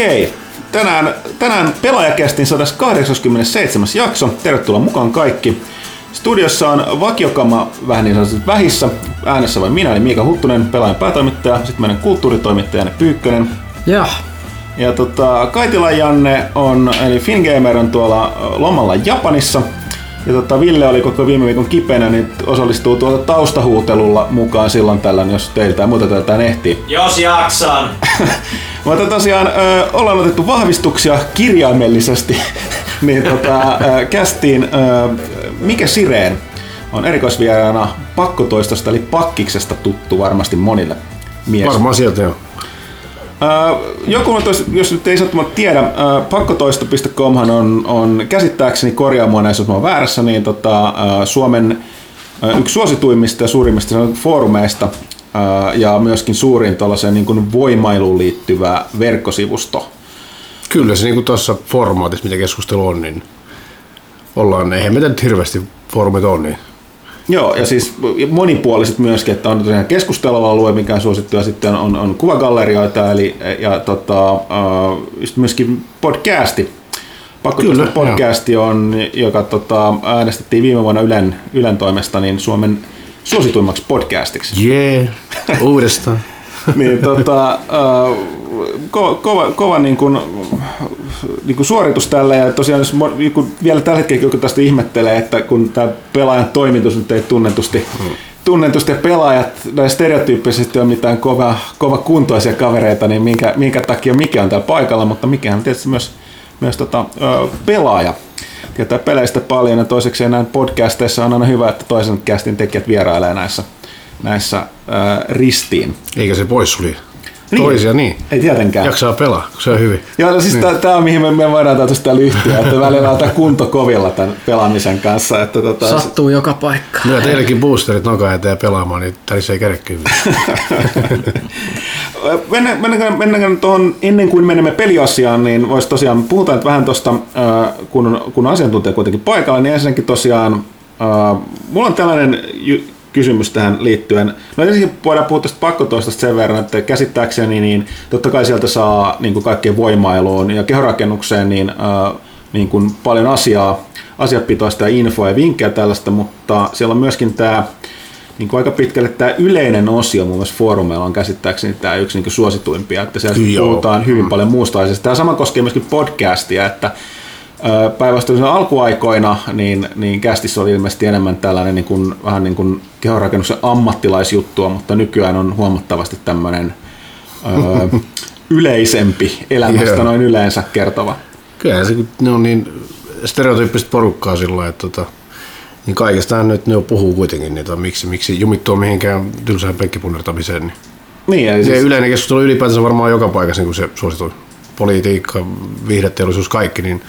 Okei, tänään, tänään pelaajakästin 187. jakso. Tervetuloa mukaan kaikki. Studiossa on vakiokama vähän niin sanotusti vähissä. Äänessä vain minä, eli Miika Huttunen, pelaajan päätoimittaja. Sitten meidän kulttuuritoimittaja Janne Pyykkönen. Ja, Ja tota, Kaitila Janne on, eli Fingamer on tuolla lomalla Japanissa. Ja tota, Ville oli koko viime viikon kipeänä, niin osallistuu tuolta taustahuutelulla mukaan silloin tällöin, jos teiltä ja muuta tätä ehtii. Jos jaksan. Mutta tosiaan ö, ollaan otettu vahvistuksia kirjaimellisesti niin tota, ö, kästiin ö, Mike Sireen on erikoisvieraana pakkotoistosta eli pakkiksesta tuttu varmasti monille mies. varmaan sieltä jo. Joku, on tos, jos nyt ei sattumalta tiedä, pakkotoisto.comhan on, on käsittääkseni korjaamoina, jos mä oon väärässä, niin tota, Suomen yksi suosituimmista ja suurimmista foorumeista ja myöskin suurin tuollaiseen niin kuin voimailuun liittyvä verkkosivusto. Kyllä se niin tuossa formaatissa, mitä keskustelu on, niin ollaan, eihän meitä nyt hirveästi foorumit on, niin Joo, ja siis monipuoliset myöskin, että on tosiaan keskusteleva alue, mikä on suosittu, ja sitten on, on kuvagallerioita, eli ja tota, just myöskin podcasti. Pakko Kyllä, Kyllä, podcasti on, joka tota, äänestettiin viime vuonna Ylen, Ylen toimesta niin Suomen suosituimmaksi podcastiksi. jee, uudestaan. niin, tota, ko, kova, kova niin kuin, niin kuin suoritus tällä ja tosiaan jos niin kuin vielä tällä hetkellä joku tästä ihmettelee, että kun tämä pelaajan toimitus nyt ei tunnetusti, tunnetusti ja pelaajat näin stereotyyppisesti on mitään kova, kova kuntoisia kavereita, niin minkä, minkä takia mikä on täällä paikalla, mutta mikä on tietysti myös, myös tota, ö, pelaaja. Tietää peleistä paljon ja toiseksi näin podcasteissa on aina hyvä, että toisen kästin tekijät vierailee näissä, näissä ö, ristiin. Eikä se pois suli. Niin. Toisia niin. Ei tietenkään. Jaksaa pelaa, kun se on hyvin. Joo, no siis niin. tämä on mihin me, me voidaan tästä täällä yhtyä, että välillä on tää kunto kovilla tämän pelaamisen kanssa. Että tota, Sattuu joka paikka. Myö teillekin boosterit nokaan eteen pelaamaan, niin tärissä ei käydä kyllä. mennään, mennäänkö, mennäänkö tuohon, ennen kuin menemme peliasiaan, niin voisi tosiaan, puhutaan nyt vähän tuosta, kun, kun asiantuntija kuitenkin paikalla, niin ensinnäkin tosiaan, mulla on tällainen kysymys tähän liittyen. No ensin voidaan puhua tästä pakkotoistosta sen verran, että käsittääkseni niin totta kai sieltä saa niin kuin kaikkeen voimailuun ja kehorakennukseen niin, äh, niin kuin paljon asiaa, asiapitoista ja infoa ja vinkkejä tällaista, mutta siellä on myöskin tämä niin kuin aika pitkälle tämä yleinen osio muun muassa foorumeilla on käsittääkseni tämä yksi niin kuin suosituimpia, että siellä Joo. puhutaan hyvin paljon muusta asiasta. Tämä sama koskee myöskin podcastia, että ö, päinvastoin alkuaikoina niin, niin kästissä oli ilmeisesti enemmän tällainen niin kuin, vähän niin kuin kehonrakennuksen ammattilaisjuttua, mutta nykyään on huomattavasti tämmöinen ö, yleisempi elämästä Joo. noin yleensä kertova. Kyllähän se, ne on niin stereotyyppistä porukkaa sillä että tota, niin kaikestaan nyt ne puhuu kuitenkin, tota, miksi, miksi jumittua mihinkään tylsään penkkipunnertamiseen. Niin. Niin, Se siis, yleinen keskustelu ylipäätänsä varmaan joka paikassa, niin kuin se suositui politiikka, viihdeteollisuus, kaikki, niin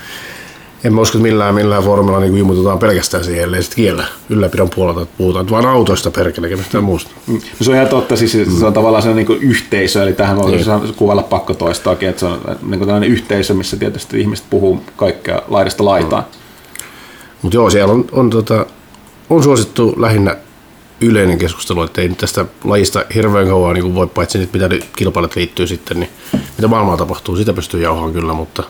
en mä usko, että millään, millään foorumilla niin jumututaan pelkästään siihen, ellei sitten kiellä ylläpidon puolelta, että puhutaan vaan autoista perkele, eikä mistään muusta. No se on ihan totta, siis se on tavallaan sellainen niin yhteisö, eli tähän voi Niin. niin. kuvailla pakkotoistoakin, että se on niin tällainen yhteisö, missä tietysti ihmiset puhuu kaikkea laidasta laitaan. Mutta joo, siellä on, on, tota, on suosittu lähinnä yleinen keskustelu, että ei nyt tästä lajista hirveän kauan niin voi, paitsi nyt mitä kilpailut liittyy sitten, niin mitä maailmalla tapahtuu, sitä pystyy jauhaan kyllä, mutta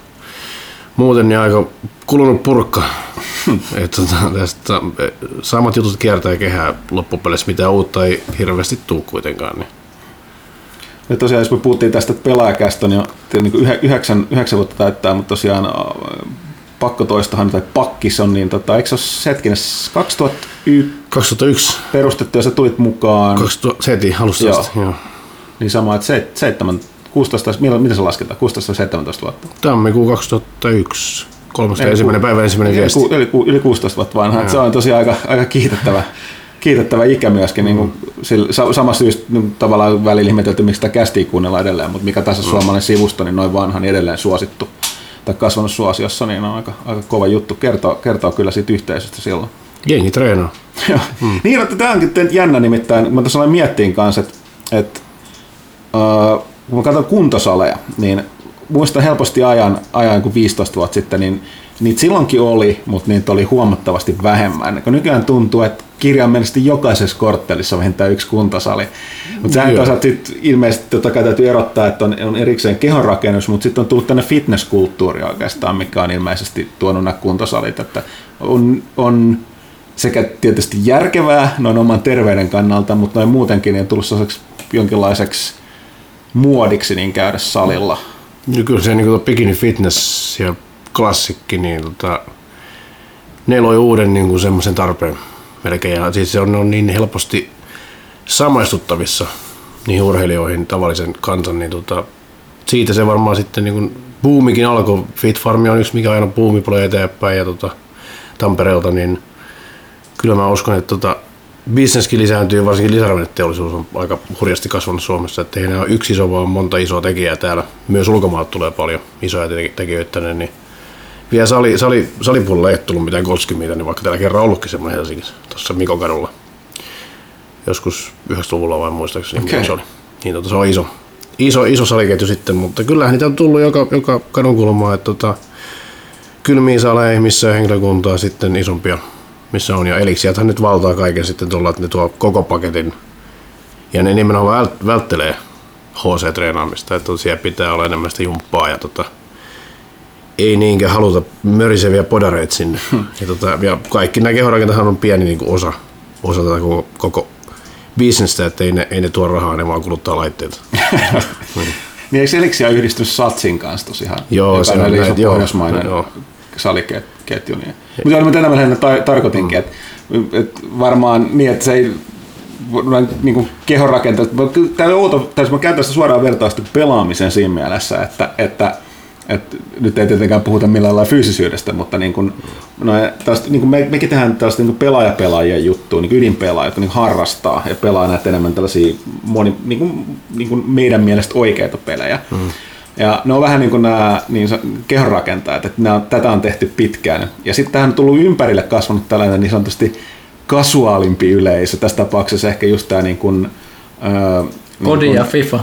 muuten niin aika kulunut purkka. että tota, tästä eh, samat jutut kiertää kehää loppupeleissä, mitä uutta ei hirveästi tuu kuitenkaan. Niin. Ja tosiaan, jos me puhuttiin tästä pelaajakästä, niin, niin yhdeksän, yhdeksän vuotta täyttää, mutta tosiaan äh, pakkotoistohan tai pakkis on, niin tota, eikö se ole hetkinen, 2001 2001, perustettu ja sä tulit mukaan, 2000, se heti alusta Joo. asti, joo. niin sama, että se, seitsemän, 16, milloin, miten se lasketaan, 16-17 vuotta? Tammikuu 2001, kolmesta ensimmäinen ku- päivä ensimmäinen viesti. yli, ku- yli 16 vuotta vanha, se on tosiaan aika, aika kiitettävä, kiitettävä ikä myöskin. Niin kuin, sillä, sa- samassa syystä niin tavallaan välillä ihmetelty, miksi sitä kästiä kuunnellaan edelleen, mutta mikä tässä suomalainen sivusto, niin noin vanha, niin edelleen suosittu tai kasvanut suosiossa, niin on aika, aika kova juttu. Kertoo, kertoo kyllä siitä yhteisöstä silloin. Jengi treenaa. Joo. Niin, että tämä onkin jännä nimittäin. Mä tuossa miettiin kanssa, että, että uh, kun mä katson kuntosaleja, niin muistan helposti ajan, ajan kuin 15 vuotta sitten, niin niitä silloinkin oli, mutta niitä oli huomattavasti vähemmän. Kun nykyään tuntuu, että kirjaimellisesti jokaisessa korttelissa on vähintään yksi kuntasali. Mutta sehän toisaalta sit ilmeisesti totta kai täytyy erottaa, että on, on erikseen kehonrakennus, mutta sitten on tullut tänne fitnesskulttuuri oikeastaan, mikä on ilmeisesti tuonut nämä kuntosalit. Että on, on sekä tietysti järkevää noin oman terveyden kannalta, mutta noin muutenkin niin on tullut sellaiseksi jonkinlaiseksi muodiksi niin käydä salilla. Kyllä se niin bikini fitness ja klassikki, niin tota, ne loi uuden niin kuin semmoisen tarpeen melkein. Ja siis se on, on niin helposti samaistuttavissa niihin urheilijoihin, tavallisen kansan, niin tota, siitä se varmaan sitten niin kuin boomikin alkoi. Fit Farmi on yksi, mikä aina buumi paljon eteenpäin ja tota, Tampereelta, niin kyllä mä uskon, että tota, bisneskin lisääntyy, varsinkin lisäravinneteollisuus on aika hurjasti kasvanut Suomessa, että ei enää ole yksi iso, vaan monta isoa tekijää täällä. Myös ulkomaat tulee paljon isoja tekijöitä tänne, niin vielä sali, sali, salipuolella ei tullut mitään golskimiitä, niin vaikka täällä kerran ollutkin semmoinen Helsingissä, tuossa Mikon kadulla. Joskus 90-luvulla vai muistaakseni, okay. se oli. Niin tota, se on iso, iso, iso saliketju sitten, mutta kyllähän niitä on tullut joka, joka kadun kulmaa, että tota, kylmiä saleja, missä henkilökuntaa sitten isompia, missä on. Ja eliksiäthän nyt valtaa kaiken sitten tuolla, että ne tuo koko paketin. Ja ne nimenomaan välttelee HC-treenaamista, että siellä pitää olla enemmän sitä jumppaa ja tota, ei niinkään haluta möriseviä podareita sinne. Hmm. Ja, tota, ja kaikki nämä kehorakentahan on pieni niin kuin osa, osa tätä koko, koko bisnestä, että ei ne, ei ne tuo rahaa, ne vaan kuluttaa laitteita. niin eikö Elixia yhdistynyt Satsin kanssa tosiaan? Joo, se on näin, joo, joo. Saliketju. Niin. Mutta joo, mä tänään tar- tarkoitinkin, mm. että et varmaan niin, että se ei niin kuin kehonrakentajat, tämä on outo, tai mä käytän sitä suoraan vertausta pelaamisen siinä mielessä, että, että et nyt ei tietenkään puhuta millään lailla fyysisyydestä, mutta niin kuin, no, tästä, niin kuin me, mekin tehdään tällaista niin pelaaja-pelaajien juttua, niin ydinpelaajia, jotka niin harrastaa ja pelaa näitä enemmän tällaisia moni, niin kuin, niin kuin meidän mielestä oikeita pelejä. Mm. Ja ne on vähän niin kuin nämä niin kehonrakentajat, että nämä, tätä on tehty pitkään. Ja sitten tähän on tullut ympärille kasvanut tällainen niin sanotusti kasuaalimpi yleisö. Tässä tapauksessa ehkä just tämä niin kuin, Kodi niin ja FIFA.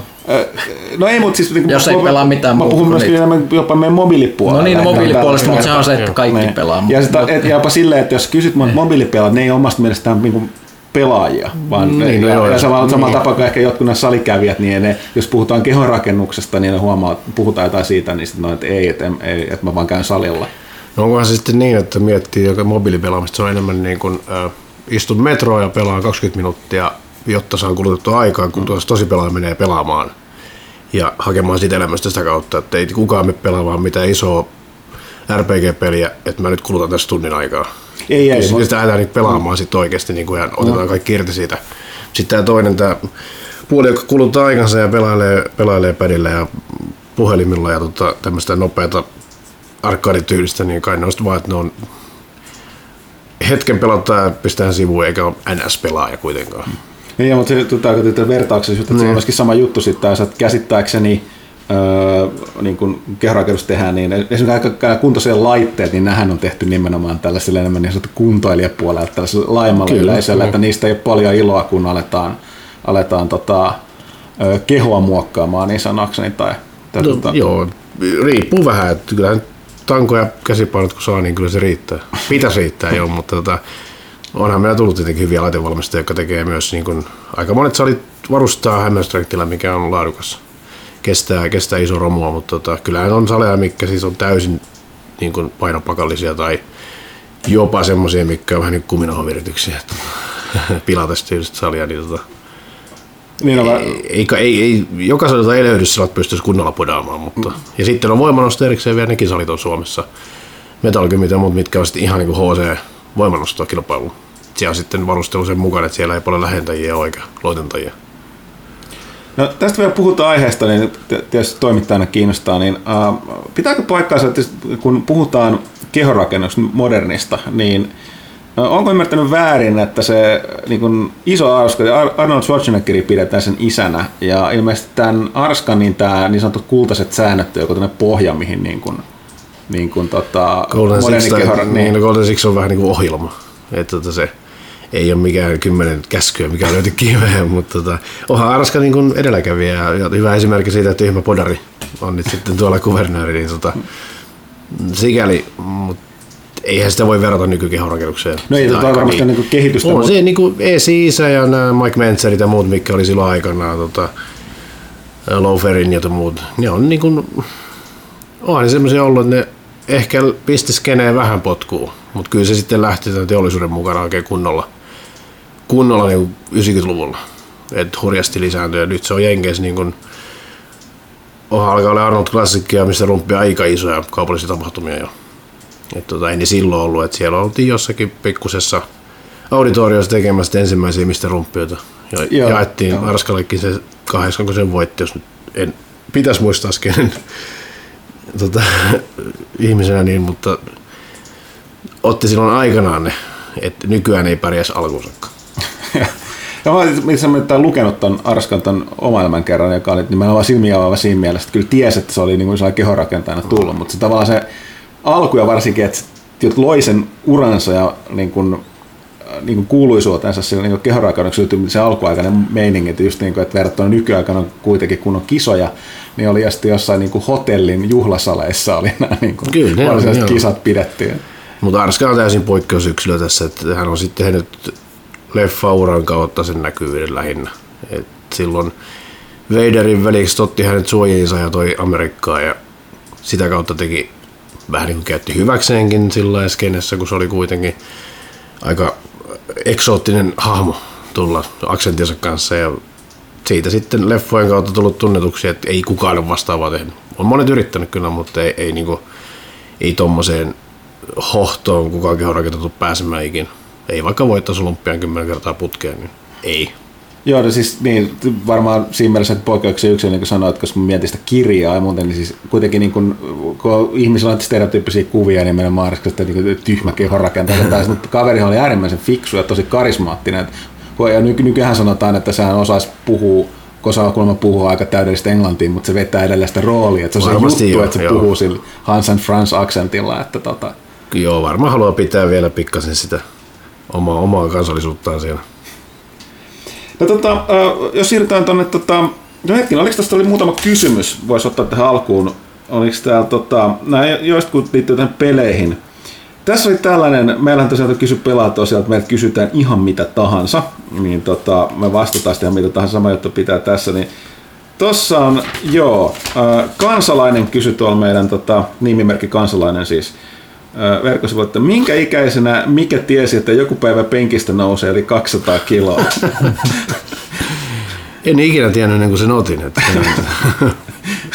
No ei, mutta siis... Niin, Jos mä, ei pelaa mitään Mä puhun myöskin enemmän jopa meidän mobiilipuolella. No niin, no mobiilipuolesta, mutta se on se, että kaikki niin. pelaa. Ja, sitä, et, jopa silleen, että jos kysyt mun mobiilipelaat, ne ei omasta mielestään niin pelaajia, vaan niin, no ja, ja samalla, niin. samalla tapaa kuin ehkä jotkut nämä salikävijät, niin ne, jos puhutaan kehonrakennuksesta, niin ne huomaa, että puhutaan jotain siitä, niin sitten no, että ei, että, ei, että mä vaan käyn salilla. No onkohan se sitten niin, että miettii joka mobiilipelaamista, se on enemmän niin kuin, äh, istun metroa ja pelaan 20 minuuttia jotta saan kulutettua aikaa, kun tuossa tosi pelaaja menee pelaamaan ja hakemaan siitä elämästä sitä kautta, että ei kukaan me pelaamaan mitään isoa RPG-peliä, että mä nyt kulutan tässä tunnin aikaa. Ei, ei. Sitten sitä lähdetään niitä pelaamaan sitten oikeasti niin kuin otetaan no. kaikki irti siitä. Sitten tämä toinen, tämä puoli, joka kuluttaa aikansa ja pelailee, pelailee pädillä ja puhelimilla ja tota, tämmöistä nopeata arkkaadityylistä, niin kai ne on vaan, että ne on hetken pelottaa ja pistää sivuun eikä ole NS-pelaaja kuitenkaan. Niin, mutta se tarkoitti vertauksessa, että mm. se on niin. myöskin sama juttu sitten, että käsittääkseni öö, niin kun kehonrakennus tehdään, niin esimerkiksi kuntoisia laitteet, niin nämähän on tehty nimenomaan tällaiselle enemmän niin sanottu kuntoilijapuolella, tällaisella laajemmalla yleisöllä, että niistä ei ole paljon iloa, kun aletaan, aletaan tota, kehoa muokkaamaan niin sanakseni. Tai, tai no, tota... Joo, riippuu vähän, että kyllä tankoja käsipainot kun saa, niin kyllä se riittää. Pitäisi riittää jo, mutta tota, onhan meillä tullut tietenkin hyviä laitevalmistajia, jotka tekee myös niin kuin, aika monet salit varustaa Hammerstrengthillä, mikä on laadukas. Kestää, kestää iso romua, mutta tota, kyllähän on saleja, mikä siis on täysin niin kuin painopakallisia tai jopa semmoisia, mikä on vähän niin kuminahovirityksiä. Pilates-tyylistä salia, niin tota, niin on ei, ei, ei, ei, jokaiselta ei löydy että pystyisi kunnolla podaamaan, mutta... Mm. Ja sitten on voimanosto erikseen vielä nekin salit on Suomessa. Metallgymit ja muut, mitkä on sitten ihan niin kuin HC voimannostoa kilpailuun. Siellä on sitten varustelu sen mukaan, että siellä ei paljon lähentäjiä oikein loitentajia. No, tästä vielä puhutaan aiheesta, niin tietysti toimittajana kiinnostaa, niin uh, pitääkö paikkaansa, että kun puhutaan kehonrakennuksesta modernista, niin uh, onko ymmärtänyt väärin, että se niin kun iso arska, Arnold Schwarzeneggeri pidetään sen isänä, ja ilmeisesti tämän arskan niin tämä niin sanotut kultaiset säännöt, joku pohja, mihin niin kun niin kuin tota, Golden Six, tai, niin, niin, Golden Six on vähän niin kuin ohjelma. Että tota se, ei ole mikään kymmenen käskyä, mikä löytyi kiveen, mutta tota, onhan Arska niin kuin edelläkävijä. Ja, ja hyvä esimerkki siitä, että tyhmä podari on nyt sitten tuolla kuvernööri, niin tota, sikäli, mutta eihän sitä voi verrata nykykehonrakennukseen. No ei, aikaa, varmasti niin. kuin kehitystä, on mutta se niin kuin Eesi Isä ja nämä Mike Menzerit ja muut, mitkä oli silloin aikanaan, tota, Loferin ja muut, ne on niin kuin, onhan ne semmoisia ollut, että ne ehkä pisti skeneen vähän potkuu, mutta kyllä se sitten lähti tämän teollisuuden mukana oikein kunnolla, kunnolla niin 90-luvulla. Et hurjasti lisääntyi ja nyt se on Jenkeissä niin kuin, onhan alkaa olla Arnold Classicia, missä rumppia aika isoja kaupallisia tapahtumia jo. Et tota, ei ne silloin ollut, että siellä oltiin jossakin pikkusessa auditoriossa tekemässä ensimmäisiä mistä rumppioita. Ja Joo, jaettiin joo. Arskallekin se kahdeksan, kun sen voitti, jos nyt en pitäisi muistaa kenen tota, ihmisenä niin, mutta otti silloin aikanaan ne, että nykyään ei pärjäisi alkuunsakaan. Ja mä olen semmoinen lukenut ton Arskan ton oma elämän kerran, joka oli nimenomaan silmiä avaava siinä mielessä, että kyllä tiesi, että se oli niin kuin kehorakentajana tullut, mutta se tavallaan se alku ja varsinkin, että loi sen uransa ja niin kuin, niin kuin kuuluisuutensa sillä niin kehorakennuksen se alkuaikainen meininki, että just niin kuin, että verrattuna nykyaikana kuitenkin kun on kisoja, niin oli sitten jossain niin kuin hotellin juhlasaleissa oli nämä niin kuin Kyllä, varsinaiset joo. kisat pidetty. Mutta Arska on täysin poikkeusyksilö tässä, että hän on sitten tehnyt leffauran kautta sen näkyvyyden lähinnä. Et silloin Vaderin väliksi otti hänet suojiinsa ja toi Amerikkaan ja sitä kautta teki vähän niin kuin käytti hyväkseenkin sillä skenessä, kun se oli kuitenkin aika eksoottinen hahmo tulla aksentinsa kanssa ja siitä sitten leffojen kautta tullut tunnetuksi, että ei kukaan ole vastaavaa tehnyt. On monet yrittänyt kyllä, mutta ei, ei, kuin, ei tommoseen hohtoon kukaan kehorakentettu pääsemään ikinä. Ei vaikka voittaisi olympian kymmenen kertaa putkeen, niin ei. Joo, no siis niin, varmaan siinä mielessä että poikkeuksia yksilö, niin kuin sanoit, koska mä mietin sitä kirjaa ja muuten, niin siis kuitenkin niin kun, kun ihmisillä on stereotyyppisiä kuvia, niin meidän Marskasta niin tyhmä kehon rakentaja, mutta kaveri oli äärimmäisen fiksu ja tosi karismaattinen. Ja nyky, nykyään sanotaan, että sehän osaisi puhua kun osaa kuulemma puhua aika täydellistä englantia, mutta se vetää edelleen sitä roolia. Että se on se Varmasti juttu, joo, että se joo. puhuu sillä Hans and Franz aksentilla. Että tota, Joo, varmaan haluaa pitää vielä pikkasen sitä omaa, omaa kansallisuuttaan siellä. No tota, jos siirrytään tuonne, tota, no hetken, oliko tästä oli muutama kysymys, voisi ottaa tähän alkuun. Oliko täällä, tota, nämä joistkut liittyy tähän peleihin. Tässä oli tällainen, meillähän tosiaan kysy pelaa tosiaan, että meiltä kysytään ihan mitä tahansa, niin tota, me vastataan sitten mitä tahansa, sama juttu pitää tässä, niin Tossa on, joo, kansalainen kysyi tuolla meidän, tota, nimimerkki kansalainen siis, verkkosivu, että minkä ikäisenä mikä tiesi, että joku päivä penkistä nousee eli 200 kiloa? En ikinä tiennyt ennen kuin sen otin. Että,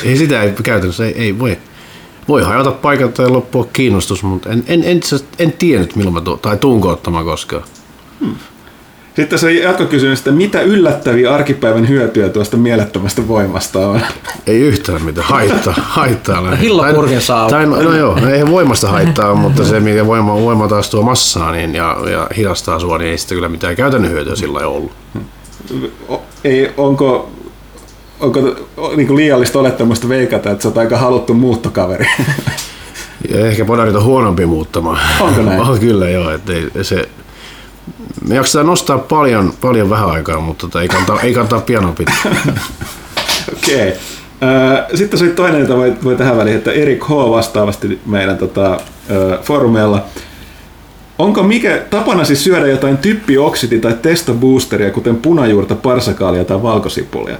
ei sitä ei, käytännössä ei, ei voi. Voi hajota paikalta ja loppua kiinnostus, mutta en, en, en, en, en tiennyt milloin mä tu, tai tuunko ottamaan koskaan. Sitten se jatkokysymys, että mitä yllättäviä arkipäivän hyötyjä tuosta mielettömästä voimasta on? Ei yhtään mitään. Haittaa. haittaa lähinnä. Hillapurkin saa Tai, no, no joo, no eihän voimasta haittaa, mutta se mikä voima, voima taas tuo massaa niin, ja, ja hidastaa sua, niin ei sitä kyllä mitään käytännön hyötyä sillä ei ollut. Ei, onko, onko niin kuin liiallista olettamusta veikata, että sä oot aika haluttu muuttokaveri? Ja ehkä podarit on huonompi muuttamaan. Onko näin? on kyllä joo, että ei, se, me jaksetaan nostaa paljon, paljon vähän aikaa, mutta tota, ei, kannata, ei kannata pianoa pitää. Okei. Okay. Sitten se toinen, jota voi, voi tähän väliin, että Erik H. vastaavasti meidän tota, foorumeilla. Onko mikä tapana siis syödä jotain typpioksidi- tai testoboosteria, kuten punajuurta, parsakaalia tai valkosipulia?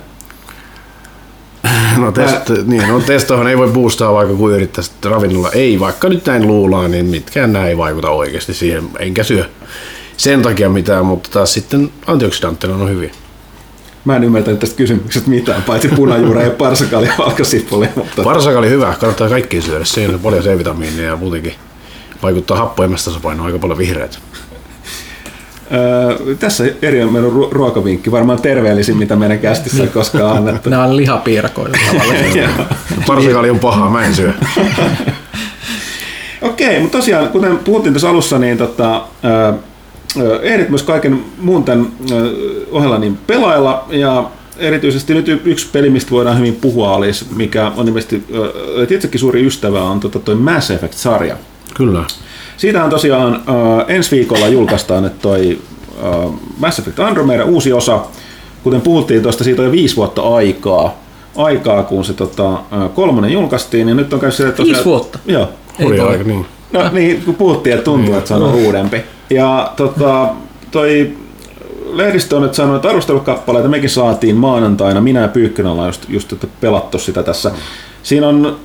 No, test, niin, no testohan ei voi boostaa vaikka kuin yrittäisi ravinnolla. Ei, vaikka nyt näin luullaan, niin mitkään näin ei vaikuta oikeasti siihen, enkä syö sen takia mitään, mutta taas sitten antioksidantteina on hyviä. Mä en ymmärtänyt tästä kysymyksestä mitään, paitsi punajuura ja parsakaalia ja valkosipulia. Mutta... Parsaka oli hyvä, kannattaa kaikki syödä. Siinä on paljon C-vitamiinia ja muutenkin vaikuttaa happoimastasapainoon aika paljon vihreät. Öö, tässä eri on meidän ruo- ruokavinkki, varmaan terveellisin, mitä meidän kästissä on koskaan annettu. Nämä on lihapiirakoita tavallaan. Parsakali on pahaa, mä en syö. Okei, mutta tosiaan, kuten puhuttiin tuossa alussa, niin tota, ehdit myös kaiken muun tämän ohella niin pelailla, ja erityisesti nyt yksi peli, mistä voidaan hyvin puhua, olisi, mikä on että itsekin suuri ystävä on tota, toi Mass Effect-sarja. Kyllä. Siitä on tosiaan ensi viikolla julkaistaan, että toi Mass Effect Andromeda, uusi osa. Kuten puhuttiin tuosta, siitä on jo viisi vuotta aikaa, aikaa kun se tota, kolmonen julkaistiin, ja nyt on käynyt että Viisi vuotta? Joo. Ei Hurja aika, niin. No niin, kun puhuttiin, että tuntuu, että se on uudempi. Ja tota, toi lehdistö on nyt sanonut, että arvostelukappaleita mekin saatiin maanantaina. Minä ja Pyykkönen ollaan just, just että pelattu sitä tässä. Siinä on,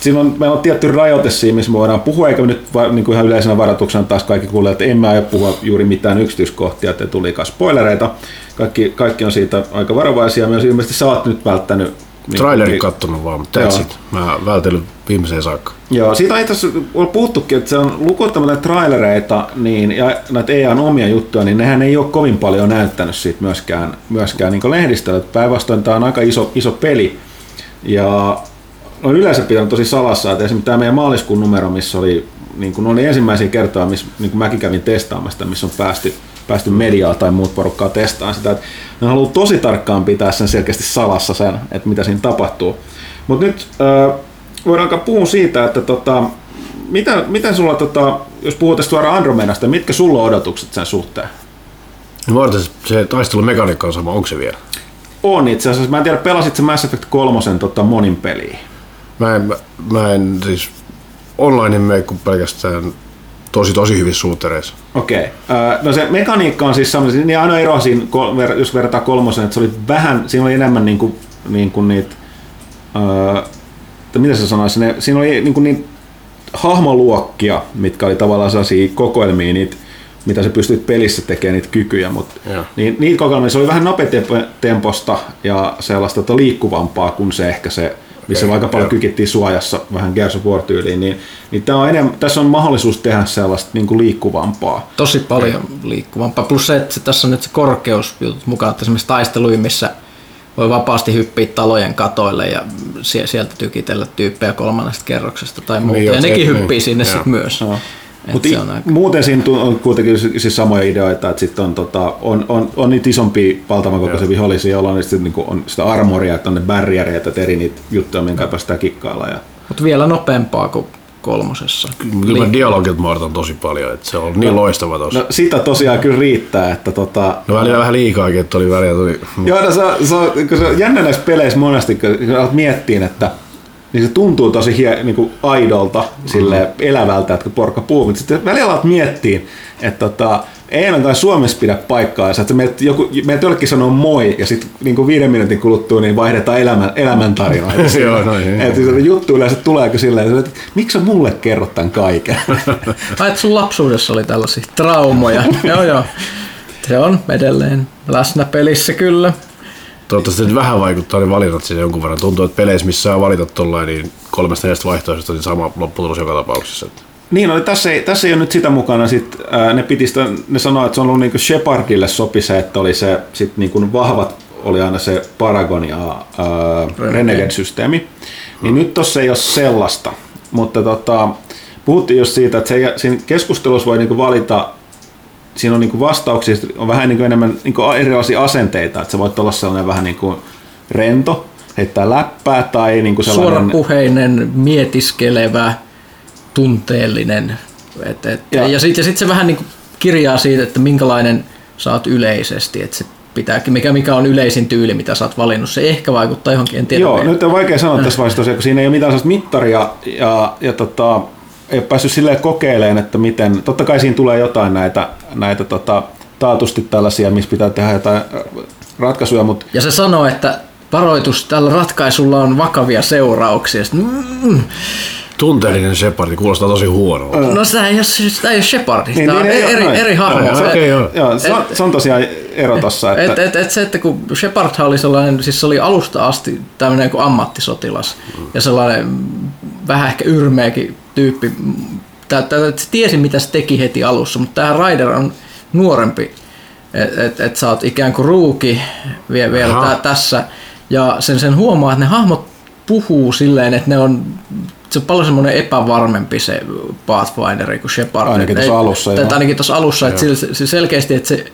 siinä on, meillä on tietty rajoite siinä, missä me voidaan puhua, eikä nyt va, niin kuin ihan yleisenä varoituksena taas kaikki kuulee, että en mä aio puhua juuri mitään yksityiskohtia, että tulikaan spoilereita. Kaikki, kaikki on siitä aika varovaisia. Myös ilmeisesti sä oot nyt välttänyt niin Trailerin kuin- kattonut vaan, mutta that's it. Mä vältellyt viimeiseen saakka. Joo, siitä on itse asiassa on puhuttukin, että se on lukuottamatta näitä trailereita niin, ja näitä EAN omia juttuja, niin nehän ei ole kovin paljon näyttänyt siitä myöskään, myöskään niin lehdistöllä. Päinvastoin tämä on aika iso, iso peli. Ja on yleensä pitänyt tosi salassa, että esimerkiksi tämä meidän maaliskuun numero, missä oli, niin kuin oli ensimmäisiä kertoja, missä niin kuin mäkin kävin testaamasta, missä on päästy, päästy mediaa tai muut porukkaa testaamaan sitä, että ne haluaa tosi tarkkaan pitää sen selkeästi salassa sen, että mitä siinä tapahtuu. Mutta nyt äh, voidaan alkaa puhua siitä, että tota, mitä, miten sulla, tota, jos puhutaan suoraan Andromedasta, mitkä sulla on odotukset sen suhteen? Niin Mä odotan, se taistelumekaniikka on sama, onko se vielä? On itse asiassa, mä en tiedä, pelasit se Mass Effect 3 tota, monin peliin. Mä en, mä, mä en siis online kuin pelkästään tosi tosi hyvissä suutereissa. Okei. Okay. No se mekaniikka on siis sellainen, niin ainoa ero siinä, jos verrataan kolmosen, että se oli vähän, siinä oli enemmän niin kuin, niin kuin niitä, öö, että mitä se sanoisi, ne, siinä oli niin kuin niitä hahmoluokkia, mitkä oli tavallaan sellaisia kokoelmia, niitä, mitä se pystyt pelissä tekemään niitä kykyjä, mutta niin, niitä kokoelmia, se oli vähän nopeatemposta ja sellaista tota, liikkuvampaa kuin se ehkä se, missä okay, aika paljon joo. kykittiin suojassa vähän Gears of War tyyliin, niin, niin tää on enemmän, tässä on mahdollisuus tehdä sellaista niin kuin liikkuvampaa. Tosi paljon liikkuvampaa. Plus se, että se, tässä on nyt se korkeusjutut mukaan, että esimerkiksi taisteluihin, missä voi vapaasti hyppiä talojen katoille ja sie- sieltä tykitellä tyyppejä kolmannesta kerroksesta tai muuta. Niin, ja nekin niin, hyppii sinne joo. sitten myös. Joo. Se on aika... muuten siinä tu- on kuitenkin siis samoja ideoita, että sitten on, tota, on, on, on niitä isompia valtavan kokoisia vihollisia, joilla on, sitten, niinku, on sitä armoria, että on ne barriereita, että eri niitä juttuja, minkä päästään kikkailla. Ja... Mutta vielä nopeampaa kuin kolmosessa. Kyllä mä dialogit mä odotan tosi paljon, että se on niin loistava tossa. No sitä tosiaan kyllä riittää, että tota, No välillä vähän liikaakin, että oli väliä tuli... Joo, no se, on- se, on- kun se on jännä näissä peleissä monesti, kun kun alat miettiin, että niin se tuntuu tosi hie, niin kuin aidolta, sille elävältä, että kun porukka puhuu, mutta sitten välillä alat miettiin, että tota, ei ainakaan Suomessa pidä paikkaansa, että meiltä, joku, meiltä jollekin sanoo moi, ja sitten niin kuin viiden minuutin kuluttua niin vaihdetaan elämän, elämäntarinoita. Joo, noin, niin. että se juttu yleensä tuleeko silleen, että miksi sä mulle kerrot tämän kaiken? Ai, että sun lapsuudessa oli tällaisia traumoja. joo, joo. Se on edelleen läsnä pelissä kyllä. Toivottavasti nyt vähän vaikuttaa ne valinnat sinne jonkun verran. Tuntuu, että peleissä, missä saa valita tollain, niin kolmesta neljästä vaihtoehdosta, niin sama lopputulos joka tapauksessa. Niin, no, tässä, ei, tässä ei ole nyt sitä mukana. Sit, ää, ne, piti sitä, ne sanoi, että se on ollut niin Shepardille sopi se, että oli se sit niin kuin vahvat oli aina se Paragon ja ää, Renegade-systeemi. Niin nyt tossa ei ole sellaista. Mutta tota, puhuttiin just siitä, että se, siinä keskustelussa voi niin kuin valita siinä on niinku vastauksia, on vähän niinku enemmän niinku erilaisia asenteita, että sä voit olla sellainen vähän niinku rento, heittää läppää tai niinku sellainen... Suorapuheinen, mietiskelevä, tunteellinen. Et, et, Ja- ja ja sitten sit se vähän niin kirjaa siitä, että minkälainen sä oot yleisesti. Että se pitääkin, mikä, mikä on yleisin tyyli, mitä sä oot valinnut. Se ehkä vaikuttaa johonkin, en tiedä Joo, vielä. nyt on vaikea sanoa tässä vaiheessa tosiaan, kun siinä ei ole mitään sellaista mittaria ja, ja tota, ei ole päässyt silleen kokeilemaan, että miten, totta kai siinä tulee jotain näitä, näitä tota, taatusti tällaisia, missä pitää tehdä jotain äh, ratkaisuja, mutta Ja se sanoo, että varoitus, tällä ratkaisulla on vakavia seurauksia. Sitten, mm, tunteellinen Shepardi kuulostaa tosi huonolta. no sitä ei ole, sitä ei ole Shepardi, Niin, tämä on niin, ei eri, eri hahmo. Joo, Se- okei, joo. joo, se, on, se on tosiaan ero tossa, että, Et, et, et se, että kun Shepardhan oli sellainen, siis se oli alusta asti tämmöinen kuin ammattisotilas ja sellainen vähän ehkä yrmeäkin tyyppi. Tää, tää, et se tiesi mitä se teki heti alussa, mutta tämä Ryder on nuorempi. Että et, et sä oot ikään kuin ruuki vie, vielä Aha. tä, tässä ja sen, sen huomaa, että ne hahmot puhuu silleen, että ne on se on paljon semmoinen epävarmempi se Pathfinderi kuin Shepard. Ainakin tuossa alussa, tai. Ainakin tuossa alussa, että sillä- se selkeästi, että se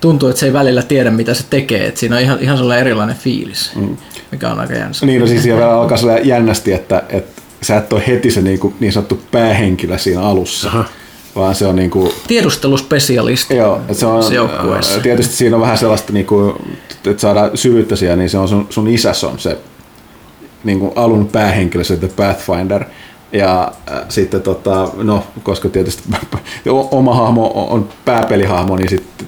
tuntuu, että se ei välillä tiedä, mitä se tekee. Että siinä on ihan, ihan sellainen erilainen fiilis, mm. mikä on aika jänsä. niin no siis siellä vielä alkaa sellainen jännästi, että, että sä et ole heti se niin, kuin, niin sanottu päähenkilö siinä alussa. Aha. vaan se on niin kuin, Tiedusteluspesialisti Joo, että se on, joukkueessa. tietysti siinä on vähän sellaista, niin kuin, että saadaan syvyyttä siihen, niin se on sun, sun isäs on se niin kuin alun päähenkilö, se The Pathfinder. Ja äh, sitten tota, no, koska tietysti oma hahmo on- on pääpelihahmo, niin sitten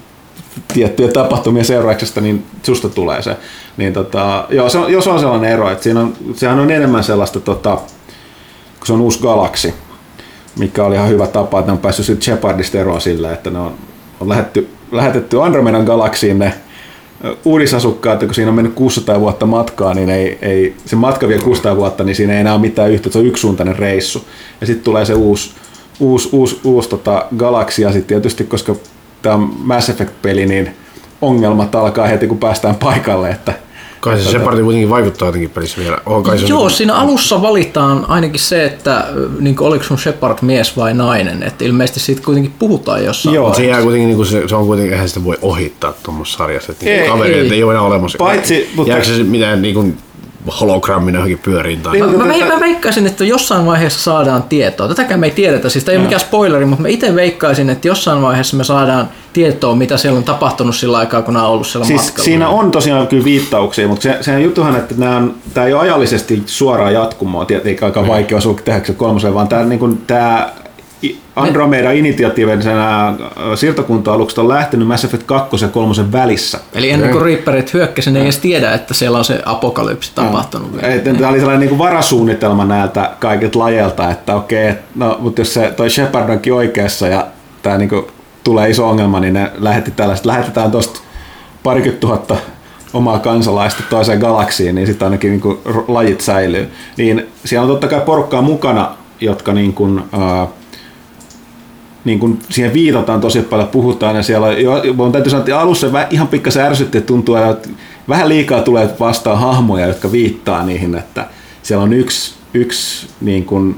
tiettyjä tapahtumia seurauksesta, niin susta tulee se. Niin tota, joo, se on, jos on sellainen ero, että siinä on, sehän on enemmän sellaista, tota, kun se on uusi galaksi, mikä oli ihan hyvä tapa, että ne on päässyt siitä Shepardista eroon sillä, että ne on, on lähetty, lähetetty Andromedan galaksiin ne uudisasukkaat, kun siinä on mennyt 600 vuotta matkaa, niin ei, ei, se matka vie 600 vuotta, niin siinä ei enää ole mitään yhtä, se on yksisuuntainen reissu. Ja sitten tulee se uusi, uusi, uusi, uusi tota, galaksi, ja sitten tietysti, koska tämä Mass Effect-peli, niin ongelmat alkaa heti, kun päästään paikalle, että Kai se Shepard kuitenkin vaikuttaa jotenkin pelissä vielä. On kai se Joo, siinä alussa valitaan ainakin se, että niin kuin, oliko sun Shepard mies vai nainen. Että ilmeisesti siitä kuitenkin puhutaan jossain Joo. Se, jää kuitenkin, niin kuin se, se, on kuitenkin, eihän sitä voi ohittaa tuommoisessa sarjassa. Että Ei, ei, kavereita ei. ei. ole enää olemassa. Paitsi- mutta- Jääkö se mitään niin kuin, hologrammina johonkin pyöriin tai... Niin, Mä, mä, mä veikkaisin, että jossain vaiheessa saadaan tietoa. Tätäkään me ei tiedetä, siis tämä ei ole mikään spoileri, mutta mä itse veikkaisin, että jossain vaiheessa me saadaan tietoa, mitä siellä on tapahtunut sillä aikaa, kun nämä on ollut siellä Siis matkalla. siinä on tosiaan kyllä viittauksia, mutta se, sehän juttuhan, että nämä on, tämä ei ole ajallisesti suoraan jatkumoa, tietenkin aika vaikea osua tehdä se kolmoseen, vaan tämä, niin kuin, tämä Andromeda initiatiivisena siirtokunta-alukset on lähtenyt Mass Effect 2 ja 3 välissä. Eli ennen kuin Reaperit hyökkäsi, ne ei edes tiedä, että siellä on se apokalypsi tapahtunut vielä. Et, Tämä oli sellainen niin varasuunnitelma näiltä kaikilta lajeilta, että okei, no, mutta jos se toi Shepard onkin oikeassa ja tämä niin kuin, tulee iso ongelma, niin ne lähetti tällaista, lähetetään tuosta parikymmentä tuhatta omaa kansalaista toiseen galaksiin, niin sitten ainakin niin kuin, lajit säilyy. Niin siellä on totta kai porukkaa mukana, jotka niin kuin, ää, niin kun siihen viitataan tosi paljon, puhutaan ja siellä on, jo, mun täytyy sanoa, että alussa ihan pikkasen ärsytti, että tuntuu, että vähän liikaa tulee vastaan hahmoja, jotka viittaa niihin, että siellä on yksi, yksi niin kun,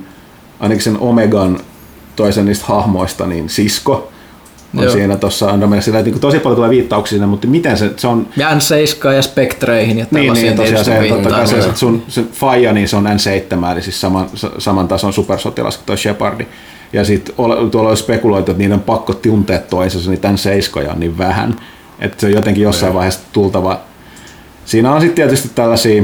ainakin sen Omegan toisen niistä hahmoista, niin sisko on Joo. siinä tuossa Andromedassa, niin tosi paljon tulee viittauksia sinne, mutta miten se, se on, Ja N7 ja Spektreihin ja niin, niin tosiaan se, totta kai se, että sun se Faija, niin se on N7, eli siis saman, sa- saman tason supersotilas kuin toi Shepardi. Ja sitten tuolla on spekuloitu, että niiden on pakko tuntea toisensa, niin tämän seiskoja on niin vähän, että se on jotenkin jossain vaiheessa tultava. Siinä on sitten tietysti tällaisia,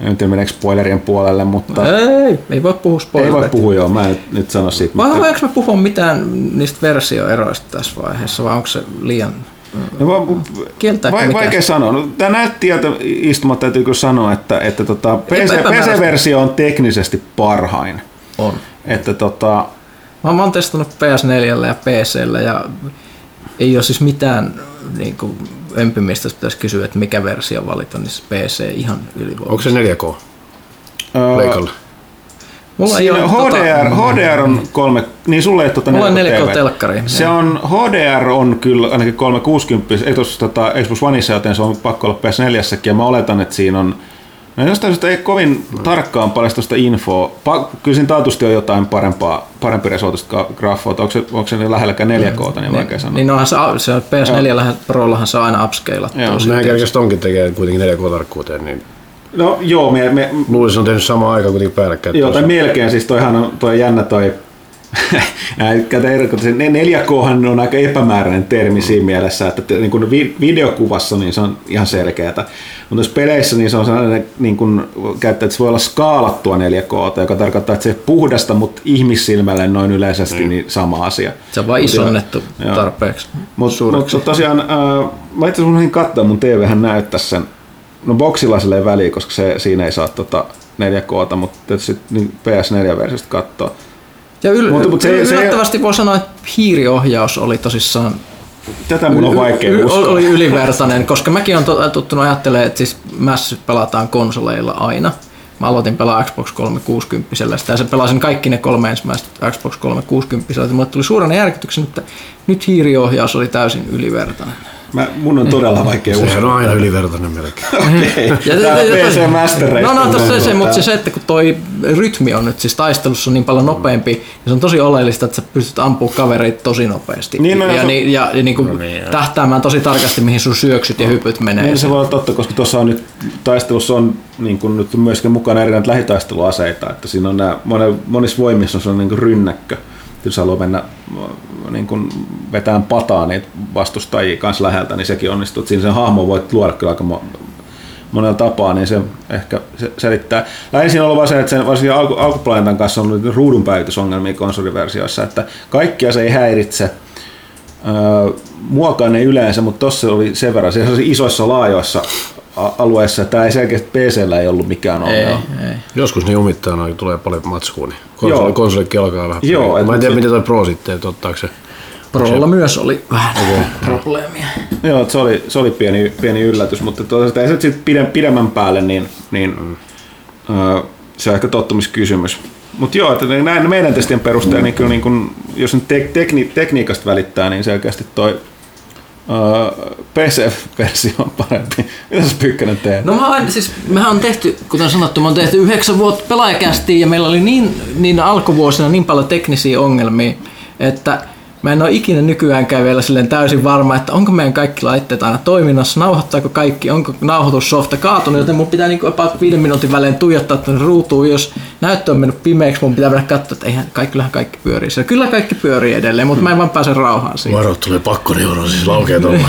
en tiedä meneekö spoilerien puolelle, mutta Ei, ei voi puhua ei spoilereita. voi puhua joo, mä en nyt, nyt sano siitä. Vai mutta- voinko mä puhua mitään niistä versioeroista tässä vaiheessa, vai onko se liian... No, va- Kieltääkö vai, mikään? vaikea sanoa. No, tämä näyttiöltä istumat täytyy sanoa, että, että tota, PC. PC-versio on teknisesti parhain. On. Että tota, Mä, mä oon testannut PS4 ja PCllä ja ei ole siis mitään niin kuin, ömpimistä, jos pitäisi kysyä, että mikä versio valita, niin se PC ihan ylivoimaisesti. Onko se 4K? öö, Leikalla. Mulla ei ole HDR, tota, HDR on kolme, niin sulle ei tota Mulla on 4K 4K telkkari, Se on, HDR on kyllä ainakin 360, ei tuossa tota, Xbox Oneissa, joten se on pakko olla PS4 ja mä oletan, että siinä on No jostain syystä ei kovin tarkkaan paljon tuosta infoa. Pa- kyllä siinä taatusti on jotain parempaa, parempi resoluutista graffoa. Onko se, onko se niin lähelläkään 4K, niin vaikea sanoa. Niin onhan se, se on PS4 Prollahan se on aina upscalattu. Joo. Nehän kerkeästi tonkin tekee kuitenkin 4K-tarkkuuteen, niin No joo, me, me, luulisin, että on tehnyt samaan aikaan kuitenkin päällekkäin. Joo, tai melkein, siis toihan on toi jännä toi, Näitä eri- se 4K on aika epämääräinen termi siinä mielessä, että niin kuin vi- videokuvassa niin se on ihan selkeätä. Mutta jos peleissä niin se on sellainen, niin kuin, käyttää, että se voi olla skaalattua 4K, joka tarkoittaa, että se ei puhdasta, mutta ihmissilmälle noin yleisesti niin sama asia. Se on vain Mut isonnettu Joo. tarpeeksi Mutta suureksi. mut tosiaan, äh, mä itse asiassa katsoa, mun TV-hän näyttää sen. No boxilla silleen väliin, koska se, siinä ei saa tota 4K, mutta tietysti niin PS4-versiosta katsoa. Ja yl- Mutta- mutta se- se- yllättävästi voi sanoa, että hiiriohjaus oli tosissaan Tätä mun on vaikea y- uskoa. oli ylivertainen, koska mäkin on to- tottunut ajattelemaan, että siis Mass pelataan konsoleilla aina. Mä aloitin pelaa Xbox 360 sitä ja se pelasin kaikki ne kolme ensimmäistä Xbox 360 ja mulle tuli suurena järkytyksen, että nyt hiiriohjaus oli täysin ylivertainen. Mä, mun on todella vaikea uskoa. Sehän on aina ylivertainen melkein. Okei. Tää PC Mastereista. No, no tossa se, mutta se, se, että kun toi rytmi on nyt siis taistelussa niin paljon nopeampi, ja se on tosi oleellista, että sä pystyt ampumaan kavereita tosi nopeasti. Niin, no, ja, ja se- niin, ja, ja niin kuin tähtäämään tosi tarkasti, mihin sun syöksyt ja hypyt menee. Niin se voi olla totta, koska tuossa on nyt taistelussa on niin kuin nyt myöskin mukana eri näitä lähitaisteluaseita, että siinä on nämä, monen, monissa voimissa on sellainen niin rynnäkkö, jos haluaa mennä niin kuin vetään pataa niitä vastustajia kanssa läheltä, niin sekin onnistuu. Siinä sen hahmo voit luoda kyllä aika mo- monella tapaa, niin se ehkä se selittää. Lähin siinä on ollut vaan se, että sen varsinkin alku, alkuplaneetan kanssa on ollut ruudun päivitysongelmia konsoliversioissa, että kaikkia se ei häiritse, Öö, muakaan ei yleensä, mutta tuossa oli sen verran, se oli isoissa laajoissa a- alueissa, tämä ei selkeästi PCllä ei ollut mikään Ei, ongelma. ei. Joskus ne jumittaa noin, tulee paljon matskua, niin konsoli, Joo. konsoli kelkaa vähän. Joo, Mä en tiedä, miten toi Pro sitten, että ottaako se. Prolla myös oli vähän probleemia. Joo, se oli, se oli pieni, pieni yllätys, mutta toisaalta ei se sitten pide, pidemmän päälle, niin, niin mm. öö, se on ehkä tottumiskysymys. Mutta joo, että näin meidän testien perusteella, niin kyllä niin kun, jos nyt tek, tekni, tekniikasta välittää, niin selkeästi toi öö, PC-versio on parempi. Mitä sä Pyykkönen teet? No mä oon, siis mehän on tehty, kuten sanottu, me on tehty yhdeksän vuotta pelaajakästiin ja meillä oli niin, niin alkuvuosina niin paljon teknisiä ongelmia, että mä en ole ikinä nykyäänkään vielä silleen täysin varma, että onko meidän kaikki laitteet aina toiminnassa, nauhoittaako kaikki, onko nauhoitussofta kaatunut, joten mun pitää niin about viiden minuutin välein tuijottaa tuonne ruutuun, jos näyttö on mennyt pimeäksi, mun pitää vielä katsoa, että eihän kaikki, kyllähän kaikki pyörii. siellä. Kyllä kaikki pyörii edelleen, mutta mä en vaan pääse rauhaan siitä. Varo tulee pakkoneuro, siis laukee tuolla.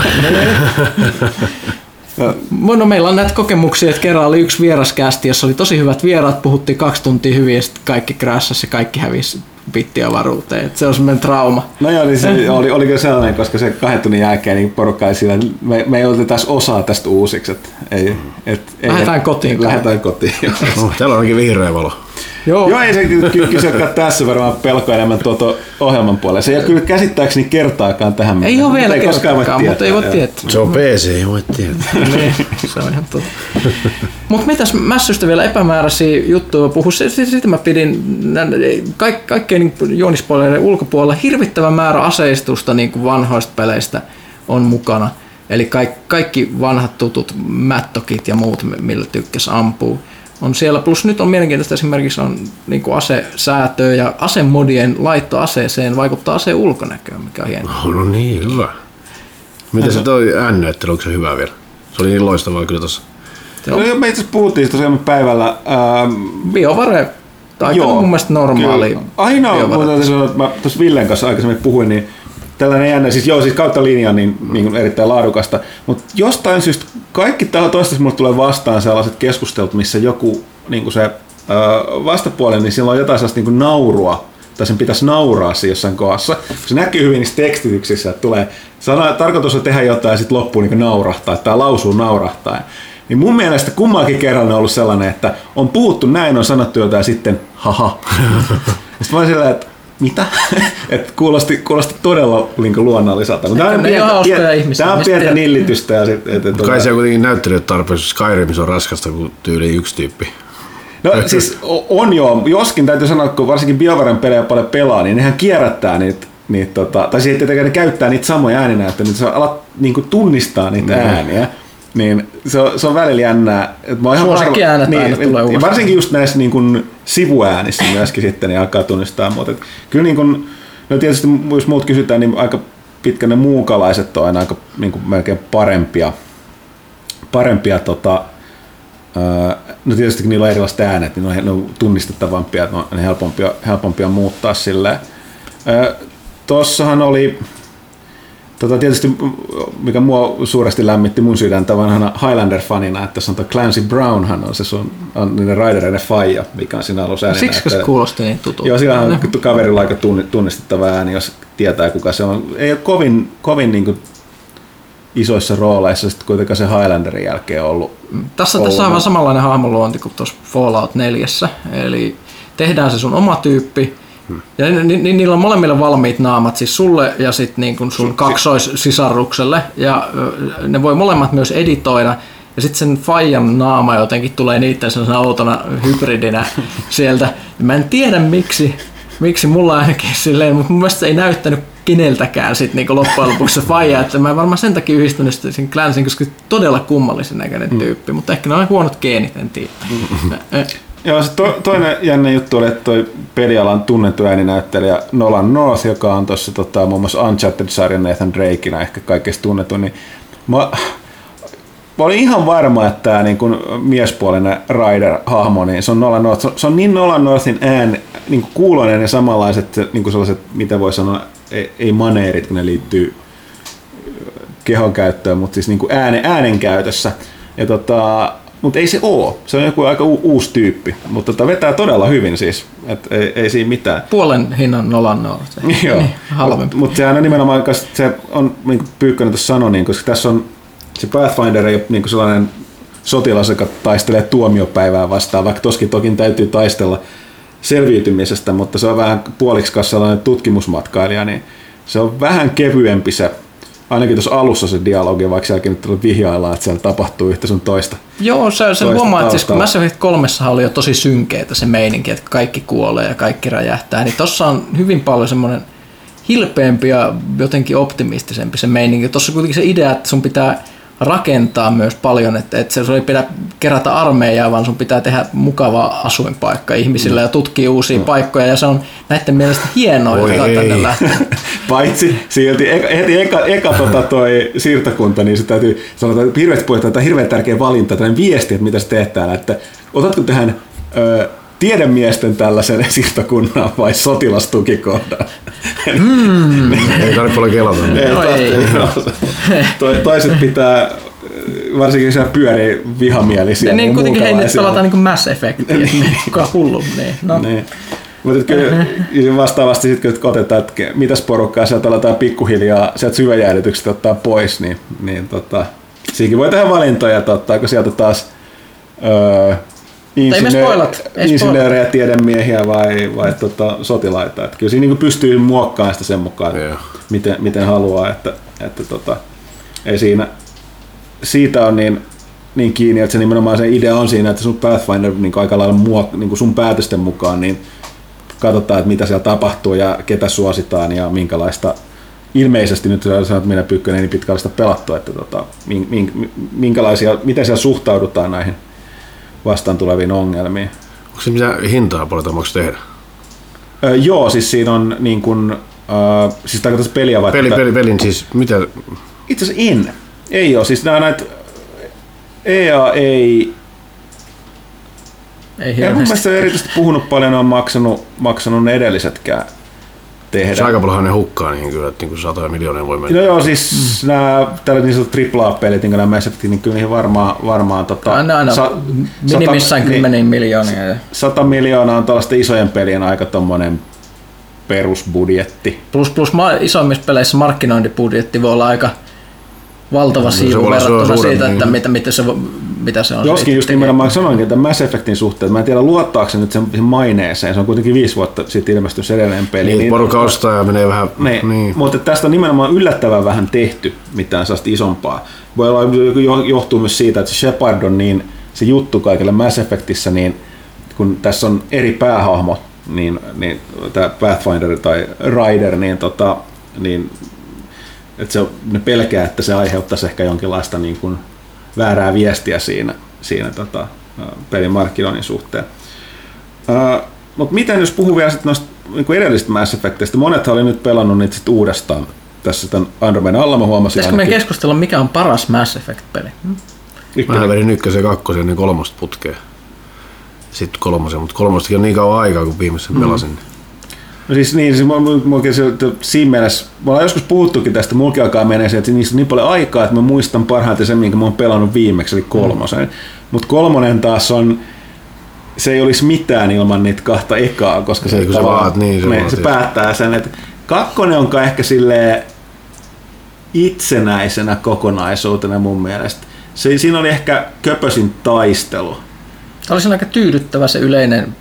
No meillä on näitä kokemuksia, että kerran oli yksi vieraskästi, jossa oli tosi hyvät vieraat, puhuttiin kaksi tuntia hyvin ja sitten kaikki krässäsi ja kaikki hävisi bittiavaruuteen. Et se on semmoinen trauma. No joo, niin se oli, oli kyllä sellainen, koska se kahden tunnin jälkeen niin porukka ei sillä, me, me ei oteta osaa tästä uusiksi. Et, ei, et, ei, Lähdetään kotiin. Lähdetään kotiin. Oh, täällä on ainakin vihreä valo. Joo, Joo, ei se ky- ky- kysyäkään tässä varmaan pelko enemmän tuota ohjelman puolella. Se ei ole kyllä käsittääkseni kertaakaan tähän ei ole vielä ei koskaan voi kertaakaan, mutta ei voi tietää. Se on PC, ei voi tietää. Niin, se on ihan totta. Mutta mitäs mässystä vielä epämääräisiä juttuja puhu? Sitä mä pidin kaik, kaikkein niin juonispoileiden ulkopuolella hirvittävä määrä aseistusta niin kuin vanhoista peleistä on mukana. Eli kaikki, kaikki vanhat tutut mättokit ja muut, millä tykkäs ampuu, on siellä. Plus nyt on mielenkiintoista esimerkiksi on niin kuin asesäätöä ja asemodien laitto aseeseen vaikuttaa aseen ulkonäköön, mikä on hienoa. Oh, no niin, hyvä. Miten se toi ääninäyttely, onko se hyvä vielä? Se oli niin loistavaa kyllä tossa. Se No, on me itse asiassa puhuttiin tosiaan päivällä. Ähm, biovare, aika mun mielestä normaali. Kyllä. Ainoa, mutta sanoa, että mä tuossa Villen kanssa aikaisemmin puhuin, niin tällainen jännä, siis joo, siis kautta linjan niin, niin kuin erittäin laadukasta, mutta jostain syystä kaikki täällä toistaiseksi mulle tulee vastaan sellaiset keskustelut, missä joku niin kuin se ö, vastapuoli, niin sillä on jotain sellaista niin kuin naurua, tai sen pitäisi nauraa siinä jossain kohdassa. Se näkyy hyvin niissä tekstityksissä, että tulee, sana, tarkoitus on tehdä jotain ja sitten loppuun niin naurahtaa, tämä lausuu naurahtaa. Niin mun mielestä kummallakin kerralla on ollut sellainen, että on puhuttu näin, on sanottu jotain ja sitten haha. Sitten mä olin sillä, että mitä? Et kuulosti, kuulosti todella niin luonnolliselta. Mutta Tämä on pientä, ihmisiä, tämä on pientä nillitystä. Ja sit, et, et, Kai se on kuitenkin näyttelyt tarpeeksi. Skyrimissä on raskasta kuin tyyli yksi tyyppi. No siis on joo, joskin täytyy sanoa, kun varsinkin BioVaren pelejä paljon pelaa, niin nehän kierrättää niitä, niitä tota, tai sitten tietenkään ne käyttää niitä samoja ääninäyttöjä, niin sä alat niin kuin tunnistaa niitä Mm. ääniä. Niin se on, se on välillä jännää. Että mä oon ihan Suosikkiäänet varma- aina tulee uudestaan. varsinkin just näissä niin kuin sivuäänissä myöskin sitten niin alkaa tunnistaa. Mutta et kyllä niin kuin, no tietysti jos muut kysytään, niin aika pitkä ne muukalaiset on aina aika niin kuin melkein parempia, parempia tota, Öö, no tietysti kun niillä on erilaiset äänet, niin ne on, tunnistettavampia, ne on helpompia, helpompia muuttaa silleen. Öö, tossahan oli, tota tietysti mikä mua suuresti lämmitti mun sydäntä vanhana Highlander-fanina, että tuo Clancy Brownhan on se sun, on niiden Raidereiden faija, mikä on siinä alussa Siksi se kuulosti niin tutulta. Joo, sillä on kaverilla aika tunni- tunnistettava ääni, jos tietää kuka se on. Ei ole kovin, kovin niin kuin isoissa rooleissa sitten kuitenkaan se Highlanderin jälkeen ollut. Tässä, ollut. tässä on aivan samanlainen hahmoluonti kuin tuossa Fallout 4. Eli tehdään se sun oma tyyppi, ja ni, ni, ni, niillä on molemmilla valmiit naamat, siis sulle ja sitten niin kun sun kaksoissisarrukselle. Ja ne voi molemmat myös editoida. Ja sitten sen Fajan naama jotenkin tulee niiden sellaisena outona hybridinä sieltä. Ja mä en tiedä miksi, miksi mulla ainakin silleen, mutta mun mielestä se ei näyttänyt keneltäkään sit niinku loppujen lopuksi se faija, että mä en varmaan sen takia yhdistänyt sen Clansin, koska se todella kummallisen näköinen tyyppi, mutta ehkä ne on huonot geenit, en tiedä. Joo, se to, toinen jännä juttu oli, että toi pelialan tunnettu ääninäyttelijä Nolan North, joka on tuossa tota, muun muassa Uncharted-sarjan Nathan Drakeina ehkä kaikkein tunnettu, niin mä, mä olin ihan varma, että tämä niin kun miespuolinen Ryder-hahmo, niin se on Nolan North. Se on- niin Nolan Northin ään, niin kuuloinen ja samanlaiset niin kuin sellaiset, mitä voi sanoa, ei, ei maneerit, kun ne liittyy kehon käyttöön, mutta siis niin kuin äänen, äänen käytössä. Ja tota, mutta ei se oo. Se on joku aika u- uusi tyyppi, mutta tota vetää todella hyvin siis. Et ei, ei siinä mitään. Puolen hinnan nolan nolla. Joo, Niin, halvempi. mutta mut sehän on nimenomaan, se on, niin kuin Pyykkönen tuossa sanoi, niin, koska tässä on, se Pathfinder ei ole niin kuin sellainen sotilas, joka taistelee tuomiopäivää vastaan, vaikka toskin toki täytyy taistella selviytymisestä, mutta se on vähän puoliksi sellainen tutkimusmatkailija, niin se on vähän kevyempi se, ainakin tuossa alussa se dialogi, vaikka sielläkin nyt vihjaillaan, että siellä tapahtuu yhtä sun toista. Joo, se, se Toista huomaa, että siis kun. Mass Effect 3 oli jo tosi synkeitä se meininki, että kaikki kuolee ja kaikki räjähtää, niin tossa on hyvin paljon semmoinen hilpeämpi ja jotenkin optimistisempi se meininki. Tuossa on kuitenkin se idea, että sun pitää rakentaa myös paljon, että, että se ei pidä kerätä armeijaa, vaan sun pitää tehdä mukava asuinpaikka ihmisille ja tutkia uusia paikkoja, ja se on näiden mielestä hienoa, Oi jota ei. tänne lähtee. Paitsi silti eka, heti eka, eka tota toi siirtokunta, niin se täytyy sanoa, että hirveästi puhutaan, että hirveän tärkeä valinta, tällainen viesti, että mitä sä teet täällä, että otatko tähän ö, tiedemiesten tällaisen siirtokunnan vai sotilastukikohdan? Ei tarvitse paljon kelata. Ei, No ei. Toi- Toiset pitää, varsinkin siellä pyörii vihamielisiä. Ja niin kuitenkin hei, nyt pelataan niin kuin Mass Effectia, niin. kuka hullu. Niin. No. Niin. Mutta kyllä vastaavasti sitten kun otetaan, että mitäs porukkaa sieltä aletaan pikkuhiljaa sieltä syväjäädytyksestä ottaa pois, niin, niin tota, siinäkin voi tehdä valintoja, että ottaako sieltä taas öö, Spoilat. insinöörejä, tiedemiehiä vai, vai tota, sotilaita. Että kyllä siinä niin pystyy muokkaamaan sitä sen mukaan, Joo. miten, miten haluaa, että, että tota, ei siinä, siitä on niin, niin kiinni, että se nimenomaan se idea on siinä, että sun Pathfinder niin aika lailla muok, niin sun päätösten mukaan, niin katsotaan, että mitä siellä tapahtuu ja ketä suositaan ja minkälaista ilmeisesti nyt sä sanot, minä Pyykkönen niin pitkälle sitä pelattu, että tota, min- min- minkälaisia, miten siellä suhtaudutaan näihin vastaan tuleviin ongelmiin. Onko se mitään hintaa paljon maksaa tehdä? Öö, joo, siis siinä on niin kuin, öö, siis tarkoitus peliä vai? Peli, peli, pelin siis, mitä, Itse asiassa en. Ei ole. Siis nämä näitä EA ei, Ei ei mun hirveästi. mielestä erityisesti puhunut paljon, ne on maksanut, maksanut ne edellisetkään tehdä. se aika paljon ne hukkaa niihin kyllä, että niin kuin satoja miljoonia voi mennä. No joo, siis mm. nämä tällaiset niin sanotut AAA-pelit, niin kuin nämä Mass Effect, niin kyllä niihin varmaan, varmaan tota, Aina, aina sa- minimissään niin, kymmeniin miljoonia. Ja 100 miljoonaa on tällaisten isojen pelien aika tommonen perusbudjetti. plus, plus isommissa peleissä markkinointibudjetti voi olla aika valtava siivu verrattuna siitä, että niin. mitä, mitä, se, mitä se on. Joskin se just nimenomaan sanoinkin, että Mass Effectin suhteen, mä en tiedä luottaako se nyt sen maineeseen, se on kuitenkin viisi vuotta sitten ilmestynyt se edelleen peli. Niin, porukka ostaa ja menee vähän... Niin, niin. mutta tästä on nimenomaan yllättävän vähän tehty mitään sellaista isompaa. Voi olla jo- johtuu myös siitä, että se Shepard on niin se juttu kaikille Mass Effectissä, niin kun tässä on eri päähahmo, niin, niin tämä Pathfinder tai Rider, niin, tota, niin että se, ne pelkää, että se aiheuttaisi ehkä jonkinlaista niin kuin väärää viestiä siinä, siinä tota, pelin markkinoinnin suhteen. Mutta miten jos puhuu vielä sit noista niin edellisistä Mass Effectista, monethan oli nyt pelannut niitä sit uudestaan tässä tämän Andromedan alla, mä huomasin Pitäisikö ainakin. keskustella, mikä on paras Mass Effect-peli? Hmm? Mä vedin ykkösen ja kakkosen niin kolmosta putkea. Sitten kolmosen, mutta kolmostakin on niin kauan aikaa, kun viimeisen Mm. No siis niin, siis mulla, mulla, se, että siinä mielessä, me ollaan joskus puhuttukin tästä, mulkin alkaa menee se, että niissä on niin paljon aikaa, että mä muistan parhaiten sen, minkä mä oon pelannut viimeksi, eli kolmosen. Mm. Mutta kolmonen taas on, se ei olisi mitään ilman niitä kahta ekaa, koska se, Ei, kun se vaat- niin, se ne, se päättää sen, että kakkonen on ehkä silleen itsenäisenä kokonaisuutena mun mielestä. Se, siinä oli ehkä köpösin taistelu. Olisi aika tyydyttävä se yleinen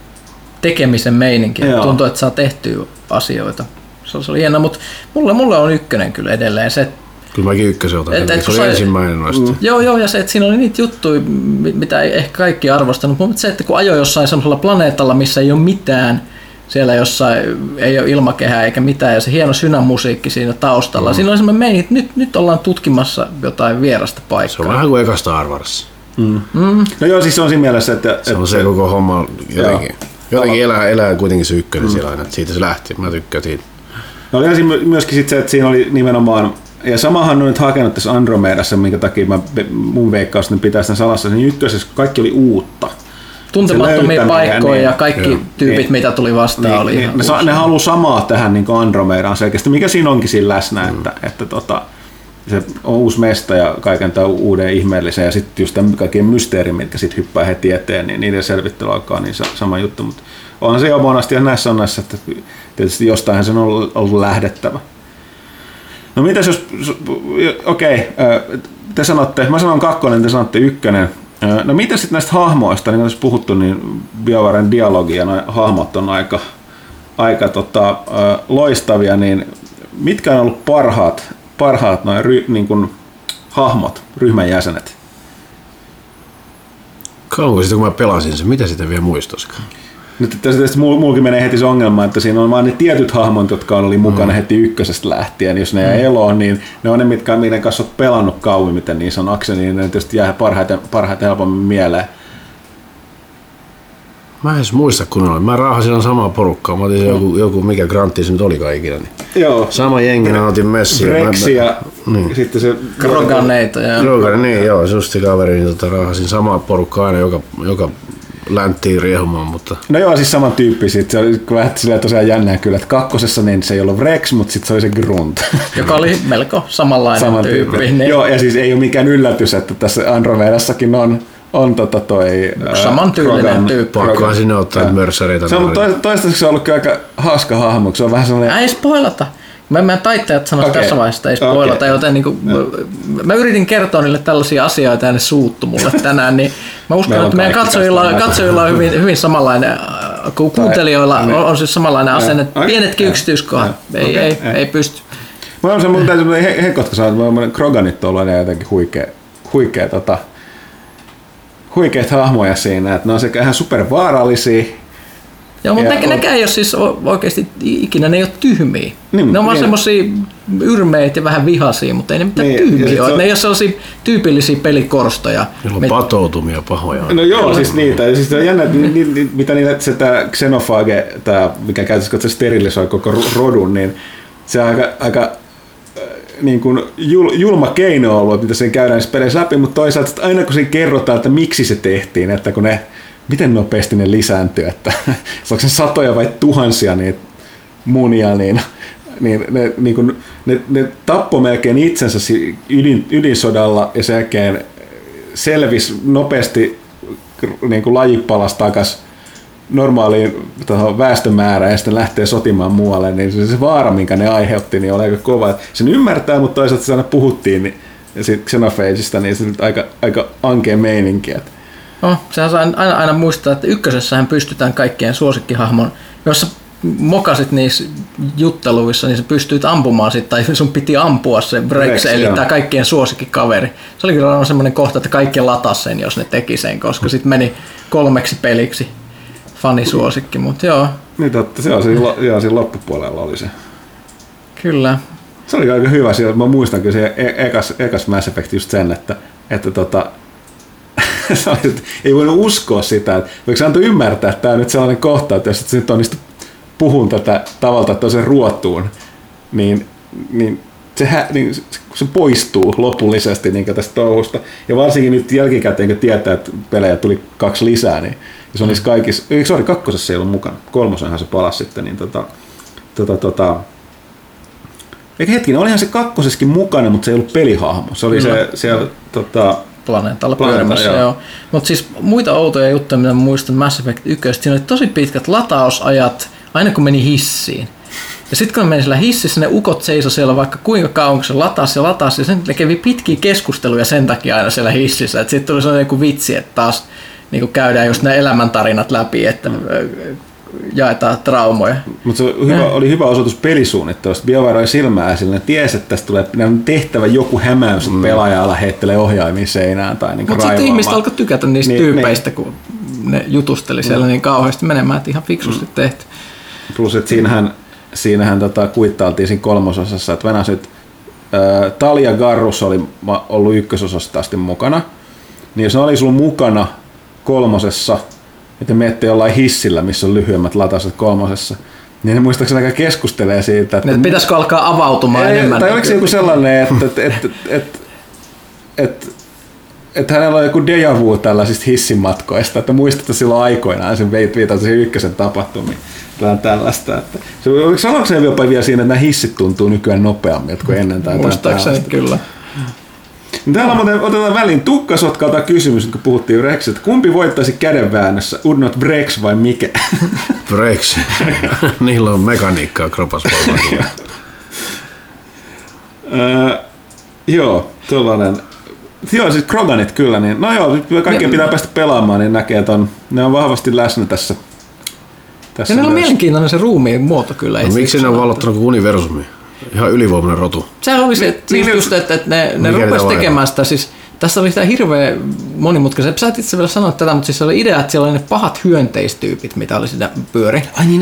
tekemisen meininki. Joo. Tuntuu, että saa tehtyä asioita. Se oli- se oli hienoa, mutta mulle, mulle on ykkönen kyllä edelleen se, että Kyllä mäkin ykkösen otan. Et- Et, se oli sai- ensimmäinen noista. Mm. Joo, joo, ja se, että siinä oli niitä juttuja, mi- mitä ei ehkä kaikki arvostanut, mutta se, että kun ajoi jossain sellaisella planeetalla, missä ei ole mitään, siellä jossain ei ole ilmakehää eikä mitään, ja se hieno synämusiikki siinä taustalla. Mm. Siinä oli semmoinen meininki, että nyt, nyt ollaan tutkimassa jotain vierasta Se paikkaa. on vähän kuin eka Star Wars. No joo, siis se on siinä mielessä, että, Se on se koko homma jotenkin. Jotenkin elää, elää kuitenkin se ykkönen mm. siellä aina. että Siitä se lähti. Mä tykkään siitä. No oli myöskin sit se, että siinä oli nimenomaan, ja samahan on nyt hakenut tässä Andromedassa, minkä takia mä, mun veikkaus, että ne pitää sitä salassa, niin ykkösessä kaikki oli uutta. Tuntemattomia paikkoja niin. ja kaikki Joo. tyypit, Niin. mitä tuli vastaan, Niin, oli niin, ihan ne, ne haluaa samaa tähän niin Andromedaan selkeästi, mikä siinä onkin siinä läsnä, mm. että, että tota, se on uusi mesta ja kaiken tämän uuden ihmeellisen ja sitten just tämän kaikkien mysteerin, mitkä sitten hyppää heti eteen, niin niiden selvittely alkaa niin sa- sama juttu, mutta onhan se jo monesti ja näissä on näissä, että tietysti jostain sen on ollut, lähdettävä. No mitäs jos, okei, okay, te sanotte, mä sanon kakkonen, te sanotte ykkönen. No mitä sitten näistä hahmoista, niin kuin tässä puhuttu, niin BioVaren dialogi ja nuo hahmot on aika, aika tota, loistavia, niin mitkä on ollut parhaat, parhaat noin ry, niin kuin, hahmot, ryhmän jäsenet? Kauan sitten kun mä pelasin sen, mitä sitä vielä muistaisikaan? Nyt tässä tietysti mul- mulkin menee heti se ongelma, että siinä on vain ne tietyt hahmot, jotka oli mukana mm. heti ykkösestä lähtien. Jos ne jää mm. eloon, niin ne on ne, mitkä, niiden kanssa olet pelannut kauemmin, miten niissä on akse, niin ne tietysti jää parhaiten, parhaiten helpommin mieleen. Mä en edes muista kunnolla. Mä raahasin silloin samaa porukkaa. Mä otin joku, joku mikä grantti se nyt olikaan ikinä. Niin. Joo. Sama jengi, mä otin messiä. Rexi ja Niin. sitten se... Kroganeita ja Joo, niin joo, susti kaveri, niin tota, raahasin samaa porukkaa aina joka, joka länttiin riehumaan, mutta No joo, siis saman tyyppi. Sit se oli vähän silleen tosiaan jännää kyllä, että kakkosessa niin se ei ollut Rex, mutta sitten se oli se Grunt. joka oli melko samanlainen Saman tyyppi. tyyppi. Niin. Joo, ja siis ei ole mikään yllätys, että tässä Andromedassakin on, on tota toi... ää, Saman tyylinen Krogan- tyyppi. pakkohan sinne ottaa mörsäreitä. Se on tois- toistaiseksi ollut kyllä aika hauska hahmo, kun se on vähän sellainen... Ei spoilata. Mä, mä taittajat sanois Okei. tässä vaiheessa, että ei spoilata, Okei. joten niin kuin, mä yritin kertoa niille tällaisia asioita ja ne suuttu mulle tänään, niin mä uskon, että meidän katsojilla, katsojilla on hyvin, hyvin samanlainen, äh, kuin kuuntelijoilla on, on siis samanlainen asenne, että Okei. pienetkin Joo. yksityiskohdat, Joo. ei, Okei. ei, Ei. ei pysty. Mä on se mun täytyy he- henkot, kun sanoa, että Kroganit on ollut aina jotenkin huikea, huikea tota, huikeat hahmoja siinä, että ne on sekä ihan supervaarallisia, Joo, mutta Ja ne, on- nekään ei ole siis oikeasti ikinä, ne ei ole tyhmiä. Niin, ne on vaan niin. semmosia yrmeitä ja vähän vihaisia, mutta ei ne mitään Niin, tyhmiä ole. se on- Ne ei ole sellaisia tyypillisiä pelikorstoja. Niillä on Me- patoutumia pahoja. No joo, siis niitä. Ja siis on jännä, että ni, ni, ni, mitä niitä, se tää xenofage, tää, mikä se sterilisoi koko rodun, niin se on aika, aika niin kuin jul, julma keino ollut, että mitä sen käydään niissä peleissä läpi, mutta toisaalta että aina kun siinä kerrotaan, että miksi se tehtiin, että kun ne, miten nopeasti ne lisääntyy, että onko se satoja vai tuhansia niitä munia, niin, niin ne, niin kuin, ne, ne tappoi melkein itsensä ydin, ydinsodalla ja sen jälkeen selvisi nopeasti niin kuin laji palasi takas normaaliin tuohon väestömäärään ja sitten lähtee sotimaan muualle, niin se, se vaara, minkä ne aiheutti, niin oli aika kova. Sen ymmärtää, mutta toisaalta se aina puhuttiin niin, ja sit Xenophageista, niin se nyt aika, aika ankea meininki. Että No, sehän saa aina, aina muistaa, että ykkösessähän pystytään kaikkien suosikkihahmon, jos sä mokasit niissä jutteluissa, niin sä pystyit ampumaan sit, tai sun piti ampua se Brex, Rex, eli tämä kaikkien suosikkikaveri. Se oli kyllä semmoinen kohta, että kaikki latas sen, jos ne teki sen, koska sitten meni kolmeksi peliksi fanisuosikki, mutta joo, niin totta, se on siinä, joo, siinä loppupuolella oli se. kyllä. Se oli aika hyvä siellä. Mä muistan kyllä se e- ekas, ekas Mass Effect just sen, että, että tota, ei voinut uskoa sitä, että voiko se antoi ymmärtää, että tämä on nyt sellainen kohta, että jos et nyt onnistu puhun tätä tavalta toisen ruotuun, niin, niin se, hä, niin se poistuu lopullisesti niin tästä touhusta. Ja varsinkin nyt jälkikäteen, kun tietää, että pelejä tuli kaksi lisää, niin se on niissä kaikissa, ei sorry, kakkosessa ei ollut mukana, kolmosenhan se palasi sitten, niin tota, tota, tota, eikä hetkinen, olihan se kakkoseskin mukana, mutta se ei ollut pelihahmo. Se oli se siellä, tota, planeetalla pyörimässä, joo. joo. Mutta siis muita outoja juttuja, mitä muistan Mass Effect 1, siinä oli tosi pitkät latausajat, aina kun meni hissiin. Ja sitten kun meni siellä hississä, ne ukot seisoi siellä vaikka kuinka kauan, kun se latasi ja latasi, ja sen ne kävi pitkiä keskusteluja sen takia aina siellä hississä. Sitten tuli sellainen joku vitsi, että taas niin käydään just ne elämäntarinat läpi, että ö, jaetaan traumoja. Mutta se oli hyvä, oli hyvä osoitus pelisuunnittelusta. BioWare oli silmää sillä ne tiesi, että tästä tulee on tehtävä joku hämäys, että pelaajalla heittelee ohjaimia seinään tai niin Mutta sitten ihmiset alkoi tykätä niistä niin, tyypeistä, kun ne jutusteli siellä niin kauheasti menemään, että ihan fiksusti tehty. Plus, että siinähän, siinähän tota, kuittailtiin siinä kolmososassa, että Venäsyt, ää, Talia Garrus oli ollut ykkösosasta asti mukana, niin jos ne oli sulla mukana kolmosessa, että menette jollain hissillä, missä on lyhyemmät lataukset kolmosessa, niin ne muistaakseni aika keskustelee siitä, että Että pitäisikö alkaa avautumaan Ei, enemmän? Tai oliko se joku sellainen, että, että, että, että, että, että hänellä on joku deja vu tällaisista hissimatkoista, että muistatte silloin aikoinaan sen viitan siihen ykkösen tapahtumiin. Jotain tällaista. Että, se, sanoiko se jopa vielä siinä, että nämä hissit tuntuu nykyään nopeammin kuin ennen tai Muistaakseni tällaista? No Täällä muuten otetaan väliin tukkasotkalta kysymys, kun puhuttiin Brexit. Kumpi voittaisi kädenväännössä, Udnot Brex vai mikä? Breaks. Niillä on mekaniikkaa kropas. Öö, joo, tuollainen. Joo, siis Kroganit kyllä, niin no joo, kaikkien Ne- pitää päästä pelaamaan, niin näkee ton, ne on vahvasti läsnä tässä. tässä Ja niillä on mielenkiintoinen se ruumiin muoto kyllä. No, itse miksi ne on vallottanut kuin universumi? Ihan ylivoimainen rotu. Sehän oli se, Niin, että, siis just, että, että ne, ne Mikä rupesi niitä tekemään sitä, siis tässä oli sitä hirveä monimutkainen. Sä et itse vielä sanoa tätä, mutta siis se oli idea, että siellä oli ne pahat hyönteistyypit, mitä oli siinä pyöri. Ai niin,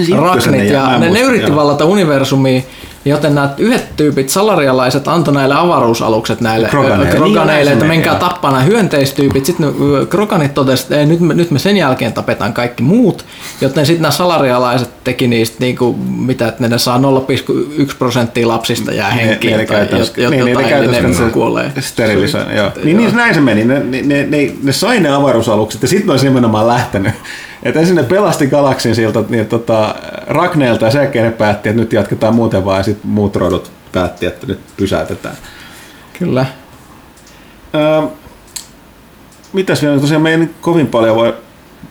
ne ja mä ne, ne yritti joo. vallata universumia, joten nämä yhdet tyypit, salarialaiset, antoi näille avaruusalukset näille Kroganeille. kroganeille, Niin, että menkää joo. tappaa nämä hyönteistyypit. Sitten ne, ö, kroganit totesivat, että ei, nyt, me, nyt me sen jälkeen tapetaan kaikki muut, joten sitten nämä salarialaiset teki niistä, niinku, mitä, että ne saa 0,1 prosenttia lapsista jää henkiin, ne, ne tai käytännössä, jot- niin, jotain, ne käytännössä ne kuolee. sterilisoin, joo. Niin, niin näin se meni. Ne, ne, ne, ne, ne sai ne avaruusalukset ja sitten ne olisi nimenomaan lähtenyt. Että ensin ne pelasti galaksin siltä niin, tota, Ragneelta ja sen jälkeen ne päätti, että nyt jatketaan muuten vaan ja sitten muut rodut päätti, että nyt pysäytetään. Kyllä. Öö, mitäs vielä? Tosiaan me ei nyt kovin paljon voi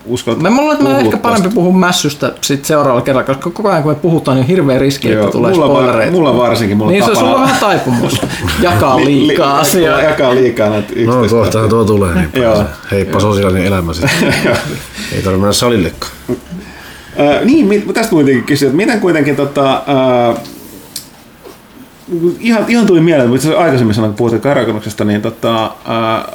uskaltaa Mä luulen, että mä ehkä parempi tästä. puhua mässystä sit seuraavalla kerralla, koska koko ajan kun me puhutaan, niin on hirveä riski, Joo, että tulee mulla, var, spoilereita. mulla varsinkin. Mulla niin se on tapana- sulla vähän taipumus jakaa li- li- liikaa asiaa. Jakaa liikaa näitä No kohtahan tuo tulee. Niin Joo. Heippa sosiaalinen elämä sitten. Ei tarvitse mennä salillekaan. Öö, niin, tästä kuitenkin kysyä, että miten kuitenkin tota, öö, ihan, ihan tuli mieleen, mutta aikaisemmin sanoin, kun puhuttiin karakonuksesta, niin tota, öö,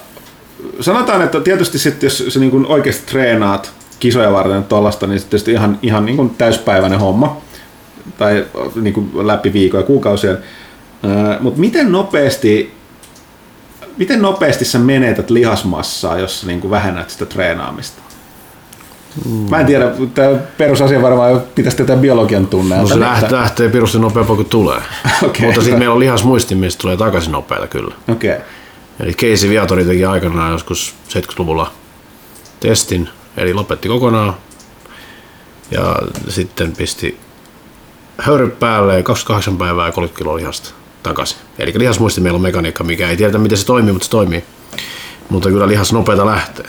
sanotaan, että tietysti sitten, jos sä niin kuin oikeasti treenaat kisoja varten tuollaista, niin sitten tietysti ihan, ihan niin kuin täyspäiväinen homma, tai niin kuin läpi viikon ja kuukausien. Öö, mutta miten nopeasti, miten nopeasti sä menetät lihasmassaa, jos sä niin kuin vähennät sitä treenaamista? Mä en tiedä, tämä perusasia varmaan pitäisi tätä biologian tunne. No se lähtee, lähtee pirusti nopeampaa kuin tulee. Okei. Mutta sitten meillä on lihasmuisti, mistä tulee takaisin nopeita kyllä. Okei. Eli Casey Viatori teki aikanaan joskus 70-luvulla testin, eli lopetti kokonaan. Ja sitten pisti höyryt päälle ja 28 päivää ja 30 kiloa lihasta takaisin. Eli lihasmuisti meillä on mekaniikka, mikä ei tiedä miten se toimii, mutta se toimii. Mutta kyllä lihas nopeita lähtee.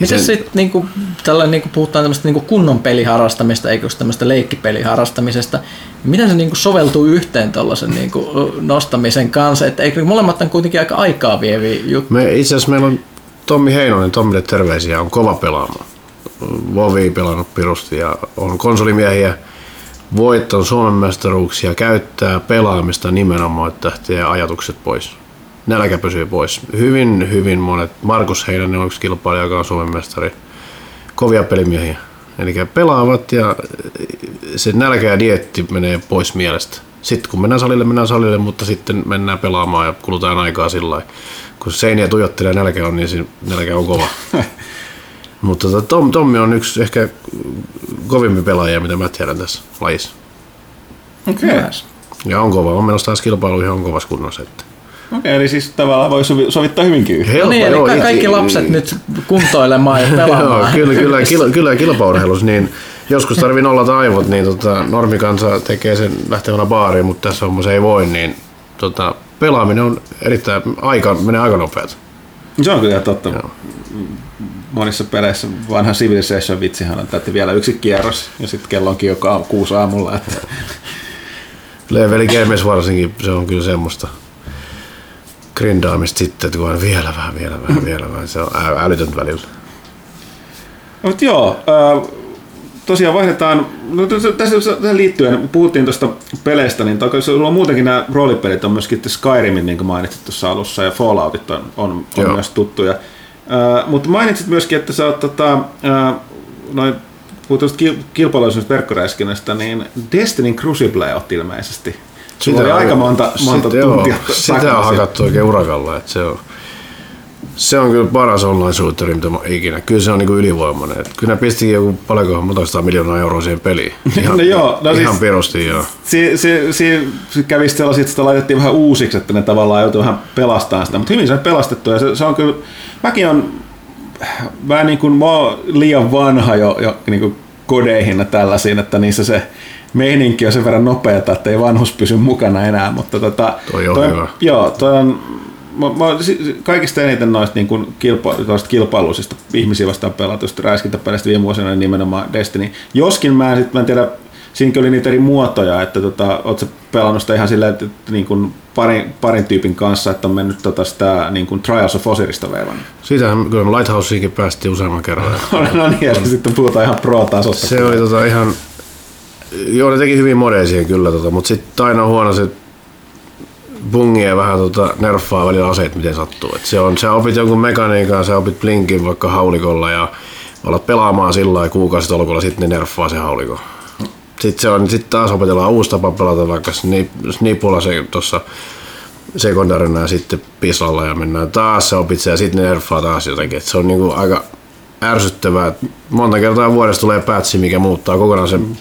Miten sitten niinku, tällä niinku puhutaan tämmöistä niinku kunnon peliharrastamista, just tämmöistä leikkipeliharrastamisesta, miten se niinku soveltuu yhteen tuollaisen niinku nostamisen kanssa? Et eikö molemmat on kuitenkin aika aikaa vieviä juttuja? Me, itse asiassa meillä on Tommi Heinonen, Tommille terveisiä, on kova pelaamaan. Vovi pelannut pirusti ja on konsolimiehiä, voittanut Suomen mestaruuksia, käyttää pelaamista nimenomaan, että lähtee ajatukset pois. Nälkä pysyy pois. Hyvin, hyvin monet. Markus Heinonen on yksi kilpailija, joka on Suomen mestari. Kovia pelimiehiä. Eli pelaavat ja se nälkä ja dietti menee pois mielestä. Sitten kun mennään salille, mennään salille, mutta sitten mennään pelaamaan ja kulutaan aikaa sillä lailla. Kun seiniä tuijottelee ja nälkä on, niin se nälkä on kova. mutta tota, Tom, Tommi on yksi ehkä kovimpi pelaaja, mitä mä tiedän tässä lajissa. Okei. Yes. Ja on kova, on menossa taas kilpailuihin, on kovassa kunnossa. Että. Okei, eli siis tavallaan voi sovi- sovittaa hyvinkin yhteen. No niin, eli joo, itse- kaikki lapset nyt kuntoilemaan ja Joo, pelaamaan. kyllä, kyllä, kil, kyllä kilpaurheilussa, niin joskus tarvii nollata aivot, niin tota, normikansa tekee sen lähtevänä baariin, mutta tässä hommassa ei voi, niin tota, pelaaminen on erittäin, aika, menee aika nopeasti. Se on kyllä totta. Joo. Monissa peleissä vanha Civilization vitsihän on, että vielä yksi kierros ja sitten kello onkin jo ka- kuusi aamulla. Että... Leveli Games varsinkin, se on kyllä semmoista grindaamista sitten, että kun vielä vähän, vielä vähän, vielä vähän, se on älytöntä välillä. Mut joo, tosiaan vaihdetaan, no tässä, tähän liittyen, puhuttiin tuosta peleistä, niin toki sulla on muutenkin nämä roolipelit, on myöskin Skyrimin, niin kuin mainitsit tuossa alussa, ja Falloutit on, on, on myös tuttuja. Äh, mutta mainitsit myöskin, että sä oot tota, äh, noin, puhut tuosta kil- kilpailuisuudesta verkkoräiskinnästä, niin Destiny Crucible oot ilmeisesti. Sulla oli on- aika monta, monta sitä, tuntia joo, Sitä on hakattu oikein urakalla, että se on Se on kyllä paras online-suutteri, mitä mä ikinä. Kyllä se on niinku ylivoimainen. Et kyllä ne pistikin joku paljonkohan monta miljoonaa euroa siihen peliin. Ihan, No joo, no ihan siis- pirusti joo. Si, si, si, si kävi sellaisia, että sitä laitettiin vähän uusiksi, että ne tavallaan joutui vähän pelastamaan sitä, mutta hyvin se on pelastettu ja se, se on kyllä, mäkin on vähän niin kuin, mä oon liian vanha jo, jo niin kuin kodeihin ja tällaisiin, että niissä se meininki on sen verran nopeata, että ei vanhus pysy mukana enää, mutta tota, Toi on hyvä. Joo, toi on, mä, mä, kaikista eniten noista niin kuin kilpa, kilpailuisista ihmisiä vastaan pelatuista räiskintäpeleistä viime vuosina niin nimenomaan Destiny. Joskin mä en, sit, mä en tiedä, siinäkin oli niitä eri muotoja, että tota, oot sä pelannut sitä ihan silleen, että, että niin kuin parin, parin tyypin kanssa, että on mennyt tota sitä niin kuin Trials of Osirista veivannut. Siitähän kyllä Lighthouseinkin päästiin useamman kerran. no niin, ja sitten puhutaan ihan pro-tasosta. Se oli tota ihan... Joo, ne teki hyvin modeja siihen kyllä, tota, mutta sitten aina on huono se bungien vähän tota, nerfaa välillä aseet, miten sattuu. Et se on, sä opit jonkun mekaniikan, sä opit blinkin vaikka haulikolla ja alat pelaamaan sillä lailla kuukausitolkulla, sitten ne nerfaa se hauliko. Sitten se on, sit taas opetellaan uusi tapa pelata vaikka snip- snipulla se tuossa sekundarina ja sitten pislalla ja mennään taas se opit se ja sitten ne nerfaa taas jotenkin. Et se on niinku aika ärsyttävää. Monta kertaa vuodessa tulee patchi, mikä muuttaa kokonaan sen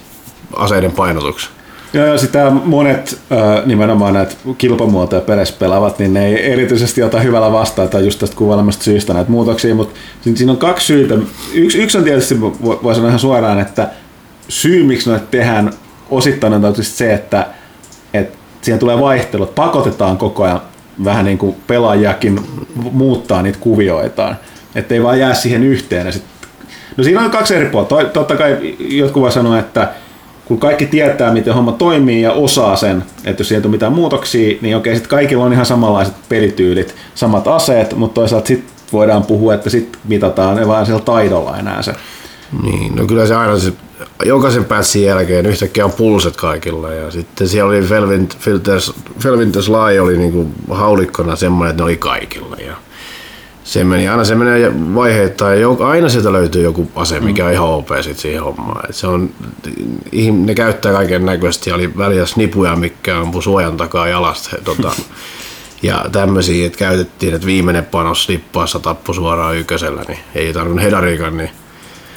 aseiden painotuksen. Joo, ja sitä monet nimenomaan näitä kilpamuotoja peleissä pelaavat, niin ne ei erityisesti ota hyvällä vastaan tai just tästä kuvailemasta syystä näitä muutoksia, mutta siinä, on kaksi syytä. Yksi, yksi on tietysti, vo- voi sanoa ihan suoraan, että syy miksi noita tehdään osittain on tietysti se, että, että siihen tulee vaihtelut, pakotetaan koko ajan vähän niin kuin pelaajakin muuttaa niitä kuvioitaan, ettei vaan jää siihen yhteen. Ja sit, no siinä on kaksi eri puolta. Totta kai jotkut voi sanoa, että kun kaikki tietää, miten homma toimii ja osaa sen, että jos sieltä on mitään muutoksia, niin okei, sitten kaikilla on ihan samanlaiset pelityylit, samat aseet, mutta toisaalta sitten voidaan puhua, että sitten mitataan ne vaan sillä taidolla enää se. Niin, no kyllä se aina se, jokaisen patchin jälkeen yhtäkkiä on pulset kaikilla ja sitten siellä oli Felvinters Lai oli niinku haulikkona semmoinen, että ne oli kaikilla ja se meni, aina se menee vaiheittain, ja aina sieltä löytyy joku ase, mikä on ihan OP sit siihen hommaan. Et se on, ne käyttää kaiken näköisesti, oli väliä snipuja, mikä ampui suojan takaa jalasta. Tota, ja tämmöisiä, että käytettiin, että viimeinen panos snippaassa tappoi suoraan ykkösellä, niin ei tarvinnut hedarikan, niin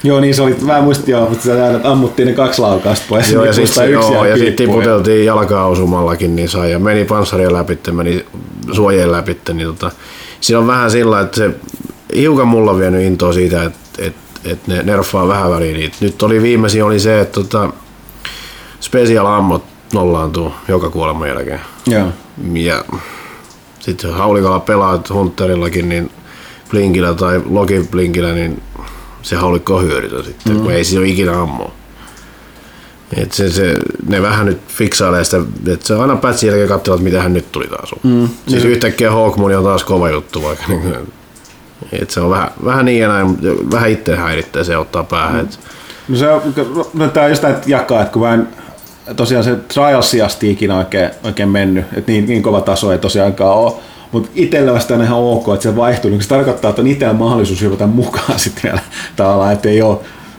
Joo, niin se oli, mä muistin joo, mutta sä että ammuttiin ne kaksi laukausta pois. Joo, ja nipusta sitten yksi joo, ja sit piippuun. tiputeltiin jalkaa osumallakin, niin sai, ja meni panssaria läpi, meni suojien läpi, niin tota, siinä on vähän sillä, että se hiukan mulla on vienyt intoa siitä, että et, et ne nerfaa vähän väliin niitä. Nyt oli viimeisin oli se, että tota, special ammot nollaantuu joka kuoleman jälkeen. Joo. Ja sitten jos haulikolla pelaat Hunterillakin, niin Blinkillä tai Login Blinkillä, niin se haulikko on hyödytön sitten, mm. kun ei siinä ole ikinä ammua. Et se, se, ne vähän nyt fiksailee sitä, että se aina patchin jälkeen katsovat, mitä hän nyt tuli taas. Mm. Siis yhtäkkiä Hawkmoon on taas kova juttu vaikka. Niin, et se on vähän, vähän niin ja näin, vähän itse häiritsee se ottaa päähän. Mm. Et, No se on, no on just näitä jakaa, että kun mä en tosiaan se Trialsi asti ikinä oikein, oikein mennyt, että niin, niin kova taso ei tosiaankaan ole, mutta itsellä vasta on ihan ok, että se vaihtuu, niin se tarkoittaa, että on itsellä mahdollisuus hypätä mukaan sitten vielä tavallaan, että ei ole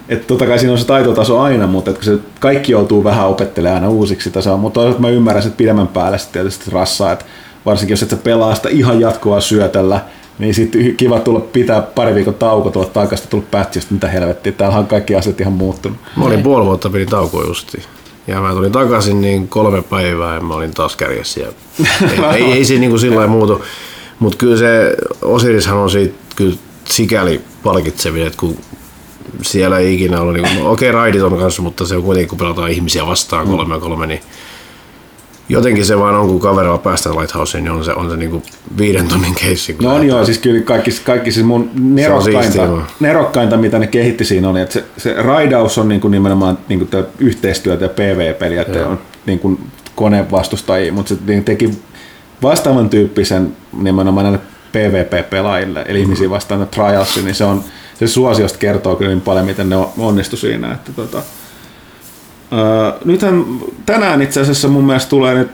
että totta kai siinä on se taitotaso aina, mutta että se kaikki joutuu vähän opettelemaan aina uusiksi sitä saa, mutta toisaalta mä ymmärrän että pidemmän päälle sitten tietysti rassaa, että varsinkin jos et sä pelaa sitä ihan jatkuvaa syötellä, niin sitten kiva tulla pitää pari viikon tauko tuolla takaisin, tulla patchista, mitä helvettiä, täällä on kaikki asiat ihan muuttunut. mä olin puoli vuotta pidin taukoa justiin. Ja mä tulin takaisin niin kolme päivää ja mä olin taas kärjessä. Ja ei, ei, ei se niin kuin sillä muutu. Mutta kyllä se Osirishan on siitä kyllä sikäli palkitsevin, että kun siellä ei ikinä ollut, niin no, okei okay, raidit on kanssa, mutta se on kuitenkin kun pelataan ihmisiä vastaan kolme ja kolme, niin jotenkin se vaan on, kun kaverilla päästään Lighthouseen, niin on se, on se niin kuin viiden tunnin keissi. No on lähdetään. joo, siis kyllä kaikki, kaikki siis mun nerokkainta, nerokkainta, mitä ne kehitti siinä oli, että se, se raidaus on niin kuin nimenomaan niin kuin yhteistyötä ja PvP-peliä, että on niin kuin konevastustajia, mutta se niin teki vastaavan tyyppisen nimenomaan näille PvP-pelaajille, eli ihmisiä vastaan ne trialsi, niin se on se suosiosta kertoo kyllä niin paljon, miten ne on- onnistu siinä. Että tota, Öö, nythän tänään itse asiassa mun mielestä tulee nyt,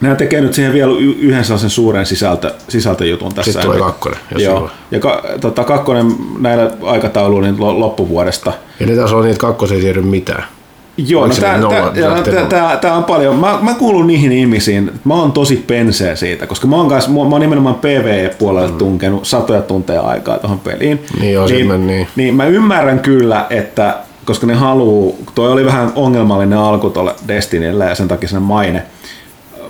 nämä tekee nyt siihen vielä yhden sellaisen suuren sisältö, sisältöjutun tässä. Sitten tulee kakkonen, jos Joo. hyvä. Ja ka, tota, kakkonen näillä aikatauluilla niin lo- loppuvuodesta. Ja ne taas on niitä kakkosia ei tiedä mitään. Joo, no tää, tää on paljon. Mä, mä kuulun niihin ihmisiin, mä oon tosi penseä siitä, koska mä oon, kanssa, mä oon nimenomaan PvE-puolelle tunkenut satoja tunteja aikaa tuohon peliin. Mm. Niin joo, se meni niin. niin mä ymmärrän kyllä, että koska ne haluu, toi oli vähän ongelmallinen alku tuolle Destinylle ja sen takia sen maine,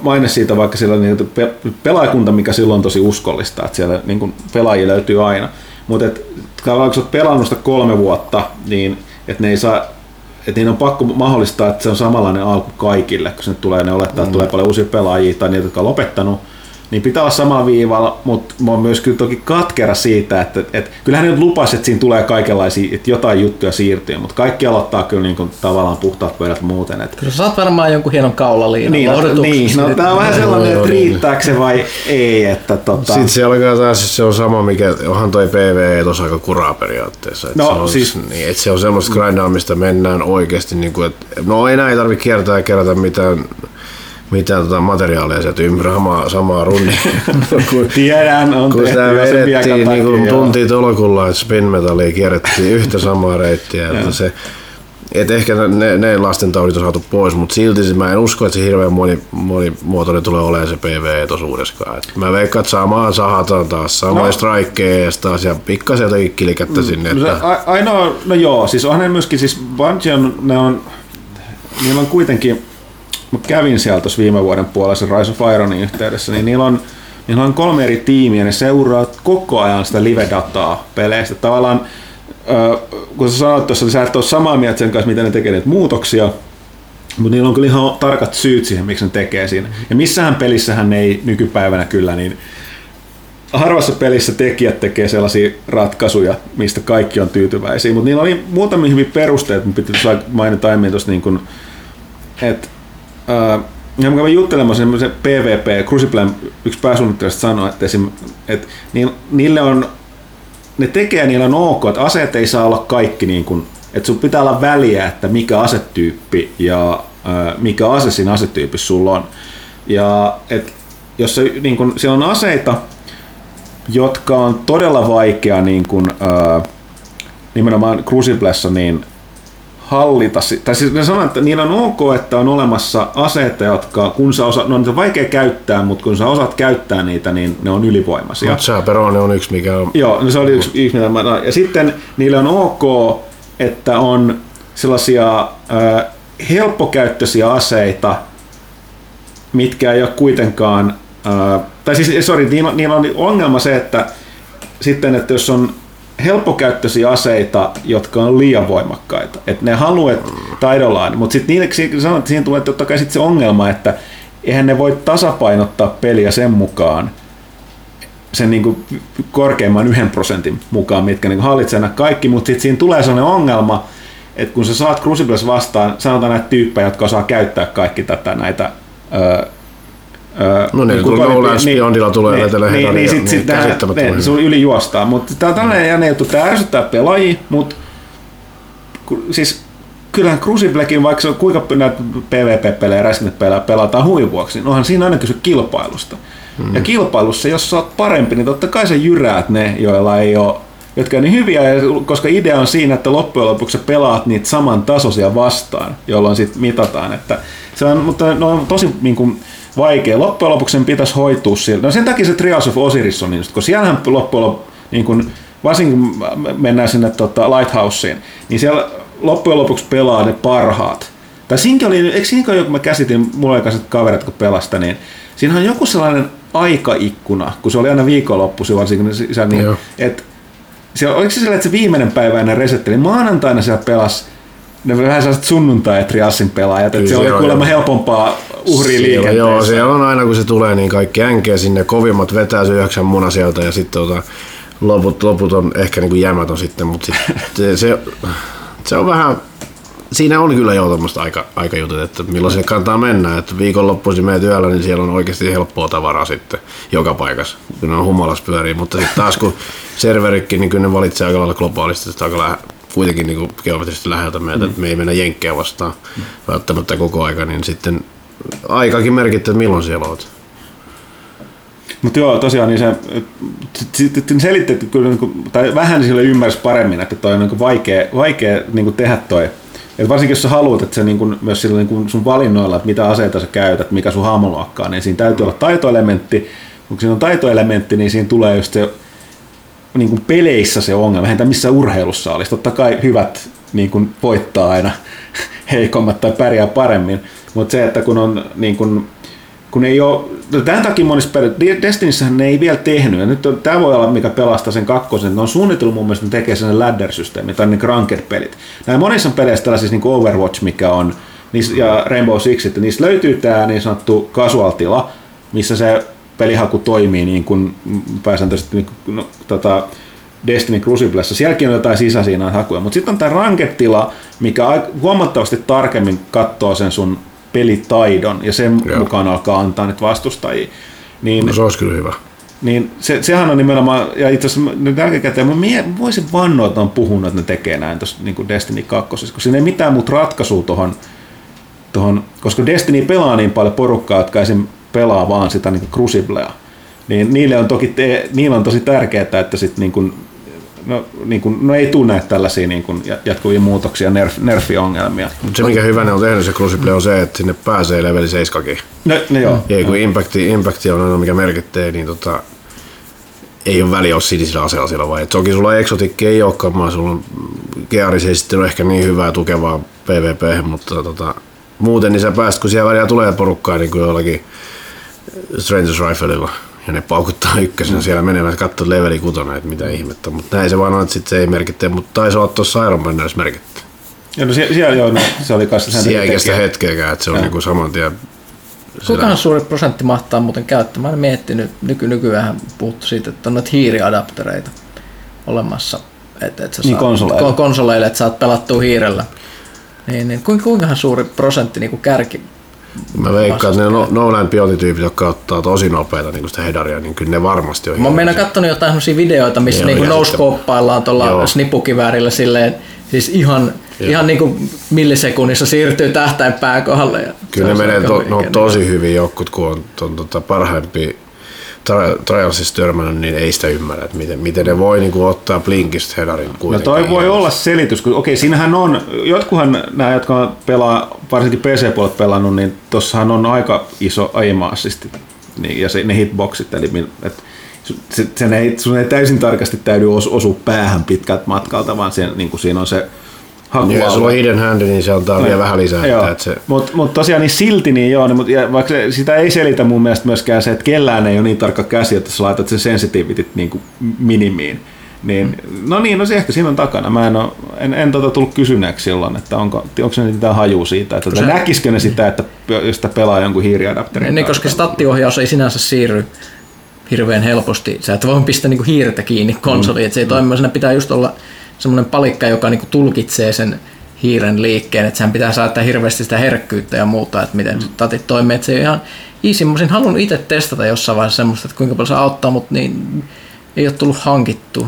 maine siitä, vaikka siellä on niin pe- pelaajakunta, mikä silloin on tosi uskollista, että siellä niin kuin pelaajia löytyy aina. Mutta kun sä oot pelannut sitä kolme vuotta, niin että ne ei saa että niin on pakko mahdollistaa, että se on samanlainen alku kaikille, kun sinne tulee, ne olettaa, että tulee paljon uusia pelaajia tai niitä, jotka on lopettanut, niin pitää olla samalla viivalla, mutta mä oon myös kyllä toki katkera siitä, että, että kyllähän ne nyt lupasi, että siinä tulee kaikenlaisia, että jotain juttuja siirtyy, mutta kaikki aloittaa kyllä niin kuin tavallaan puhtaat pöydät muuten. Että Kyllä sä saat varmaan jonkun hienon kaulaliinan niin, no, niin, no tää on vähän sellainen, Joo, että riittääkö se vai ei, että tota, Sitten se alkaa taas, se on sama, mikä onhan toi PvE tuossa aika kuraa periaatteessa. Et No, se on, siis- niin, et se on semmoista grindaamista, mennään oikeasti, niin kuin, että no enää ei tarvitse kiertää ja kerätä mitään, mitään tota materiaalia sieltä ympäri samaa, samaa runnia. kun, tiedän, on kun sitä vedettiin niin kuin joo. tuntia tolkulla, että spin metallia kierrettiin yhtä samaa reittiä. että se, et ehkä ne, ne lastentaudit on saatu pois, mutta silti mä en usko, että se hirveän moni, monimuotoinen tulee olemaan se PvE tuossa uudeskaan. Et mä veikkaan, että samaan sahataan taas, samoja No. strikeja taas ja pikkasen jotakin kilikättä sinne. No, se, Että, a- ainoa, no joo, siis onhan ne myöskin, siis Bungie on, ne on, niillä on kuitenkin, mä kävin siellä tuossa viime vuoden puolella sen Rise of Ironin yhteydessä, niin niillä on, niillä on kolme eri tiimiä, ne seuraa koko ajan sitä live-dataa peleistä. Tavallaan, ö, kun sä sanoit tuossa, niin sä et ole samaa mieltä sen kanssa, miten ne tekee niitä muutoksia, mutta niillä on kyllä ihan tarkat syyt siihen, miksi ne tekee siinä. Ja missähän pelissähän ne ei nykypäivänä kyllä niin harvassa pelissä tekijät tekee sellaisia ratkaisuja, mistä kaikki on tyytyväisiä, mutta niillä oli muutamia hyviä perusteita, mutta piti mainita aiemmin tuossa niin että ää, ja mä kävin juttelemaan semmoisen PvP, Cruciblen yksi pääsuunnittelijasta sanoi, että, esim, että niillä, niille on, ne tekee, niillä on ok, että aseet ei saa olla kaikki niin kuin, että sun pitää olla väliä, että mikä asetyyppi ja ää, mikä ase siinä asetyypissä sulla on. Ja et, jos se, niin kun, siellä on aseita, jotka on todella vaikea niin kun, ää, nimenomaan Cruciblessa niin hallita. Tai siis ne sanoo, että niillä on ok, että on olemassa aseita, jotka kun sä osaat, no niitä on vaikea käyttää, mutta kun sä osaat käyttää niitä, niin ne on ylivoimaisia. Mutta Chaperone on yksi, mikä on... Joo, no se oli yksi, yksi mitä mä, ja sitten niille on ok, että on sellaisia äh, helppokäyttöisiä aseita, mitkä ei ole kuitenkaan, äh, tai siis, sorry, niillä, niillä on ongelma se, että sitten, että jos on helppokäyttöisiä aseita, jotka on liian voimakkaita, että ne haluat taidollaan, mutta sitten niille sanon, että tulee totta kai sit se ongelma, että eihän ne voi tasapainottaa peliä sen mukaan, sen niin kuin korkeimman yhden prosentin mukaan, mitkä niin hallitsee kaikki, mutta sitten siinä tulee sellainen ongelma, että kun sä saat Crucibles vastaan, sanotaan näitä tyyppejä, jotka osaa käyttää kaikki tätä näitä No niin, kun No Last Beyondilla tulee vetelee niin, niin, sit, niin sit ne, hyvin. se yli juostaa, mutta tää on tällainen jännä juttu, tää ärsyttää pelaajia, mutta siis kyllähän Cruciblekin, vaikka se on kuinka näitä PvP-pelejä ja räiskintäpelejä pelataan huivin vuoksi, niin onhan siinä aina kyse kilpailusta. Mm. Ja kilpailussa, jos sä oot parempi, niin totta kai sä jyräät ne, joilla ei ole jotka on niin hyviä, koska idea on siinä, että loppujen lopuksi pelaat niitä saman tasoisia vastaan, jolloin sitten mitataan. Että se on, mutta ne on tosi niin kuin, vaikea. Loppujen lopuksi sen pitäisi hoitua sillä. No sen takia se Trials of Osiris on niin, kun siellähän loppujen lopuksi, niin kuin, varsinkin kun mennään sinne tota, Lighthouseen, niin siellä loppujen lopuksi pelaa ne parhaat. Tai siinäkin oli, eikö siinäkin kun mä käsitin, mulla oli kanssa kaverit, kun pelasta, niin siinä on joku sellainen aikaikkuna, kun se oli aina viikonloppuisin varsinkin, niin, niin että siellä, oliko se sellainen, että se viimeinen päivä ennen resetteli, maanantaina siellä pelas ne vähän sellaiset sunnuntai triassin pelaajat, että se oli on, kuulemma joo. helpompaa uhria Siellä, joo, siellä on aina kun se tulee, niin kaikki änkee sinne, kovimmat vetää se yhdeksän muna sieltä ja sitten tota, loput, loput on ehkä niin kuin jämätön sitten, mutta sit, se, se, se, on vähän, siinä on kyllä jo tämmöistä aika, aika jutut, että milloin se kannattaa mennä, että viikonloppuisin meet yöllä, niin siellä on oikeasti helppoa tavaraa sitten joka paikassa, kun ne on humalas pyörii, mutta sitten taas kun serverikin, niin kyllä ne valitsee aika lailla globaalisti, että aika kuitenkin niin geometrisesti läheltä meitä, mm. että me ei mennä jenkkejä vastaan välttämättä koko aika, niin sitten aikakin merkittää, että milloin siellä olet. Mutta joo, tosiaan niin se, sitten selitti kyllä, niin kuin, tai vähän sille ymmärsi paremmin, että toi on niin kuin vaikea, vaikea niin kuin tehdä toi Et varsinkin jos sä haluat, että se niin kun, myös sillä niin kun sun valinnoilla, että mitä aseita sä käytät, mikä sun hahmoluokka on, niin siinä täytyy olla taitoelementti. Kun siinä on taitoelementti, niin siinä tulee just se niin kuin peleissä se ongelma, eihän missä urheilussa olisi. Totta kai hyvät niin kuin voittaa aina heikommat tai pärjää paremmin, mutta se, että kun on niin kuin, kun ei ole, no tämän takia monissa peleissä, Destinissähän ne ei vielä tehnyt, ja nyt on, tämä voi olla mikä pelastaa sen kakkosen, ne on suunnitellut mun mielestä, ne tekee sen ladder-systeemi, tai ne ranked-pelit. Näin monissa peleissä tällaisissa niin Overwatch, mikä on, ja Rainbow Six, että niissä löytyy tämä niin sanottu casual-tila, missä se pelihaku toimii niin kuin pääsääntöisesti niin kuin, no, tota, Destiny Cruciblessa. Sielläkin on jotain sisäisiä hakuja, mutta sitten on tämä ranketila, mikä huomattavasti tarkemmin katsoo sen sun pelitaidon ja sen Joo. mukaan alkaa antaa niitä vastustajia. Niin, no, se olisi kyllä hyvä. Niin se, sehän on nimenomaan, ja itse asiassa nyt jälkikäteen, mä mie, voisin vannoa, että on puhunut, että ne tekee näin tuossa niin Destiny 2, koska siinä ei mitään muuta ratkaisua tuohon, tohon, koska Destiny pelaa niin paljon porukkaa, jotka esim. Pelaa vaan sitä niin Cruciblea, niin niille on toki, te, niille on tosi tärkeää, että sit niin kuin no, niin kuin, no ei tunne tällaisia niin kuin jatkuvia muutoksia, nerf, nerfi-ongelmia. Se mikä hyvä ne on tehnyt se Crucible on se, että sinne pääsee leveli 7 No, no joo. Ja kun impacti, impacti on aina mikä merkittää, niin tota, ei ole väliä, jos sinisillä aseella siellä vai. Toki sulla exotikki ei olekaan, vaan sulla on Gearis ei sitten ole ehkä niin hyvää tukevaa PvP, mutta tota, muuten niin sä pääst, kun siellä väliä tulee porukkaa niin kuin jollakin Stranger's Rifleilla ja ne paukuttaa ykkösenä mm. siellä menevät katsoa leveli kutona, että mitä ihmettä. Mutta näin se vaan on, että sit se ei merkitte, mutta taisi olla tuossa Iron Banners merkitty. Ja no siellä, siellä joo, no, se oli kanssa sen Siellä ei kestä hetkeäkään, että se on niinku saman tien Kuinka suuri prosentti mahtaa muuten käyttää? Mä olen miettinyt, nyky, nykyään puhuttu siitä, että on noita hiiriadaptereita olemassa. Että, että niin konsoleille. konsoleille, että saat pelattua hiirellä. Niin, niin kuinka suuri prosentti niin kuin kärki Mä veikkaan, että ne no, Nolan piotityypit, jotka ottaa tosi nopeita niin sitä hedaria, niin kyllä ne varmasti on. Mä oon katsonut jotain sellaisia videoita, missä niin, niin nouskooppaillaan tuolla snipukiväärillä silleen, siis ihan, ihan niin kuin millisekunnissa siirtyy tähtäinpään kohdalle. Ja kyllä ne menee to, no, tosi hyvin jotkut, kun on, on tota, parhaimpi Trialsissa törmännyt, niin ei sitä ymmärrä, että miten, miten ne voi niin kuin, ottaa Blinkistä hedarin kuitenkin. No toi voi olla selitys, kun okei, siinähän on, jotkuhan nämä, jotka pelaa, varsinkin PC-puolet pelannut, niin tossahan on aika iso aim assist, niin, ja se, ne hitboxit, eli että se, sen ei, sun ei täysin tarkasti täydy osua päähän pitkältä matkalta, vaan sen, niin kuin siinä on se hakualue. Niin, jos sulla on hidden hand, niin se antaa vielä vähän lisää. Joo. Että se... Mutta mut tosiaan niin silti, niin joo, niin, mut, ja vaikka se, sitä ei selitä mun mielestä myöskään se, että kellään ei ole niin tarkka käsi, että sä laitat sen sensitivitit niin kuin minimiin. Niin, mm. No niin, no se ehkä siinä on takana. Mä en, ole, en, en tota tullut kysyneeksi silloin, että onko, onko se mitään haju siitä, että se, näkisikö ne sitä, että jos sitä pelaa jonkun hiiriadapterin. Niin, koska stattiohjaus ei sinänsä siirry hirveän helposti. Sä et voi pistää niinku hiirtä kiinni konsoliin, mm. että se ei toimi. Siinä pitää just olla semmoinen palikka, joka niinku tulkitsee sen hiiren liikkeen, että sehän pitää saada hirveästi sitä herkkyyttä ja muuta, että miten mm. tatit toimii. Että se on ihan easy. Mä olisin halunnut itse testata jossain vaiheessa semmoista, että kuinka paljon se auttaa, mutta niin ei ole tullut hankittu.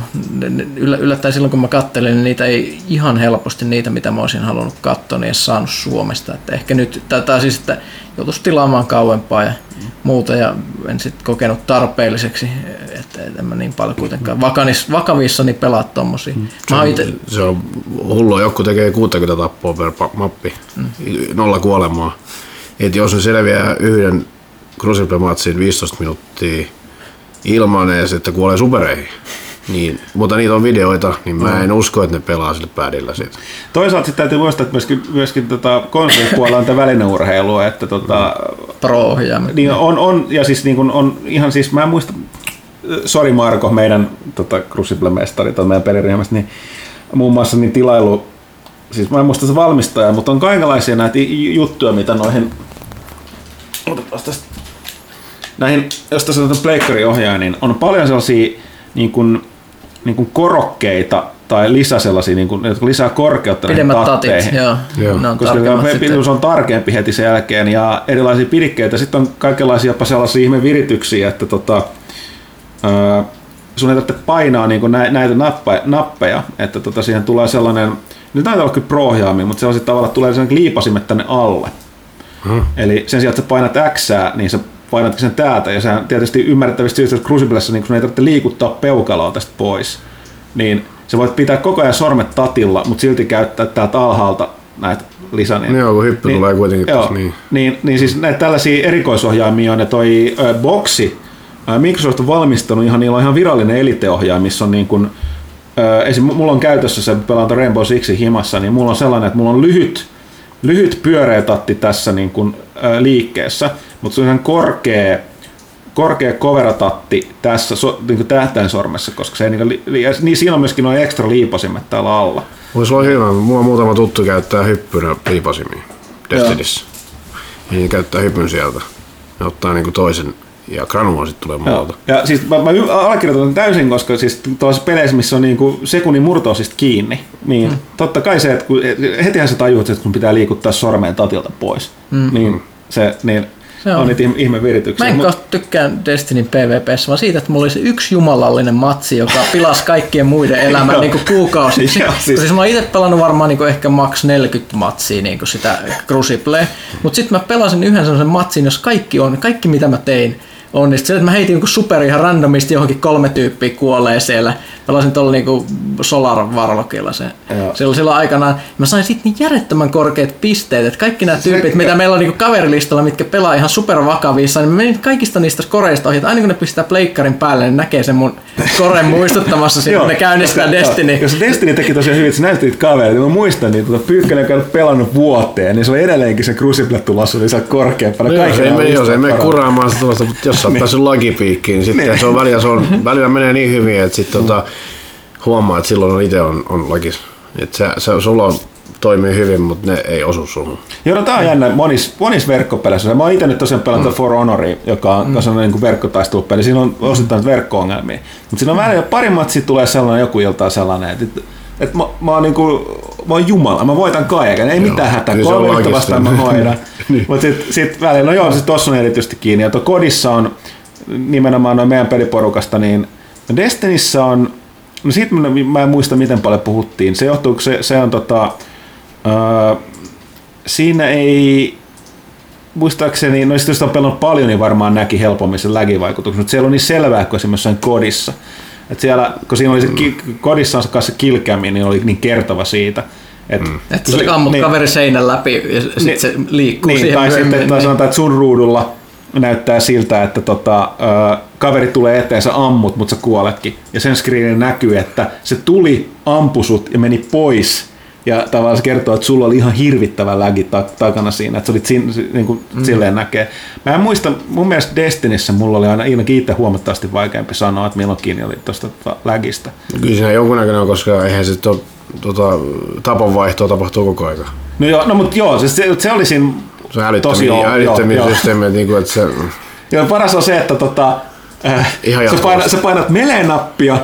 Yllättäen silloin, kun mä kattelin, niin niitä ei ihan helposti niitä, mitä mä olisin halunnut katsoa, niin edes saanut Suomesta. Että ehkä nyt, tai siis, että joutuisi tilaamaan kauempaa ja muuta, ja en sitten kokenut tarpeelliseksi, että en mä niin paljon kuitenkaan vakanis, vakavissani pelaa tommosia. Mm. Se, on, ite... se on hullua, joku tekee 60 tappoa per mappi, mm. nolla kuolemaa. Et jos se selviää yhden Crucible-matsin 15 minuuttia ilman edes, että kuolee supereihin. Niin, mutta niitä on videoita, niin mä en usko, että ne pelaa sille pädillä siitä. Toisaalta sitten täytyy muistaa, että myöskin, myöskin tota, konsolipuolella on tämä välineurheilua, että tota, pro niin on, on, ja siis niin kuin on ihan siis, mä en muista, sori Marko, meidän tota, Crucible-mestari tai meidän peliryhmästä, niin muun muassa niin tilailu, siis mä en muista se valmistaja, mutta on kaikenlaisia näitä juttuja, mitä noihin, otetaan tästä. Näihin, jos tässä on pleikkari niin on paljon sellaisia niin kuin, niin kuin korokkeita tai lisää sellaisia, niin kuin, jotka lisää korkeutta Pidemmät tatit, joo. joo. Ne on Koska pituus on tarkempi heti sen jälkeen ja erilaisia pidikkeitä. Sitten on kaikenlaisia jopa sellaisia ihme virityksiä, että tota, ää, sun ei tarvitse painaa niin kuin näitä nappeja, nappeja että tota, siihen tulee sellainen, nyt näitä olla kyllä pro mutta sellaiset tavalla tulee sellainen liipasimet tänne alle. Hmm. Eli sen sijaan, että sä painat X, niin sä painat sen täältä, ja sehän tietysti ymmärrettävästi syystä, että Cruciblessa niin ei tarvitse liikuttaa peukaloa tästä pois, niin sä voit pitää koko ajan sormet tatilla, mutta silti käyttää täältä alhaalta näitä lisä. Niin, joo, kun hyppy tulee kuitenkin joo, tässä, niin. niin. Niin, siis näitä tällaisia erikoisohjaimia on, ja toi ö, boksi, ö, Microsoft on valmistanut ihan, niillä on ihan virallinen eliteohjain, missä on niin kuin, ö, esim. mulla on käytössä se pelaan Rainbow Sixin himassa, niin mulla on sellainen, että mulla on lyhyt, lyhyt pyöreä tatti tässä niin kuin, ö, liikkeessä, mutta se on ihan korkea, korkea coveratatti tässä so, niin kuin tähtäinsormessa, koska se ei, niin, li, niin siinä on myöskin noin ekstra liipasimet täällä alla. Voisi olla hyvä. Mulla muutama tuttu käyttää hyppynä liipasimia Destinissä. Ja ne käyttää hypyn sieltä. Ne ottaa niinku toisen ja granua sitten tulee muualta. Ja siis mä, mä allekirjoitan täysin, koska siis tuollaisissa peleissä, missä on niinku sekunnin murtoosista kiinni, niin mm. totta kai se, että kun, et- hetihän sä tajuut, että kun pitää liikuttaa sormeen tatilta pois, mm. niin se, niin Se on. niitä ihme- ihmevirityksiä. Mä en Mut- tykkään Destinin PvPssä, vaan siitä, että mulla oli se yksi jumalallinen matsi, joka pilasi kaikkien muiden elämän niin kuin kuukausiksi. Joo, siis. siis- mä oon itse pelannut varmaan niin ehkä max 40 matsia niin sitä Cruciblea, mutta sitten mä pelasin yhden sellaisen matsin, jos kaikki on, kaikki mitä mä tein, onnistui. Se, että mä heitin niin super ihan randomisti johonkin kolme tyyppiä kuolee siellä. Pelasin tuolla niinku Solar Warlockilla se. Joo. Silloin, silloin aikanaan. Mä sain sitten niin järjettömän korkeat pisteet, että kaikki nämä tyypit, mitä meillä on niinku kaverilistalla, mitkä pelaa ihan super vakavissa, niin mä menin kaikista niistä koreista ohi, että aina kun ne pistää pleikkarin päälle, niin näkee sen mun koren muistuttamassa siinä, kun ne käynnistää koska- Destiny. Joo, Koska Destiny teki tosiaan hyvin, että sä näytit niitä kavereita. Mä muistan niitä, tuota Pyykkönen, joka on pelannut vuoteen, niin se on edelleenkin se Crucible tulossa lisää korkeampana. No joo, se ei, mene, se kuraamaan sitä tuosta, mutta jos sä oot päässyt lagipiikkiin, niin sitten se on välillä, se on, välillä menee niin hyvin, että sitten tota, huomaa, että silloin itse on, on lagis. Että se, se, sulla on, toimii hyvin, mutta ne ei osu suhun. Joo, no tää on jännä monis, monis verkkopeleissä. Mä oon itse nyt tosiaan pelannut mm. For Honoria, joka on, mm. on niin kuin verkkotaistelupeli. Siinä on osittain verkko-ongelmia. Mutta siinä on välillä pari matsia tulee sellainen joku ilta sellainen, että, että mä, mä, oon niin kuin, mä oon jumala, mä voitan kaiken, ei Joo, mitään hätää, lagista. vastaan mä hoidan. Niin. Mutta sitten sit välillä, no joo, se tossa on erityisesti kiinni. Ja kodissa on nimenomaan noin meidän peliporukasta, niin Destinissä on, no siitä mä, mä en muista miten paljon puhuttiin. Se johtuu, se, se on tota, öö, siinä ei, muistaakseni, no sit jos on pelannut paljon, niin varmaan näki helpommin sen lägivaikutuksen, mutta siellä on niin selvää kuin esimerkiksi kodissa. Et siellä, kun siinä oli se, ki, kodissa on se kanssa kilkämi, niin oli niin kertova siitä. Et, Mm. Että sä ammut niin, kaveri seinän läpi ja sitten Niin. se liikkuu niin, siihen tai sitten myöhemmin, tai niin- sanotaan, että sun ruudulla näyttää siltä, että tota, ö, kaveri tulee eteen, sä ammut, mutta sä kuoletkin. Ja sen screenin näkyy, että se tuli, ampui sut ja meni pois. Ja tavallaan se kertoo, että sulla oli ihan hirvittävä lägi ta- takana siinä, että sä olit sin, niin kuin mm. silleen näkee. Mä en muista, mun mielestä Destinissä mulla oli aina ainakin itse huomattavasti vaikeampi sanoa, että milloin kiinni oli tuosta lägistä. Kyllä siinä jonkunnäköinen on, koska eihän se to, tota, taponvaihtoa tapahtuu koko ajan. No joo, no mutta joo, se, se, se oli siinä Se on tosi joo, älyttömiä joo, joo. systeemejä, niin kuin, että se, Ja paras on se, että tota, äh, Ihan sä, painat, sä painat melee-nappia,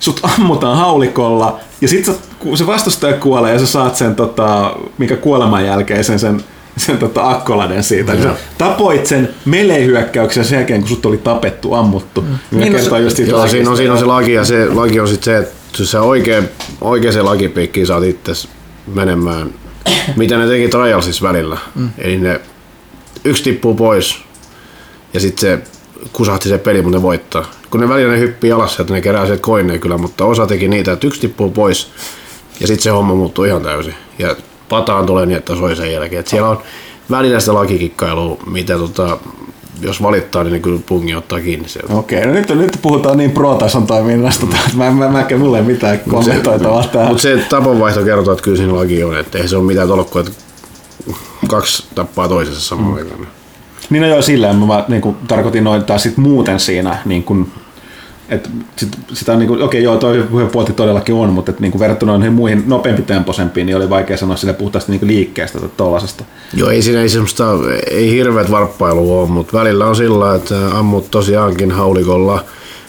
sut ammutaan haulikolla, ja sit sä, se vastustaja kuolee ja sä saat sen, tota, mikä kuoleman jälkeen sen, sen, sen tota, akkoladen siitä. Niin tapoit sen melee-hyökkäyksen sen jälkeen, kun sut oli tapettu, ammuttu. Mm. Niin, no kertoo se- just siitä Joo, siinä on, siinä on se laki ja se laki on sitten se, että jos sä oikein, oikein se lakipiikkiin saat itse menemään, mitä ne teki Trialsissa välillä. Mm. Eli ne yksi tippuu pois ja sitten se kusahti se peli, mutta ne voittaa. Kun ne välillä ne hyppii alas, että ne kerää sieltä koineja kyllä, mutta osa teki niitä, että yksi tippuu pois ja sitten se homma muuttuu ihan täysin. Ja pataan tulee niin, että soi sen jälkeen. Et siellä on välillä sitä lakikikkailua, mitä tota, jos valittaa, niin kyllä pungi ottaa kiinni sieltä. Okei, no nyt, nyt puhutaan niin pro-tason toiminnasta, että mä, mä, mä, mä mulle ei mitään kommentoitavaa tähän. Mutta se taponvaihto kertoo, että kyllä siinä laki on, että ei se ole mitään tolkkua, että kaksi tappaa toisessa samaan mm. aikaan. Niin no joo, silleen mä niin kuin, tarkoitin noin taas sit muuten siinä, niin kuin, että sit, sitä on niin kuin, okei joo, toi puolti todellakin on, mutta että niin kuin verrattuna noihin muihin nopeampitempoisempiin, niin oli vaikea sanoa sille puhtaasti niin kuin liikkeestä tai tollasesta. Joo, ei siinä ei semmoista, ei hirveät varppailua ole, mutta välillä on sillä, että ammut tosiaankin haulikolla,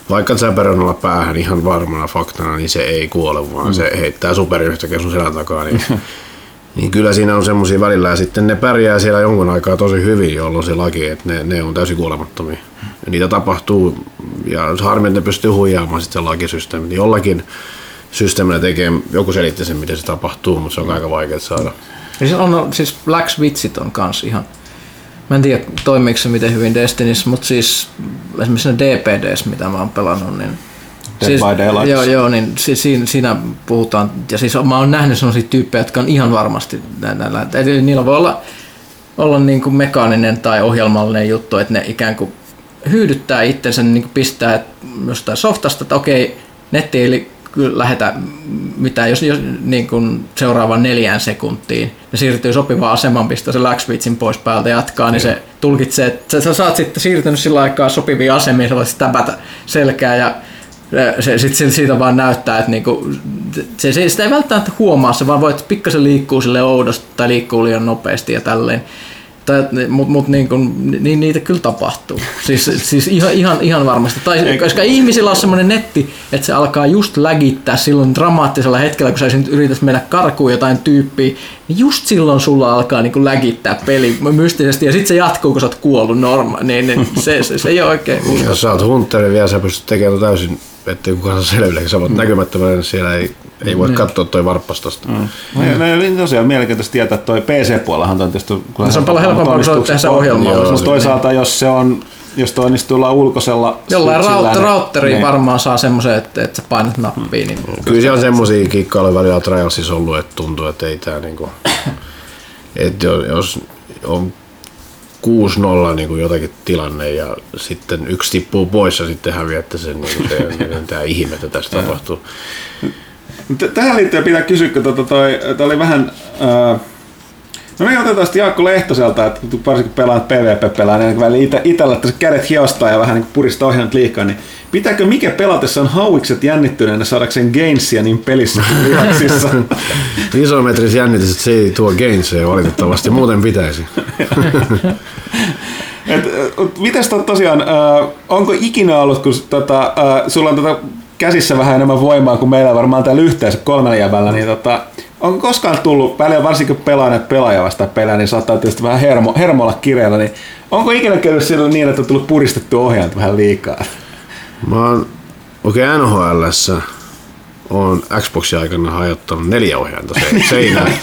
vaikka säperönalla päähän ihan varmana faktana, niin se ei kuole, vaan mm. se heittää superyhtäkkiä sun selän takaa. Niin, niin kyllä siinä on semmoisia välillä ja sitten ne pärjää siellä jonkun aikaa tosi hyvin, jolloin se laki, että ne, ne on täysin kuolemattomia. Ja niitä tapahtuu ja harmi, että ne pystyy huijaamaan sitten sen lakisysteemin. Niin Jollakin systeemillä tekee, joku selitti sen, miten se tapahtuu, mutta se on aika vaikea saada. Ja siis, on, siis Black Switchit on kans ihan, mä en tiedä toimiiko se miten hyvin Destinissä, mutta siis esimerkiksi ne DPDs, mitä mä oon pelannut, niin Dead siis, by Daylight. Joo, joo, niin si, siinä, siinä puhutaan, ja siis mä oon nähnyt sellaisia tyyppejä, jotka on ihan varmasti näillä, eli niillä voi olla, olla niin kuin mekaaninen tai ohjelmallinen juttu, että ne ikään kuin hyydyttää itsensä, niin kuin pistää jostain softasta, että okei, netti ei kyllä lähetä mitään, jos, jos niin kuin seuraavan neljään sekuntiin ne siirtyy sopivaan asemaan, pistää se switchin pois päältä jatkaa, niin se tulkitsee, että sä saat sitten siirtynyt sillä aikaa sopiviin asemiin, sä voit täpätä selkää ja se, sit, se, siitä vaan näyttää, että niinku, se, se, sitä ei välttämättä huomaa, se vaan voit pikkasen liikkuu sille oudosti tai liikkuu liian nopeasti ja tälleen. Mutta mut niin niin niitä kyllä tapahtuu. Siis, siis ihan, ihan, ihan varmasti. Tai, koska ihmisillä on semmoinen netti, että se alkaa just lägittää silloin dramaattisella hetkellä, kun sä yrität mennä karkuun jotain tyyppiä, niin just silloin sulla alkaa niin lägittää peli mystisesti ja sitten se jatkuu, kun sä oot kuollut normaali. Niin, niin se, se, se, ei ole oikein. Jos sä oot hunteri vielä, sä pystyt tekemään täysin ettei kukaan saa selville, sä voit mm. näkymättömänä, niin siellä ei, ei voi mm. katsoa toi varppas tosta. Mm. Mm. No, no, tosiaan mielenkiintoista tietää, että toi PC-puolellahan on tietysti... No, se on paljon helpompaa, kun sä tehdä ohjelmaa. Mutta toisaalta, jos se on jos toi onnistuu olla ulkoisella Jollain raut- routteriin niin. varmaan saa semmoisen, että, että sä painat nappia. Niin Kyllä se on semmosia kikkailuja välillä Trialsissa ollut, että tuntuu, että ei tää niinku... että jos on 6-0 niin kuin jotakin tilanne ja sitten yksi tippuu pois ja sitten häviätte sen, niin se, niin tämä ihme, että tässä tapahtuu. Tähän liittyen pitää kysyä, kun tuota toi, toi oli vähän... Ää, No me otetaan sitten Jaakko Lehtoselta, että varsinkin pelaat PvP-pelaa, niin välillä että kädet hiostaa ja vähän niin puristaa ohjelmat liikaa, niin pitääkö mikä pelatessaan hauikset jännittyneenä saadakseen gainsia niin pelissä kuin lihaksissa? Isometris jännitys, että se ei tuo gainsia valitettavasti, muuten pitäisi. Et, mites to, tosiaan, äh, onko ikinä ollut, kun tota, äh, sulla on tota käsissä vähän enemmän voimaa kuin meillä varmaan täällä yhteensä kolmella jäbällä, niin tota, onko koskaan tullut, välillä varsinkin pelaaneet pelaaja vasta pelaa, niin saattaa tietysti vähän hermo, hermolla kireellä, niin onko ikinä käynyt niin, että on tullut puristettu ohjelmat vähän liikaa? Mä oon, okei okay, NHL on Xboxin aikana hajottanut neljä ohjainta seinään.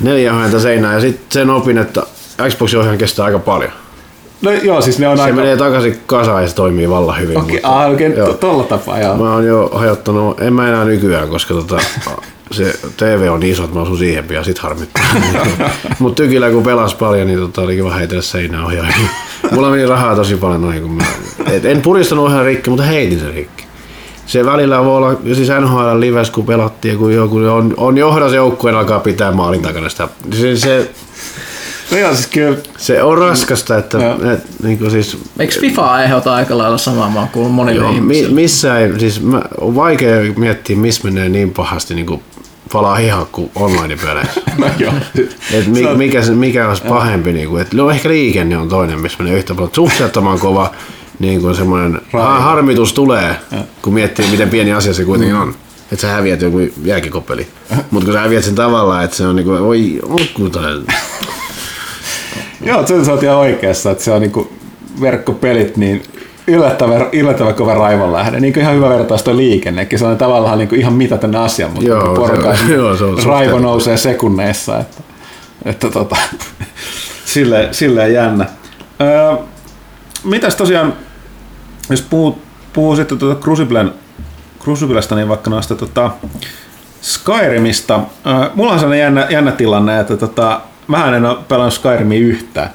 neljä ohjainta seinään ja sitten sen opin, että Xboxin ohjaan kestää aika paljon. No joo, siis ne on se aika... menee takaisin kasaan ja se toimii vallan hyvin. Okei, okay, ah, okay, to, tolla tapaa, joo. Mä oon jo hajottanut, en mä enää nykyään, koska tota, se TV on niin iso, että mä asun siihen pian, sit harmittaa. Mutta tykillä kun pelas paljon, niin tota, oli kiva heitellä seinää ohjaa. Mulla meni rahaa tosi paljon noihin, kun mä, et en puristanut ohjaan rikki, mutta heitin sen rikki. Se välillä voi olla, siis NHL lives kun pelattiin, kun joku on, on johdas joukkueen alkaa pitää maalin takana sitä. Se, se No joo, siis kyllä. Se on raskasta, että et, niin kuin siis, Eikö FIFA aiheuta aika lailla samaa, mä oon monille joo, mi, missä ei, siis mä, on vaikea miettiä, missä menee niin pahasti niin kuin palaa hihakku online-peleissä. no joo. Et mi, mikä, mikä olisi pahempi, niin kuin, et, no ehkä liikenne on toinen, missä menee yhtä paljon. Suhteettoman kova niin kuin semmoinen ha, harmitus tulee, ja. kun miettii, miten pieni asia se kuitenkin on. Että sä häviät joku jääkikopeli. Mutta kun sä häviät sen tavallaan, että se on niinku, oi, on Joo, sen sä oot ihan oikeassa, että se on niinku verkkopelit, niin yllättävän, yllättävän kova raivon lähde. Niin ihan hyvä vertaus tuo liikennekin. Se on tavallaan niin ihan mitätön asia, mutta joo, porukka se, joo, se on raivo nousee sekunneissa. Että, että tota, silleen, silleen jännä. Öö, mitäs tosiaan, jos puhuu, puhuu sitten tuota Cruciblen, Cruciblesta, niin vaikka noista tota Skyrimista. Öö, mulla on sellainen jännä, jännä tilanne, että tota, Mä en ole pelannut Skyrimia yhtään.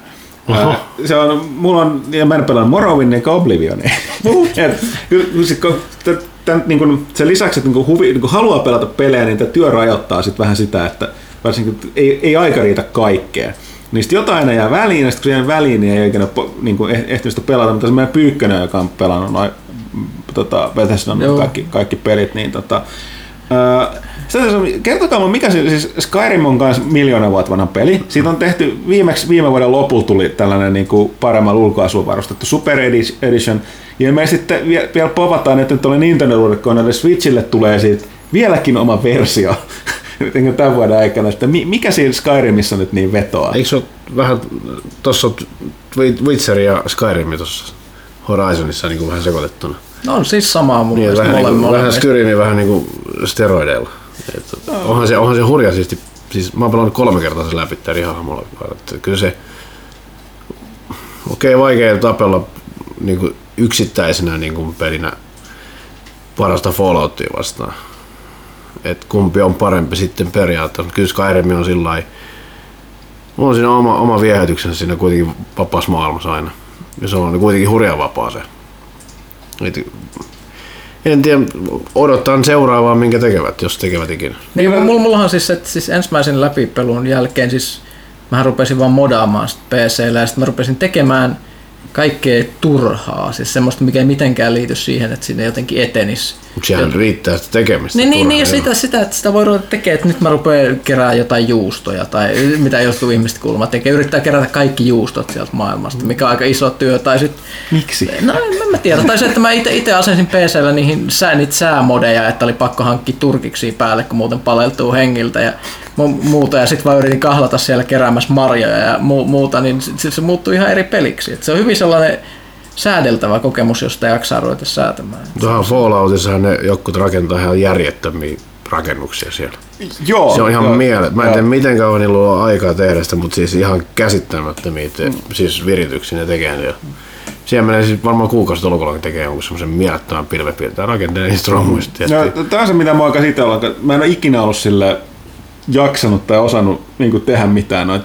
Oho. Se on, mulla on, ja mä en pelannut Morrowind eikä Oblivionia. tämän, niin kuin, sen lisäksi, että niin huvi, niin kuin haluaa pelata pelejä, niin tämä työ rajoittaa sit vähän sitä, että varsinkin ei, ei aika riitä kaikkeen. Sitten jotain jää väliin, ja sitten kun jää väliin, niin ei oikein niin kuin, eh, ehtinyt sitä pelata, mutta se meidän Pyykkönen, joka on pelannut noin tota, Bethesda kaikki, kaikki pelit, niin tota, ää, Kertokaa mikä se, siis Skyrim on myös miljoona vuotta vanha peli. Siitä on tehty, viimeksi viime vuoden lopulla tuli tällainen niin kuin paremmalla ulkoasulla varustettu Super Edition. Ja me sitten vielä povataan, että nyt oli Nintendo-koneelle Switchille tulee siitä vieläkin oma versio niin tämän vuoden aikana, että mikä siinä Skyrimissa nyt niin vetoaa? Eikö se ole vähän, tuossa Witcher ja Skyrim tuossa Horizonissa niin kuin vähän sekoitettuna? No on siis samaa mun niin, vähän, mole, niin, vähän Skyrimi vähän niin kuin steroideilla. Et, onhan, se, onhan se hurja siisti. Siis mä oon pelannut kolme kertaa sen läpi eri hahmolla. Kyllä se, okei okay, vaikea tapella niin kuin yksittäisenä niin kuin pelinä parasta Falloutia vastaan. Et kumpi on parempi sitten periaatteessa. Kyllä Skyrim on sillä lailla- Mulla on siinä oma, oma viehätyksensä siinä kuitenkin vapaassa maailmassa aina. Ja se on kuitenkin hurja vapaa se. Et, en tiedä, odotan seuraavaa, minkä tekevät, jos tekevät ikinä. Niin, mulla, mullahan siis, että siis ensimmäisen läpipelun jälkeen siis mä rupesin vaan modaamaan sit PCllä ja sitten mä rupesin tekemään kaikkea turhaa, siis semmoista, mikä ei mitenkään liity siihen, että sinne jotenkin etenisi. Mutta siellä riittää sitä tekemistä. Niin, niin, niin ja turhaa, sitä, sitä, että sitä voi ruveta tekemään, että nyt mä rupean kerää jotain juustoja tai mitä jostain ihmistä kuulemma tekee. Yrittää kerätä kaikki juustot sieltä maailmasta, mikä on aika iso työ. Tai sit, Miksi? no en, mä tiedä. Tai se, että mä itse asensin PCllä niihin sää, niitä säämodeja, että oli pakko hankkia turkiksi päälle, kun muuten paleltuu hengiltä ja muuta. Ja sitten vaan yritin kahlata siellä keräämässä marjoja ja mu- muuta, niin se, se muuttui ihan eri peliksi. Et se on hyvin sellainen säädeltävä kokemus, josta jaksaa ruveta säätämään. Tuohon Falloutissahan ne jotkut rakentaa ihan järjettömiä rakennuksia siellä. Joo. Se on ihan joo, mielet. Mä en tiedä miten kauan niillä on aikaa tehdä sitä, mutta siis ihan käsittämättömiä te, siis virityksiä ne tekee. Ja siellä menee siis varmaan kuukausi tolkulla, kun tekee jonkun semmoisen mielettömän pilvepiirtäjän rakenteen niistä romuista. Ja No, tämä on se, mitä mä oon käsitellä. Mä en ole ikinä ollut sille jaksanut tai osannut niin kuin, tehdä mitään noit,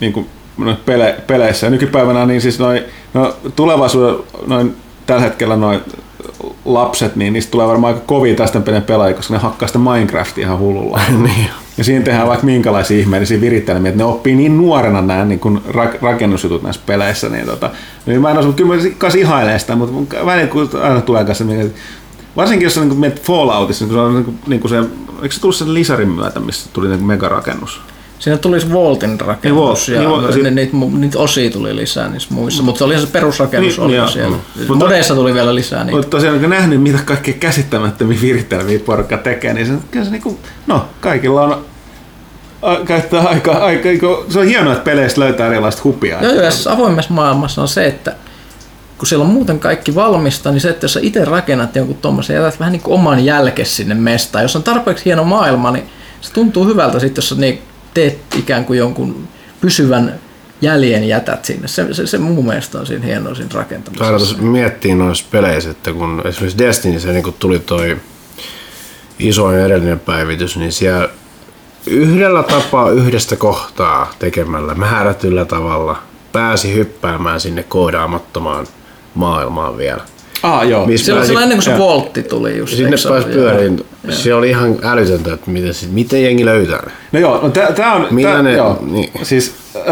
niin kuin, noit pele, peleissä. Ja nykypäivänä niin siis noin, no, tulevaisuuden noin, tällä hetkellä noin lapset, niin niistä tulee varmaan aika kovia tästä pelin pelaajia, koska ne hakkaa sitä Minecraftia ihan hullulla. niin. Ja siinä tehdään vaikka minkälaisia ihmeellisiä virittelmiä, että ne oppii niin nuorena nämä niin kuin rak- rakennusjutut näissä peleissä. Niin, tota, niin mä en osaa, kyllä mä kas ihailen sitä, mutta välillä kun aina tulee kanssa, niin, varsinkin jos sä niin menet Falloutissa, niin kun se on niin kuin, niin kuin se, eikö se tullut sen lisarin myötä, missä tuli niin megarakennus? Siinä tulisi Voltin rakennus Niin, ja niin, ni- niitä, niitä osia tuli lisää niissä muissa, mutta se oli se perusrakennus Niin, oli siellä. Mm. Modeissa tuli vielä lisää niitä. Mutta tosiaan kun nähnyt, mitä kaikkea käsittämättömiä virittelmiä porukka tekee, niin se, kyllä se, niin kuin, no, kaikilla on a, käyttää aikaa, aika, se on hienoa, että peleissä löytää erilaista hupia. Joo, joo, siis avoimessa maailmassa on se, että kun siellä on muuten kaikki valmista, niin se, että jos sä itse rakennat jonkun tommosen, jätät vähän niin kuin oman jälkes sinne mestaan. Jos on tarpeeksi hieno maailma, niin se tuntuu hyvältä sitten, jos sä niin teet ikään kuin jonkun pysyvän jäljen jätät sinne. Se, se, se mun mielestä on siinä hienoa siinä rakentamisessa. tuossa miettii noissa peleissä, että kun esimerkiksi Destinyssä niin tuli toi isoin edellinen päivitys, niin siellä yhdellä tapaa yhdestä kohtaa tekemällä määrätyllä tavalla pääsi hyppäämään sinne koodaamattomaan maailmaan vielä. Ah, joo. Missä Silloin, pääsi- silloin ennen kuin se voltti tuli just. Sinne pääsi pyöriin. Se oli ihan älytöntä, että miten, miten jengi löytää ne. No joo, no tää, tää on... Millä tää, ne- joo, niin. Siis äh,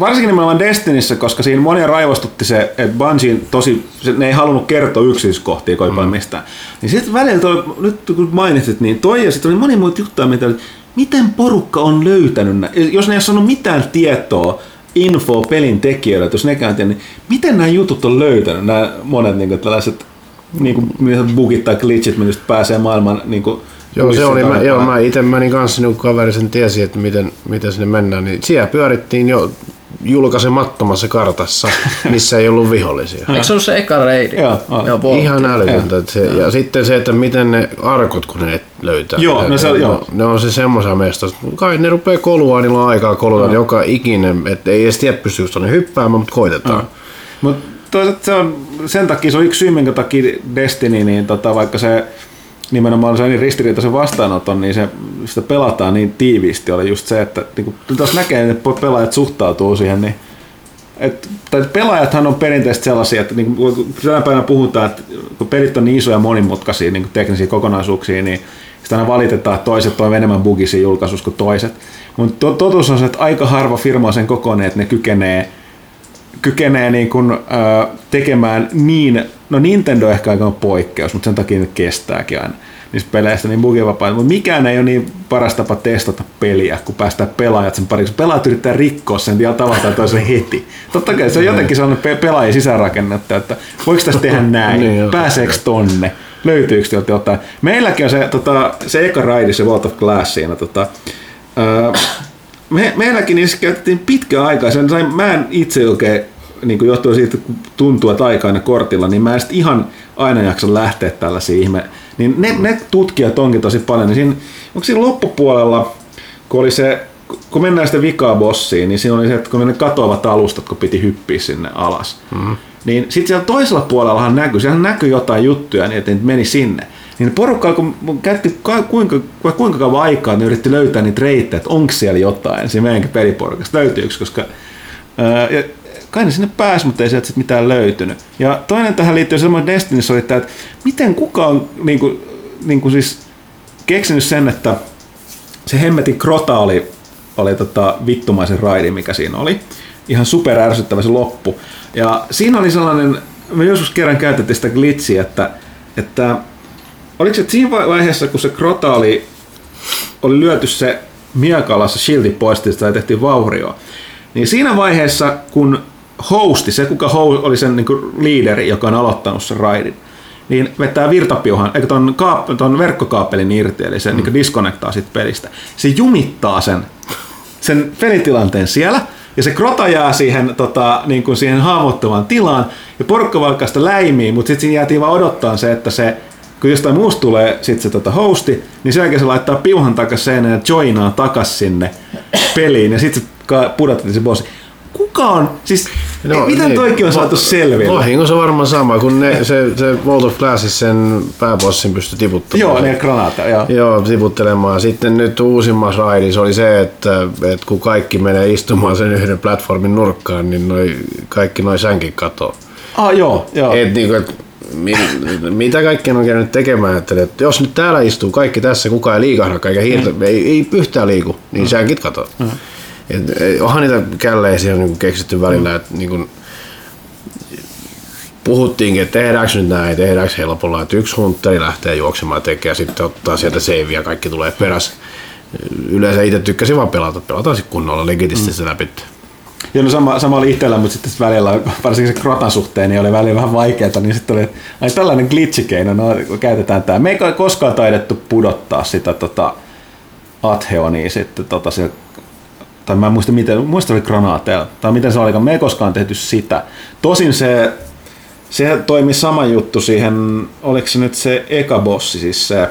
varsinkin nimenomaan Destinissä, koska siinä monia raivostutti se, että Bungie tosi, se, ne ei halunnut kertoa yksityiskohtia kovin paljon mistään. Niin sitten välillä toi, nyt kun mainitsit, niin toi ja sitten oli moni muita juttuja, mitä miten porukka on löytänyt nä- Jos ne ei ole saanut mitään tietoa, info pelin tekijöille, että jos nekään tiedä, niin miten nämä jutut on löytänyt, nämä monet niin kuin, tällaiset niin kuin, bugit tai glitchit, just pääsee maailman niin kuin, Joo, se oli, mä, joo, mä itse menin kanssa, niin kun kaveri sen tiesi, että miten, miten sinne mennään, niin siellä pyörittiin jo julkaisemattomassa kartassa, missä ei ollut vihollisia. Eikö se ollut se eka reidi? Joo. Ihan älytöntä. että Se, ja sitten se, että miten ne arkot, kun ne löytää. Joo, no se ne, joo. ne on se semmoisen mestä. Kai ne rupeaa kolua, niillä on aikaa koluta joka ikinen. Että ei edes tiedä pystyykö tuonne hyppäämään, mutta koitetaan. Mutta toisaalta se on, sen takia se on yksi syy, minkä takia Destiny, niin tota, vaikka se nimenomaan se on niin ristiriitaisen vastaanoton, niin se, sitä pelataan niin tiiviisti, oli just se, että niin kun tuossa näkee, että pelaajat suhtautuu siihen, niin et, tai pelaajathan on perinteisesti sellaisia, että niin kun tänä päivänä puhutaan, että kun pelit on niin isoja ja monimutkaisia niin teknisiä kokonaisuuksia, niin sitä aina valitetaan, että toiset toimivat enemmän bugisia julkaisussa kuin toiset. Mutta totuus on se, että aika harva firma on sen kokoinen, että ne kykenee kykenee niin kuin, äh, tekemään niin, no Nintendo ehkä aika on poikkeus, mutta sen takia nyt kestääkin aina niistä peleistä niin bugivapaita, mutta mikään ei ole niin paras tapa testata peliä, kun päästään pelaajat sen pariksi. Pelaajat yrittää rikkoa sen vielä tavalla tai toisella heti. Totta kai se on jotenkin sellainen pe- pelaajien sisäänrakennetta, että voiko tässä tehdä näin, Niin, pääseekö tonne, löytyykö sieltä jotain. Meilläkin on se, tota, se eka raidi, se World of Glass siinä, tota, äh, me, meilläkin niissä käytettiin pitkä aikaa. Sen sain, mä en itse oikein, niin kuin johtuen siitä, kun tuntuu, että aika aina kortilla, niin mä en sit ihan aina jaksa lähteä tällaisiin ihme. Niin ne, ne tutkijat onkin tosi paljon. Niin siinä, onko siinä loppupuolella, kun oli se, kun mennään sitten vikaa bossiin, niin siinä oli se, että kun ne katoavat alustat, kun piti hyppiä sinne alas. Mm. Niin sitten siellä toisella puolellahan näkyy, siellä näkyy jotain juttuja, niin että meni sinne. niin porukka alkoi, käytti ka- kuinka, kuinka kauan aikaa, ne yritti löytää niitä reittejä, että onko siellä jotain siinä meidänkin peliporukasta, löytyykö, koska ää, ja kai ne sinne pääsi, mutta ei sieltä sit mitään löytynyt. Ja toinen tähän liittyy semmoinen Destinissä oli, että että miten kukaan niin kuin, niin kuin siis keksinyt sen, että se hemmetin krota oli, oli tota vittumaisen raidi, mikä siinä oli. Ihan super ärsyttävä se loppu. Ja siinä oli sellainen, me joskus kerran käytettiin sitä glitchiä, että, että oliko se siinä vaiheessa, kun se krota oli, oli lyöty se miekalla se shieldit pois, tai tehtiin vaurio, niin siinä vaiheessa, kun hosti, se kuka oli sen niin liideri, joka on aloittanut sen raidin, niin vetää virtapiuhan, eikö ton, kaap- ton verkkokaapelin irti, eli se mm. niin disconnectaa sit pelistä. Se jumittaa sen, sen pelitilanteen siellä, ja se krota jää siihen, tota, niin kuin siihen haavoittuvaan tilaan, ja porukka vaikka sitä läimii, mutta sitten siinä jäätiin vaan odottaa se, että se, kun jostain muusta tulee sit se tota hosti, niin sen jälkeen se laittaa piuhan takaisin ja joinaa takas sinne peliin, ja sitten se pudotettiin se bossi kuka on, siis no, miten niin, toikin on saatu selville? Vahingossa varmaan sama, kun ne, se, se World of Classis sen pääbossin pystyi tiputtamaan. Joo, ne granaata, joo. Joo, tiputtelemaan. Sitten nyt uusimmassa raidissa oli se, että, että kun kaikki menee istumaan sen yhden platformin nurkkaan, niin noi, kaikki noin sänkin katoo. Ah, joo, joo. Et, niin kuin, mitä kaikkea on käynyt tekemään, että, että jos nyt täällä istuu kaikki tässä, kukaan ei liikahda, eikä hiirtä, mm. ei, ei yhtään liiku, niin mm. sänkit katoo. Mm. Et, onhan niitä källeisiä niin keksitty välillä, että niin kuin, puhuttiinkin, että tehdäänkö nyt näin, tehdäänkö helpolla, että yksi huntteri lähtee juoksemaan tekemään, sitten ottaa sieltä save ja kaikki tulee perässä. Yleensä itse tykkäsin vaan pelata, pelataan sitten kunnolla legitisti mm. läpi. Joo, no sama, sama oli itsellä, mutta sitten välillä, varsinkin se krotan suhteen, niin oli välillä vähän vaikeaa, niin sitten oli ai tällainen glitchikeino, no käytetään tämä. Me ei koskaan taidettu pudottaa sitä tota, Atheonia sitten tota, se tai mä en muista miten, muista oli granaateja, tai miten se oli, me ei koskaan tehty sitä. Tosin se, se toimi sama juttu siihen, oliko se nyt se eka bossi, siis se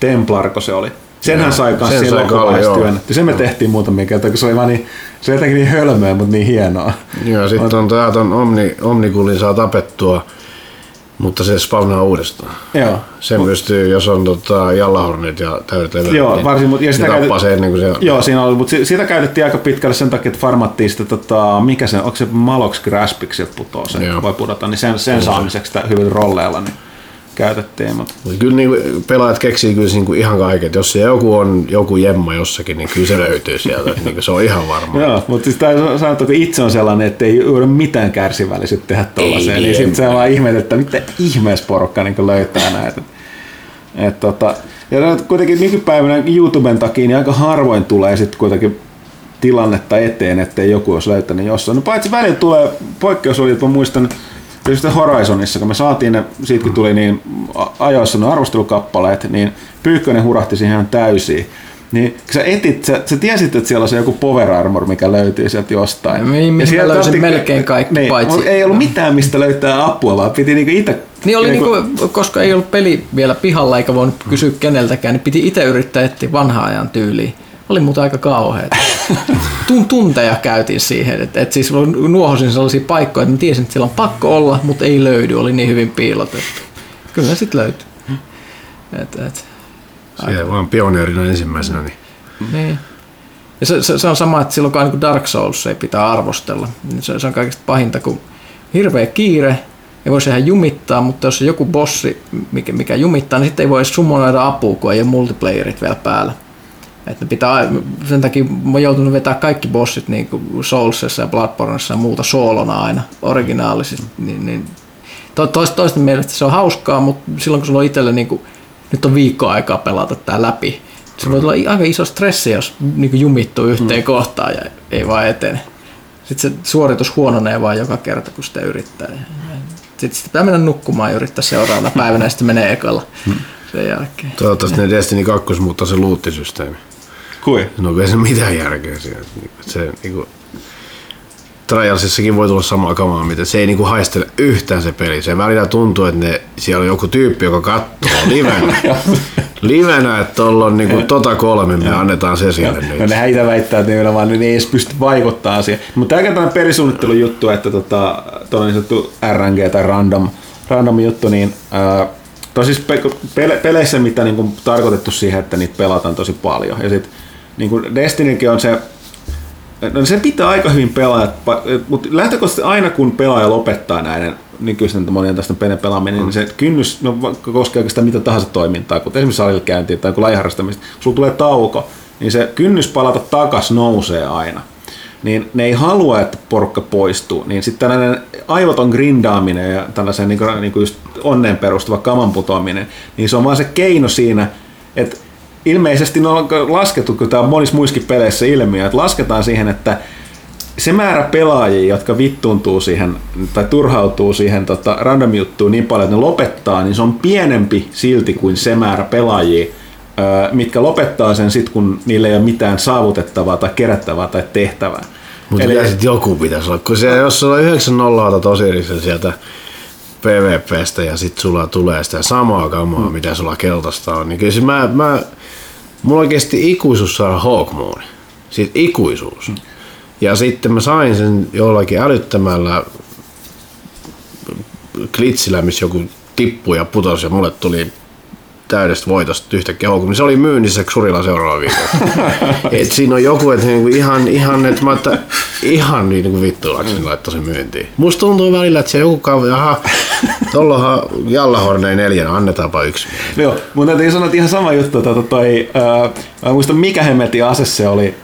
Templarko se oli. Senhän sai kanssa siinä loppuvaiheessa työnnetty. Sen me tehtiin muutamia kertaa, kun se oli vaan niin, se oli jotenkin niin hölmöä, mutta niin hienoa. Joo, sitten on tämä Omni, Omnikulin saa tapettua mutta se spawnaa uudestaan. Joo. Se pystyy, jos on tota, jallahornit ja täydet leveät, Joo, niin varsin, mutta, ja sitä käytet... se ennen kuin se Joo, siinä oli, mutta sitä käytettiin aika pitkälle sen takia, että farmattiin sitä, tota, mikä se, onko se Malox Graspix, putoo sen, Joo. voi pudota, niin sen, sen saamiseksi hyvin rolleilla, niin käytettiin. Mutta... Kyllä niin pelaajat keksii kyllä niin kuin ihan kaiket. Jos se joku on joku jemma jossakin, niin kyllä se löytyy sieltä. niin kuin se on ihan varma. Joo, mutta siis tämä sanottu, että itse on sellainen, että ei ole mitään kärsivällisyyttä tehdä tuollaiseen. Niin sitten se on vaan ihme, että mitä ihmeessä porukka niin löytää näitä. Et, tota, ja kuitenkin nykypäivänä YouTuben takia niin aika harvoin tulee sitten kuitenkin tilannetta eteen, ettei joku olisi löytänyt jossain. No paitsi välillä tulee poikkeus oli, että mä muistan, Tietysti Horizonissa, kun me saatiin ne, siitäkin tuli niin ajoissa ne arvostelukappaleet, niin Pyykkönen hurahti siihen ihan täysiin. Niin sä etit, sä, sä tiesit, että siellä on se joku power armor, mikä löytyy sieltä jostain. Niin, ja sieltä löysin otti, melkein kaikki niin, paitsi. Ei ollut mitään, mistä löytää apua, vaan piti niinku itse... Niin oli niinku, niinku, koska ei ollut peli vielä pihalla eikä voinut kysyä keneltäkään, niin piti itse yrittää etsiä vanhaa ajan tyyliin oli muuten aika kauheaa. Tunteja käytiin siihen, että, että siis nuohosin sellaisia paikkoja, että mä tiesin, että siellä on pakko olla, mutta ei löydy, oli niin hyvin piilotettu. Kyllä sitten löytyi. Et, et, Siellä vaan pioneerina ensimmäisenä. Niin. niin. Ja se, se, se, on sama, että silloin kun Dark Souls ei pitää arvostella. Niin se, se on kaikista pahinta, kun hirveä kiire, ei voi sehän jumittaa, mutta jos on joku bossi, mikä, mikä jumittaa, niin sitten ei voi summonoida apua, kun ei ole multiplayerit vielä päällä. Että pitää, sen takia mä joutunut vetää kaikki bossit niin kuin Soulsissa ja Bloodborneissa ja muuta soolona aina originaalisesti. Niin, niin, toista, toisten mielestä se on hauskaa, mutta silloin kun sulla on itselle niin kuin, nyt on viikko aikaa pelata tämä läpi, se voi tulla aika iso stressi, jos niin jumittuu yhteen mm. kohtaan ja ei vaan etene. Sitten se suoritus huononee vaan joka kerta, kun sitä yrittää. Sitten sitä pitää mennä nukkumaan ja yrittää seuraavana päivänä ja sitten menee ekalla mm. sen jälkeen. Toivottavasti ne Destiny 2 muuttaa se luuttisysteemi. Kui? No ei se mitään järkeä siinä. Se, niinku, Trialsissakin voi tulla samaa kamaa, mitä se ei niinku haistele yhtään se peli. Se välillä tuntuu, että ne, siellä on joku tyyppi, joka katsoo livenä. livenä, että tuolla on niinku tota kolme, me annetaan se siellä nyt. No nehän itse väittää, että nimenomaan ne ei edes pysty vaikuttamaan siihen. Mutta tämä on tämmöinen juttu, että tota, tuo niin sanottu RNG tai random, random juttu, niin äh, tai siis pe- pele- peleissä, mitä niin kuin tarkoitettu siihen, että niitä pelataan tosi paljon. Ja sitten niin kuin Destinykin on se, no se pitää aika hyvin pelaa, mutta lähtökohtaisesti aina kun pelaaja lopettaa näiden nykyisten monien tästä pelien pelaaminen, mm. niin se kynnys no, koskee oikeastaan mitä tahansa toimintaa, kuten esimerkiksi salilla tai kun lajiharrastamista, sulla tulee tauko, niin se kynnys palata takas nousee aina niin ne ei halua, että porukka poistuu. Niin sitten tällainen aivoton grindaaminen ja tällaisen niin kuin, niin kuin just onneen perustuva kaman putoaminen, niin se on vaan se keino siinä, että ilmeisesti ne on laskettu, kun tämä on monissa muissakin peleissä ilmiö, että lasketaan siihen, että se määrä pelaajia, jotka vittuuntuu siihen tai turhautuu siihen tota, random juttuun niin paljon, että ne lopettaa, niin se on pienempi silti kuin se määrä pelaajia, mitkä lopettaa sen sitten, kun niillä ei ole mitään saavutettavaa tai kerättävää tai tehtävää. Mutta Eli... sitten joku pitäisi olla, kun se, jos sulla on 9 nollaa tosirisen sieltä PvPstä ja sitten sulla tulee sitä samaa kamaa, mm. mitä sulla keltaista on, niin kyllä mä, mä mulla kesti ikuisuus saada Hawkmoon. Siis ikuisuus. Mm. Ja sitten mä sain sen jollakin älyttämällä klitsillä, missä joku tippui ja putosi ja mulle tuli täydestä voitosta yhtäkkiä houkutin. Se oli myynnissä Xurilla seuraava viikolla. et siinä on joku, että niinku ihan, ihan, että mä että ihan niin kuin vittuilaksi mm. laittoi sen myyntiin. Musta tuntuu välillä, että se joku kaveri, aha, tuollahan Jallahornei neljän, annetaanpa yksi. Joo, mutta täytyy sanoa, että ihan sama juttu, tota, toi, äh, mä muistan mikä hemmetin ase se oli,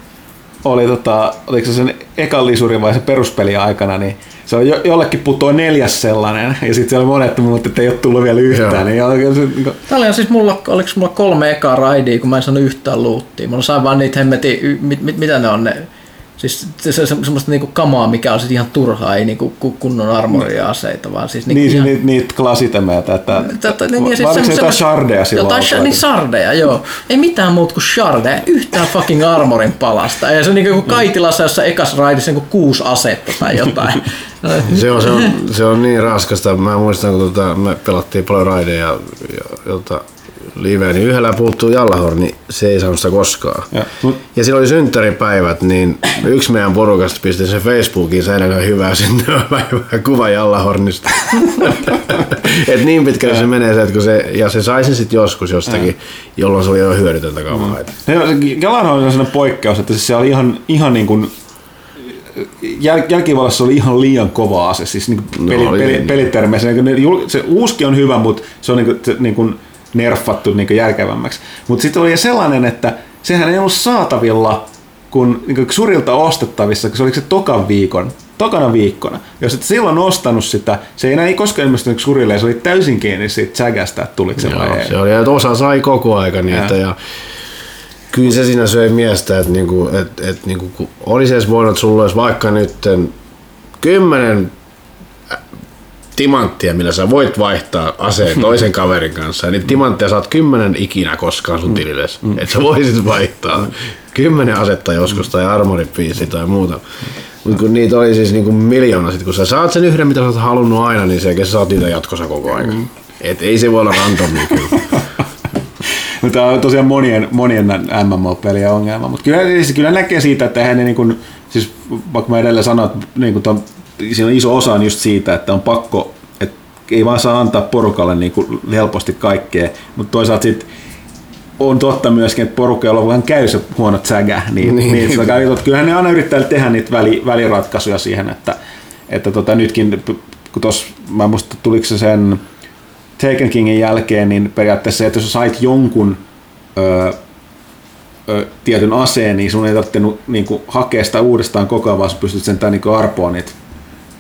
oli tota, oliko se sen ekan lisurin vai se peruspeli aikana, niin se on jo, jollekin putoo neljäs sellainen, ja sitten siellä monet mutta että ei ole tullut vielä yhtään. Niin se, niin kuin... Tämä oli siis mulla, oliko mulla kolme ekaa raidia, kun mä en saanut yhtään luuttia. Mulla sain vaan niitä hemmeti, mit, mit, mitä ne on ne, Siis se, se, se semmoista niinku kamaa, mikä on ihan turhaa, ei niinku kunnon armoria aseita, vaan siis... Niinku niin, ihan... niitä, niitä klasitemeitä, että... Tätä, niin, ja siis se, jotain shardeja silloin? Jotain, niin shardeja, joo. Ei mitään muuta kuin shardeja, yhtään fucking armorin palasta. Ja se on niinku joku kaitilassa, jossa ekas raidissa niinku kuusi asetta tai jotain. se, on, se, on, se on niin raskasta. Mä muistan, kun tota, me pelattiin paljon raideja ja, ja jota, liveä, niin yhdellä puuttuu Jallahor, niin se ei saanut sitä koskaan. Ja, mut... ja silloin oli synttäripäivät, niin yksi meidän porukasta pisti sen Facebookiin seinällä hyvää syntymäpäivää kuva Jallahornista. Et niin pitkälle se menee se, että kun se, ja se sai sen sitten joskus jostakin, ja. jolloin se oli jo hyödytöntä kamaa. Mm. Jallahor on sellainen poikkeus, että se oli ihan, ihan niin kuin jäl, jälkivallassa oli ihan liian kova ase, siis niin peli, no, peli, pelitermeissä. Se uuski on hyvä, mutta se on niin kuin, se, niin kuin nerfattu niin järkevämmäksi. Mutta sitten oli sellainen, että sehän ei ollut saatavilla kun niin Xurilta ostettavissa, kun se oli se tokan viikon, tokana viikkona. Jos et silloin ostanut sitä, se ei enää ei koskaan ilmestynyt Xurille, se oli täysin kiinni siitä sägästä, että tuliko se vai ei. Se oli, että osa sai koko aika niitä ja, ja kyllä se siinä söi miestä, että, niinku, että, että niinku, olisi edes voinut, että sulla olisi vaikka nyt kymmenen timanttia, millä sä voit vaihtaa aseen toisen kaverin kanssa. Niin timanttia saat kymmenen ikinä koskaan sun tilille, mm. että sä voisit vaihtaa kymmenen asetta joskus tai armoripiisi tai muuta. Mutta kun niitä oli siis niinku miljoona, sit kun sä saat sen yhden, mitä sä oot halunnut aina, niin se sä saat niitä jatkossa koko ajan. Mm. Et ei se voi olla randomi kyllä. Tämä on tosiaan monien, monien MMO-pelien ongelma, mutta kyllä, siis kyllä näkee siitä, että eihän ne niin kuin, siis vaikka mä edelleen sanon, että niin kuin ton siinä on iso osa on just siitä, että on pakko, että ei vaan saa antaa porukalle niin kuin helposti kaikkea, mutta toisaalta sitten on totta myöskin, että porukka, jolla vähän käy se huono sägä, niin, niin. niin että kyllähän ne aina yrittää tehdä niitä väli, väliratkaisuja siihen, että, että tota, nytkin, kun tuossa, mä muista tuliko se sen Taken Kingin jälkeen, niin periaatteessa se, että jos sait jonkun öö, ö, tietyn aseen, niin sun ei tarvitse niin kuin, hakea sitä uudestaan koko ajan, vaan pystyt sentään niin arpoa niitä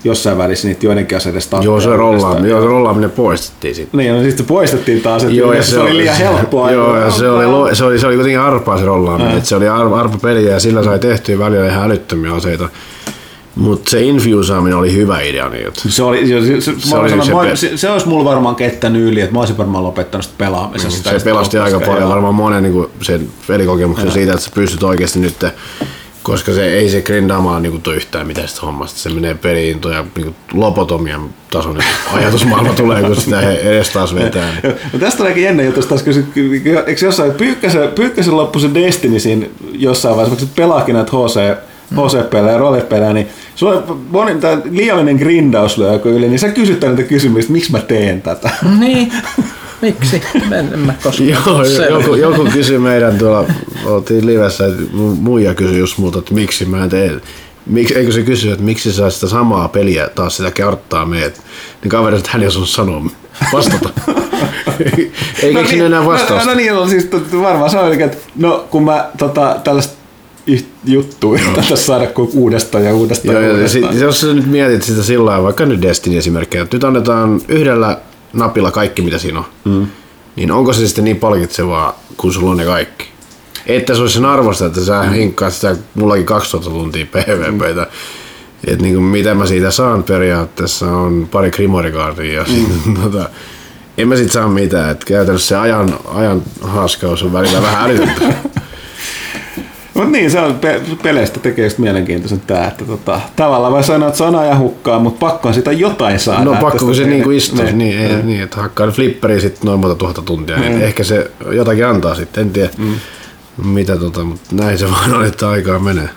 jossain välissä niitä joidenkin aseiden Joo, se rollaaminen, joo, se rollaaminen poistettiin sitten. Niin, no sitten se poistettiin taas, että joo, ja se, se, oli liian helppoa. Joo, ja se oli, se oli, se oli kuitenkin arpaa se rollaaminen, että se oli arpa peliä ja sillä sai tehtyä välillä ihan älyttömiä aseita. Mutta se infusaaminen oli hyvä idea. Niin se, oli, se, se, se, oli sanon, se, mä, se, se, olisi mulla varmaan kettänyt yli, että mä olisin varmaan lopettanut sitä pelaamisesta. Mm, se pelasti aika paljon varmaan monen niin sen pelikokemuksen siitä, että sä pystyt oikeasti nyt koska se ei se grindaamaan niin tuo yhtään mitään sitä hommasta. Se menee peliin ja niin lopotomian tason ajatusmaailma tulee, kun sitä edes taas vetää. Niin. no tästä tuleekin jännä juttu, taas kysy, eikö jossain, pyykkäsen, pyykkäsen loppu se Destiny siinä jossain vaiheessa, kun pelaakin näitä HC, HC-pelejä ja roolipelejä, niin sulla on tämä liiallinen grindaus lyö yli, niin sä kysyt näitä kysymyksiä, että miksi mä teen tätä. Niin. Miksi? En, en mä koskaan. Joo, joku, joku kysyi meidän tuolla, oltiin livessä, että mu- muija kysyi just multa, että miksi mä en tee. Miksi, eikö se kysy, että miksi sä sitä samaa peliä taas sitä karttaa meet, niin kaveri, että hän ei osannut sanoa vastata. ei No keksinyt enää vastausta. No, no niin, no, siis varmaan se oli, että no kun mä tota, tällaista juttua yritän saada kuin uudestaan ja uudestaan Joo, ja ja uudestaan. sit, jos sä nyt mietit sitä sillä lailla, vaikka nyt Destiny esimerkkiä, että nyt annetaan yhdellä napilla kaikki mitä siinä on, mm. niin onko se sitten niin palkitsevaa, kun sulla on ne kaikki? Että se olisi sen arvosta, että sä hinkkaat sitä mullakin 12 tuntia PvPtä. Mm. Että niin kuin, mitä mä siitä saan periaatteessa on pari Grimorikaardia ja mm. tota, en mä sit saa mitään. Et käytännössä se ajan, ajan haaskaus on välillä vähän älytöntä. Mutta niin, se on pe- peleistä tekee just mielenkiintoisen tää, että tota, tavallaan voi sanoa, että se on ajan hukkaa, mutta pakko sitä jotain saada. No pakko, kun se niinku istuu, niin, niin, niin, niin. että hakkaa flipperiä sitten noin monta tuhatta tuntia, niin ehkä se jotakin antaa sitten, en tiedä mm. mitä tota, mutta näin se vaan on, että aikaa menee.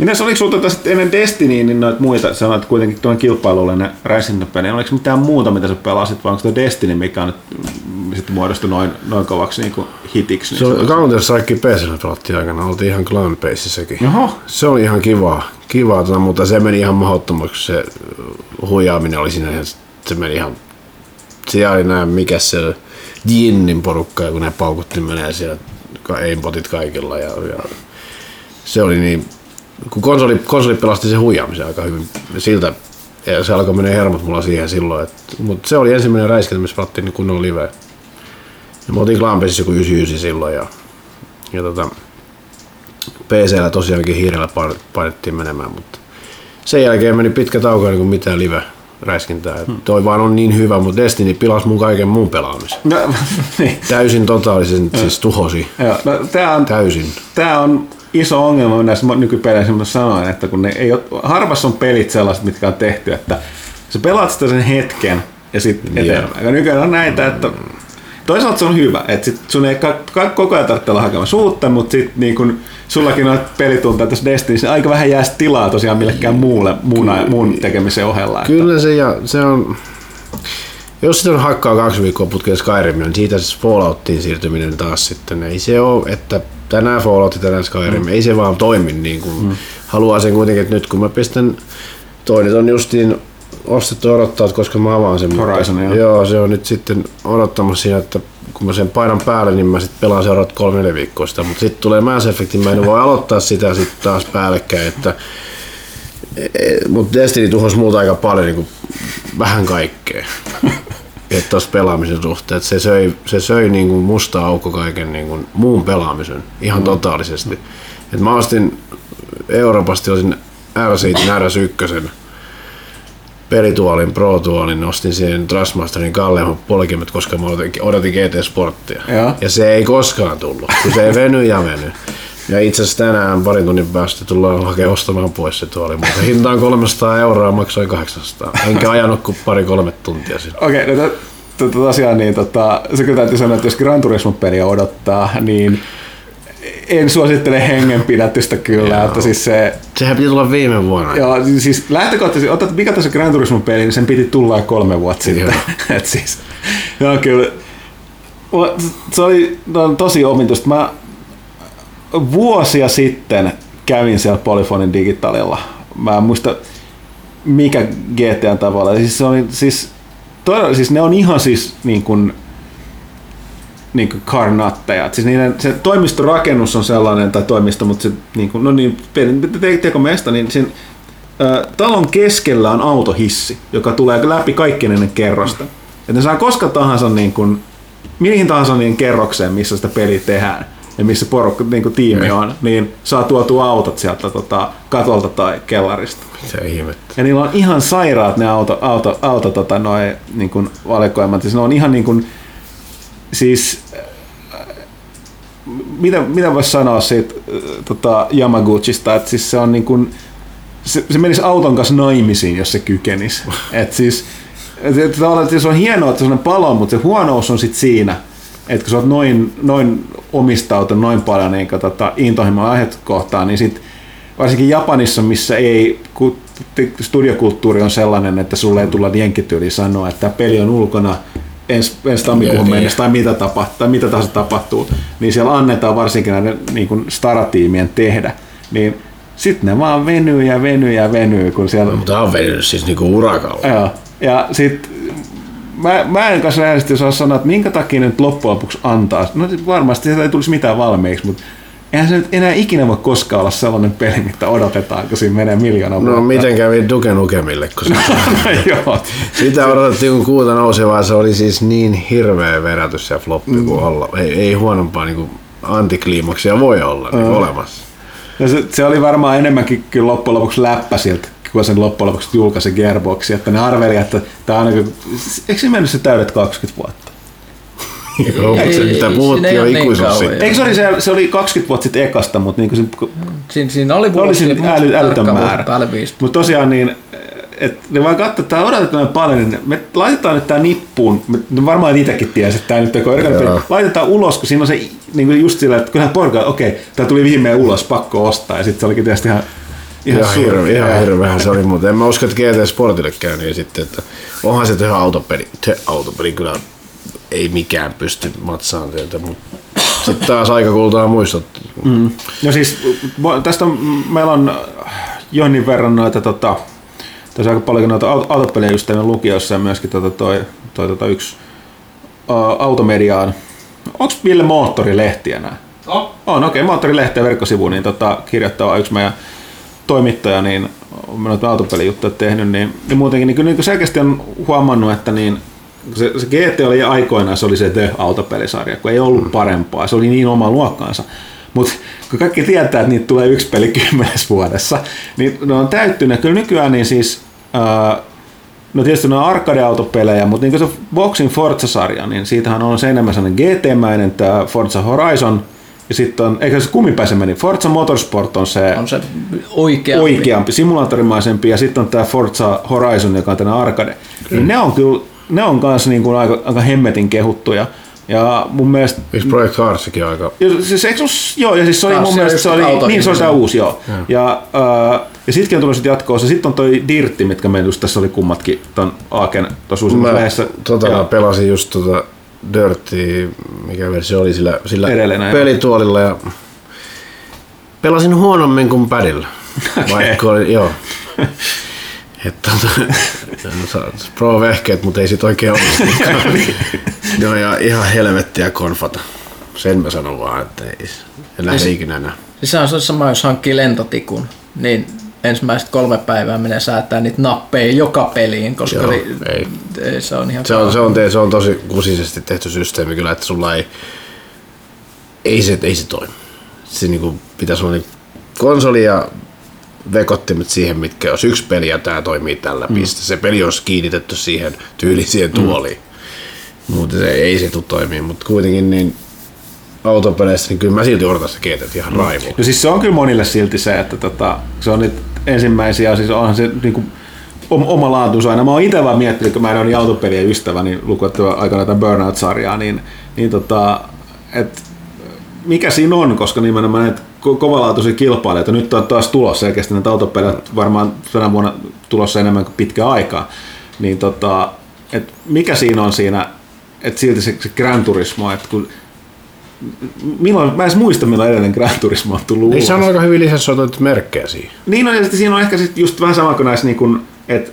Mitäs oliko sulta tästä ennen Destinyin, niin noita muita, sanoit kuitenkin tuon kilpailullinen räisintäpeli, niin oliko mitään muuta, mitä sä pelasit, vai onko tuo Destiny, mikä on nyt mm, sitten muodostui noin, noin kovaksi niin kuin hitiksi? Se Niin on Counter Strike PCllä pelattiin aikana, oltiin ihan clan sekin. Oho. Se oli ihan kivaa, kivaa tota, mutta se meni ihan mahdottomaksi, se huijaaminen oli siinä, ihan, se meni ihan, siellä oli näin, mikä se Jinnin porukka, kun ne paukutti menee siellä, aimbotit kaikilla, ja, ja se oli niin, kun konsoli, konsoli pelasti sen huijaamisen aika hyvin, siltä, ja se alkoi mennä hermot mulla siihen silloin, mutta se oli ensimmäinen räiskintä, missä pelattiin niin kunnon live. Ja me oltiin Clampesissa joku 99 silloin, ja, ja tota, PCllä tosiaankin hiirellä pain- painettiin menemään, mutta sen jälkeen meni pitkä tauko niin kuin mitään live räiskintää. Hmm. Toi vaan on niin hyvä, mutta Destiny pilasi mun kaiken muun pelaamisen. No, niin. Täysin totaalisen, siis tuhosi. Joo, no, tää on, Täysin. Tämä on iso ongelma näissä nykypeleissä, mitä sanoin, että kun ne ei ole, harvassa on pelit sellaiset, mitkä on tehty, että sä pelaat sitä sen hetken ja sitten eteenpäin. Ja nykyään on näitä, että toisaalta se on hyvä, että sit sun ei ka- ka- koko ajan tarvitse olla hakemassa uutta, mutta sitten niin kun sullakin on pelitunteja tässä Destinissä, niin aika vähän jää tilaa tosiaan millekään muulle, muun, muun tekemisen ohella. Että, Kyllä se, ja se on... Jos sitä on hakkaa kaksi viikkoa putkeen Skyrimia, niin siitä siis Falloutiin siirtyminen taas sitten. Ei se ole, että tänään Fallout ja tänään Skyrim, mm. ei se vaan toimi niin kuin mm. haluaa sen kuitenkin, että nyt kun mä pistän, toinen on justiin ostettu odottaa, että koska mä avaan sen. Horizon, mutta, joo. joo. se on nyt sitten odottamassa siinä, että kun mä sen painan päälle, niin mä sitten pelaan seuraavat kolme neljä viikkoa sitä, mutta sitten tulee Mass Effect, mä en voi aloittaa sitä sitten taas päällekkäin, että mutta Destiny tuhosi muuta aika paljon niin kuin, vähän kaikkea. että tuossa pelaamisen suhteen, että se söi, se söi niin kuin musta aukko kaiken niin kuin muun pelaamisen ihan totaalisesti. Et mä ostin Euroopasta osin R-Seatin RS1 pelituolin, Pro-tuolin, ostin siihen Trustmasterin kalleimmat polkimet, koska mä odotin, odotin GT Sporttia. Joo. Ja se ei koskaan tullut, kun se ei veny ja veny. Ja itse asiassa tänään parin tunnin päästä tullaan hakemaan ostamaan pois se tuoli, mutta hinta on 300 euroa, maksoin 800. Enkä ajanut kuin pari-kolme tuntia sinne. Okei, no to- to- to- tosiaan niin tota, se kyllä täytyy sanoa, että jos Gran Turismo peliä odottaa, niin en suosittele hengenpidätystä kyllä, Joo. että siis se, Sehän piti tulla viime vuonna. joo, siis lähtökohtaisesti, otat mikä tässä Gran Turismo peli, niin sen piti tulla jo kolme vuotta sitten. Et siis, joo kyllä, se oli no, tosi omituista. Mä vuosia sitten kävin siellä Polyphonin digitalilla. Mä en muista mikä GTA tavalla. Siis, se oli, siis, todella, siis ne on ihan siis niin kuin, niin kuin karnatteja. Siis niiden, se toimistorakennus on sellainen, tai toimisto, mutta se, niin kuin, no niin, te- teko meistä, niin sen, ä, talon keskellä on autohissi, joka tulee läpi kaikkien ennen kerrosta. Että ne saa koska tahansa niin kuin, mihin tahansa niin kerrokseen, missä sitä peliä tehdään ja missä porukka, niin kuin tiimi on, niin saa tuotua autot sieltä tota, katolta tai kellarista. Mitä ihmettä. Ja niillä on ihan sairaat ne auto, auto, auto tota, noi, niin kuin valikoimat. Siis ne on ihan niin kuin, siis, äh, mitä, mitä voisi sanoa siitä äh, tota, Yamaguchista, että siis se on niin kuin, se, se menisi auton kanssa naimisiin, jos se kykenisi. Et siis, et, et, että se on hienoa, että se on palo, mutta se huonous on sit siinä, että kun sä oot noin, noin omistautunut noin paljon niin tota, intohimoa aihetta kohtaan, niin sit varsinkin Japanissa, missä ei, ku- studiokulttuuri on sellainen, että sulle ei tulla jenkkityyli sanoa, että peli on ulkona ensi, ensi tammikuuhun Niin. mennessä tai mitä, tapahtuu, tai mitä tahansa tapahtuu, niin siellä annetaan varsinkin näiden niin kuin staratiimien tehdä, niin sitten ne vaan venyy ja venyy ja venyy, kun siellä... Mutta on venynyt siis niinku urakalla. Joo. Ja sitten mä, mä en kanssa rehellisesti osaa sanoa, että minkä takia ne nyt loppujen lopuksi antaa. No varmasti sieltä ei tulisi mitään valmiiksi, mutta eihän se nyt enää ikinä voi koskaan olla sellainen peli, mitä odotetaan, kun siinä menee miljoona No vuotta. miten kävi Duke Nukemille, kun se, Joo. sitä odotettiin kun kuuta nousevaa, se oli siis niin hirveä verätys ja floppi Mm. kuin olla. Ei, ei huonompaa niin antikliimaksia voi olla niin olemassa. Ja se, se, oli varmaan enemmänkin kyllä loppujen lopuksi läppä siltä, kun sen loppujen lopuksi julkaisi Gearboxi, että ne arveli, että tämä on niin kuin, eikö se mennyt se täydet 20 vuotta? Joo, Ei, se, ei, mitä puhuttiin ei jo niin ikuisuus sitten. Eikö se, oli, se, se oli 20 vuotta sitten ekasta, mutta niin kuin se, Siinä, siinä oli oli vuosi, siinä äly, älytön määrä. Mutta tosiaan niin, että ne vaan katsoo, että tämä odotetaan paljon, niin me laitetaan nyt tämä nippuun. Me, ne varmaan itsekin tiesi, että tämä nyt on erikoinen peli. Laitetaan ulos, kun siinä on se niin kuin just sillä, että kyllähän porukka, okei, tämä tuli viimein ulos, pakko ostaa. Ja sitten se olikin tietysti ihan, ihan, Ihan, hirveä, ihan hirveähän se oli, mutta en mä usko, että GT Sportille käy niin sitten, että onhan se tehdä autopeli, te autopeli kyllä ei mikään pysty matsaan sieltä, mutta sitten taas aika kultaa muistot. Mm. No siis tästä on, meillä on jonnin verran noita tota, tässä aika paljon noita aut- autopelejä just lukiossa ja myöskin tota toi, toi tota yksi uh, automediaan. Onko Ville Moottorilehti enää? Oh. On, okei, okay, Moottorilehti ja verkkosivu, niin tota, kirjoittaa yksi meidän toimittaja, niin on noita autopelijuttuja tehnyt, niin, niin muutenkin niin niin selkeästi on huomannut, että niin, se, se GT oli aikoinaan, se oli se The autopelisarja, kun ei ollut parempaa, se oli niin oma luokkaansa. Mutta kun kaikki tietää, että niitä tulee yksi peli kymmenes vuodessa, niin ne on täyttynyt. Kyllä nykyään niin siis, ää, no tietysti ne on arcade-autopelejä, mutta niin kuin se Boxing Forza-sarja, niin siitähän on se enemmän sellainen GT-mäinen tämä Forza Horizon, ja sitten on, eikä se kummipäisemmin, niin Forza Motorsport on se, On se oikea. oikeampi, simulaattorimaisempi, ja sitten on tämä Forza Horizon, joka on tänä arcade. Niin ne on kyllä, ne on kanssa niin kuin aika, aika hemmetin kehuttuja. Ja mun mielestä Eikö Project Carsikin aika... ja siis, eikö joo, ja siis se oli Taas mun se mielestä se oli, niin se oli tämä uusi, joo. Ja, äh, ja sittenkin on tullut sit jatkoa, sitten on toi Dirtti, mitkä meillä just tässä oli kummatkin ton Aaken tuossa uusimmassa Mä, tota, pelasin just tota Dirty, mikä versio oli sillä, sillä pelituolilla ja pelasin huonommin kuin padilla. Vaikka oli, joo. Että tota, no, pro-vehkeet, mutta ei sit oikein onnistukaan. Joo, ja ihan helvettiä konfata. Sen mä sanon vaan, että ei, en lähde ikinä enää. Siis se on se sama, jos hankkii lentotikun, niin ensimmäiset kolme päivää menee säätää niitä nappeja joka peliin, koska Joo, li- ei. ei, se on ihan Se on, se, on, te- se on tosi kusisesti tehty systeemi kyllä, että sulla ei, ei se, ei se toimi. Se niinku pitäisi olla niinku konsoli ja vekottimet siihen, mitkä jos yksi peli ja tämä toimii tällä mm. piste. Se peli olisi kiinnitetty siihen tyyliin siihen tuoliin. Mm. Mutta se ei se tule toimii, mutta kuitenkin niin autopeleissä, niin kyllä mä silti odotan sitä GT ihan raivoa. No siis se on kyllä monille silti se, että tota, se on nyt ensimmäisiä, siis onhan se niinku om- oma laatuus aina. Mä oon itse vaan miettinyt, kun mä en ole niin autopelien ystävä, niin lukuettua aikana tätä Burnout-sarjaa, niin, niin tota, et mikä siinä on, koska nimenomaan näitä ko- kovalaatuisia kilpailijoita, nyt on taas tulossa selkeästi näitä autopelejä, varmaan tänä vuonna tulossa enemmän kuin pitkä aikaa, niin tota, et mikä siinä on siinä, että silti se, se Gran Turismo, että kun milloin, mä en muista milloin edellinen Gran Turismo on tullut Niin se on aika hyvin lisäsoitettu merkkejä siihen. Niin on, ja sitten siinä on ehkä sit just vähän sama kuin näissä, niin kuin, että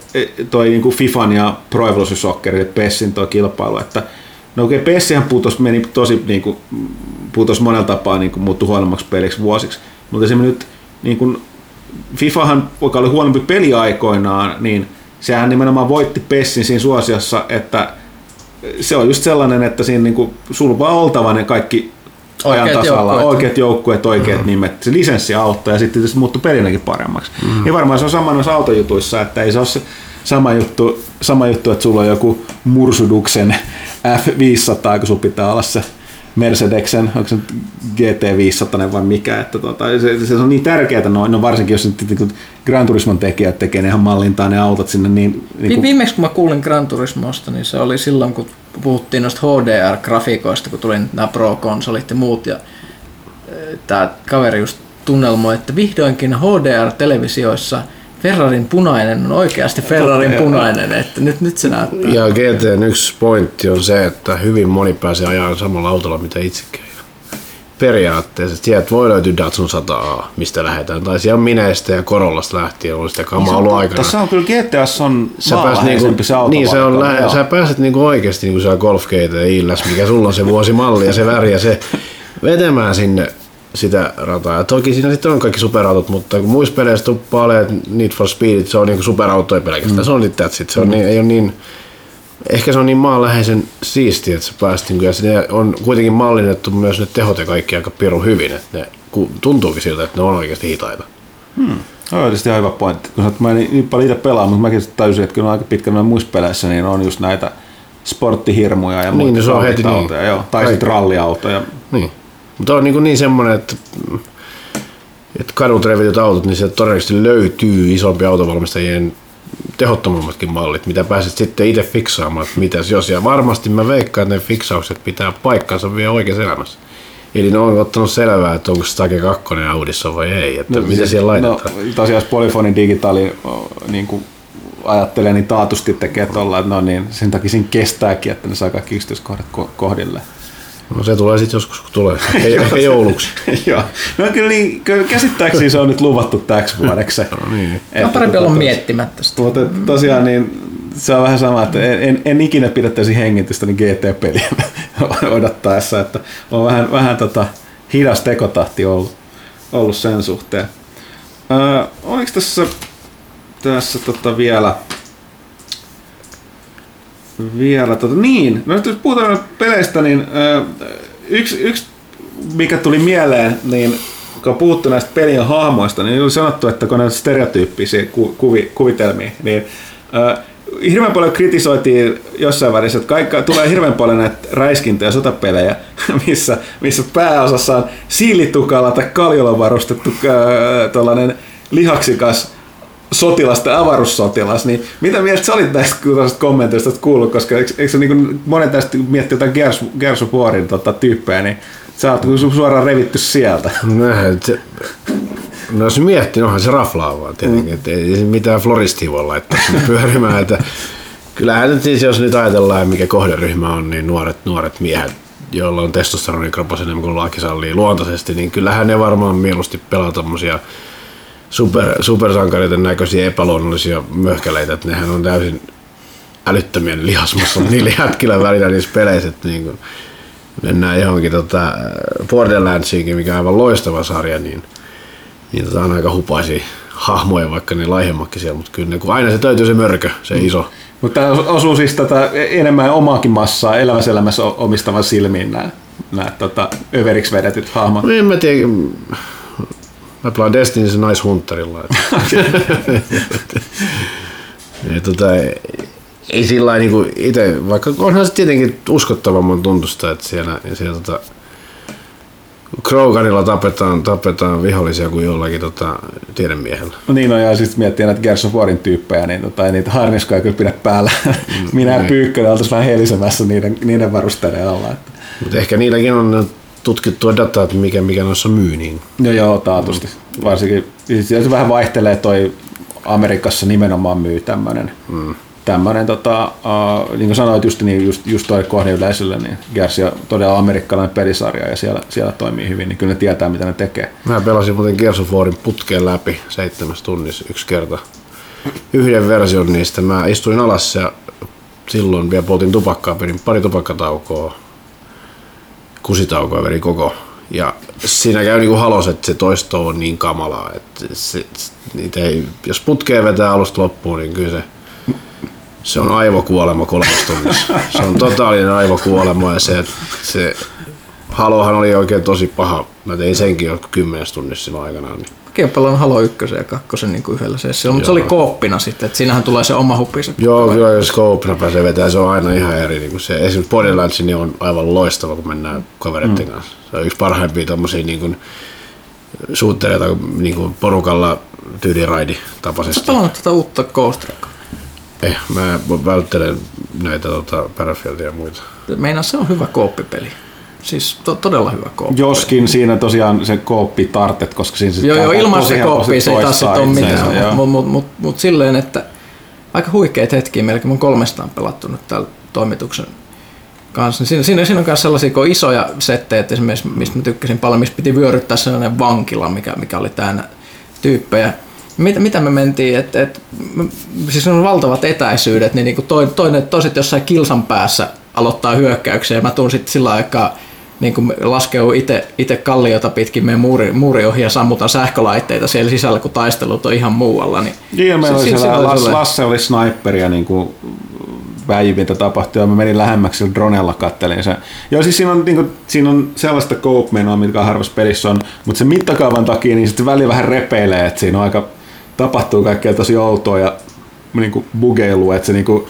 toi niin kuin Fifan ja Pro Evolution Soccer, että PESin toi kilpailu, että no okei, okay, PESihän putos, meni tosi niin kuin, putos monella tapaa niin kuin, muuttui huonommaksi peliksi vuosiksi, mutta esimerkiksi nyt niin kuin, Fifahan, joka oli huonompi peli aikoinaan, niin sehän nimenomaan voitti PESin siinä suosiossa, että se on just sellainen, että siinä niinku, sulla vaan oltava ne kaikki ajan tasalla, joukkueet. oikeat joukkueet, oikeat mm. nimet, se lisenssi auttaa ja sitten tietysti muuttui pelinäkin paremmaksi. Mm. Ja varmaan se on sama noissa autojutuissa, että ei se ole se sama juttu, sama juttu että sulla on joku Mursuduksen F500, kun sulla pitää olla se Mercedeksen, onko se nyt GT500 vai mikä, että tota, se, se, on niin tärkeää, no, no varsinkin jos nyt niin Gran Turismon tekijät tekee ne ihan mallintaa ne autot sinne niin, niin kuin, Viimeksi kun mä kuulin Gran Turismosta, niin se oli silloin, kun puhuttiin noista HDR-grafiikoista, kun tuli nämä Pro-konsolit ja muut. Ja tämä kaveri just tunnelmoi, että vihdoinkin HDR-televisioissa Ferrarin punainen on oikeasti Ferrarin punainen, että nyt, nyt se näyttää. Ja GTn yksi pointti on se, että hyvin moni pääsee ajaa samalla autolla, mitä itsekin. Periaatteessa sieltä voi löytyä Datsun 100A, mistä lähdetään. Tai siellä on Mineistä ja Korollasta lähtien ollut sitä kamaa ollut aikana. Tässä on kyllä GTS on Sä pääset niinku, se auto niin, se on lähe, sä pääset niinku oikeasti niinku siellä Golf illäs, mikä sulla on se vuosimalli ja se väri ja se vetämään sinne sitä rataa. Ja toki siinä sitten on kaikki superautot, mutta kun muissa peleissä tuppaa Need for Speed, se on niinku superautoja pelkästään. Mm. Se on nyt that's it. Se on mm. niin, ei ole niin, ehkä se on niin maanläheisen siistiä, että se päästi, niin ja se on kuitenkin mallinnettu myös ne tehot ja kaikki aika pirun hyvin, että ne tuntuukin siltä, että ne on oikeasti hitaita. Hmm. No, on tietysti ihan hyvä pointti. Kun mä en niin paljon itse pelaa, mutta mäkin tajusin, että kyllä on aika pitkällä muissa peleissä, niin on just näitä sporttihirmuja ja niin, se on heti niin. joo, tai sitten ralliautoja. Niin. Mutta on niin, niin semmoinen, että, että kadut revityt autot, niin sieltä todennäköisesti löytyy isompi autovalmistajien tehottomammatkin mallit, mitä pääset sitten itse fiksaamaan, että mitäs jos. Ja varmasti mä veikkaan, että ne fiksaukset pitää paikkansa vielä oikeassa elämässä. Eli ne on ottanut selvää, että onko Stage 2 Audissa vai ei, että no, mitä siis, siellä laitetaan. No, tosiaan Polyfonin digitaali niin kuin ajattelee, niin taatusti tekee tuolla, että no niin, sen takia siinä kestääkin, että ne saa kaikki yksityiskohdat kohdille. No se tulee sitten joskus, kun tulee. Ei, ehkä jouluksi. Joo. No kyllä, niin, käsittääkseni se on nyt luvattu täksi vuodeksi. no niin. On parempi olla miettimättä sitä. Mutta tosiaan niin se on vähän sama, että en, en, en ikinä pidättäisi hengitystä niin GT-peliä odottaessa, että on vähän, vähän tota, hidas tekotahti ollut, ollut sen suhteen. Öö, oliko tässä, tässä tota vielä vielä, tota, niin, no jos puhutaan peleistä, niin yksi, yksi, mikä tuli mieleen, niin kun puhuttu näistä pelien hahmoista, niin oli sanottu, että kun on stereotyyppisiä ku, kuvi, kuvitelmia, niin ö, hirveän paljon kritisoitiin jossain välissä, että kaikka, tulee hirveän paljon näitä räiskintä- ja sotapelejä, missä, missä pääosassa on siilitukalla tai kaljolla varustettu äh, lihaksikas sotilas tai avaruussotilas, niin mitä mieltä sä olit näistä kommenteista kuullut, koska eikö, eikö niin monet näistä miettii jotain Gers, Gersupuorin tota, tyyppejä, niin sä oot suoraan revitty sieltä. Näin, se, no jos miettii, onhan se raflaavaa tietenkin, mm. että ei mitään floristia voi laittaa pyörimään, että kyllähän nyt siis, jos nyt ajatellaan, mikä kohderyhmä on, niin nuoret, nuoret miehet, joilla on testosteronikropas enemmän kuin laki sallii luontaisesti, niin kyllähän ne varmaan mieluusti pelaa tommosia super, supersankareiden näköisiä epäluonnollisia möhkäleitä, että nehän on täysin älyttömiä lihasmassa niillä jätkillä välillä niissä peleissä, että niin kuin mennään johonkin tota Borderlandsiinkin, mikä on aivan loistava sarja, niin, niin tota on aika hupaisia hahmoja, vaikka ne laihemmakin siellä, mutta kyllä ne, kun aina se täytyy se mörkö, se mm. iso. Mutta tämä osuu siis tätä enemmän omaakin massaa elämässä omistavan silmiin nämä, nämä tota, överiksi vedetyt hahmot. No en mä tiedä, Mä pelaan Destiny Nice Hunterilla. ja tota, ei sillä niin itse, vaikka onhan se tietenkin uskottavamman tuntusta, että siellä, siellä tota, Kroganilla tapetaan, tapetaan vihollisia kuin jollakin tota, tiedemiehellä. No niin, no, ja sitten miettii näitä Gears of Warin tyyppejä, niin tota, ei niitä harniskoja kyllä pidä päällä. Mm, Minä ja niin. Pyykkönen oltaisiin vähän helisemässä niiden, niiden varusteiden alla. Mutta ehkä niilläkin on tutkittua dataa, että mikä, mikä noissa myy. Niin. No joo, taatusti. Mm. Varsinkin, siis se vähän vaihtelee toi Amerikassa nimenomaan myy tämmöinen mm. tämmöinen, tota, uh, niin kuin sanoit just, niin just, just toi kohdeyleisölle, niin Gears on todella amerikkalainen pelisarja ja siellä, siellä toimii hyvin, niin kyllä ne tietää, mitä ne tekee. Mä pelasin muuten Gears of Warin putkeen läpi seitsemässä tunnissa yksi kerta. Yhden version niistä. Mä istuin alas ja silloin vielä poltin tupakkaa, pidin pari tupakkataukoa kusitaukoa veri koko. Ja siinä käy niin kuin halos, että se toisto on niin kamalaa, että se, niitä ei, jos putkeen vetää alusta loppuun, niin kyllä se, se on aivokuolema kolmas tunnissa. Se on totaalinen aivokuolema ja se, se halohan oli oikein tosi paha. Mä tein senkin jo kymmenes tunnissa silloin aikanaan. Niin Mäkin olen Halo 1 ja 2 niin kuin yhdellä sessiolla, mutta se oli kooppina sitten, että siinähän tulee se oma hupisa. Joo, kyllä jos kooppina pääsee vetämään, se on aina ihan eri. Niin kuin se, esimerkiksi Borderlands niin on aivan loistava, kun mennään kavereiden mm. kanssa. Se on yksi parhaimpia tommosia niin kuin, suuttereita niin kuin porukalla tyyliraidi tapaisesti. Sä pelannut tätä uutta Ghost Recon? Eh, mä välttelen näitä tota, Battlefieldia ja muita. Meinaa se on hyvä kooppipeli. Siis to, todella hyvä kooppi. Joskin siinä tosiaan se kooppi tartet, koska siinä Joo, joo, ilman se kooppi se ei taas ole mitään, mutta mut, mut, mut, mut silleen, että aika huikeita hetkiä melkein mun kolmestaan pelattu nyt täällä toimituksen kanssa. Siinä, siinä, siinä on myös sellaisia kun isoja settejä, että esimerkiksi mistä mä tykkäsin paljon, missä piti vyöryttää sellainen vankila, mikä, mikä oli täynnä tyyppejä. Mitä, mitä me mentiin, että et, siis on valtavat etäisyydet, niin, niin kuin toinen, toiset jossain kilsan päässä aloittaa hyökkäyksiä ja mä tuun sitten sillä aikaa niin kuin laskeu itse kalliota pitkin meidän muuri, muuri ohi ja sammutan sähkölaitteita siellä sisällä, kun taistelut on ihan muualla. Niin, niin meillä oli siellä, Lasse, Lasse oli sniperi ja niin kuin väivintä tapahtui ja mä menin lähemmäksi sillä dronella kattelin sen. Joo, siis siinä on, niin kuin, siinä on sellaista cope menoa, mitkä harvassa pelissä on, mutta se mittakaavan takia niin sitten väli vähän repeilee, että siinä on aika, tapahtuu kaikkea tosi outoa ja niin kuin bugeilua, että se niin kuin,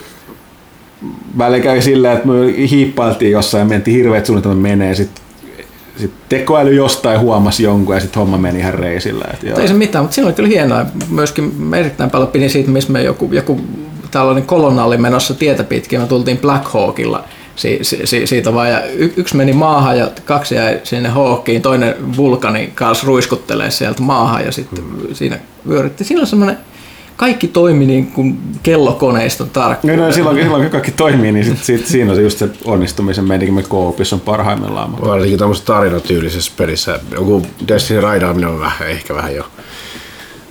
välillä kävi silleen, että me hiippailtiin jossain ja mentiin hirveät suunnitelmat menee, sitten sit tekoäly jostain huomasi jonkun ja sitten homma meni ihan reisillä. Et Ei se mitään, mutta siinä oli kyllä hienoa. Myöskin erittäin paljon pidin siitä, missä me joku, joku tällainen kolonnaali menossa tietä pitkin, me tultiin Black Hawkilla si, si, si, siitä vaan, ja y, yksi meni maahan ja kaksi jäi sinne Hawkiin, toinen vulkani kanssa ruiskuttelee sieltä maahan ja sitten mm. siinä vyörytti. Siinä on semmoinen kaikki toimi niin kuin kellokoneiston tarkkaan. No, no, silloin, silloin kun kaikki toimii, niin sit, sit, siinä on just se onnistumisen me koopissa on parhaimmillaan. Varsinkin tämmöisessä tarinatyylisessä pelissä. Joku Destiny raidaaminen on vähän, ehkä vähän jo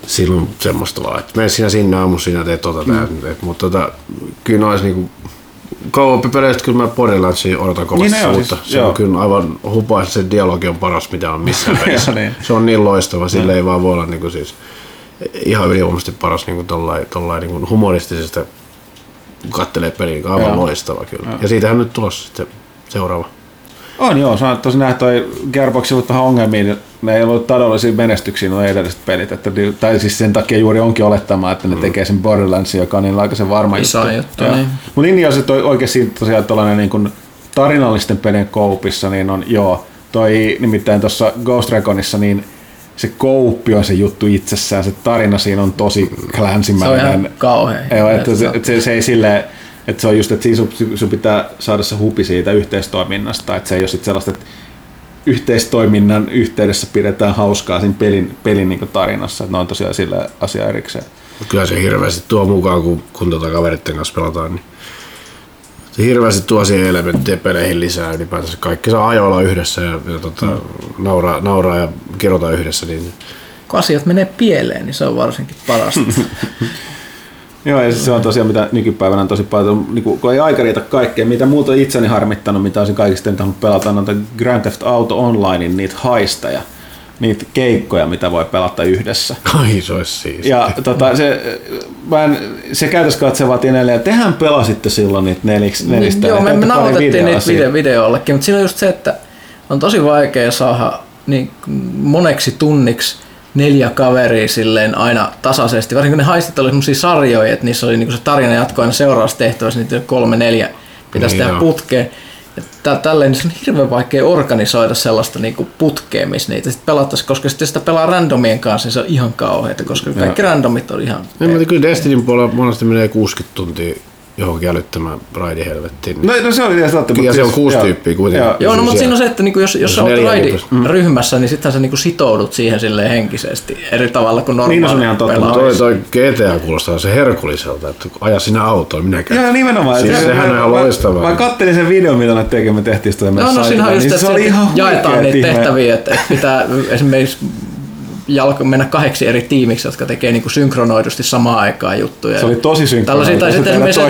silloin semmoista vaan, että mene sinä sinne aamu sinä teet tota mm. teet, mutta tota, kyllä olisi niinku Kauoppi-peleistä kyllä mä Borderlandsia odotan kovasti niin uutta. Siis, se joo. on kyllä aivan hupaista, se dialogi on paras mitä on missään pelissä. niin. Se on niin loistava, sille ei vaan voi olla niinku siis ihan ylivoimaisesti paras niinku tollain, tollain niinku humoristisesta kattelee peliä, niin aivan joo. loistava kyllä. Joo. Ja siitähän nyt tulossa sitten seuraava. On joo, se on tosi nähty toi Gearboxilla vähän ongelmia, ne ei ollut taloudellisia menestyksiä nuo edelliset pelit, että, tai siis sen takia juuri onkin olettamaan, että ne mm. tekee sen Borderlandsin, joka on niin aika varma Iso juttu. juttu niin. Mun linja on se toi, oikeasti tosiaan tällainen niin kuin tarinallisten pelien koupissa, niin on joo, toi nimittäin tuossa Ghost Reconissa, niin se kouppi on se juttu itsessään, se tarina siinä on tosi klänsimäinen. Se on ihan kauhean. Joo, että se, se, se ei silleen, että se on just, että siinä sun, sun pitää saada se hupi siitä yhteistoiminnasta, että se ei ole sit sellaista, että yhteistoiminnan yhteydessä pidetään hauskaa siinä pelin, pelin niin tarinassa, että ne on tosiaan sillä asia erikseen. Kyllä se hirveästi tuo mukaan, kun, kun tuota kaveritten kanssa pelataan, niin se hirveästi tuo siihen elementtejä peleihin lisää ylipäätänsä. Kaikki saa ajoilla yhdessä ja, ja tota, mm. nauraa, nauraa ja kirjoittaa yhdessä. Niin... Kun asiat menee pieleen, niin se on varsinkin parasta. Joo, ja se on tosiaan mitä nykypäivänä on tosi paljon, niin kun ei aika riitä kaikkea, mitä muuta itseni harmittanut, mitä olisin kaikista nyt halunnut pelata, on Grand Theft Auto Onlinein niitä haisteja niitä keikkoja, mitä voi pelata yhdessä. Ai se olisi siis. Ja tota, se, mä en, se käytös katsevat edelleen, tehän pelasitte silloin niitä neliksi, nelistä. Niin, joo, me, me nauhoitettiin niitä video, videollekin, mutta siinä on just se, että on tosi vaikea saada niin moneksi tunniksi neljä kaveria silleen aina tasaisesti. Varsinkin ne haistit oli sellaisia sarjoja, että niissä oli niinku se tarina jatko aina seuraavassa tehtävässä, niitä kolme neljä pitäisi niin tehdä putkeen. Tälleen niin se on hirveän vaikea organisoida sellaista niinku putkea, missä niitä sitten pelattaisiin, koska sitten sitä pelaa randomien kanssa, niin se on ihan kauheita, koska kaikki randomit on ihan... No, mutta kyllä Destinyn puolella monesti menee 60 tuntia johonkin älyttömään raidihelvettiin. No, no se oli ihan totta. Ja se on kuusi tyyppiä kuitenkin. Joo, joo no, mutta siinä on se, että niinku, jos, jos sä oot raidiryhmässä, niin sittenhän sä niinku sitoudut siihen silleen henkisesti eri tavalla kuin normaali Niin, se on ihan totta. Toi, toi GTA kuulostaa se herkulliselta, että aja sinä autoon, minä käyn. Joo, nimenomaan. Siis sehän on ihan loistavaa. Mä kattelin sen videon, mitä ne tekee, me tehtiin sitä. No, no siinä on just, niin että jaetaan niitä tehtäviä, että pitää esimerkiksi jalko mennä kahdeksi eri tiimiksi, jotka tekee niin kuin synkronoidusti samaan aikaan juttuja. Se oli tosi synkronoidusti. Tai sitten esimerkiksi,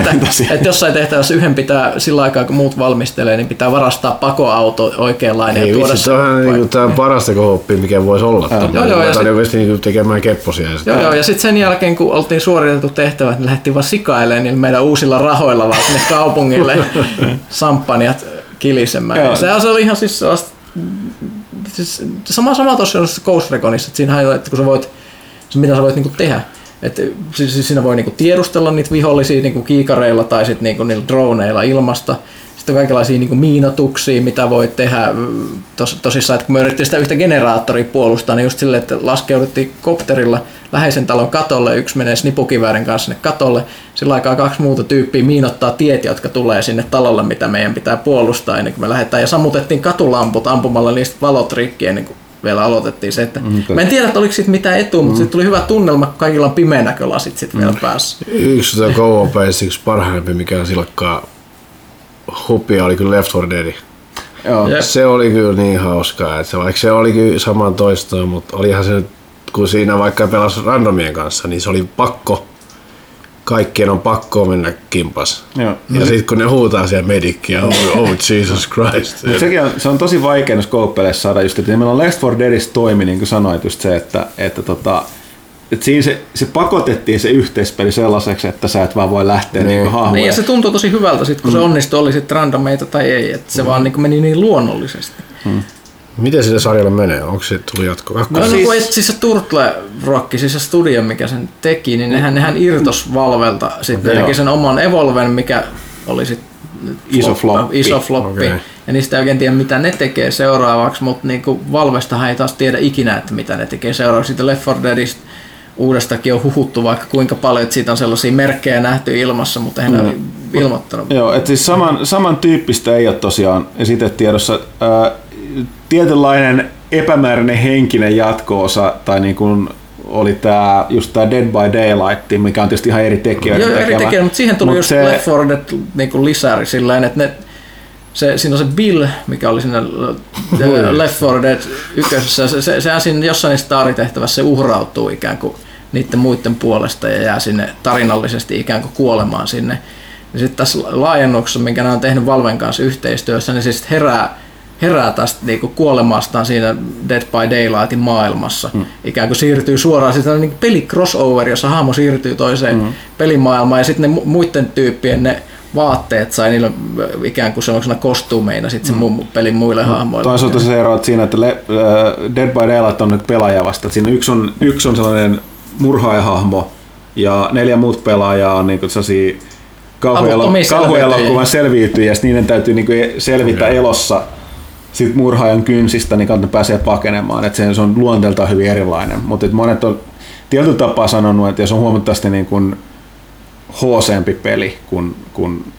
että, että jossain tehtävässä yhden pitää sillä aikaa, kun muut valmistelee, niin pitää varastaa pakoauto oikeanlainen Ei, ja tuoda vitsi, se. on niin tämä parasta kohoppi, mikä voisi olla. Ja, joo, joo, ja sit, oikeasti niin tekemään kepposia. Ja joo, joo, ja sitten sen jälkeen, kun oltiin suoritettu tehtävä, niin lähdettiin vaan sikailemaan niin meidän uusilla rahoilla vaan sinne kaupungille samppanjat kilisemään. Se oli ihan siis sellaista siis sama, sama tuossa Ghost Reconissa, että siinähän että kun sä voit, mitä sä voit niinku tehdä, että siis siinä voi niinku tiedustella niitä vihollisia niinku kiikareilla tai sitten niinku niillä droneilla ilmasta. Sitten on kaikenlaisia niin miinotuksia, mitä voi tehdä tos, tosissaan. Että kun me yritettiin sitä yhtä generaattoria puolustaa, niin just silleen, että laskeuduttiin kopterilla läheisen talon katolle, yksi menee snipukiväärin kanssa sinne katolle, sillä aikaa kaksi muuta tyyppiä miinottaa tiet, jotka tulee sinne talolle, mitä meidän pitää puolustaa ennen kuin me lähdetään. Ja sammutettiin katulamput ampumalla niistä valot rikki ennen kuin vielä aloitettiin se, että mm, mä en tiedä, että oliko siitä mitään etua, mm. mutta sitten tuli hyvä tunnelma, kun kaikilla on pimeä näkölasit sitten mm. vielä päässä. Yksi tuota co yksi parhaimpi, mikä silkkaa hupia oli kyllä Left 4 Dead. Joo. Se oli kyllä niin hauskaa, että se, vaikka se oli kyllä saman toistoa, mutta olihan se, kun siinä vaikka pelasi randomien kanssa, niin se oli pakko kaikkien on pakko mennä kimpas. Joo. Ja sitten kun ne huutaa siellä medikkiä, oh, oh Jesus Christ. sekin on, se on tosi vaikea noissa kouppeleissä saada just, että meillä on Left 4 Deadissä toimi, niin kuin sanoit just se, että, että tota, et siinä se, se pakotettiin se yhteispeli sellaiseksi, että sä et vaan voi lähteä niin. niin hahmoja. Niin, ja se tuntuu tosi hyvältä sit, kun mm. se onnistui, oli sitten randomeita tai ei, että se mm. vaan niin meni niin luonnollisesti. Mm. Miten sille sarjalle menee? Onko se tullut jatko? No, no siis... No, siis se Turtle Rock, siis se studio, mikä sen teki, niin nehän, nehän irtos Valvelta sitten okay, teki sen oman Evolven, mikä oli sitten iso floppi. Iso floppi. Okay. Ja niistä ei oikein tiedä, mitä ne tekee seuraavaksi, mutta niinku Valvestahan ei taas tiedä ikinä, että mitä ne tekee seuraavaksi. Sitten Left 4 Deadistä uudestakin on huhuttu vaikka kuinka paljon, että siitä on sellaisia merkkejä nähty ilmassa, mutta ei mm. ilmoittanut. Joo, että siis saman, samantyyppistä ei ole tosiaan esitetiedossa. Ää, tietynlainen epämääräinen henkinen jatkoosa tai niin kuin oli tämä, just tämä Dead by Daylight, mikä on tietysti ihan eri tekijöitä. Joo, eri tekijöitä, mutta siihen tuli Mut just se... Left 4 Dead niin lisäri silleen, että ne, se, siinä on se Bill, mikä oli siinä Left 4 Dead ykkösessä, se, se, se siinä jossain staritehtävässä se uhrautuu ikään kuin niiden muiden puolesta ja jää sinne tarinallisesti ikään kuin kuolemaan sinne. Ja sitten tässä laajennuksessa, minkä nämä on tehnyt Valven kanssa yhteistyössä, niin siis herää herää tästä niin kuin kuolemastaan siinä Dead by Daylightin maailmassa. Mm. Ikään kuin siirtyy suoraan, siis niin peli crossover, jossa hahmo siirtyy toiseen mm. pelimaailmaan ja sitten ne muiden tyyppien ne vaatteet sai niillä ikään kuin sellaisena kostuumeina sitten mm. sen pelin muille mm. hahmoille. Toisaalta se ero siinä, että Le, uh, Dead by Daylight on nyt pelaaja vasta. Siinä yksi on, yksi on sellainen murhaajahahmo ja neljä muut pelaajaa on niin sellaisia kauhuelokuvan selviytyjiä, ja niiden täytyy niin kuin selvitä okay. elossa sit murhaajan kynsistä, niin kannattaa pääsee pakenemaan. että se on luonteeltaan hyvin erilainen. Mutta monet on tietyllä tapaa sanonut, että jos on huomattavasti niin kuin hooseempi peli kuin, kuin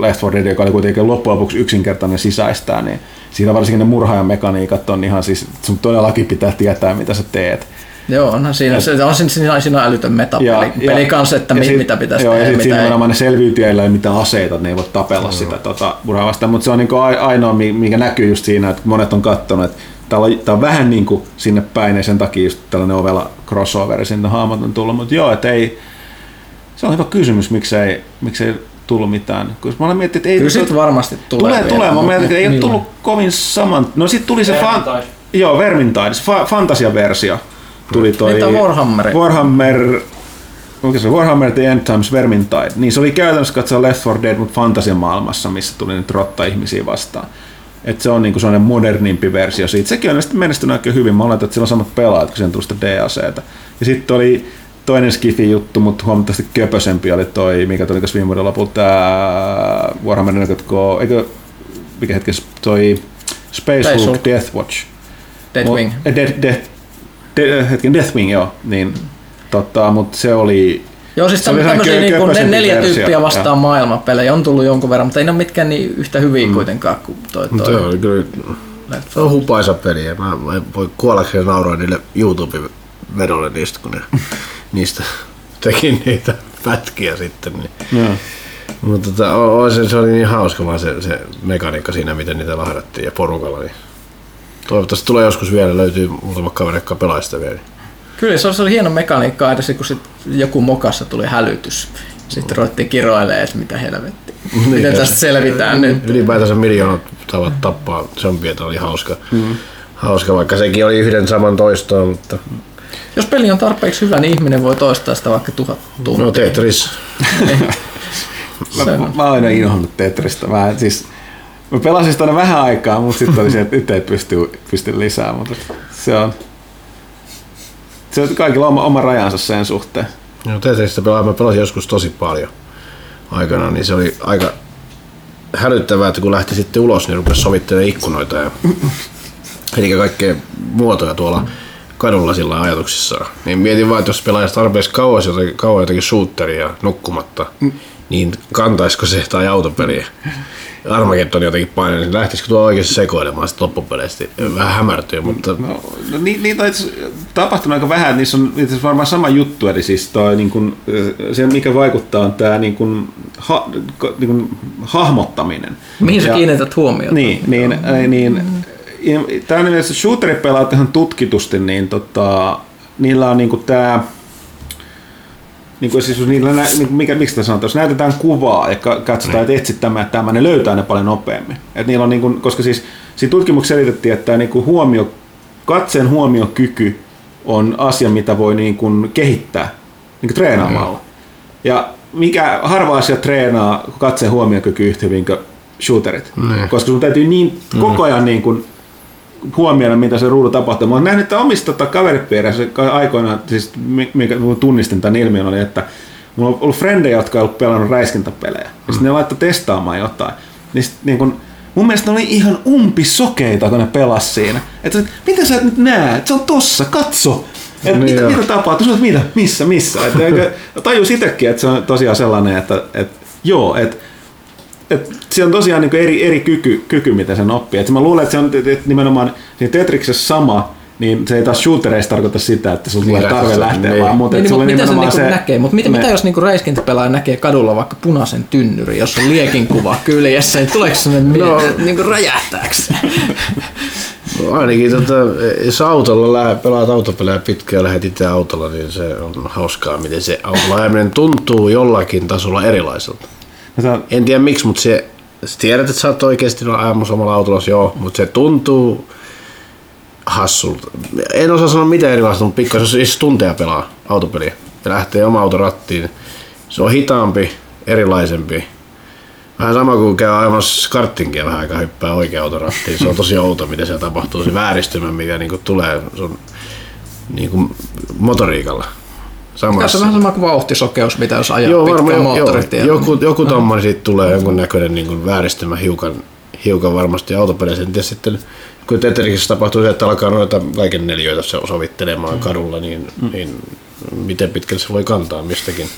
Left 4 Dead, joka oli kuitenkin loppujen lopuksi yksinkertainen sisäistää, niin siinä varsinkin ne murhaajan mekaniikat on ihan siis, sun todellakin pitää tietää, mitä sä teet. Joo, onhan siinä, se, on siinä, siinä on älytön metapeli ja, peli ja, kanssa, että mit, sit, mitä pitäisi joo, tehdä. Ja sitten siinä on ne selviytyjillä ei mitään aseita, ne ei voi tapella mm. sitä tota, murhaa vastaan, mutta se on niinku ainoa, mikä näkyy just siinä, että monet on katsonut, että tämä on, on vähän niin kuin sinne päin, ja sen takia just tällainen ovella crossover sinne haamat on tullut, mutta joo, että ei, se on hyvä kysymys, miksei, miksei tullut mitään. Koska mä olen miettinyt, että ei... Kyllä sit varmasti tulee. Tulee, vielä, tulee. Mä mietin, että ei ole tullut kovin saman... No sit tuli se... Fan... Joo, Vermintide, fa- fantasiaversio tuli toi Mitä Warhammer? Warhammer Onko se Warhammer The End Times Vermintide? Niin se oli käytännössä katsoa Left 4 Dead, mutta fantasiamaailmassa, missä tuli nyt rotta-ihmisiä vastaan. Et se on niinku sellainen modernimpi versio siitä. Sekin on menestynyt oikein hyvin. Mä oletan, että sillä on samat pelaajat, kun siihen tuli sitä DACtä. Ja sitten oli toinen Skifi-juttu, mutta huomattavasti köpösempi oli toi, mikä tuli viime vuoden lopulta, tämä Warhammer 40K, eikö, mikä hetkessä, toi Space Hulk Death Watch. Deathwing. Death, Death, de, hetken Deathwing, joo, niin tota, mutta se oli Joo, siis tämmöisiä niin kuin neljä versio. tyyppiä vastaan maailmanpelejä on tullut jonkun verran, mutta ei ne ole mitkään niin yhtä hyviä mm. kuitenkaan kuin toi. toi. Se on kyllä se on hupaisa peli ja mä, mä voi kuollakseni nauraa niille YouTube-vedolle niistä, kun ne niistä teki niitä pätkiä sitten. Niin. Yeah. Mutta tota, se, se, oli niin hauska vaan se, se mekaniikka siinä, miten niitä lahdattiin ja porukalla. Niin Toivottavasti tulee joskus vielä, löytyy muutama kaveri, joka pelaa sitä vielä. Kyllä, se oli hieno mekaniikka edes, kun sit joku mokassa tuli hälytys. Sitten ruvettiin kiroilemaan, että mitä helvetti. Niin, Miten tästä selvitään nyt? Ylipäätänsä miljoonat tavat tappaa zombia, oli hauska. Mm. Hauska, vaikka sekin oli yhden saman toistoa, mutta... Jos peli on tarpeeksi hyvä, niin ihminen voi toistaa sitä vaikka tuhat tuntia. No Tetris. mä, mä oon aina inhonnut Tetristä. Mä, siis, Mä pelasin sitä vähän aikaa, mutta sitten oli se, että nyt ei pysty, pysty lisää, mutta se on, se on kaikilla oma, oma rajansa sen suhteen. Joo, Tetristä pelaa, mä pelasin joskus tosi paljon aikana, niin se oli aika hälyttävää, että kun lähti sitten ulos, niin rupesi sovittelemaan ikkunoita ja eli kaikkea muotoja tuolla kadulla sillä ajatuksissaan. Niin mietin vaan, että jos pelaisi tarpeeksi kauan jotenkin, kauan jotenkin shooteria nukkumatta, niin kantaisiko se tai autopeliä. Armageddon jotenkin paine, niin lähtisikö tuo oikeasti sekoilemaan sitten loppupeleistä? Vähän hämärtyy, mutta No, no ni, niitä on itse tapahtunut aika vähän, niissä on itse varmaan sama juttu, eli siis toi, niin kun, se mikä vaikuttaa on tämä niin kun, ha, niin kun, hahmottaminen. Mihin sä Ja- kiinnität huomiota? Niin, niin, äh, niin tämä on mielessä shooteripelaat ihan tutkitusti, niin tota, niillä on niinku tämä niin kuin siis niillä niin kuin mikä, miksi tämä sanotaan, jos näytetään kuvaa ja ka- katsotaan, että etsit tämä, tämä, ne löytää ne paljon nopeammin. Et niillä on niin kuin, koska siis siinä tutkimuksessa selitettiin, että niin kuin huomio, katseen huomiokyky on asia, mitä voi niin kuin kehittää niin kuin treenaamalla. Ja mikä harva asia treenaa katseen huomiokyky yhtä hyvin kuin shooterit. Niin. Koska sun täytyy niin, koko ajan niin kuin huomioida, mitä se ruudu tapahtuu. Mä oon nähnyt, että omista tota, kaveripiirissä aikoinaan, siis mi- mikä mä tunnistin tämän ilmiön, oli, että mulla on ollut frendejä, jotka on ollut pelannut räiskintäpelejä. Ja sitten ne laittoi testaamaan jotain. Niin, sit, niin kun, mun mielestä ne oli ihan umpisokeita, kun ne pelas siinä. Että mitä sä et nyt näet? Se on tossa, katso! Et Niin mitä, mitä tapahtuu? Sä oot, mitä? Missä? Missä? Et, tajus itsekin, että se on tosiaan sellainen, että, että joo, että et se on tosiaan niin eri, eri kyky, kyky, mitä sen oppii. Et mä luulen, että se on et, et nimenomaan siinä Tetriksessä sama, niin se ei taas shootereissa tarkoita sitä, että sulla tulee Niin, tarve lähtee- lähteä, niin. vaan mutta Niin, niin, mutta mitä se, niinku se... näkee? Mutta mitä, me- mitä jos niinku räiskintäpelaaja näkee kadulla vaikka punaisen tynnyri, jos on liekin kuva kyljessä, niin tuleeko sellainen No. no. niinku räjähtääkö se? No ainakin tota, jos autolla lähe, pelaat autopelejä pitkään ja lähdet itse autolla, niin se on hauskaa, miten se autolla ajaminen tuntuu jollakin tasolla erilaiselta. Se on- En tiedä miksi, mutta se, sä tiedät, että sä oot oikeasti ajamassa omalla autolla, joo, mutta se tuntuu hassulta. En osaa sanoa mitä erilaista, mutta pikkasen siis tunteja pelaa autopeliä ja lähtee oma auto rattiin. Se on hitaampi, erilaisempi. Vähän sama kuin käy ajamassa karttingia vähän aikaa hyppää oikea auto rattiin. Se on tosi outo, mitä siellä tapahtuu. Se vääristymä, mikä niinku tulee sun niinku motoriikalla. Tässä on Samassa. vähän sama kuin vauhtisokeus, mitä jos ajaa Joo, pitkään moottoritiellä. joku, joku tommonen siitä tulee jonkun näköinen niin kuin vääristymä hiukan, hiukan varmasti autopeleissä. En tiedä sitten, kun Tetrixissä tapahtuu se, että alkaa noita kaiken neljöitä se sovittelemaan kadulla, niin, niin miten pitkälle se voi kantaa mistäkin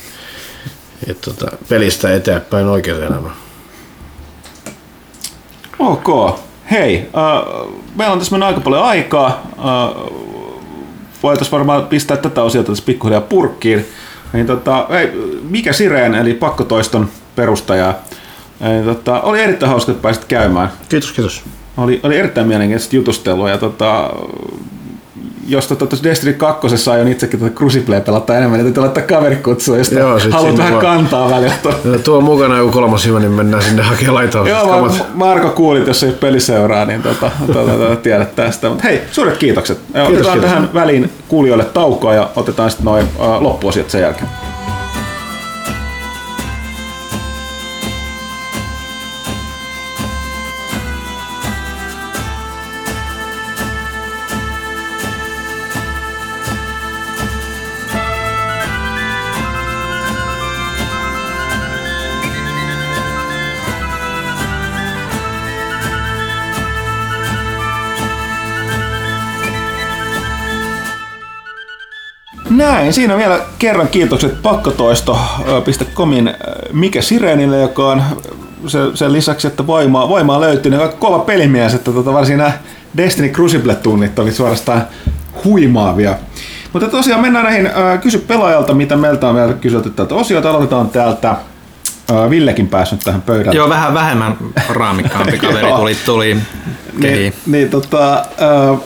et, tota, pelistä eteenpäin oikeaan elämään. Ok. Hei, äh, meillä on tässä mennyt aika paljon aikaa. Äh, voitaisiin varmaan pistää tätä osiota tässä pikkuhiljaa purkkiin. Niin, tota, hei, mikä Sireen, eli pakkotoiston perustaja, niin, tota, oli erittäin hauska, että pääsit käymään. Kiitos, kiitos. Oli, oli erittäin mielenkiintoista jutustelua ja tota, jos tuossa Destiny 2 aion itsekin tuota Crucible pelata enemmän, niin täytyy laittaa kaverikutsua, jos Joo, haluat vähän vaan. kantaa välillä. No, tuo on mukana joku kolmas hyvä, niin mennään sinne hakemaan laitaus. Joo, mä, Marko kuulit, jos ei peliseuraa, niin tota, tota, tota, tiedät tästä. Mutta hei, suuret kiitokset. Kiitos, otetaan kiitos. tähän väliin kuulijoille taukoa ja otetaan sitten noin uh, loppuosiot sen jälkeen. Näin, siinä vielä kerran kiitokset pakkotoisto.comin Mike Sirenille, joka on se, sen lisäksi, että voimaa, voimaa löytyy, niin kova pelimies, että tota, varsin nämä Destiny Crucible-tunnit oli suorastaan huimaavia. Mutta tosiaan mennään näihin äh, kysy pelaajalta, mitä meiltä on vielä kyselty tältä osiota. Aloitetaan täältä. Äh, Villekin päässyt tähän pöydälle. Joo, vähän vähemmän raamikkaampi kaveri tuli, tuli. Niin, niin tota, äh,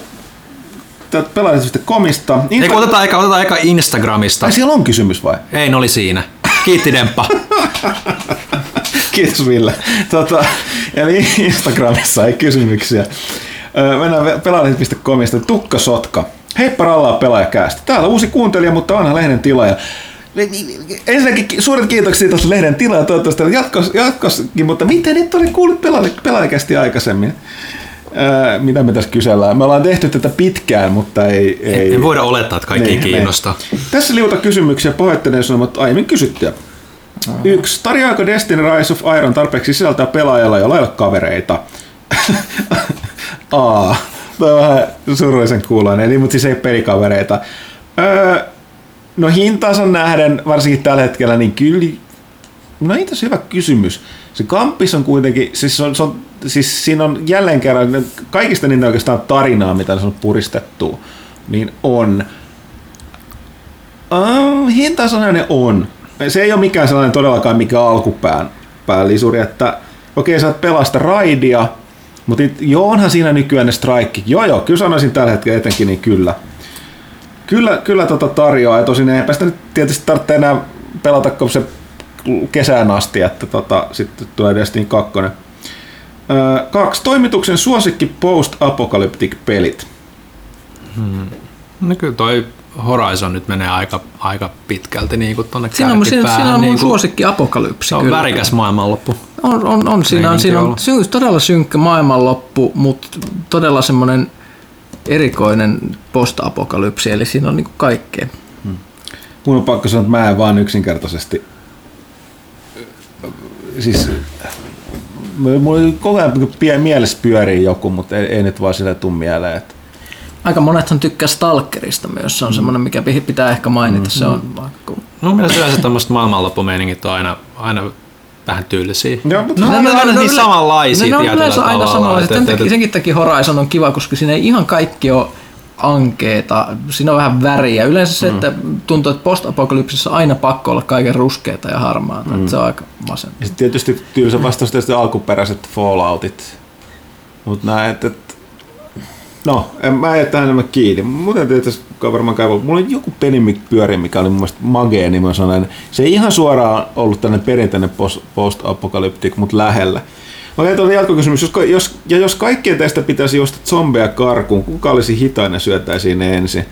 pelaajat.comista. Ei, kun otetaan aika, otetaan aika Instagramista. Ai siellä on kysymys vai? Ei, ne oli siinä. Kiitti Demppa. Kiitos Ville. Tota, eli Instagramissa ei kysymyksiä. Mennään pelaajalehti.comista. Tukka Sotka. Heippa rallaa pelaajakäästä. Täällä uusi kuuntelija, mutta vanha lehden tilaaja. Ensinnäkin suuret kiitoksia tuosta lehden tilaa, toivottavasti jatkos, jatkoskin, mutta miten et ole kuullut pelaaja- pelaajakästi aikaisemmin? Öö, mitä me tässä kysellään? Me ollaan tehty tätä pitkään, mutta ei... ei Ei voida olettaa, että kaikki Niin, kiinnostaa. niin. Tässä liuta kysymyksiä, pahoittelen on aiemmin kysyttyjä. Yksi. Tarjoaako Destiny Rise of Iron tarpeeksi sisältää pelaajalla, jolla ei ole kavereita? A. Tämä on vähän surullisen kuuloinen, eli mutta siis ei pelikavereita. Öö, no hintaansa nähden, varsinkin tällä hetkellä, niin kyllä... No itse asiassa hyvä kysymys. Se kampis on kuitenkin, siis, on, se on, siis siinä on jälleen kerran, kaikista niitä oikeastaan tarinaa, mitä se on puristettu, niin on. Uh, hintaansa nähden on. Se ei ole mikään sellainen todellakaan mikä alkupään päällisuri, että okei okay, sä oot pelasta raidia, mutta it, joo, onhan siinä nykyään ne strike. Joo, joo, kyllä sanoisin tällä hetkellä etenkin, niin kyllä. Kyllä, kyllä tota tarjoaa, ja tosin eipä sitä nyt tietysti tarvitse enää pelata, kun se kesään asti, että tota, sitten tulee Destiny 2. Öö, kaksi. Toimituksen suosikki post-apocalyptic pelit. No kyllä toi Horizon nyt menee aika, aika pitkälti niin kuin tonne Siinä on, siinä, siinä on mun niin kuin, suosikki apokalypsi. Se on kyllä. värikäs maailmanloppu. On, on, on. Siinä, on, Meininki siinä on olla. sy- todella synkkä maailmanloppu, mutta todella semmoinen erikoinen post-apokalypsi, eli siinä on niinku kaikkea. Mun on pakko sanoa, että mä en vaan yksinkertaisesti... Siis... Mulla koko ajan pie- mielessä pyörii joku, mutta ei, ei nyt vaan sille tuu mieleen. Että Aika monethan tykkää Stalkerista myös, se on semmoinen, mikä pi- pitää ehkä mainita, se on aika cool. No mielestäni yleensä tämmöiset maailmanloppumeiningit on aina, aina vähän tyylisiä. Joo, mutta No, ne on aina niin yle- samanlaisia Ne on tietyllä yleensä aina et- Sen takia- Senkin takia Horizon on kiva, koska siinä ei ihan kaikki ole ankeeta. Siinä on vähän väriä. Yleensä se, että tuntuu, että post-apokalypsissa on aina pakko olla kaiken ruskeata ja harmaata. Mm. Se on aika masenta. Ja sitten tietysti tylsä vastaus tietysti alkuperäiset Falloutit. Mutta näin, että... Et, no, en mä jätä tähän enemmän kiinni. Muuten tietysti varmaan kaivaa. Mulla on joku peli pyöri, mikä oli mun mielestä magee niin mä sanon. Se ei ihan suoraan ollut tämmöinen perinteinen post- post-apokalyptik, mutta lähellä. Okei, tuolla jatkokysymys. Jos, jos, ja jos kaikkien teistä pitäisi juosta zombeja karkuun, kuka olisi hitain ja syötäisiin ne ensin?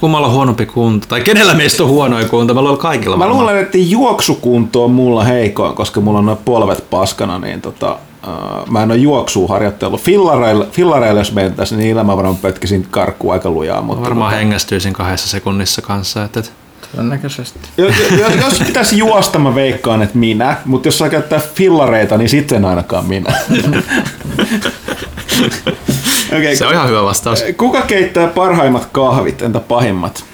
Kummalla on huonompi kunto? Tai kenellä meistä on huonoin kunto? Mä luulen kaikilla Mä luulen, että juoksukunto on mulla heikoin, koska mulla on noin polvet paskana, niin tota, uh, mä en ole juoksua harjoitellut. Fillareilla, fillareilla jos mentäisiin, niin mä varmaan pötkisin karkuun aika lujaa. Mutta Varmaan hengästyisin kahdessa sekunnissa kanssa. Että, että Todennäköisesti. jos, jos, jos pitäisi juosta, mä veikkaan, että minä, mutta jos saa käyttää fillareita, niin sitten ainakaan minä. okay. se on ihan hyvä vastaus. Kuka keittää parhaimmat kahvit, entä pahimmat?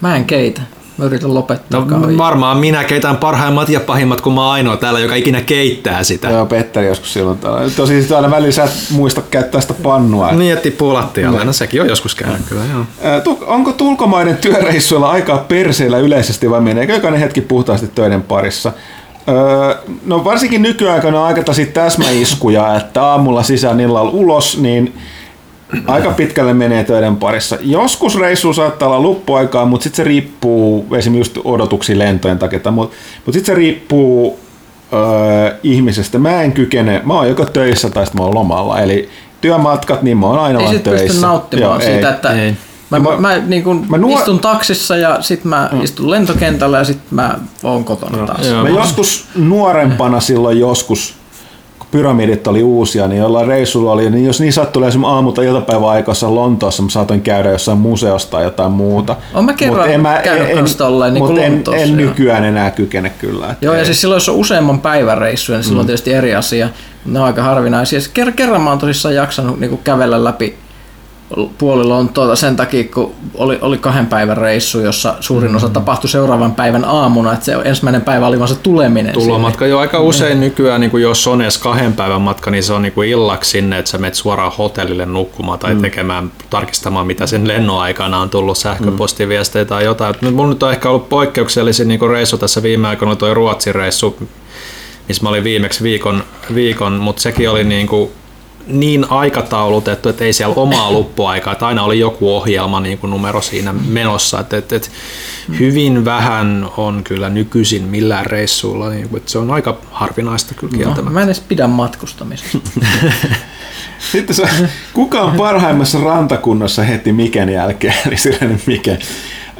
Mä en keitä. Mä yritän lopettaa No, kahvia. varmaan minä keitän parhaimmat ja pahimmat, kun mä oon ainoa täällä, joka ikinä keittää sitä. Joo, Petteri joskus silloin täällä. Tosi sit aina välillä sä et muista käyttää sitä pannua. Niin, että tippuu lattialle. No sekin on joskus käynyt kyllä, joo. Onko ulkomaiden työreissuilla aikaa perseillä yleisesti vai meneekö jokainen hetki puhtaasti töiden parissa? Öö, no varsinkin nykyaikana on aika täsmäiskuja, että aamulla sisään illalla ulos, niin aika pitkälle menee töiden parissa. Joskus reissu saattaa olla luppuaikaa, mutta sitten se riippuu esimerkiksi odotuksiin lentojen takia, mutta mut sitten se riippuu öö, ihmisestä. Mä en kykene, mä oon joko töissä tai sitten mä oon lomalla, eli työmatkat, niin mä oon aina Ei vaan sit töissä. pysty nauttimaan Joo, siitä, ei. että ei. mä, mä, mä- niin kun mä nuo- istun taksissa ja sit mä mm. istun lentokentällä ja sit mä oon kotona taas. joo. Mä joskus nuorempana silloin joskus, pyramidit oli uusia, niin jollain reissulla oli, niin jos niin sattui esimerkiksi aamu- tai iltapäivän aikaisessa Lontoossa, mä saatoin käydä jossain museosta tai jotain muuta. Oon mä kerran käynyt kans tolleen niin mut kuin en, Lontoossa, en nykyään enää kykene kyllä. Joo, ja ei. siis silloin jos on useamman päivän reissuja, niin silloin on tietysti eri asia. Ne on aika harvinaisia. Siis ker- kerran mä oon tosissaan jaksanut niin kävellä läpi puoli Lontoota sen takia, kun oli, oli kahden päivän reissu, jossa suurin osa tapahtui seuraavan päivän aamuna, että se ensimmäinen päivä oli vaan se tuleminen. Tulomatka. Jo aika usein nykyään, niin kuin jos on edes kahden päivän matka, niin se on niin kuin illaksi sinne, että sä menet suoraan hotellille nukkumaan tai tekemään, tarkistamaan, mitä sen lennon aikana on tullut sähköpostiviestejä tai jotain. Nyt Mulla nyt on ehkä ollut poikkeuksellisen niin reissu tässä viime aikoina, toi Ruotsin reissu, missä mä olin viimeksi viikon, viikon mutta sekin oli niin kuin niin aikataulutettu, että ei siellä omaa luppuaikaa, että aina oli joku ohjelma niin kuin numero siinä menossa, että, että, että hyvin vähän on kyllä nykyisin millään reissulla, niin kuin, että se on aika harvinaista kyllä No, kieltämättä. mä en edes pidä matkustamisesta. Sitten se, kuka on parhaimmassa rantakunnassa heti Miken jälkeen, eli sellainen Mike.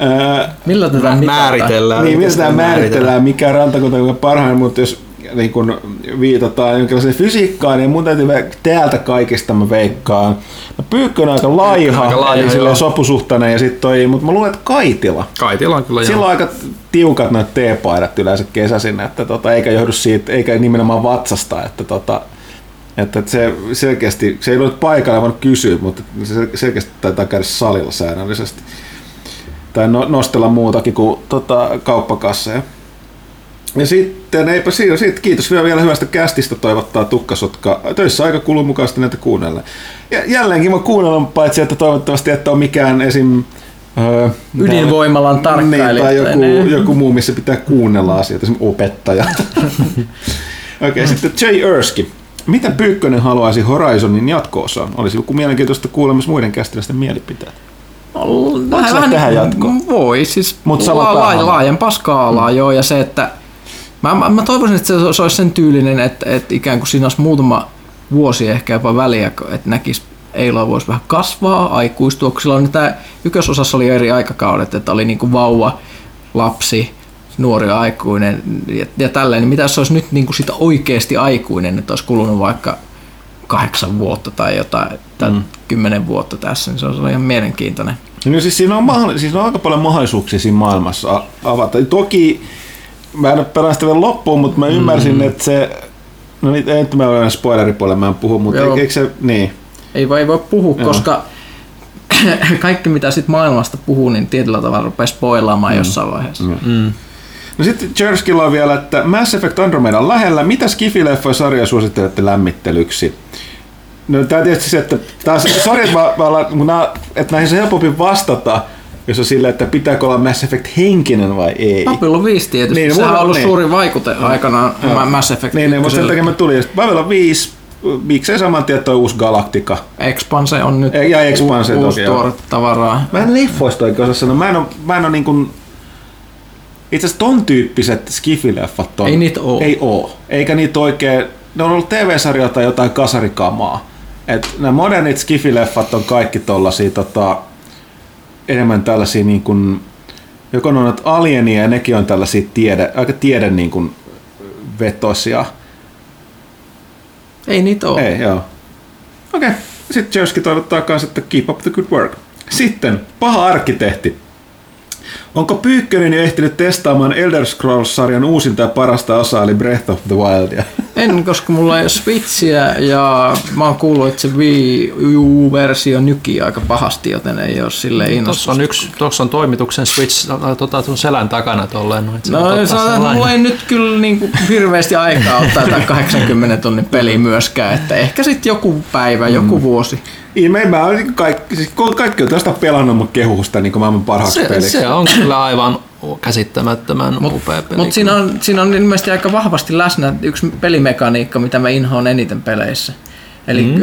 Öö, Millä tätä määritellään. niin, tämä sitä määritellään, mikä rantakunta on parhain, mutta jos niin kun viitataan jonkinlaiseen fysiikkaan, niin mun täytyy täältä kaikista mä veikkaan. No, Pyykkönen on aika laiha, aika laiha, eli silleen joo. sopusuhtainen ja sitten toi, mutta mä luulen, että Kaitila. Kaitila on kyllä Sillä on aika tiukat noita teepaidat yleensä kesäisin, että tota, eikä johdu siitä, eikä nimenomaan vatsasta, että tota, että se selkeästi, se ei ole paikalla voinut kysyä, mutta se selkeästi taitaa käydä salilla säännöllisesti. Tai no, nostella muutakin kuin tota, kauppakasseja. Ja sitten, eipä siinä, sitten kiitos vielä, vielä hyvästä kästistä toivottaa Tukkasotka. Töissä aika kuluu mukaisesti näitä kuunnella. Ja jälleenkin mä kuunnella, paitsi että toivottavasti, että on mikään esim... Öö, Ydinvoimalan tarkkailija Niin, tai joku, ne. joku muu, missä pitää kuunnella asioita, esimerkiksi opettaja. Okei, okay, sitten Jay Erski. Mitä Pyykkönen haluaisi Horizonin jatko-osaan? Olisi joku mielenkiintoista kuulemassa muiden kästiläisten mielipiteet. Vähän, sä tähän jatkoon? Voi, siis Mut la, la, laajempaa skaalaa mm. joo, ja se, että mä, mä, mä toivoisin, että se, se olisi sen tyylinen, että, että ikään kuin siinä olisi muutama vuosi ehkä jopa väliä, että näkisi Eiloa voisi vähän kasvaa, aikuistua, kun silloin tämä ykkösosassa oli eri aikakaudet, että oli niin kuin vauva, lapsi, nuori aikuinen ja, ja tälleen, niin mitä jos se olisi nyt niin kuin sitä oikeasti aikuinen, että olisi kulunut vaikka kahdeksan vuotta tai jotain, tai mm. kymmenen vuotta tässä, niin se olisi ihan mielenkiintoinen. No siis siinä on, mahdollis- siis on aika paljon mahdollisuuksia siinä maailmassa avata. Toki mä en ole pelannut sitä vielä loppuun, mutta mä ymmärsin, mm. että se... No niin, ei nyt mä olen spoileripuolella, mä en puhu, mutta Joo. eikö, se... Niin. Ei voi, ei voi puhua, Joo. Koska kaikki mitä sit maailmasta puhuu, niin tietyllä tavalla rupeaa spoilaamaan mm. jossain vaiheessa. Mm. No sitten Jerskilla on vielä, että Mass Effect Andromeda on lähellä. Mitä Skifi-leffoja sarjaa suosittelette lämmittelyksi? No tää tietysti se, että taas, sorry, että, mä, mä ollaan, että näihin se helpompi vastata, jos on silleen, että pitääkö olla Mass Effect henkinen vai ei. Babylon 5 tietysti, Niin, sehän on ollut niin. suuri vaikute aikanaan Joo. Mass Effect. Niin, niin mutta sen takia mä tulin. Babylon 5, miksei saman tien toi uusi Galactica. Expanse on nyt Ja Expanse u- uusi tuoretta tavaraa. Mä en leffoista oikein osaa sanoa. Mä en oo, mä en oo niin kuin, itse asiassa ton tyyppiset skifileffat on. Ei niitä oo. Ei oo. Eikä niitä oikein, ne on ollut TV-sarjoja tai jotain kasarikamaa. Et nämä modernit skifileffat on kaikki tollasia tota, enemmän tällaisia niin kuin, joko ne on noita alienia ja nekin on tällaisia tiede, aika tiede niin kuin vetoisia. Ei niitä ole. Ei, joo. Okei. Okay. Sitten Jersky toivottaa kanssa, että keep up the good work. Sitten, paha arkkitehti. Onko Pyykkönen jo ehtinyt testaamaan Elder Scrolls-sarjan uusinta ja parasta osaa, eli Breath of the Wildia? En, koska mulla ei ole Switchiä ja mä oon kuullut, että se Wii U-versio nykii aika pahasti, joten ei ole silleen Tuossa innostusta. on, yksi, tuossa on toimituksen Switch tota, sun selän takana tolleen. Noin, No ottaa sanotaan, mulla ei nyt kyllä niin kuin hirveästi aikaa ottaa tätä 80 tonnin peliä myöskään, että ehkä sitten joku päivä, joku vuosi. Ihme, mä kaikki, siis kaikki on tästä pelannut mun kehusta niin maailman parhaaksi se, peliksi. se on kyllä aivan käsittämättömän upea peli. Mutta siinä on, siinä on ilmeisesti aika vahvasti läsnä yksi pelimekaniikka, mitä mä inhoan eniten peleissä. Eli mm.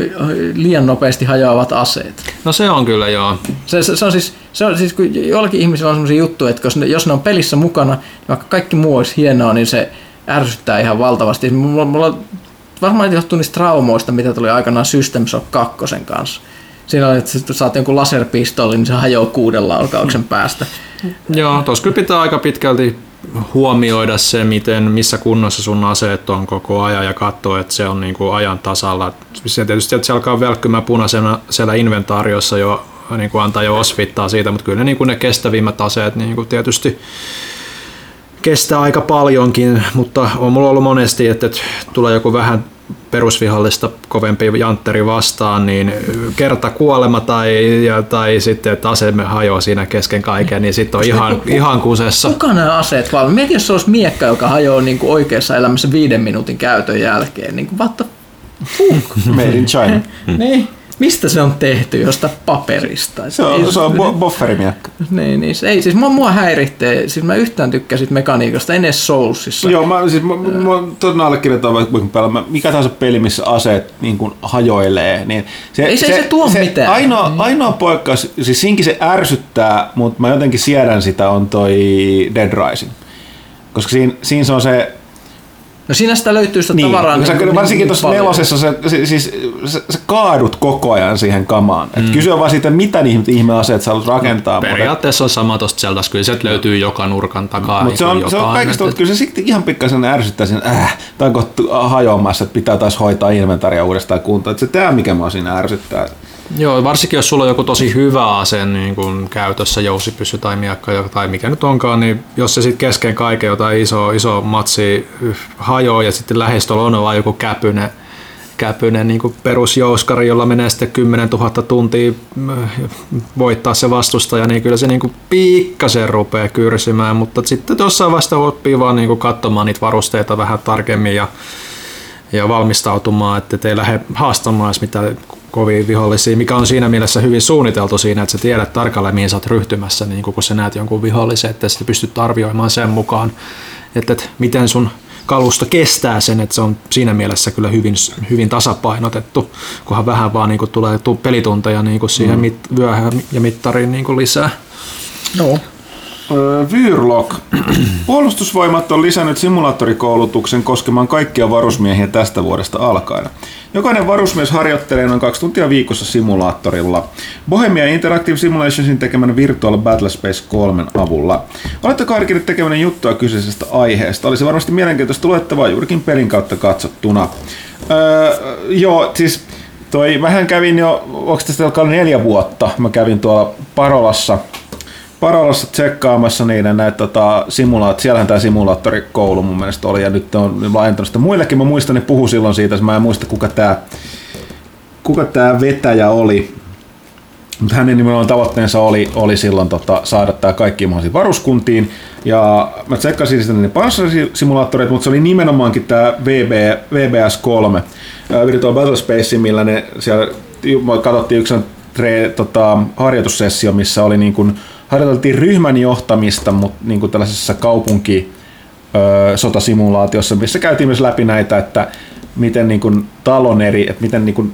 liian nopeasti hajoavat aseet. No se on kyllä joo. Se, se, se on siis, se on siis kun jollakin ihmisillä on sellaisia juttuja, että jos ne, jos ne on pelissä mukana, niin vaikka kaikki muu olisi hienoa, niin se ärsyttää ihan valtavasti. Mulla, mulla varmaan johtuu niistä traumoista, mitä tuli aikanaan System Shock 2 kanssa. Siinä oli, että sä saat jonkun laserpistoolin, niin se hajoaa kuuden laukauksen päästä. Joo, tuossa kyllä pitää aika pitkälti huomioida se, miten, missä kunnossa sun aseet on koko ajan ja katsoa, että se on niin kuin ajan tasalla. Se tietysti, että se alkaa välkkymään punaisena siellä inventaariossa jo niin kuin antaa jo osvittaa siitä, mutta kyllä ne, niin kuin ne kestävimmät aseet niin kuin tietysti kestää aika paljonkin, mutta on mulla ollut monesti, että, että tulee joku vähän perusvihallista kovempi jantteri vastaan, niin kerta kuolema tai, ja, tai sitten, että asemme hajoaa siinä kesken kaiken, niin sitten on ihan, ihan kusessa. Kuka nämä aseet valmiin? Mieti, jos se olisi miekka, joka hajoaa niin kuin oikeassa elämässä viiden minuutin käytön jälkeen. Niin kuin, what the Made in China. niin. Mistä se on tehty? Josta paperista? Se on, se on bo- bofferimiekka. Niin, niin. se- Ei, siis mua, mua häiritsee. Siis mä yhtään tykkään siitä mekaniikasta, en edes Soulsissa. Joo, mä, siis, mä, mä, mä todella allekirjoitan vaikka kun pelaa, mikä tahansa peli, missä aseet niin kuin hajoilee. Niin se, Ei se- ei se tuo mitään. Ainoa, ainoa poikkeus, siis siinkin se ärsyttää, mutta mä jotenkin siedän sitä, on toi Dead Rising. Koska siinä, siinä se on se, No siinä sitä löytyy sitä Niin, tavaraa. niin, sä, niin, varsinkin niin tuossa nelosessa sä, se, siis, sä, sä, kaadut koko ajan siihen kamaan. Et Mm. kyse on vaan siitä, mitä ihmeaseet sä haluat rakentaa. mutta- Periaatteessa on sama tuosta Zeldas, kyllä sieltä löytyy joka nurkan takaa. Mutta se on, niin se on kaikesta, mutta kyllä se sitten ihan pikkasen ärsyttää siinä, äh, tai hajoamassa, että pitää taas hoitaa inventaria uudestaan kuntoon. Että se tämä, mikä mua siinä ärsyttää. Joo, varsinkin jos sulla on joku tosi hyvä ase niin kun käytössä, jousipyssy tai miakka tai mikä nyt onkaan, niin jos se sitten kesken kaiken jotain iso, iso matsi hajoaa ja sitten lähestöllä on vaan joku käpynen, käpynen niin perusjouskari, jolla menee sitten 10 000 tuntia äh, voittaa se vastustaja, niin kyllä se niin pikkasen rupeaa kyrsimään, mutta sitten jossain vasta oppii vaan niin katsomaan niitä varusteita vähän tarkemmin ja ja valmistautumaan, että ei lähde haastamaan edes mitään kovia vihollisia, mikä on siinä mielessä hyvin suunniteltu siinä, että sä tiedät tarkalleen, mihin sä oot ryhtymässä, niin kun sä näet jonkun vihollisen, että sä pystyt arvioimaan sen mukaan, että, että miten sun kalusto kestää sen, että se on siinä mielessä kyllä hyvin, hyvin tasapainotettu, kunhan vähän vaan niin kuin tulee tu- pelitunteja niin kuin siihen mit, vyöhön ja mittariin niin kuin lisää. Joo. Öö, Vyrlock. Puolustusvoimat on lisännyt simulaattorikoulutuksen koskemaan kaikkia varusmiehiä tästä vuodesta alkaen. Jokainen varusmies harjoittelee noin kaksi tuntia viikossa simulaattorilla. Bohemia Interactive Simulationsin tekemän Virtual Battlespace 3 avulla. Oletteko harkinnut tekemään juttua kyseisestä aiheesta? Olisi varmasti mielenkiintoista luettavaa juurikin pelin kautta katsottuna. Öö, joo, siis toi, mähän kävin jo, onko tästä alkaa neljä vuotta, mä kävin tuolla Parolassa Parolassa tsekkaamassa niiden näitä tota, simulaat, siellähän tämä simulaattorikoulu mun mielestä oli ja nyt on laajentanut sitä muillekin. Mä muistan, ne puhu silloin siitä, mä en muista kuka tämä kuka tää vetäjä oli. Mutta hänen nimenomaan tavoitteensa oli, oli silloin tota, saada tämä kaikkiin mahdollisiin varuskuntiin. Ja mä tsekkasin sitten ne panssarisimulaattoreita, mutta se oli nimenomaankin tämä VB, VBS3, ää, Virtual Battlespace, millä ne siellä katsottiin yksi tre, tota, harjoitussessio, missä oli niin kuin, harjoiteltiin ryhmän johtamista, mutta niin kuin tällaisessa kaupunki sotasimulaatiossa, missä käytiin myös läpi näitä, että miten niin kuin talon eri, että miten niin kuin,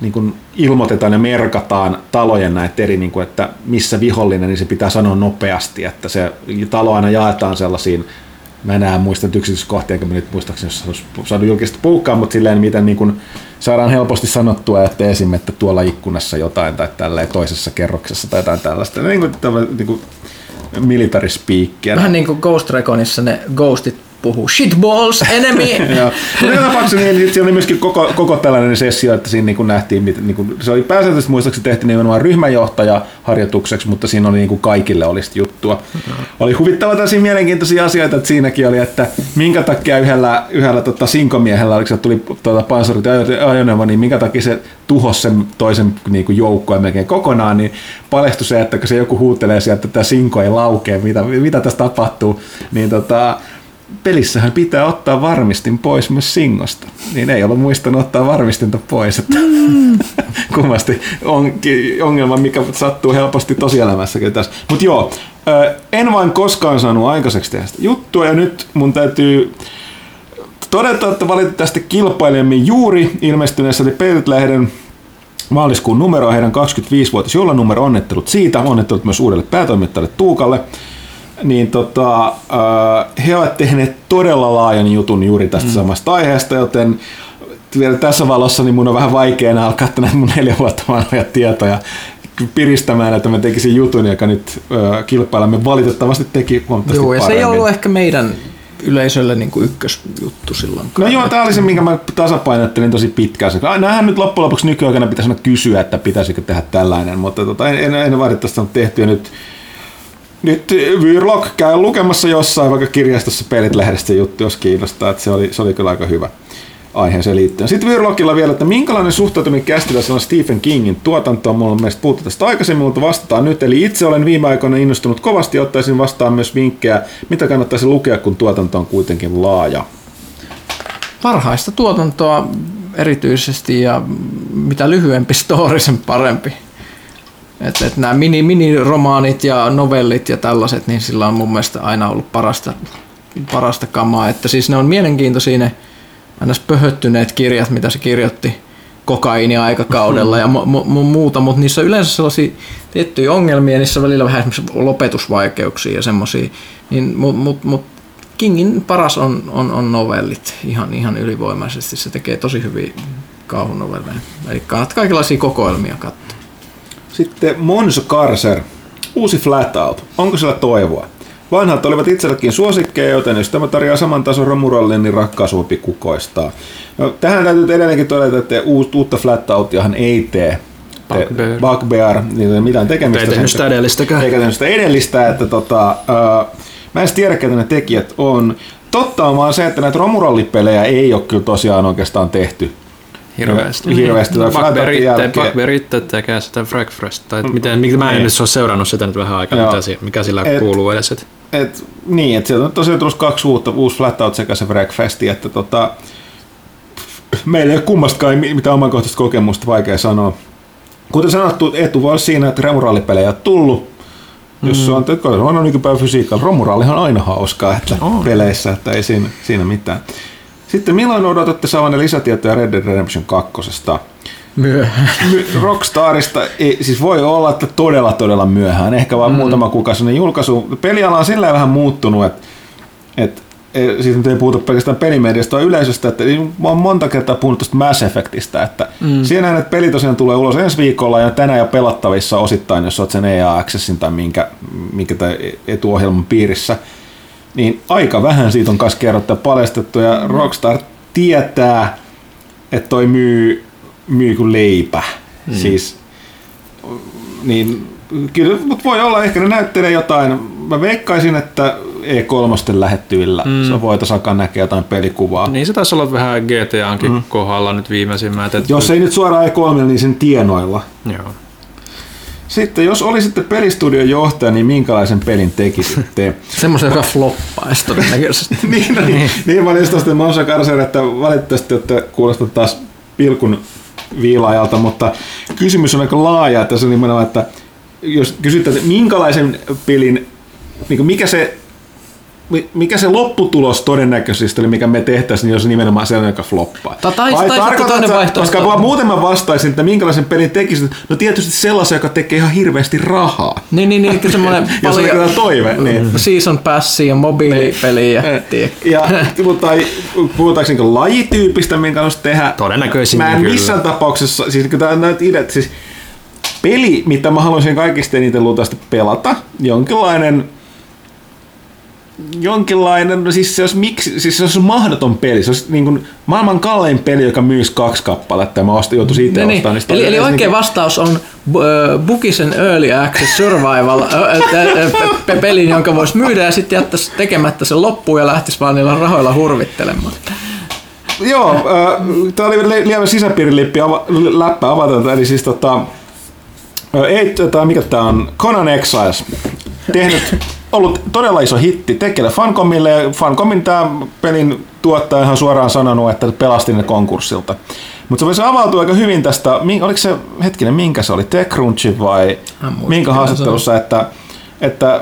niin kuin ilmoitetaan ja merkataan talojen näitä eri, niin kuin, että missä vihollinen, niin se pitää sanoa nopeasti, että se talo aina jaetaan sellaisiin Mä en enää muista yksityiskohtia, enkä mä nyt muistaakseni, jos saanut julkista puukkaa, mutta silleen, miten niin kuin saadaan helposti sanottua, että esim. että tuolla ikkunassa jotain tai tälleen toisessa kerroksessa tai jotain tällaista. Niin kuin, niin kuin military speakia. Vähän niin kuin Ghost Reconissa ne ghostit puhuu shitballs, enemy. Joo. Mutta joka tapauksessa niin, siellä oli myöskin koko, koko tällainen sessio, että siinä niin nähtiin, miten, niin kuin, se oli pääsääntöisesti muistaakseni tehtiin nimenomaan ryhmänjohtaja harjoitukseksi, mutta siinä oli niin kuin kaikille olisi juttua. Oli huvittava tosi mielenkiintoisia asioita, että siinäkin oli, että minkä takia yhdellä, yhdellä tota, sinkomiehellä, oliko se tuli pansarit ja ajoneuvo, niin minkä takia se tuhosi sen toisen niin kuin joukkoa melkein kokonaan, niin paljastui se, että kun se joku huutelee sieltä, että tämä sinko ei laukea, mitä, mitä tässä tapahtuu, niin tota, pelissähän pitää ottaa varmistin pois myös Singosta. Niin ei ollut muistanut ottaa varmistinta pois. Että mm. kummasti on, ongelma, mikä sattuu helposti tosielämässäkin tässä. Mutta joo, en vain koskaan saanut aikaiseksi tehdä sitä juttua ja nyt mun täytyy todeta, että valitettavasti kilpailijamme juuri ilmestyneessä Peilit-lehden maaliskuun numero heidän 25-vuotis juhlanumero onnettelut siitä, onnettelut myös uudelle päätoimittajalle Tuukalle niin tota, he ovat tehneet todella laajan jutun juuri tästä mm. samasta aiheesta, joten vielä tässä valossa niin mun on vähän vaikea enää alkaa näitä mun neljä vuotta vanhoja tietoja piristämään, että mä tekisin jutun, joka nyt kilpailamme valitettavasti teki huomattavasti Joo, ja paremmin. se ei ollut ehkä meidän yleisölle niin kuin ykkösjuttu silloin. No joo, tämä oli se, minkä mä tasapainottelin tosi pitkään. Nämähän nyt loppujen lopuksi nykyaikana pitäisi kysyä, että pitäisikö tehdä tällainen, mutta tota, en, en, en valitettavasti ole tehty ja nyt nyt Vyrlock käy lukemassa jossain vaikka kirjastossa pelit-lehdestä juttu, jos kiinnostaa, että se oli, se oli kyllä aika hyvä aiheeseen liittyen. Sitten Vyrlockilla vielä, että minkälainen suhtautuminen kästilässä on Stephen Kingin tuotantoon. Mulla on mielestä puhuttu tästä aikaisemmin, mutta vastataan nyt. Eli itse olen viime aikoina innostunut kovasti ja ottaisin vastaan myös vinkkejä, mitä kannattaisi lukea, kun tuotanto on kuitenkin laaja. Parhaista tuotantoa erityisesti ja mitä lyhyempi story, sen parempi. Että et nämä mini, miniromaanit ja novellit ja tällaiset, niin sillä on mun mielestä aina ollut parasta, parasta kamaa. Että siis ne on mielenkiintoisia ne aina pöhöttyneet kirjat, mitä se kirjoitti kokaini-aikakaudella ja mu- mu- muuta, mutta niissä on yleensä sellaisia tiettyjä ongelmia, niissä on välillä vähän esimerkiksi lopetusvaikeuksia ja semmoisia. Niin, mutta mut, mut, Kingin paras on, on, on novellit ihan, ihan ylivoimaisesti. Se tekee tosi hyviä kauhunovelleja. Eli kannattaa kaikenlaisia kokoelmia katsoa. Sitten Monzo Karser. Uusi Flatout. Onko sillä toivoa? Vanhat olivat itsellekin suosikkeja, joten jos tämä tarjoaa saman tason romurallin, niin rakkaus voi kukoistaa. No, tähän täytyy edelleenkin todeta, että uutta Flatoutiahan ei tee Bugbear. Bugbear, niin ei mitään tekemistä. Ei tehnyt sitä edellistäkään. Eikä tehnyt sitä edellistä, että tota, ää, mä en tiedä, ketä ne tekijät on. Totta on vaan se, että näitä romurallipelejä ei ole kyllä tosiaan oikeastaan tehty. Hirveästi. Hirveästi. Itse tekee sitä Fragfrest. Tai et miten, miten, mä en Niin. nyt ole seurannut sitä nyt vähän aikaa, mitä, si- mikä sillä Et- kuuluu edes. Et. Et, niin, että sieltä on tosiaan tullut kaksi uutta, uusi Flatout sekä se Breakfasti, että tota, meillä ei ole kummastakaan mi- mitään omakohtaista kokemusta, vaikea sanoa. Kuten sanottu, etu voi olla siinä, että remurallipelejä on tullut. Jos se on, että on, nykypäivän fysiikalla. Romurallihan on aina hauskaa että On. peleissä, että ei siinä, siinä mitään. Sitten milloin odotatte saavanne lisätietoja Red Dead Redemption 2? Myöhään. My- Rockstarista ei, siis voi olla, että todella todella myöhään, ehkä vain mm. muutama kuukausi ennen julkaisu. Peliala on sillä vähän muuttunut, että et, e, siis nyt ei puhuta pelkästään pelimediasta, vaan yleisöstä, että mä oon monta kertaa puhunut tuosta Mass Effectistä, että mm. siinähän, että peli tosiaan tulee ulos ensi viikolla ja tänään jo pelattavissa osittain, jos oot sen EA Accessin tai minkä, minkä tai etuohjelman piirissä, niin aika vähän siitä on kanssa kerrottu ja paljastettu ja Rockstar tietää, että toi myy, myy kuin leipä. Mm. Siis, niin kyllä, mutta voi olla, ehkä ne näyttelee jotain. Mä veikkaisin, että E3 lähettyvillä mm. se voitaisiin alkaa näkeä jotain pelikuvaa. Niin se taisi olla vähän GTAnkin mm. kohdalla nyt viimeisimmät. Jos ei nyt suoraan E3, niin sen tienoilla. Joo. Sitten, jos olisitte pelistudion johtaja, niin minkälaisen pelin tekisitte? Semmoisen, joka floppaisi todennäköisesti. niin, no, niin, niin mä olin Karser, että valitettavasti olette kuulostaa taas pilkun viilaajalta, mutta kysymys on aika laaja, että se on nimenomaan, että jos kysytään, että minkälaisen pelin, niin mikä se mikä se lopputulos todennäköisesti oli, mikä me tehtäisiin, niin jos nimenomaan sellainen, joka floppaa. Tai- tai- Vai tarkoitatko vaihtoehto. Koska vaan muuten mä vastaisin, että minkälaisen pelin tekisit. No tietysti sellaisen, joka tekee ihan hirveästi rahaa. Niin, niin, niin semmoinen Jos on paljon kyllä toive, niin. season passia ja mobiilipeliä. Eh, Ja, mutta puhutaanko niin lajityypistä, minkä haluaisi tehdä? Todennäköisimmin Mä en kyllä. missään tapauksessa, siis kun tää on näitä ideat, siis peli, mitä mä haluaisin kaikista eniten luultavasti pelata, jonkinlainen jonkinlainen, no siis se olisi, miksi, siis se olisi mahdoton peli, se olisi niin kuin maailman kallein peli, joka myisi kaksi kappaletta ja mä ostin, joutuisin itse Niin, niin. ostamaan. sitä Eli, eli oikea niin vastaus on uh, Bukisen Early Access Survival, pelin, jonka voisi myydä ja sitten jättäisi tekemättä sen loppuun ja lähtisi vaan niillä rahoilla hurvittelemaan. Joo, äh, tämä oli li- lievä sisäpiirilippi ava, läppä avata, eli siis tota, ei, tota, mikä tämä on, Conan Exiles, tehnyt, ollut todella iso hitti tekele Fancomille, ja Fancomin tämä pelin tuottaja ihan suoraan sanonut, että pelasti ne konkurssilta. Mutta se avautui aika hyvin tästä, oliko se, hetkinen, minkä se oli, TechCrunch vai minkä haastattelussa, että, että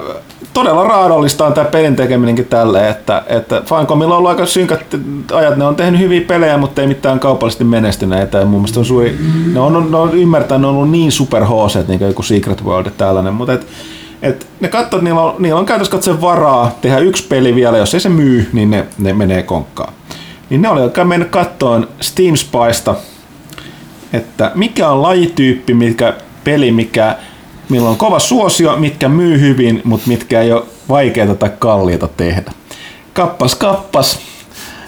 todella raadollista on tämä pelin tekeminenkin tälle, että, että Fancomilla on ollut aika synkät ajat, ne on tehnyt hyviä pelejä, mutta ei mitään kaupallisesti menestyneitä, ja mun mielestä on suuri, ne on, ne on ymmärtänyt, ne on ollut niin super HC, niin kuin joku Secret World ja tällainen, mutta et ne katsoo, niillä on, niillä on käytössä katsoen varaa tehdä yksi peli vielä, jos ei se myy, niin ne, ne menee konkkaan. Niin ne oli alkaa mennyt kattoon Steam Spysta, että mikä on lajityyppi, mikä peli, mikä, millä on kova suosio, mitkä myy hyvin, mutta mitkä ei ole vaikeita tai kalliita tehdä. Kappas, kappas.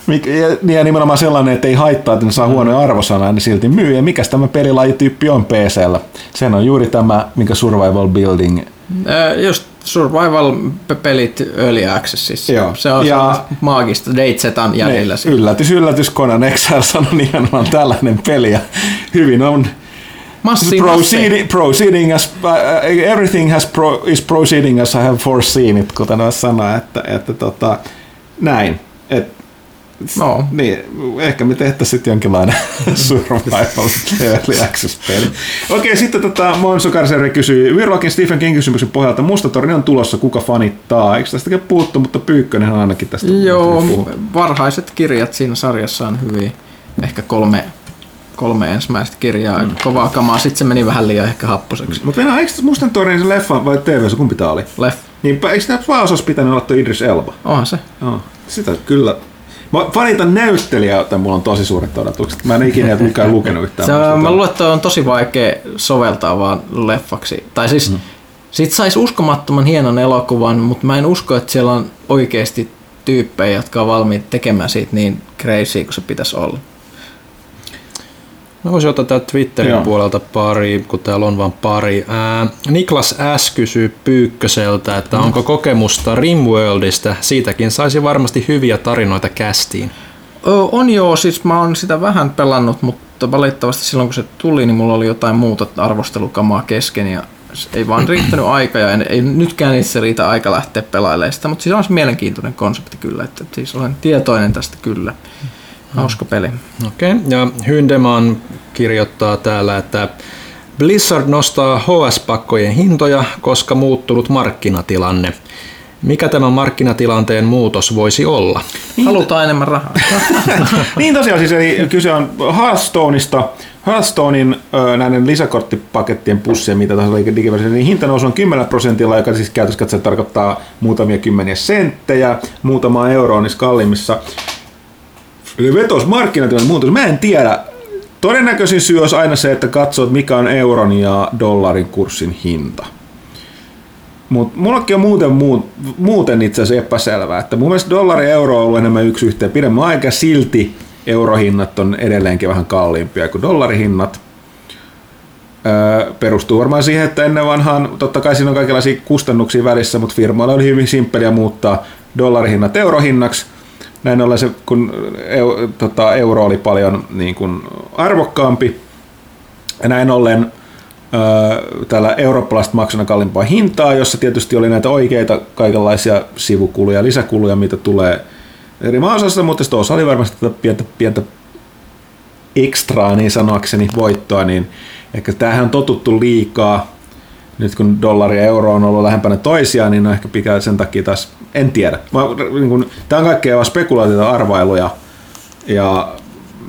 Mik- Ja, ja nimenomaan sellainen, että ei haittaa, että ne saa huonoja arvosanaa, niin silti myy. Ja mikä tämä pelilajityyppi on PCllä? Sen on juuri tämä, mikä Survival Building. Ö, Just survival-pelit Early Accessissa. Joo. Se on Ja- maagista Deitsetan jäljellä. Ne, yllätys, yllätys, Conan Exiles on nimenomaan tällainen peli. Ja hyvin on Massi, massi. proceeding, proceeding as, uh, everything has pro, is proceeding as I have foreseen it, kuten voisi sanoa, että, että tota, näin. Et, No. niin, ehkä me tehtäisiin sitten jonkinlainen survival early access peli. Okei, sitten tota, Monsu Karseri kysyy, Virlokin Stephen King kysymyksen pohjalta, Musta torni on tulossa, kuka fanittaa? Eikö tästäkin puhuttu, mutta Pyykkönen on ainakin tästä Joo, varhaiset kirjat siinä sarjassa on hyviä. Ehkä kolme, kolme ensimmäistä kirjaa, mm. kovaa kamaa. Sitten se meni vähän liian ehkä happoseksi. Mutta Venä, eikö Mustan torni se leffa vai TV, se kumpi tää oli? Left. Niin eikö tämä pääosassa pitänyt olla Idris Elba? Onhan se. Joo. Sitä kyllä. Mä fanitan näyttelijää, että mulla on tosi suuret odotukset. Mä en ikinä mikään lukenut yhtään. Se, mä luulen, että on tosi vaikea soveltaa vaan leffaksi. Tai siis mm. sit saisi uskomattoman hienon elokuvan, mutta mä en usko, että siellä on oikeasti tyyppejä, jotka on valmiit tekemään siitä niin crazy kuin se pitäisi olla. Mä voisin ottaa täältä Twitterin Joo. puolelta pari, kun täällä on vain pari. Ää, Niklas S. kysyy Pyykköseltä, että Mm. onko kokemusta Rimworldista. Siitäkin saisi varmasti hyviä tarinoita kästiin. On joo, siis mä oon sitä vähän pelannut, mutta valitettavasti silloin kun se tuli, niin mulla oli jotain muuta arvostelukamaa kesken ja ei vaan riittänyt aika ja en, ei nytkään itse riitä aika lähteä pelailemaan sitä, mutta siis on se mielenkiintoinen konsepti kyllä, että siis olen tietoinen tästä kyllä. Hauska peli. Okei, okay. ja Hyndeman kirjoittaa täällä, että Blizzard nostaa HS-pakkojen hintoja, koska muuttunut markkinatilanne. Mikä tämän markkinatilanteen muutos voisi olla? Halutaan enemmän rahaa. niin tosiaan siis, eli kyse on Hearthstoneista. Hearthstonein näiden lisäkorttipakettien pussien, mitä tahansa oli digiversio, niin hinta nousi on 10 prosentilla, joka siis käytössä tarkoittaa muutamia kymmeniä senttejä, muutamaa euroa niissä kalliimmissa. Vetos markkinatilanne muutos. Mä en tiedä. Todennäköisin syy olisi aina se, että katsot mikä on euron ja dollarin kurssin hinta. Mutta mullakin on muuten, muut, muuten itse asiassa epäselvää, että mun mielestä dollari ja euro on ollut enemmän yksi yhteen pidemmän aika, silti eurohinnat on edelleenkin vähän kalliimpia kuin dollarihinnat. Öö, perustuu varmaan siihen, että ennen vanhaan, totta kai siinä on kaikenlaisia kustannuksia välissä, mutta firmoilla oli hyvin simppeliä muuttaa dollarihinnat eurohinnaksi. Näin ollen se, kun eu, tota, euro oli paljon niin kuin arvokkaampi, ja näin ollen tällä eurooppalaiset maksuna kalliimpaa hintaa, jossa tietysti oli näitä oikeita kaikenlaisia sivukuluja, lisäkuluja, mitä tulee eri maanosassa, mutta sitten osa oli varmasti tätä pientä, pientä ekstraa, niin sanoakseni, voittoa, niin ehkä tämähän on totuttu liikaa. Nyt kun dollari ja euro on ollut lähempänä toisiaan, niin on ehkä pitää sen takia taas, en tiedä. Mä, niin kun, tämä on kaikkea vaan spekulaatioita, arvailuja, ja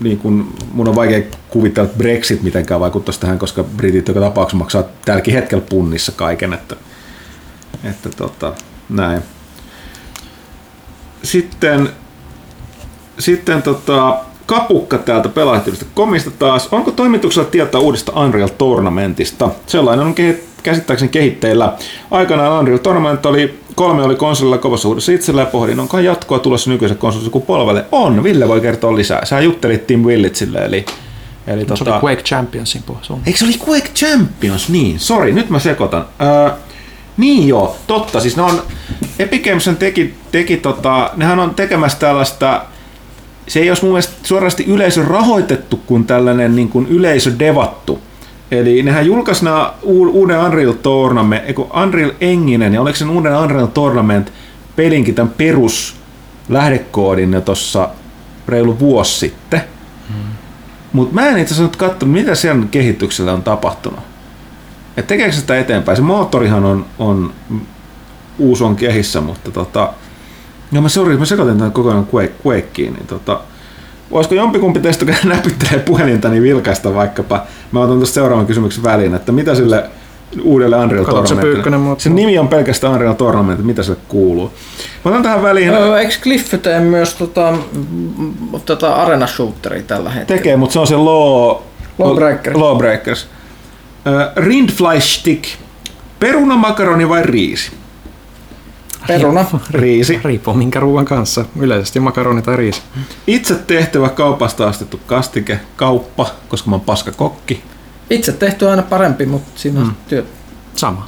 niin kun, mun on vaikea kuvitella, että Brexit mitenkään vaikuttaisi tähän, koska britit joka tapauksessa maksaa tälläkin hetkellä punnissa kaiken, että, että tota, näin. Sitten, sitten tota, kapukka täältä pelaajatyydestä komista taas. Onko toimituksella tietoa uudesta Unreal Tournamentista? Sellainen on käsittääkseni kehitteillä. Aikanaan Unreal Tournament oli, kolme oli konsolilla kovassa uudessa itsellä ja pohdin, onko jatkoa tulossa nykyisen konsolisukupolvelle? On, Ville voi kertoa lisää. Sä juttelit Tim Willitsille, eli, eli Se tota, oli Quake Championsin sun. Eikö se oli Quake Champions? Niin, sori, nyt mä sekoitan. Öö, niin joo, totta. Siis ne on, Epic Games teki, teki tota, nehän on tekemässä tällaista, se ei olisi mun mielestä suorasti yleisö rahoitettu kuin tällainen niin kuin yleisö devattu. Eli nehän julkaisi nämä uuden Unreal Tournament, eikö Unreal Enginen, ja oliko sen uuden Unreal Tournament pelinkin tämän perus lähdekoodin jo tuossa reilu vuosi sitten. Mutta mä en itse asiassa nyt katsonut, mitä siellä kehityksellä on tapahtunut. Et tekeekö sitä eteenpäin? Se moottorihan on, on uusi on kehissä, mutta tota... Joo, mä sori, mä sekoitin tämän kokonaan Quake, Quakeen, niin tota... Voisiko jompikumpi teistä, joka näpyttelee puhelinta, niin vilkaista vaikkapa, mä otan tuosta seuraavan kysymyksen väliin, että mitä sille uudelle Unreal se Tournamentille? mua? Sen nimi on pelkästään Unreal Tournament, mitä sille kuuluu? Mä otan tähän väliin, Öö, Eikö Cliff tee myös tota, tota arena shooteria tällä hetkellä? tekee, mutta se on se Law... Lawbreakers. Lawbreakers. Äh, Rindfly Stick. Peruna, makaroni vai riisi? Peruna. Riisi. Riippuu minkä ruoan kanssa. Yleisesti makaroni tai riisi. Itse tehtävä kaupasta astettu kastike, kauppa, koska mä oon paska kokki. Itse tehty on aina parempi, mutta siinä on mm. työ. Sama.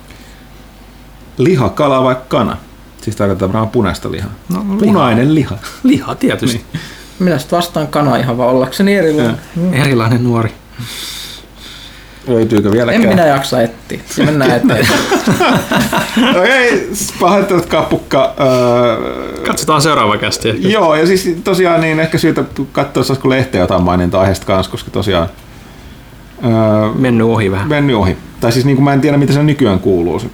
Liha, kala vai kana? Siis tarkoittaa varmaan punaista lihaa. No, liha. Punainen liha. Liha tietysti. Niin. Minä sitten vastaan kana ihan vaan ollakseni erilainen. Niin. Erilainen nuori. Löytyykö vieläkään? En minä jaksa etsiä. Ja mennään eteenpäin. Okei, pahoittelut kapukka. Öö, Katsotaan seuraava kästi. ehkä. joo, ja siis tosiaan niin ehkä syytä katsoa, saisiko lehteä jotain mainintaa aiheesta kanssa, koska tosiaan öö, Mennyt ohi vähän. mennyt ohi. Tai siis niin kuin mä en tiedä, mitä se nykyään kuuluu. Se.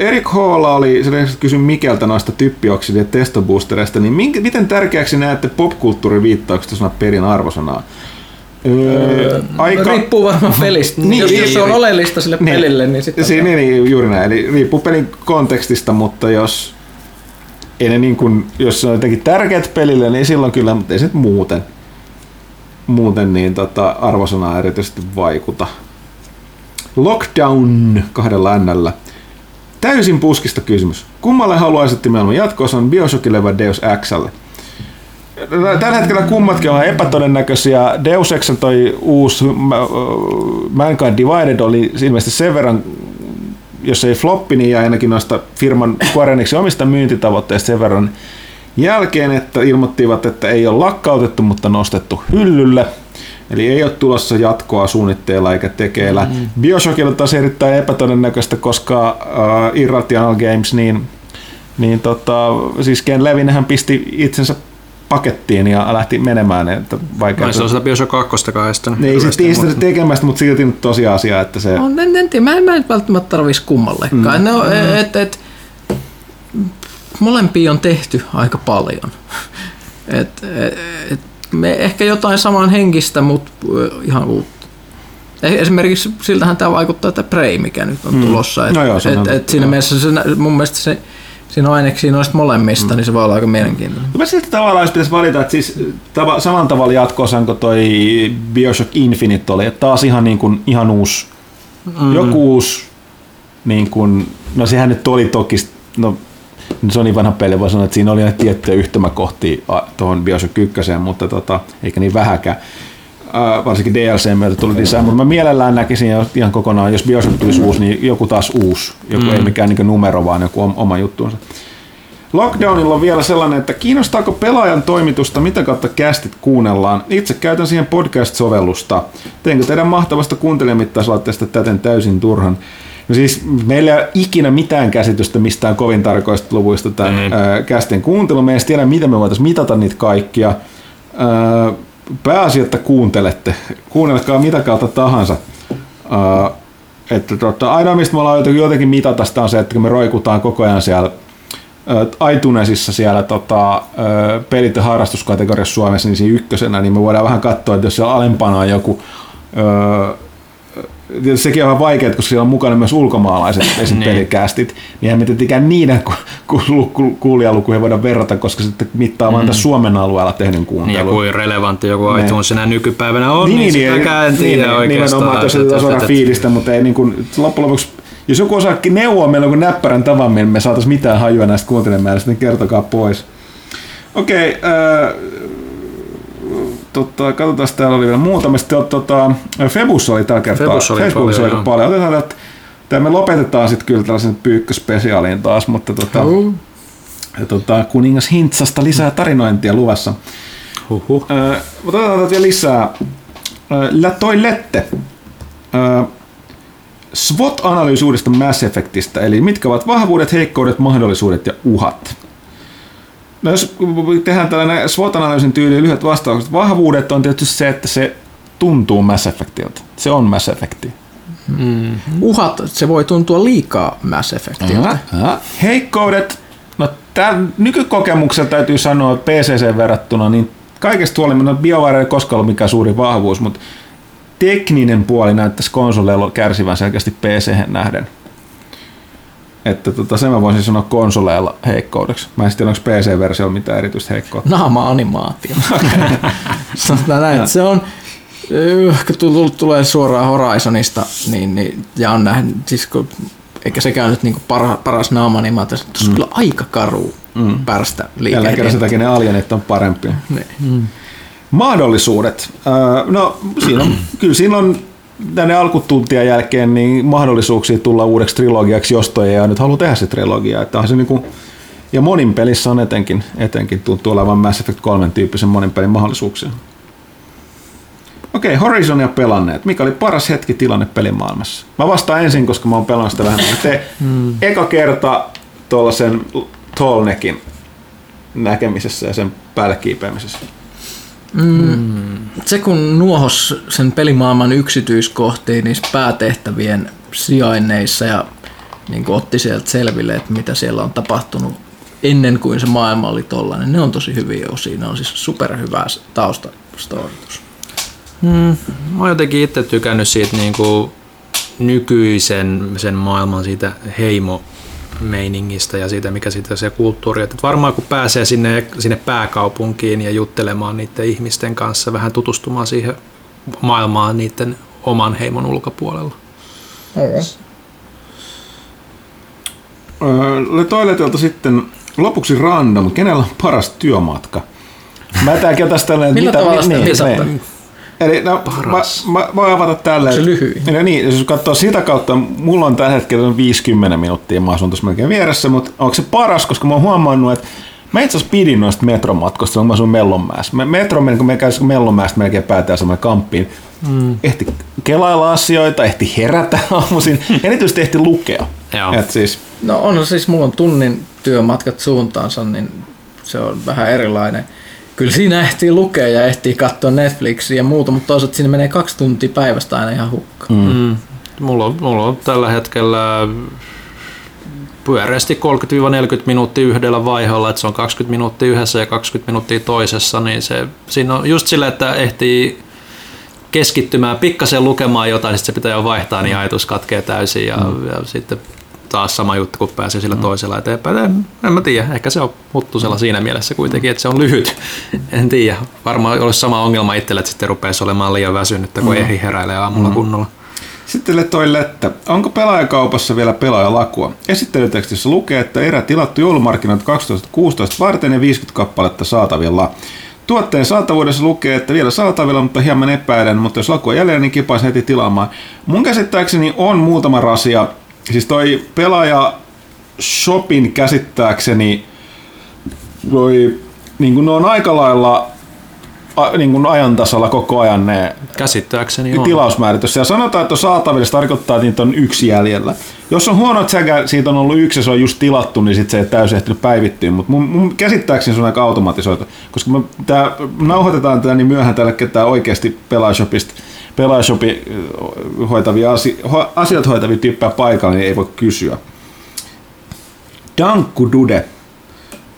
Erik Halla oli, se kysyi Mikeltä noista typpioksidi- ja testoboostereista, niin minkä, miten tärkeäksi näette popkulttuuriviittaukset sana perin arvosanaa? Öö, aika, Riippuu varmaan pelistä. Niin, Niin, jos, niin, jos se on niin. oleellista sille pelille, niin sitten... Siinä, niin, juuri näin. Eli riippuu pelin kontekstista, mutta jos ei ne niin kuin, jos se on jotenkin tärkeät pelille, niin silloin kyllä, mutta ei se muuten, muuten niin tota, arvosanaa erityisesti vaikuta. Lockdown kahdella ännällä. Täysin puskista kysymys. Kummalle haluaisitte maailman jatkoosan Bioshockille vai Deus Xlle? Tällä hetkellä kummatkin on epätodennäköisiä. Deus Ex toi uusi äh, Mankind Divided oli ilmeisesti sen verran, jos ei floppi, niin jäi ainakin noista firman Enixin omista myyntitavoitteista sen verran jälkeen, että ilmoittivat, että ei ole lakkautettu, mutta nostettu hyllylle. Eli ei ole tulossa jatkoa suunnitteilla eikä tekeillä. Mm. Bioshockilla taas erittäin epätodennäköistä, koska uh, Irrational Games, niin, niin tota, siis Ken Levinhän pisti itsensä pakettiin ja lähti menemään. Että vaikea, Mä en sitä Bioshock 2 estänyt. Ne ei sitten sitä tekemästä, mutta silti nyt tosiasia, että se... On, en, en tiedä, mä en, mä en välttämättä tarvitsisi kummallekaan. Mm. Ne on, mm. et, et, molempia on tehty aika paljon. Et, et, et, me ehkä jotain saman henkistä, mutta ihan uutta. Esimerkiksi siltähän tämä vaikuttaa, että Prey, mikä nyt on tulossa. Et, No joo, se et, on- et siinä joo. mielessä se, mun mielestä se, siinä aineksi noista molemmista, mm. niin se voi olla aika mielenkiintoinen. Mä silti tavallaan jos pitäisi valita, että siis tava, saman tavalla jatkoosan kuin toi Bioshock Infinite oli, että taas ihan, niin kuin, ihan uusi, mm. joku uusi, niin kuin, no sehän nyt oli toki, no se on niin vanha peli, voi sanoa, että siinä oli näitä tiettyjä yhtymäkohtia tuohon Bioshock 1, mutta tota, eikä niin vähäkään. Äh, varsinkin DLC myötä tuli lisää, mutta mä mielellään näkisin ihan kokonaan, jos Bioshock tulisi uusi, niin joku taas uusi, joku mm. ei mikään niin numero, vaan joku om- oma juttuunsa. Lockdownilla on vielä sellainen, että kiinnostaako pelaajan toimitusta, mitä kautta kästit kuunnellaan. Itse käytän siihen podcast-sovellusta. Teenkö teidän mahtavasta kuuntelijamittaislaitteesta täten täysin turhan? No siis meillä ei ole ikinä mitään käsitystä mistään kovin tarkoista luvuista tämän mm. ää, kästin kuuntelu. Me ei edes tiedä, miten me voitaisiin mitata niitä kaikkia. Ää, pääasia, että kuuntelette. Kuunnelkaa mitä kautta tahansa. Että tota, ainoa, mistä me ollaan jotenkin, mitata sitä on se, että me roikutaan koko ajan siellä iTunesissa siellä tota, pelit- ja harrastuskategoriassa Suomessa niin siinä ykkösenä, niin me voidaan vähän katsoa, että jos siellä alempana on joku ö, sekin on vähän vaikeaa, koska siellä on mukana myös ulkomaalaiset esim. Niin. pelikästit, niin eihän me tietenkään niiden ku, ku, ku, kuulijalukuja voida verrata, koska sitten mittaa vain tässä Suomen alueella tehdyn Niin, ja kuuntelun. kuin relevantti joku Niin. iTunes enää nykypäivänä on, niin, niin sitäkään en tiedä niin, oikeastaan. Nimenomaan, jos et- suoraan fiilistä, mutta ei niin kuin, loppujen lopuksi, jos joku osaa neuvoa meillä joku näppärän tavan, millä me saataisiin mitään hajua näistä kuuntelemääristä, niin kertokaa pois. Okei, äh, tota, katsotaan, täällä oli vielä muutama. Sitten tota, Febus oli tällä kertaa. Febus oli Facebookissa paljon, oli aika paljon. Otetaan täältä, tämä me lopetetaan sitten kyllä tällaisen pyykköspesiaaliin taas, mutta tota, ja tota, kuningas Hintsasta lisää tarinointia luvassa. Huhhuh. Mutta otetaan vielä lisää. Öö, La Toilette. Öö, SWOT-analyysi uudesta Mass Effectistä, eli mitkä ovat vahvuudet, heikkoudet, mahdollisuudet ja uhat. No jos tehdään tällainen SWOT-analyysin tyyli lyhyet vastaukset. Vahvuudet on tietysti se, että se tuntuu Mass Effectiltä. Se on Mass Effecti. Uhat, se voi tuntua liikaa Mass Effectiltä. Heikkoudet, no tämän nykykokemuksella täytyy sanoa, että PCC verrattuna, niin kaikesta huolimatta BioWare ei koskaan ollut mikään suuri vahvuus, mutta tekninen puoli näyttäisi konsoleilla kärsivän selkeästi PC nähden. Että tota, sen mä voisin sanoa konsoleilla heikkoudeksi. Mä en tiedä, onko PC-versiolla mitään erityistä heikkoutta. Naama-animaatio. Sanotaan näin, että se on, äh, kun tulee suoraan Horizonista, niin, niin ja on nähnyt, siis kun, eikä sekään nyt niinku para, paras naama-animaatio, se on mm. kyllä aika karu mm. pärstä Jälleen kerran liikehdintä. sen takia ne alienit on parempia. Niin. Mahdollisuudet. Öö, no siinä on, kyllä siinä on tänne alkutuntien jälkeen niin mahdollisuuksia tulla uudeksi trilogiaksi, jos toi ei nyt halua tehdä se trilogia. Että onhan se niinku, ja monin pelissä on etenkin, etenkin tuntuu olevan Mass Effect 3 tyyppisen monin pelin mahdollisuuksia. Okei, Horizonia pelanneet. Mikä oli paras hetki tilanne pelimaailmassa? Mä vastaan ensin, koska mä oon pelannut sitä vähän. Te eka kerta tuollaisen Tallneckin näkemisessä ja sen päälle kiipeämisessä. Se kun nuohos sen pelimaailman yksityiskohtiin niissä päätehtävien sijainneissa ja niin otti sieltä selville, että mitä siellä on tapahtunut ennen kuin se maailma oli tollainen. Ne on tosi hyviä osia. Ne on siis superhyvää taustastoritus. Mm, mä oon jotenkin itse tykännyt siitä niin kuin nykyisen sen maailman siitä heimo meiningistä ja siitä, mikä siitä se kulttuuri. Että varmaan kun pääsee sinne, sinne pääkaupunkiin ja juttelemaan niiden ihmisten kanssa, vähän tutustumaan siihen maailmaan niiden oman heimon ulkopuolella. Öö, Toiletilta sitten lopuksi random. Kenellä on paras työmatka? Mä tämäkin tästä tällainen, Millä tavalla niin, niin. Eli no, Paras. mä, mä, voin avata tälleen. Se lyhyin. No niin, jos katsoo sitä kautta, mulla on tällä hetkellä noin 50 minuuttia, mä asun tuossa melkein vieressä, mutta onko se paras, koska mä oon huomannut, että Mä itse asiassa pidin noista metromatkoista, kun mä asun Mellonmäessä. Me- Metro, kun me käy Mellonmäestä melkein päätään semmoinen kamppiin. Mm. Ehti kelailla asioita, ehti herätä aamuisin, erityisesti ehti lukea. Joo. Et siis, No on siis, mulla on tunnin työmatkat suuntaansa, niin se on vähän erilainen. Kyllä siinä ehtii lukea ja ehtii katsoa Netflixiä ja muuta, mutta toisaalta siinä menee kaksi tuntia päivästä aina ihan hukkaan. Mm. Mulla, on, mulla on tällä hetkellä pyöreästi 30-40 minuuttia yhdellä vaiheella, että se on 20 minuuttia yhdessä ja 20 minuuttia toisessa, niin se, siinä on just sillä, että ehtii keskittymään pikkasen lukemaan jotain, niin sitten se pitää jo vaihtaa, niin ajatus katkee täysin ja, mm. ja sitten taas sama juttu, kun pääsee sillä toisella eteenpäin. En, en mä tiedä, ehkä se on muttusella siinä mielessä kuitenkin, että se on lyhyt. En tiedä, varmaan olisi sama ongelma itselle, että sitten rupeaisi olemaan liian väsynyttä, kun mm. ehdi heräilee aamulla mm. kunnolla. Sitten toi Lettä. Onko pelaajakaupassa vielä pelaajalakua? Esittelytekstissä lukee, että erä tilattu joulumarkkinat 2016 varten ja 50 kappaletta saatavilla. Tuotteen saatavuudessa lukee, että vielä saatavilla, mutta hieman epäilen, mutta jos laku on jäljellä, niin kipaisi heti tilaamaan. Mun käsittääkseni on muutama rasia. Siis toi pelaaja Shopin käsittääkseni voi, niin kuin ne on aika lailla a, niin kuin ajan tasalla koko ajan ne Käsittääkseni on. tilausmäärät. Jos siellä sanotaan, että on saatavilla, se tarkoittaa, että niitä on yksi jäljellä. Jos on huono säkä, siitä on ollut yksi ja se on just tilattu, niin sit se ei täysin ehtinyt päivittyä. Mutta mun, mun käsittääkseni se on aika automatisoitu. Koska me tää, nauhoitetaan tätä niin myöhään tällä ketään oikeasti pelaajashopista pelaajashopi hoitavia asi, ho, asiat hoitavia tyyppejä paikalla, niin ei voi kysyä. Dankku Dude.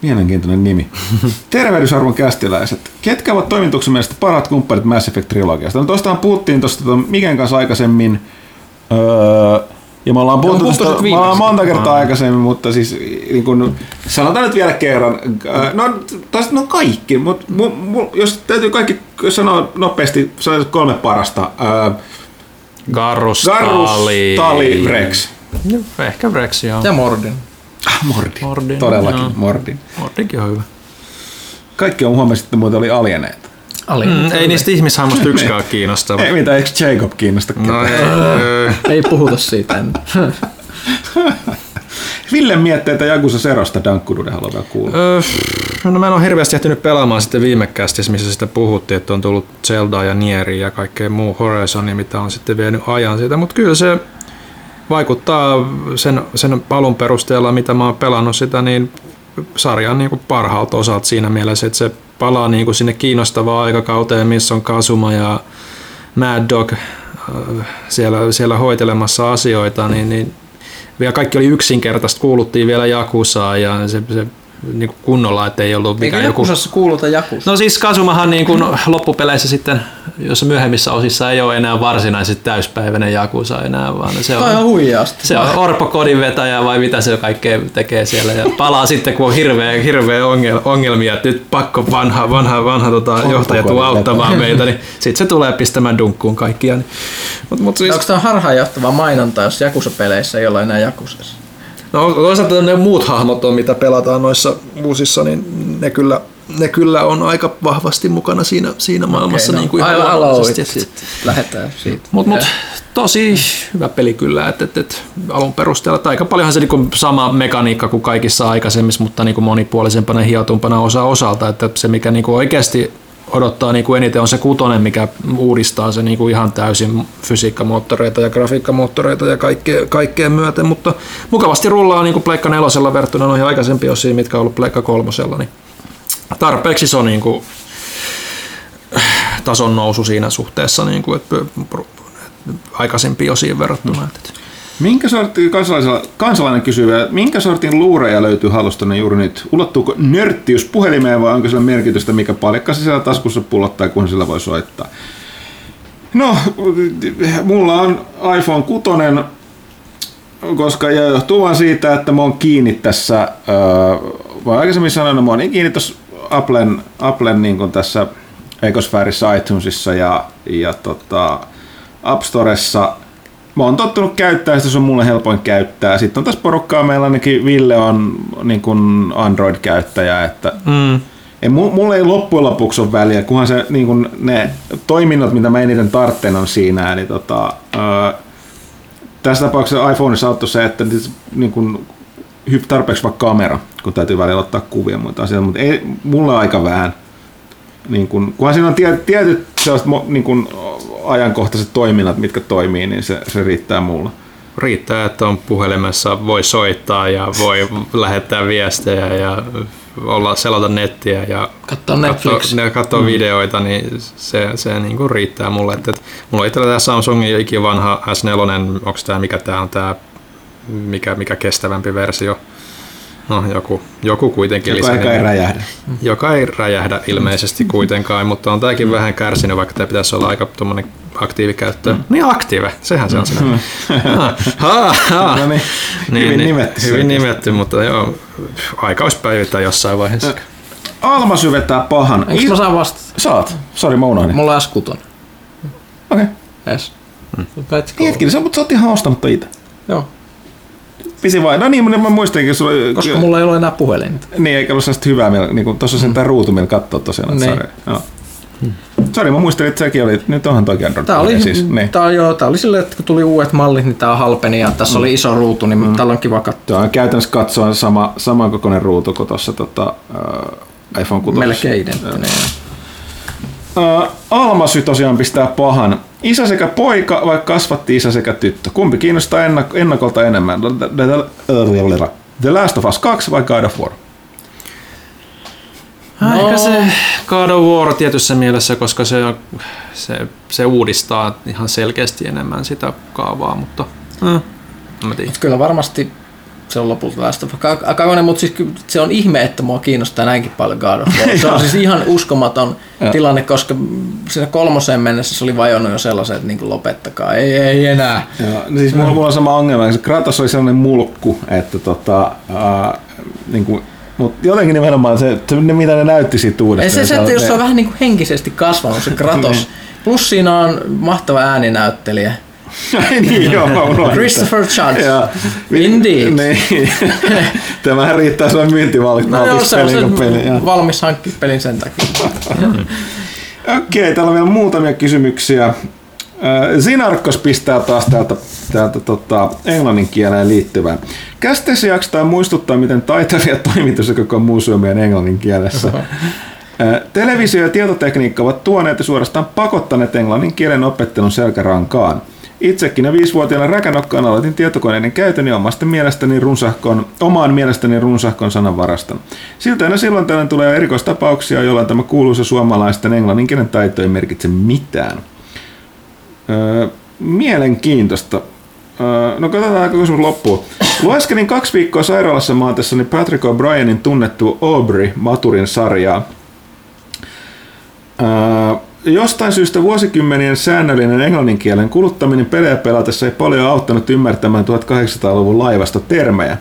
Mielenkiintoinen nimi. Tervehdysarvon kästiläiset. Ketkä ovat toimituksen mielestä parhaat kumppanit Mass Effect-trilogiasta? No tuostahan puhuttiin tuosta tota Miken kanssa aikaisemmin. Öö, ja me ollaan puhuttu tästä me ollaan monta kertaa aikaisemmin, mutta siis niin kun, sanotaan nyt vielä kerran. Öö, No, tästä, no kaikki, mutta mu, mu, jos täytyy kaikki sanoa nopeasti, sanotaan kolme parasta. Öö, Garrus, Garrus, Tali, Tali, Rex. No, ehkä Rex, joo. Ja Mordin. Ah, Mordin. Mordin, Todellakin, joo. Mordin. Mordinkin on hyvä. Kaikki on huomasin, että muuten oli alieneita. Ali. Mm, ei niistä ihmishahmoista yksikään kiinnostava. Ei mitään, eikö Jacob kiinnosta No, ei, ei. Ei puhuta siitä ennen. Ville mietteitä Jakusa Serosta Dankkudude haluaa vielä kuulla. Öö, no mä en ole hirveästi ehtinyt pelaamaan sitten viime kästissä, missä sitä puhuttiin, että on tullut Zelda ja Nieri ja kaikkea muu Horizonia, mitä on sitten vienyt ajan siitä, mutta kyllä se vaikuttaa sen, sen palun perusteella, mitä mä oon pelannut sitä, niin sarjan niin parhaalta osalta siinä mielessä, että se palaa niin kuin sinne kiinnostavaan aikakauteen, missä on Kasuma ja Mad Dog äh, siellä, siellä hoitelemassa asioita, niin, niin vielä kaikki oli yksinkertaista, kuuluttiin vielä Jakusaa ja se, se niin kuin kunnolla, että ei ollut mikään joku... Kuuluta Jakusa? No siis Kasumahan niin kuin loppupeleissä sitten, jos myöhemmissä osissa ei ole enää varsinaisesti täyspäiväinen Jakusa enää, vaan se on on, huijaasti. se on Orpo kodin vetäjä vai mitä se kaikkea tekee siellä ja palaa sitten, kun on hirveä, hirveä ongel, ongelmia, että nyt pakko vanha, vanha, vanha tota, johtaja tuu auttamaan meitä, niin sitten se tulee pistämään dunkkuun kaikkia. Niin. Mut, mut siis, Onko tämä harhaanjohtava mainonta, jos Jakusa-peleissä ei ole enää Jakusassa? No toisaalta ne muut hahmot on, mitä pelataan noissa uusissa, niin ne kyllä, ne kyllä on aika vahvasti mukana siinä, siinä maailmassa. Okei, niin kuin ihan aivan luonnollisesti, aloit, että- sit lähdetään siitä. Mut, mut, tosi hyvä peli kyllä, että et, et, alun perusteella, että aika paljonhan se niinku sama mekaniikka kuin kaikissa aikaisemmissa, mutta niinku monipuolisempana ja hiotumpana osa osalta, että se mikä niinku oikeasti odottaa niinku eniten on se kutonen, mikä uudistaa se niinku ihan täysin fysiikkamoottoreita ja grafiikkamoottoreita ja kaikkea, kaikkea myöten, mutta mukavasti rullaa niinku Pleikka nelosella verrattuna noihin aikaisempiin osiin, mitkä on ollut Pleikka kolmosella, niin tarpeeksi se on niinku tason nousu siinä suhteessa niin kuin, että aikaisempiin osiin verrattuna. Että Minkä sortin kansalainen kysyy vielä, minkä sortin luureja löytyy hallustanne juuri nyt? Ulottuuko nörttiys puhelimeen vai onko sillä merkitystä, mikä palikka siellä taskussa pullottaa, kun sillä voi soittaa? No, mulla on iPhone 6, koska ja johtuu vaan siitä, että mä oon kiinni tässä, öö, vai aikaisemmin sanoin, mä oon niin kiinni tuossa Applen, Applen niin tässä ekosfäärissä iTunesissa ja, ja tota, App Storessa. Mä oon tottunut käyttää, sitä se on mulle helpoin käyttää. Sitten on tässä porukkaa, meillä ainakin Ville on niin kuin Android-käyttäjä, että Mm. ei, mulla ei loppujen lopuksi ole väliä, kunhan se, niin kun ne toiminnot, mitä mä eniten tartten on siinä. Eli tota, ää, tässä tapauksessa iPhoneissa auttoi se, että niin hyp tarpeeksi vaikka kamera, kun täytyy välillä ottaa kuvia muita asioita, mutta ei, mulla aika vähän. Niin kun, kunhan siinä on tie, tietyt sellaiset niin kun, ajankohtaiset toiminnat, mitkä toimii, niin se, se riittää mulle. Riittää, että on puhelimessa, voi soittaa ja voi lähettää viestejä ja olla selata nettiä ja Katsoa Netflix. katsoa, katsoa mm. videoita, niin se, se niin kuin riittää mulle. Et, et, mulla on itsellä tämä Samsungin ikivanha S4, onko tämä mikä tämä on tämä mikä, mikä kestävämpi versio? No joku, joku kuitenkin Joka lisää. ei räjähdä. joka ei räjähdä ilmeisesti kuitenkaan, mutta on tämäkin vähän kärsinyt, vaikka tämä pitäisi olla aika tuommoinen aktiivikäyttö. Mm. Niin aktiive, sehän se on se. Mm. ha, ha, ha. No niin, hyvin nimetty Hyvin nimetty, mutta joo, aika olisi päivittää jossain vaiheessa. Alma syvettää pahan. Eikö mä saa vastata? Saat. Sori, mä unohdin. Mulla on S6. Okei. Okay. Yes. Mm. Hetkinen, sä, mutta sä oot ihan ostanut itse. Joo. Pisi vai? No niin, mä muistinkin, sulla Koska mulla ei ole enää puhelinta. Niin, eikä ollut sellaista hyvää, millä, niin kuin, tuossa on sentään ruutu, millä katsoo tosiaan Niin. sarjoja. Joo. Sori, mä muistelin, että sekin oli, nyt onhan toki Android. Tää oli, siis, niin. tää, joo, tää oli silleen, että kun tuli uudet mallit, niin tää halpeni ja tässä oli iso ruutu, niin mm. täällä on kiva katsoa. Tuo on käytännössä katsoen sama, samankokoinen ruutu kuin tuossa tota, uh, iPhone 6. Melkein identtinen. Uh, Almasy tosiaan pistää pahan. Isä sekä poika, vai kasvatti isä sekä tyttö? Kumpi kiinnostaa ennak- ennakolta enemmän? The, Last of Us 2 vai God of War? No. Ehkä se God of War tietyssä mielessä, koska se, on- se, se uudistaa ihan selkeästi enemmän sitä kaavaa, mutta mm. en mä tiedä. Kyllä varmasti se on lopulta Last of 2, mutta siis se on ihme, että mua kiinnostaa näinkin paljon God of War. Se on siis ihan uskomaton tilanne, koska siinä kolmoseen mennessä se oli vajonnut jo sellaisen, että niin kuin lopettakaa, ei, ei enää. Joo, no siis mulla, mulla on sama ongelma. Kratos oli sellainen mulkku, että tota, uh, niin kuin, mutta jotenkin nimenomaan se, se, ne, mitä ne näytti siitä uudestaan. se, se, että jos se on vähän niin kuin henkisesti kasvanut se Kratos. Plus siinä on mahtava ääninäyttelijä. Niin, joo, mä unohdin Christopher Judge. Joo. Indeed. Niin. Tämähän riittää sulle myyntivallit. No se on peli, valmis hankkia pelin sen takia. Okei, täällä on vielä muutamia kysymyksiä. Äh, Zinarkos pistää taas täältä, täältä tota, englannin kieleen liittyvää. Kästeessä jaksetaan muistuttaa, miten taitavia toimitus ja koko museumi on englannin kielessä. Äh, Televisio ja tietotekniikka ovat tuoneet ja suorastaan pakottaneet englannin kielen opettelun selkärankaan. Itsekin ja viisivuotiaana räkänokkaan aloitin tietokoneiden käytön ja omasta mielestäni runsahkon, omaan mielestäni runsahkon sananvaraston. Siltä aina silloin tällöin tulee erikoistapauksia, jolloin tämä kuuluisa suomalaisten englannin kielen taito ei merkitse mitään. Öö, mielenkiintoista. Öö, no katsotaan, kun kysymys loppuu. Lueskelin kaksi viikkoa sairaalassa maatessani Patrick O'Brienin tunnettu Aubrey Maturin sarjaa. Öö, jostain syystä vuosikymmenien säännöllinen englannin kielen kuluttaminen pelejä pelatessa ei paljon auttanut ymmärtämään 1800-luvun laivasta termejä.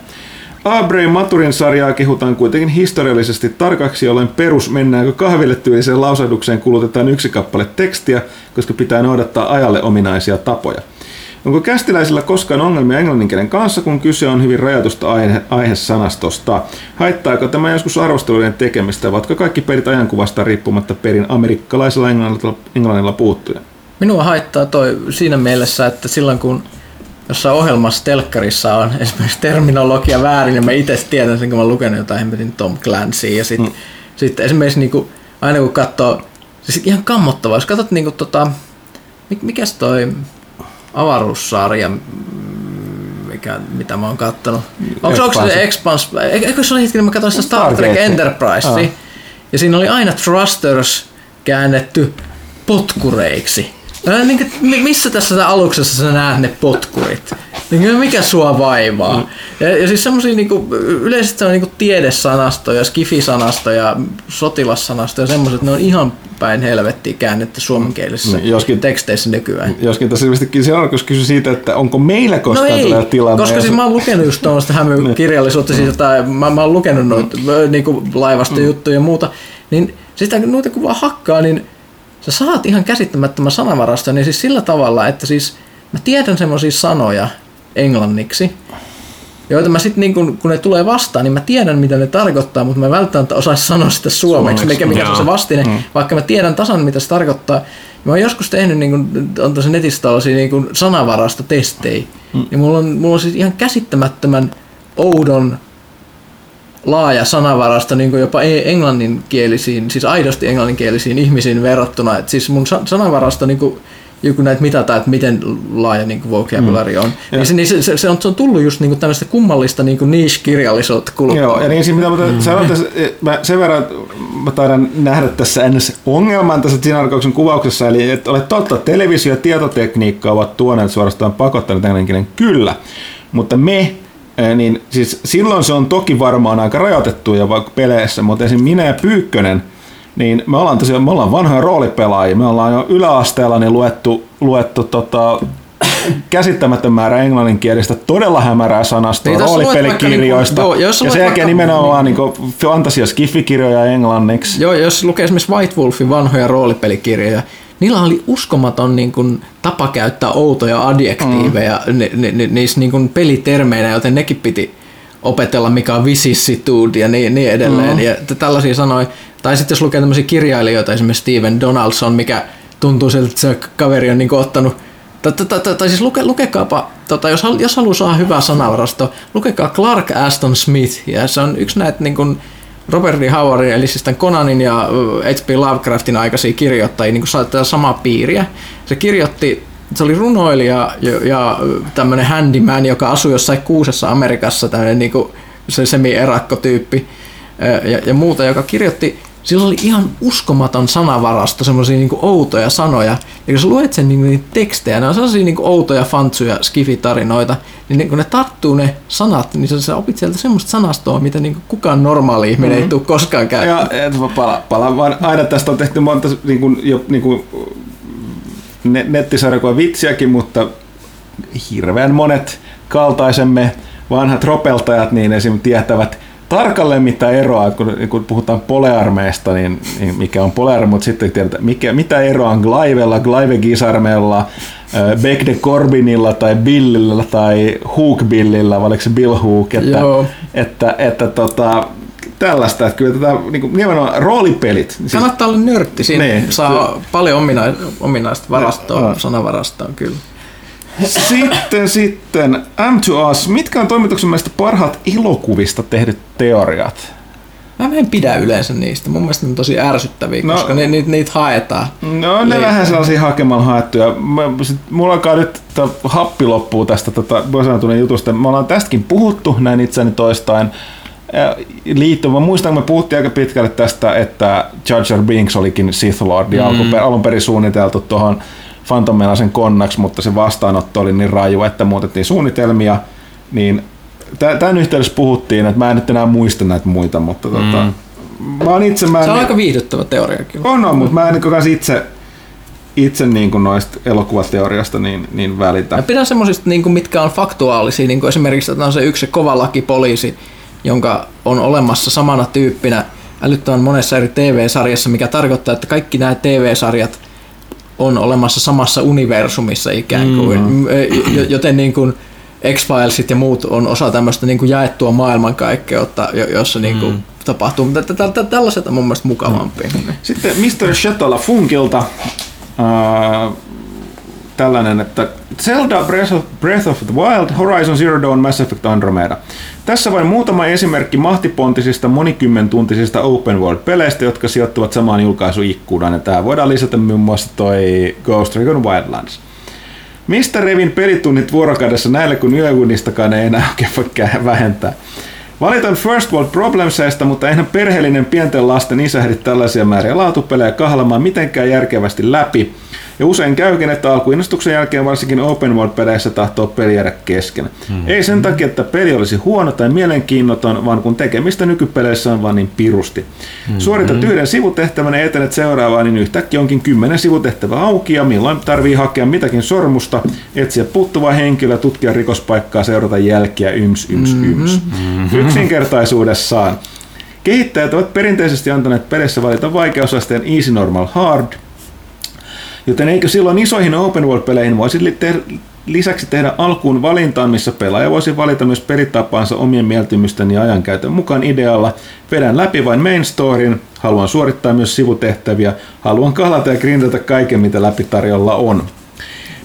Aubrey Maturin sarjaa kehutaan kuitenkin historiallisesti tarkaksi, jolloin perus mennäänkö kahville tyyliseen lausahdukseen kulutetaan yksi kappale tekstiä, koska pitää noudattaa ajalle ominaisia tapoja. Onko kästiläisillä koskaan ongelmia englannin kielen kanssa, kun kyse on hyvin rajatusta aihe, aihesanastosta? Haittaako tämä joskus arvostelujen tekemistä, ovatko kaikki perit ajankuvasta riippumatta perin amerikkalaisella englannilla, englannilla puuttuja? Minua haittaa toi siinä mielessä, että silloin kun jossain ohjelmassa telkkarissa on esimerkiksi terminologia väärin, niin mä itse tiedän sen, kun mä lukenut jotain hemmetin Tom Clancyä. Ja sitten mm. sit esimerkiksi niinku, aina kun katsoo, siis ihan kammottavaa, jos katsot niinku tota, mik- mikäs toi avaruussarja, mikä, mitä mä oon kattonut. Onko, onko se Expans, eikö se oli hetki, mä katsoin sitä Star Trek. Enterprise, Ah. ja siinä oli aina thrusters käännetty potkureiksi. Ää, Niin, kuin, mi- missä tässä aluksessa sä näet ne potkurit? Niin mikä sua vaivaa. Mm. Ja, ja siis semmoisia niinku, yleisesti on niinku tiedesanastoja, skifisanastoja, sotilassanastoja, semmoiset, ne on ihan päin helvettiä käännetty suomenkielisissä Niin, joskin- teksteissä nykyään. Joskin tässä ilmeisesti se alkoi kysyä siitä, että onko meillä No koskaan ei, tulee tilanne. koska siis mä oon lukenut just tuollaista hämykirjallisuutta, siis jotain, mä, mä oon lukenut noita niinku laivasta juttuja ja muuta, niin sitä kun noita kun vaan hakkaa, niin sä saat ihan käsittämättömän sanavaraston, niin siis sillä tavalla, että siis mä tiedän semmoisia sanoja englanniksi, joita mä sitten niin kun, kun ne tulee vastaan, niin mä tiedän mitä ne tarkoittaa, mutta mä välttämättä osaisi sanoa sitä suomeksi, mikä, mikä se on se vastine, mm. vaikka mä tiedän tasan mitä se tarkoittaa. Mä oon joskus tehnyt niin kun, on tuossa netissä tällaisia niin kun sanavarastotestejä, mm. niin mulla on, mulla on siis ihan käsittämättömän oudon laaja sanavarasto niin kuin jopa e- englanninkielisiin, siis aidosti englanninkielisiin ihmisiin verrattuna. Et siis mun sa- sanavarasto, niin kuin, joku näitä mitataan, että miten laaja niin kuin vocabulary on, niin, se, niin se, se, se, on, se on tullut just niin kuin tämmöistä kummallista niin niche-kirjallisuutta kuluttua. Joo, ja niin siinä mitä mä mm. sanoin tässä, mä sen verran mä taidan nähdä tässä ns. ongelman tässä Sinarkauksen kuvauksessa, eli että olet totta, televisio ja tietotekniikka ovat tuoneet suorastaan pakottaneet englanninkielen kyllä, mutta me niin siis silloin se on toki varmaan aika rajoitettu ja vaikka peleissä, mutta esim. minä ja Pyykkönen, niin me ollaan tosiaan, me ollaan vanhoja roolipelaajia, me ollaan jo yläasteella niin luettu, luettu tota, käsittämätön määrä englanninkielistä, todella hämärää sanastoa Niin, roolipelikirjoista. niinku- joo, jos ja sen jälkeen nimenomaan niin fantasia skiffikirjoja englanniksi. Joo, jos lukee esimerkiksi White Wolfin vanhoja roolipelikirjoja, niillä oli uskomaton niin kuin, tapa käyttää outoja adjektiiveja mm. ni, ni, ni, niissä niin kuin, pelitermeinä, joten nekin piti opetella, mikä on vicissitude ja niin, niin edelleen. Mm. Ja tällaisia sanoja. Tai sitten jos lukee tämmöisiä kirjailijoita, esimerkiksi Steven Donaldson, mikä tuntuu siltä, että se kaveri on niin kuin, ottanut Tai, tai, tai, tai siis luke, lukekaapa, tota, jos, jos haluaa saada hyvää sanavarasto, lukekaa Clark Aston Smith, ja se on yksi näitä niin kuin Robert D. Howardin, eli siis tämän Conanin ja H.P. Lovecraftin aikaisia kirjoittajia, niin kuin tätä samaa piiriä. Se kirjoitti, se oli runoilija ja, ja tämmöinen handyman, joka asui jossain kuusessa Amerikassa, tämmöinen niin kuin se semi-erakkotyyppi ja, ja muuta, joka kirjoitti sillä oli ihan uskomaton sanavarasto, semmoisia niinku outoja sanoja. Ja kun sä luet sen niinku niitä tekstejä, ne on sellaisia niinku outoja fantsuja, skifitarinoita, niin ne, kun ne tarttuu ne sanat, niin sä, sä opit sieltä semmoista sanastoa, mitä niinku kukaan normaali ihminen mm-hmm. ei tule koskaan käyttämään. Ja et mä pala, pala, vaan aina tästä on tehty monta niin kuin, jo, niin kuin, ne, nettisarjakuva vitsiäkin, mutta hirveän monet kaltaisemme vanhat ropeltajat niin esim. tietävät tarkalleen mitä eroa, kun, kun puhutaan polearmeesta, niin, niin mikä on polearme, mutta sitten tiedetään, mikä, mitä eroa on Glaivella, Glaive Gisarmella, Beck de Corbinilla tai Billillä tai Hook Billillä, vai oliko se Bill Hook, että, Joo. että, että tota, tällaista, että kyllä tätä niin kuin, nimenomaan roolipelit. Siis, Kannattaa olla nörtti, siinä Niin. saa paljon ominaista, ominaista varastoa, Joo. sanavarastoa kyllä. Sitten, sitten, M2Us, mitkä on toimituksen mielestä parhaat elokuvista tehdyt teoriat? Mä en pidä yleensä niistä, mun mielestä ne on tosi ärsyttäviä, No. koska ne, niitä, niitä haetaan. No ne Liikaa. vähän sellaisia hakemalla haettuja. Mä, sit, mulla alkaa nyt tää happi loppuu tästä tota, Bosanatunen jutusta. Me ollaan tästäkin puhuttu näin itseäni toistain. Liittyen, mä muistan, kun me puhuttiin aika pitkälle tästä, että Jar Jar Binks olikin Sith Lord mm. alun perin suunniteltu tuohon Phantom Menacen konnaksi, mutta se vastaanotto oli niin raju, että muutettiin suunnitelmia, niin tämän yhteydessä puhuttiin, että mä en nyt enää muista näitä muita, mutta mm. tota, mä oon itse, mä en, Se on aika viihdyttävä teoria kyllä. on, on, mutta mä en niin itse, itse niin kuin noista elokuvateoriasta niin, niin välitä. Mä pidän semmoisista, niin kuin, mitkä on faktuaalisia, niin kuin esimerkiksi että on se yksi se kova lakipoliisi, jonka on olemassa samana tyyppinä älyttömän monessa eri TV-sarjassa, mikä tarkoittaa, että kaikki nämä TV-sarjat on olemassa samassa universumissa ikään kuin, mm. joten niin kuin X-Filesit ja muut on osa tämmöistä niin kuin jaettua maailmankaikkeutta, jo- jossa niin kuin mm. tapahtuu, mutta tä- tä- tä- tällaiset on mun mielestä mukavampia. Mm. Sitten Mr. Shatola Funkilta tällainen, että Zelda Breath of, Breath of the Wild, Horizon Zero Dawn, Mass Effect Andromeda. Tässä vain muutama esimerkki mahtipontisista monikymmentuntisista open world-peleistä, jotka sijoittuvat samaan julkaisuikkunaan. Ja tähän voidaan lisätä muun muassa toi Ghost Recon Wildlands. Mistä revin pelitunnit vuorokaudessa näille, kun yöunistakaan ei enää oikein voi vähentää? Valitan First World Problemsista, mutta eihän perheellinen pienten lasten isä ehdi tällaisia määriä laatupelejä kahlamaan mitenkään järkevästi läpi. Ja usein käykin, että alkuinnostuksen jälkeen varsinkin open world-peleissä tahtoo peli jäädä kesken. Mm. Ei sen takia, että peli olisi huono tai mielenkiinnoton, vaan kun tekemistä nykypeleissä on vaan niin pirusti. Mm. Suoritat yhden sivutehtävän ja etenet seuraavaan, niin yhtäkkiä onkin kymmenen sivutehtävä auki ja milloin tarvii hakea mitäkin sormusta, etsiä puuttuvaa henkilöä, tutkia rikospaikkaa, seurata jälkiä, yms, yms, yms. Mm-hmm. Yksinkertaisuudessaan. Kehittäjät ovat perinteisesti antaneet pelissä valita vaikeusasteen Easy Normal Hard, joten eikö silloin isoihin open world-peleihin voisi lisäksi tehdä alkuun valintaan, missä pelaaja voisi valita myös pelitapaansa omien mieltymysten ja ajankäytön mukaan idealla. Vedän läpi vain main storyn, haluan suorittaa myös sivutehtäviä, haluan kalata ja grindata kaiken, mitä läpi tarjolla on.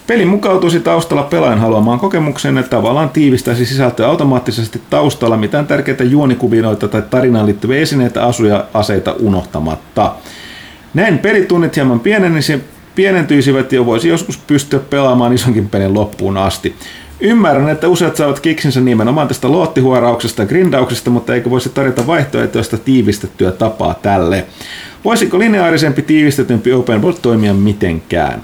Peli mukautuisi taustalla pelaajan haluamaan kokemukseen, että tavallaan tiivistäisi sisältöä automaattisesti taustalla mitään tärkeitä juonikuvinoita tai tarinaan liittyviä esineitä, asuja, aseita unohtamatta. Näin pelitunnit hieman pienenisi, pienentyisivät ja voisi joskus pystyä pelaamaan isonkin pelin loppuun asti. Ymmärrän, että useat saavat kiksinsä nimenomaan tästä loottihuorauksesta ja grindauksesta, mutta eikö voisi tarjota vaihtoehtoista tiivistettyä tapaa tälle? Voisiko lineaarisempi tiivistetympi open world toimia mitenkään?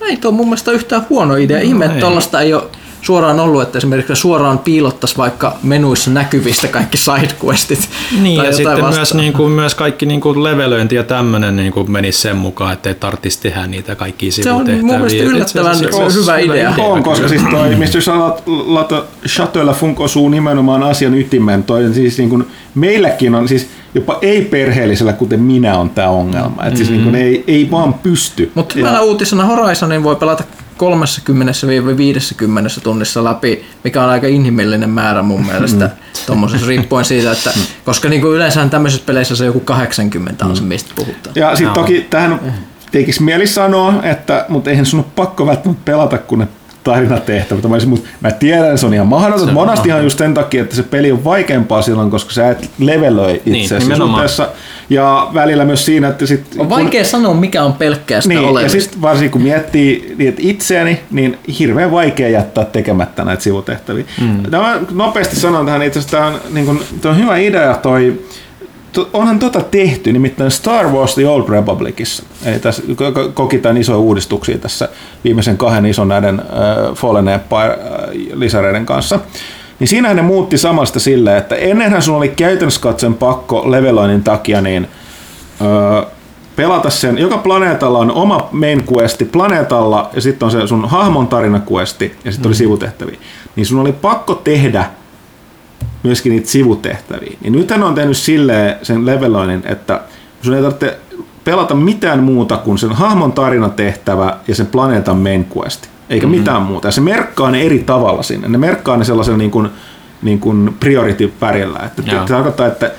Ei tuo mun mielestä yhtään huono idea. Ihme, että tollaista ei ole suoraan ollut, että esimerkiksi suoraan piilottaisi vaikka menuissa näkyvistä kaikki sidequestit. Niin, tai ja sitten myös, vastaavaa. niin kuin, myös kaikki niin kuin levelöinti ja tämmöinen niin kuin menisi sen mukaan, että ei tarvitsisi tehdä niitä kaikkia Se on sivutehtäviä. mun mielestä yllättävän asiassa hyvä idea. On, koska siis toi, mistä jos alat Chateau Funk osuu nimenomaan asian ytimeen, toi siis niin kuin, meilläkin on siis jopa ei-perheellisellä, kuten minä, on tämä ongelma. Että siis niin kuin, ei, ei vaan pysty. Mutta Ja- hyvänä uutisena Horizonin voi pelata 30-50 tunnissa läpi, mikä on aika inhimillinen määrä mun mielestä tuommoisessa riippuen siitä, että koska niinku yleensä tämmöisissä peleissä se joku 80 on se, mistä puhutaan. Ja sitten toki tähän tekisi mieli sanoa, että mutta eihän sun ole pakko välttämättä pelata, kun ne tarinatehtävät. Mä, olisin, mutta mä tiedän, että se on ihan mahdotonta. Monastihan just sen takia, että se peli on vaikeampaa silloin, koska sä et levelöi Niin, itseäsi nimenomaan. suhteessa. Ja välillä myös siinä, että sit, On vaikea sanoa, mikä on pelkkää sitä niin, ja sitten varsinkin kun miettii niin, että itseäni, niin hirveän vaikea jättää tekemättä näitä sivutehtäviä. Mm. Tämä nopeasti sanon tähän, itse asiassa tämä on, niin kuin, tämä on hyvä idea toi, to, onhan tota tehty, nimittäin Star Wars The Old Republicissa. Eli tässä ko- ko- koki tämän isoja uudistuksia tässä viimeisen kahden ison näiden äh, Fallen Empire-lisäreiden kanssa. Niin siinähän ne muutti samasta silleen, että ennenhän sun oli käytännössä katsoen pakko leveloinnin takia niin öö, pelata sen, joka planeetalla on oma main questi planeetalla ja sitten on se sun hahmon tarina questi ja sitten oli sivutehtäviä. Niin sun oli pakko tehdä myöskin niitä sivutehtäviä. Niin nythän on tehnyt silleen sen leveloinnin, että sun ei tarvitse pelata mitään muuta kuin sen hahmon tarinatehtävä ja sen planeetan main quest. Eikä mm-hmm. mitään muuta. Ja se merkkaa ne eri tavalla sinne. Ne merkkaa ne sellaisella niin kuin, niin kuin priority-värillä. Että te- Joo. se tarkoittaa, että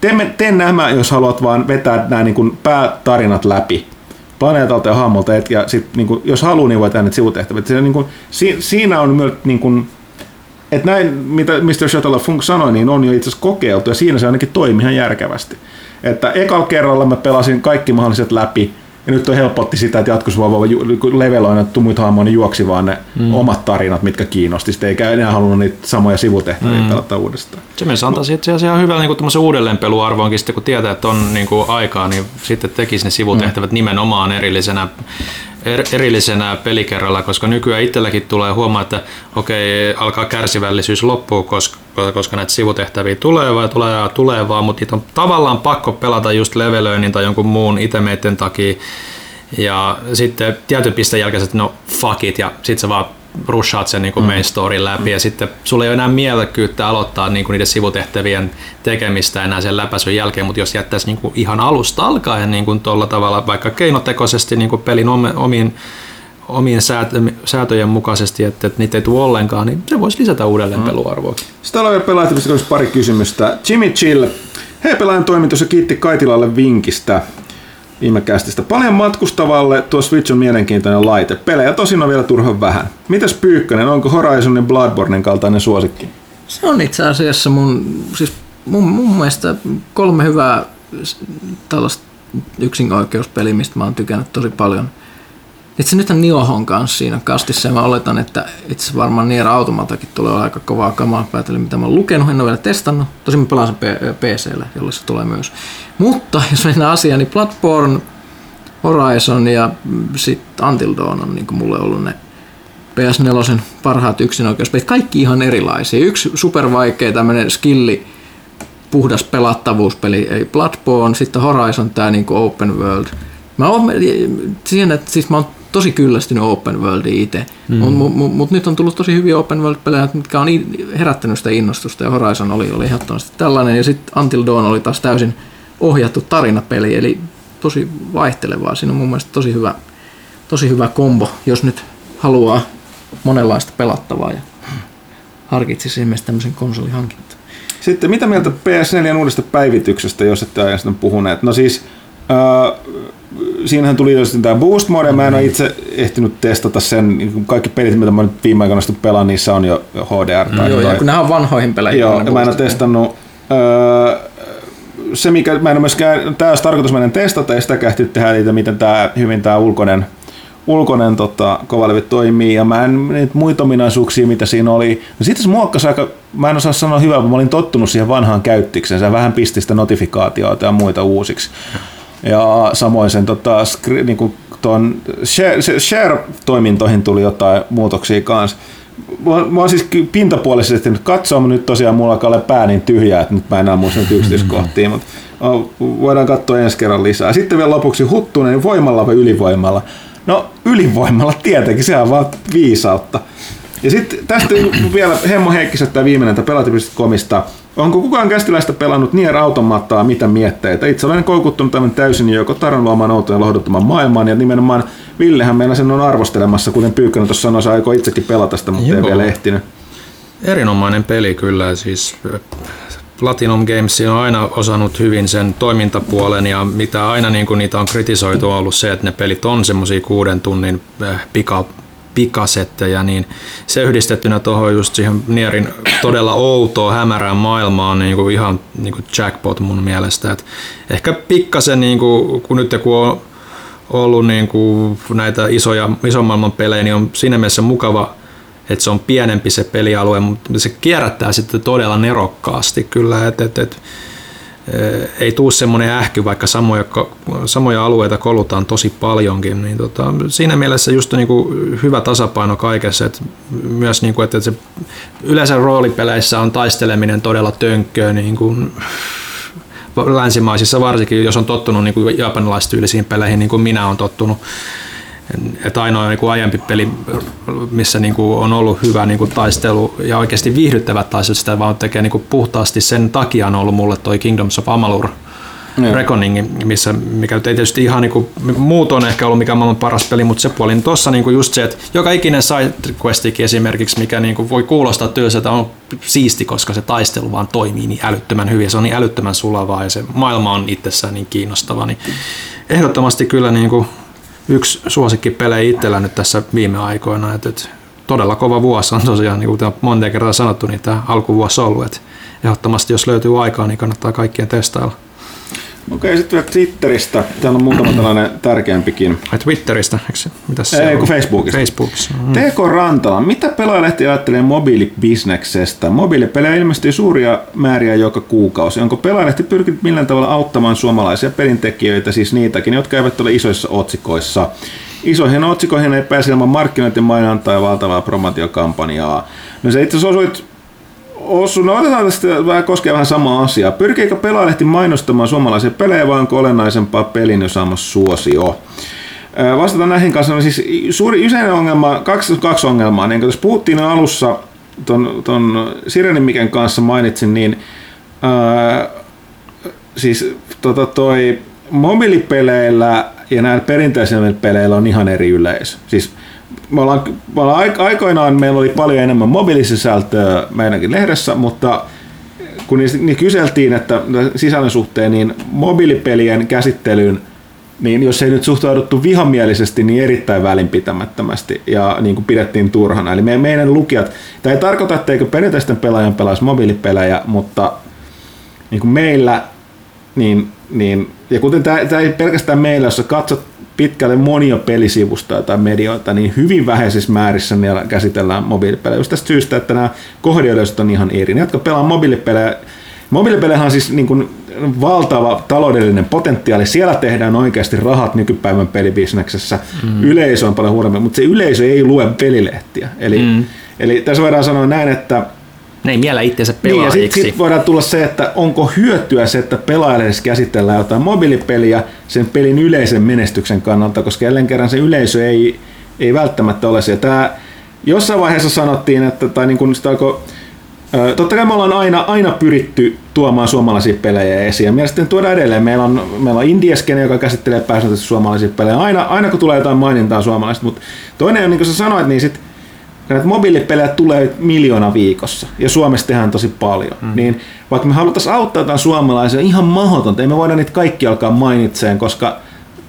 tee, tee nämä, jos haluat vaan vetää nämä niin kuin päätarinat läpi planeetalta ja hahmolta, et- ja sit, niin kuin, jos haluaa, niin voi tehdä näitä sivutehtäviä. Se, niin kuin, si, siinä on myös niin kuin, että näin, mitä Mr. Shuttle Funk sanoi, niin on jo itse asiassa kokeiltu, ja siinä se ainakin toimi ihan järkevästi. Että ekalla kerralla mä pelasin kaikki mahdolliset läpi, ja nyt on helpotti sitä, että jatkossa voi vaan ju- kun leveloin, että muita hahmoja, niin juoksi vaan ne mm. omat tarinat, mitkä kiinnosti. Sitten eikä enää halunnut niitä samoja sivutehtäviä mm. pelata uudestaan. Se myös antaisi itse asiassa ihan hyvän niin uudelleenpeluarvoonkin, sitten kun tietää, että on niin kuin aikaa, niin sitten tekisi ne sivutehtävät mm. nimenomaan erillisenä, er, erillisenä pelikerralla, koska nykyään itselläkin tulee huomaa, että okei, alkaa kärsivällisyys loppuu, koska, koska näitä sivutehtäviä tulee vai tulee ja tulee vaan, mutta niitä on tavallaan pakko pelata just levelöinnin tai jonkun muun itemeiden takia. Ja sitten tietyn pisteen jälkeen, että no fuck it, ja sitten sä vaan rushaat sen niin main storyn läpi, ja sitten sulla ei ole enää mielekkyyttä aloittaa niin kuin niiden sivutehtävien tekemistä enää sen läpäisyn jälkeen, mutta jos jättäisi niin kuin ihan alusta alkaen niin kuin tuolla tavalla, vaikka keinotekoisesti niin kuin pelin omiin omien säätö- säätöjen mukaisesti, että, että niitä ei tule ollenkaan, niin se voisi lisätä uudelleen peluarvoa. Sitten aloin pelaajat, pari kysymystä. Jimmy Chill. Hei pelaajan toimitus ja kiitti Kaitilalle vinkistä viime. Paljon matkustavalle tuo Switch on mielenkiintoinen laite. Pelejä tosin on vielä turhan vähän. Mitäs Pyykkönen, onko Horizonin Bloodbornen kaltainen suosikki? Se on itse asiassa mun, siis mun, mun mielestä kolme hyvää tällaista yksin-oikeuspeliä, mistä mä oon tykännyt tosi paljon. Itse nyt on Niohon kanssa siinä kastissa ja mä oletan, että itse varmaan Nier Automatakin tulee aika kovaa kamaa päätellen, mitä mä oon lukenut, en ole vielä testannut. Tosin mä pelaan sen P- PClle, jolle se tulee myös. Mutta jos mennään asiaan, niin Bloodborne Horizon ja sitten Until Dawn on niin mulle ollut ne PS4 parhaat yksinoikeuspelit. Kaikki ihan erilaisia. Yksi supervaikea tämmöinen skilli, puhdas pelattavuuspeli, ei Bloodborne, sitten Horizon tämä niin open world. Mä oon siihen, että siis mä oon tosi kyllästynyt open worldiin itse, mm. mutta mut, mut, mut nyt on tullut tosi hyviä open world-pelejä, mitkä on herättänyt sitä innostusta, ja Horizon oli, oli ehdottomasti tällainen, ja sitten Until Dawn oli taas täysin ohjattu tarinapeli, eli tosi vaihtelevaa. Siinä on mun mielestä tosi hyvä, tosi hyvä kombo, jos nyt haluaa monenlaista pelattavaa ja harkitsisi esimerkiksi tämmöisen konsolihankintaa. Sitten mitä mieltä PS4 uudesta päivityksestä, jos ette ajan sitten puhuneet? No siis, äh, siinähän tuli jo tämä Boost Mode, mä en ole itse ehtinyt testata sen, kaikki pelit, mitä mä nyt viime aikoina pelaan, niissä on jo HDR. Tai, mm, joo, tai, kun nämä on vanhoihin peleihin. Joo, mä en ole testannut. Äh, se, mikä mä en ole myöskään, tämä olisi tarkoitus mennä testata, ja sitä kähti tehdä niitä, miten tämä, hyvin tämä ulkoinen ulkoinen tota, kovalevy toimii ja mä en niitä muita ominaisuuksia, mitä siinä oli. No sitten se muokkasi aika, mä en osaa sanoa hyvää, mutta mä olin tottunut siihen vanhaan käyttikseen. Se vähän pisti sitä notifikaatioita ja muita uusiksi. Ja samoin sen tota, skri, niin kuin ton share, share-toimintoihin tuli jotain muutoksia kanssa. Mä, mä oon siis pintapuolisesti nyt katsoa, mutta nyt tosiaan mulla alkaa olla pää niin tyhjää, että nyt mä en enää muista nyt yksityiskohtia, mutta voidaan katsoa ensi kerran lisää. Sitten vielä lopuksi Huttunen voimalla vai ylivoimalla. No ylivoimalla tietenkin, se on vaan viisautta. Ja sitten tästä vielä Hemmo Heikkisen tämä viimeinen pelati.comista. Onko kukaan kästiläistä pelannut Nier Automaattaa mitä mietteitä? Itse olen koukuttunut tämän täysin joko taran luomaan outoon ja lohduttamaan maailmaan ja nimenomaan Villehän meillä sen on arvostelemassa, kuten Pyykkönen tuossa sanoi, se aikoo itsekin pelata sitä, mutta Joo. ei vielä ehtinyt. Erinomainen peli kyllä, siis Platinum Games on aina osannut hyvin sen toimintapuolen ja mitä aina niin kuin niitä on kritisoitu on ollut se, että ne pelit on semmoisia kuuden tunnin äh, pika, pikasettejä, niin se yhdistettynä tuohon just siihen Nierin todella outoon hämärään maailmaan niin kuin ihan niin kuin jackpot mun mielestä. Et ehkä pikkasen, niin kuin, kun nyt kun on ollut niin kuin näitä isoja, ison maailman pelejä, niin on siinä mielessä mukava että se on pienempi se pelialue, mutta se kierrättää sitten todella nerokkaasti kyllä, että et, et, ei tuu semmoinen ähky, vaikka samoja, samoja alueita kolutaan tosi paljonkin, niin tota, siinä mielessä just niin kuin hyvä tasapaino kaikessa, että myös niin kuin, että se yleensä roolipeleissä on taisteleminen todella tönkköä, niin kuin, länsimaisissa varsinkin, jos on tottunut niin japanilaistyylisiin peleihin, niin kuin minä olen tottunut, että ainoa niin kuin aiempi peli, missä niin kuin on ollut hyvä niin kuin taistelu ja oikeasti viihdyttävät taistelut, sitä vaan tekee niin kuin puhtaasti sen takia on ollut mulle toi Kingdoms of Amalur Joo. Reckoning, missä, mikä ei tietysti ihan niin kuin, muut on ehkä ollut mikä maailman paras peli, mutta se puoli, niin tuossa niin just se, että joka ikinen side questikin esimerkiksi, mikä niin kuin voi kuulostaa että on siisti, koska se taistelu vaan toimii niin älyttömän hyvin, se on niin älyttömän sulavaa ja se maailma on itsessään niin kiinnostava, niin ehdottomasti kyllä niin kuin yksi suosikkipelejä itsellä nyt tässä viime aikoina. Että, että todella kova vuosi on tosiaan, niin kuten monta kertaa sanottu, niin tämä alkuvuosi ollut. Että ehdottomasti jos löytyy aikaa, niin kannattaa kaikkien testailla. Okei, sitten vielä Twitteristä. Täällä on muutama tällainen tärkeämpikin. Ai Twitteristä, eikö Mitä se Ei, kun Facebookista. Facebookissa. Mm. TK Rantala, mitä pelaajalehti ajattelee mobiilibisneksestä? Mobiilipelejä ilmestyy suuria määriä joka kuukausi. Onko pelaajalehti pyrkinyt millään tavalla auttamaan suomalaisia pelintekijöitä, siis niitäkin, jotka eivät ole isoissa otsikoissa? Isoihin otsikoihin ei pääse ilman markkinointimainontaa ja valtavaa promootiokampanjaa. No se itse asiassa osuit Ossu, no otetaan tästä vähän koskee vähän samaa asiaa. Pyrkiikö pelaalehti mainostamaan suomalaisia pelejä vai onko olennaisempaa pelin jo saamassa suosio? Vastataan näihin kanssa, no siis suuri yleinen ongelma, kaksi, kaksi ongelmaa, niin jos puhuttiin alussa ton, ton Sirenin Miken kanssa mainitsin, niin ää, siis tota toi mobiilipeleillä ja näillä perinteisillä peleillä on ihan eri yleisö. Siis me ollaan, me ollaan aikoinaan meillä oli paljon enemmän mobiilisisältöä meidänkin lehdessä, mutta kun niin, kyseltiin, että sisällön suhteen, niin mobiilipelien käsittelyyn, niin jos ei nyt suhtauduttu vihamielisesti, niin erittäin välinpitämättömästi ja niin kuin pidettiin turhana. Eli meidän lukijat, tämä ei tarkoita, etteikö perinteisten pelaajan pelaisi mobiilipelejä, mutta niin kuin meillä, niin, niin, ja kuten tämä, tämä ei pelkästään meillä, jos katsot pitkälle monia pelisivustoja tai medioita, niin hyvin vähäisissä määrissä niillä käsitellään mobiilipelejä. Just tästä syystä, että nämä kohdeyleisöt on ihan eri. Ne, jotka pelaa mobiilipelejä, Mobiilipelejä on siis niin kuin valtava taloudellinen potentiaali. Siellä tehdään oikeasti rahat nykypäivän pelibisneksessä. Mm. Yleisö on paljon huonompi, mutta se yleisö ei lue pelilehtiä. Eli, mm. eli tässä voidaan sanoa näin, että ne ei miellä itsensä niin, ja pelaajiksi. sitten sit voidaan tulla se, että onko hyötyä se, että pelaajalle käsitellään jotain mobiilipeliä sen pelin yleisen menestyksen kannalta, koska jälleen kerran se yleisö ei, ei välttämättä ole se. Tämä jossain vaiheessa sanottiin, että tai niin kuin sitä alkoi Totta kai me ollaan aina, aina pyritty tuomaan suomalaisia pelejä esiin. Ja mielestäni tuodaan edelleen. Meillä on, meillä on Indieskene, joka käsittelee pääsääntöisesti suomalaisia pelejä. Aina, aina kun tulee jotain mainintaa suomalaisista. Mutta toinen on, niin kuin sä sanoit, niin sit, näitä mobiilipelejä tulee miljoona viikossa. Ja Suomessa tehdään tosi paljon. Mm. Niin vaikka me haluttaisiin auttaa jotain suomalaisia, on ihan mahdotonta. Ei me voida niitä kaikki alkaa mainitseen, koska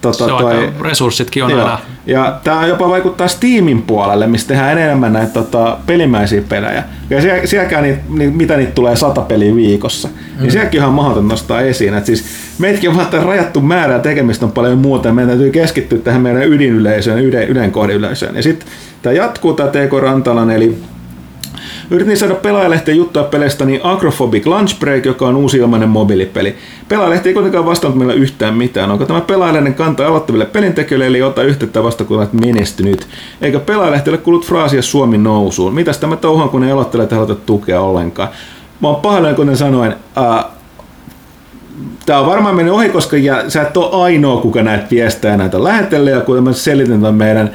tota, Se on toi, aika, resurssitkin on Joo. aina Ja tämä jopa vaikuttaa Steamin puolelle, missä tehdään enemmän näitä tota, pelimäisiä pelejä. Ja siellä, sielläkään niitä, ni, mitä niitä tulee sata peliä viikossa. Mm. Niin sielläkin on ihan mahdoton nostaa esiin. Et siis meitkin on vaan rajattu määrä ja tekemistä on paljon muuta. Ja meidän täytyy keskittyä tähän meidän ydinyleisöön, yden, yleisöön. Ja sitten tämä jatkuu tämä TK Rantalan, eli Yritin saada pelaajalehteen juttua peleistä niin Agrophobic Lunch Break, joka on uusi ilmainen mobiilipeli. Pelaajalehti ei kuitenkaan vastannut meillä yhtään mitään. Onko tämä pelaajalehden kanta aloittaville pelintekijöille, eli ota yhteyttä vasta kun olet menestynyt? Eikä pelaajalehti ole kuullut fraasia Suomi nousuun? Mitäs tämä touhan, kun ei aloittele että haluta tukea ollenkaan? Mä oon pahoillani, kuten sanoin, uh, Tämä on varmaan mennyt ohi, koska ja, sä et ole ainoa, kuka näitä viestejä näitä lähetellyt, ja kun mä selitin tämän meidän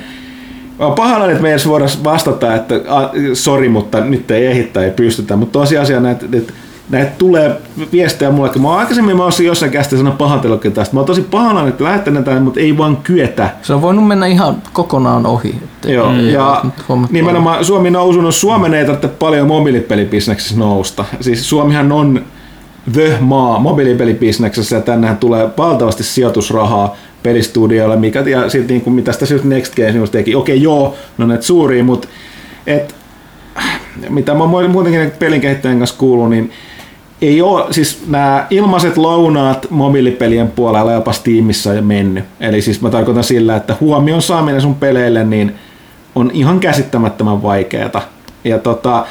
Mä oon pahalla, että me ei edes voida vastata, että a, sori, mutta nyt ei ehitä, ei pystytä. Mutta tosiasia näitä, että näitä tulee viestejä mulle. Mä oon aikaisemmin mä oon jossain kästä sanoa pahoitellutkin tästä. Mä oon tosi pahalla, että lähettänyt näitä, mutta ei vaan kyetä. Se on voinut mennä ihan kokonaan ohi. Että Joo, ei ja nimenomaan Suomi nousunut. Suomen ei tarvitse paljon mobiilipelibisneksessä nousta. Siis Suomihan on the maa mobiilipelibisneksessä ja tännehän tulee valtavasti sijoitusrahaa pelistudioille, mikä, ja sitten niin kuin, mitä sitä just Next Games just teki, okei joo, no näitä suuria, mutta et, mitä mä muutenkin pelin kehittäjän kanssa kuullut, niin ei ole, siis nämä ilmaiset lounaat mobiilipelien puolella jopa Steamissa jo mennyt. Eli siis mä tarkoitan sillä, että huomion saaminen sun peleille niin on ihan käsittämättömän vaikeeta. Ja tota,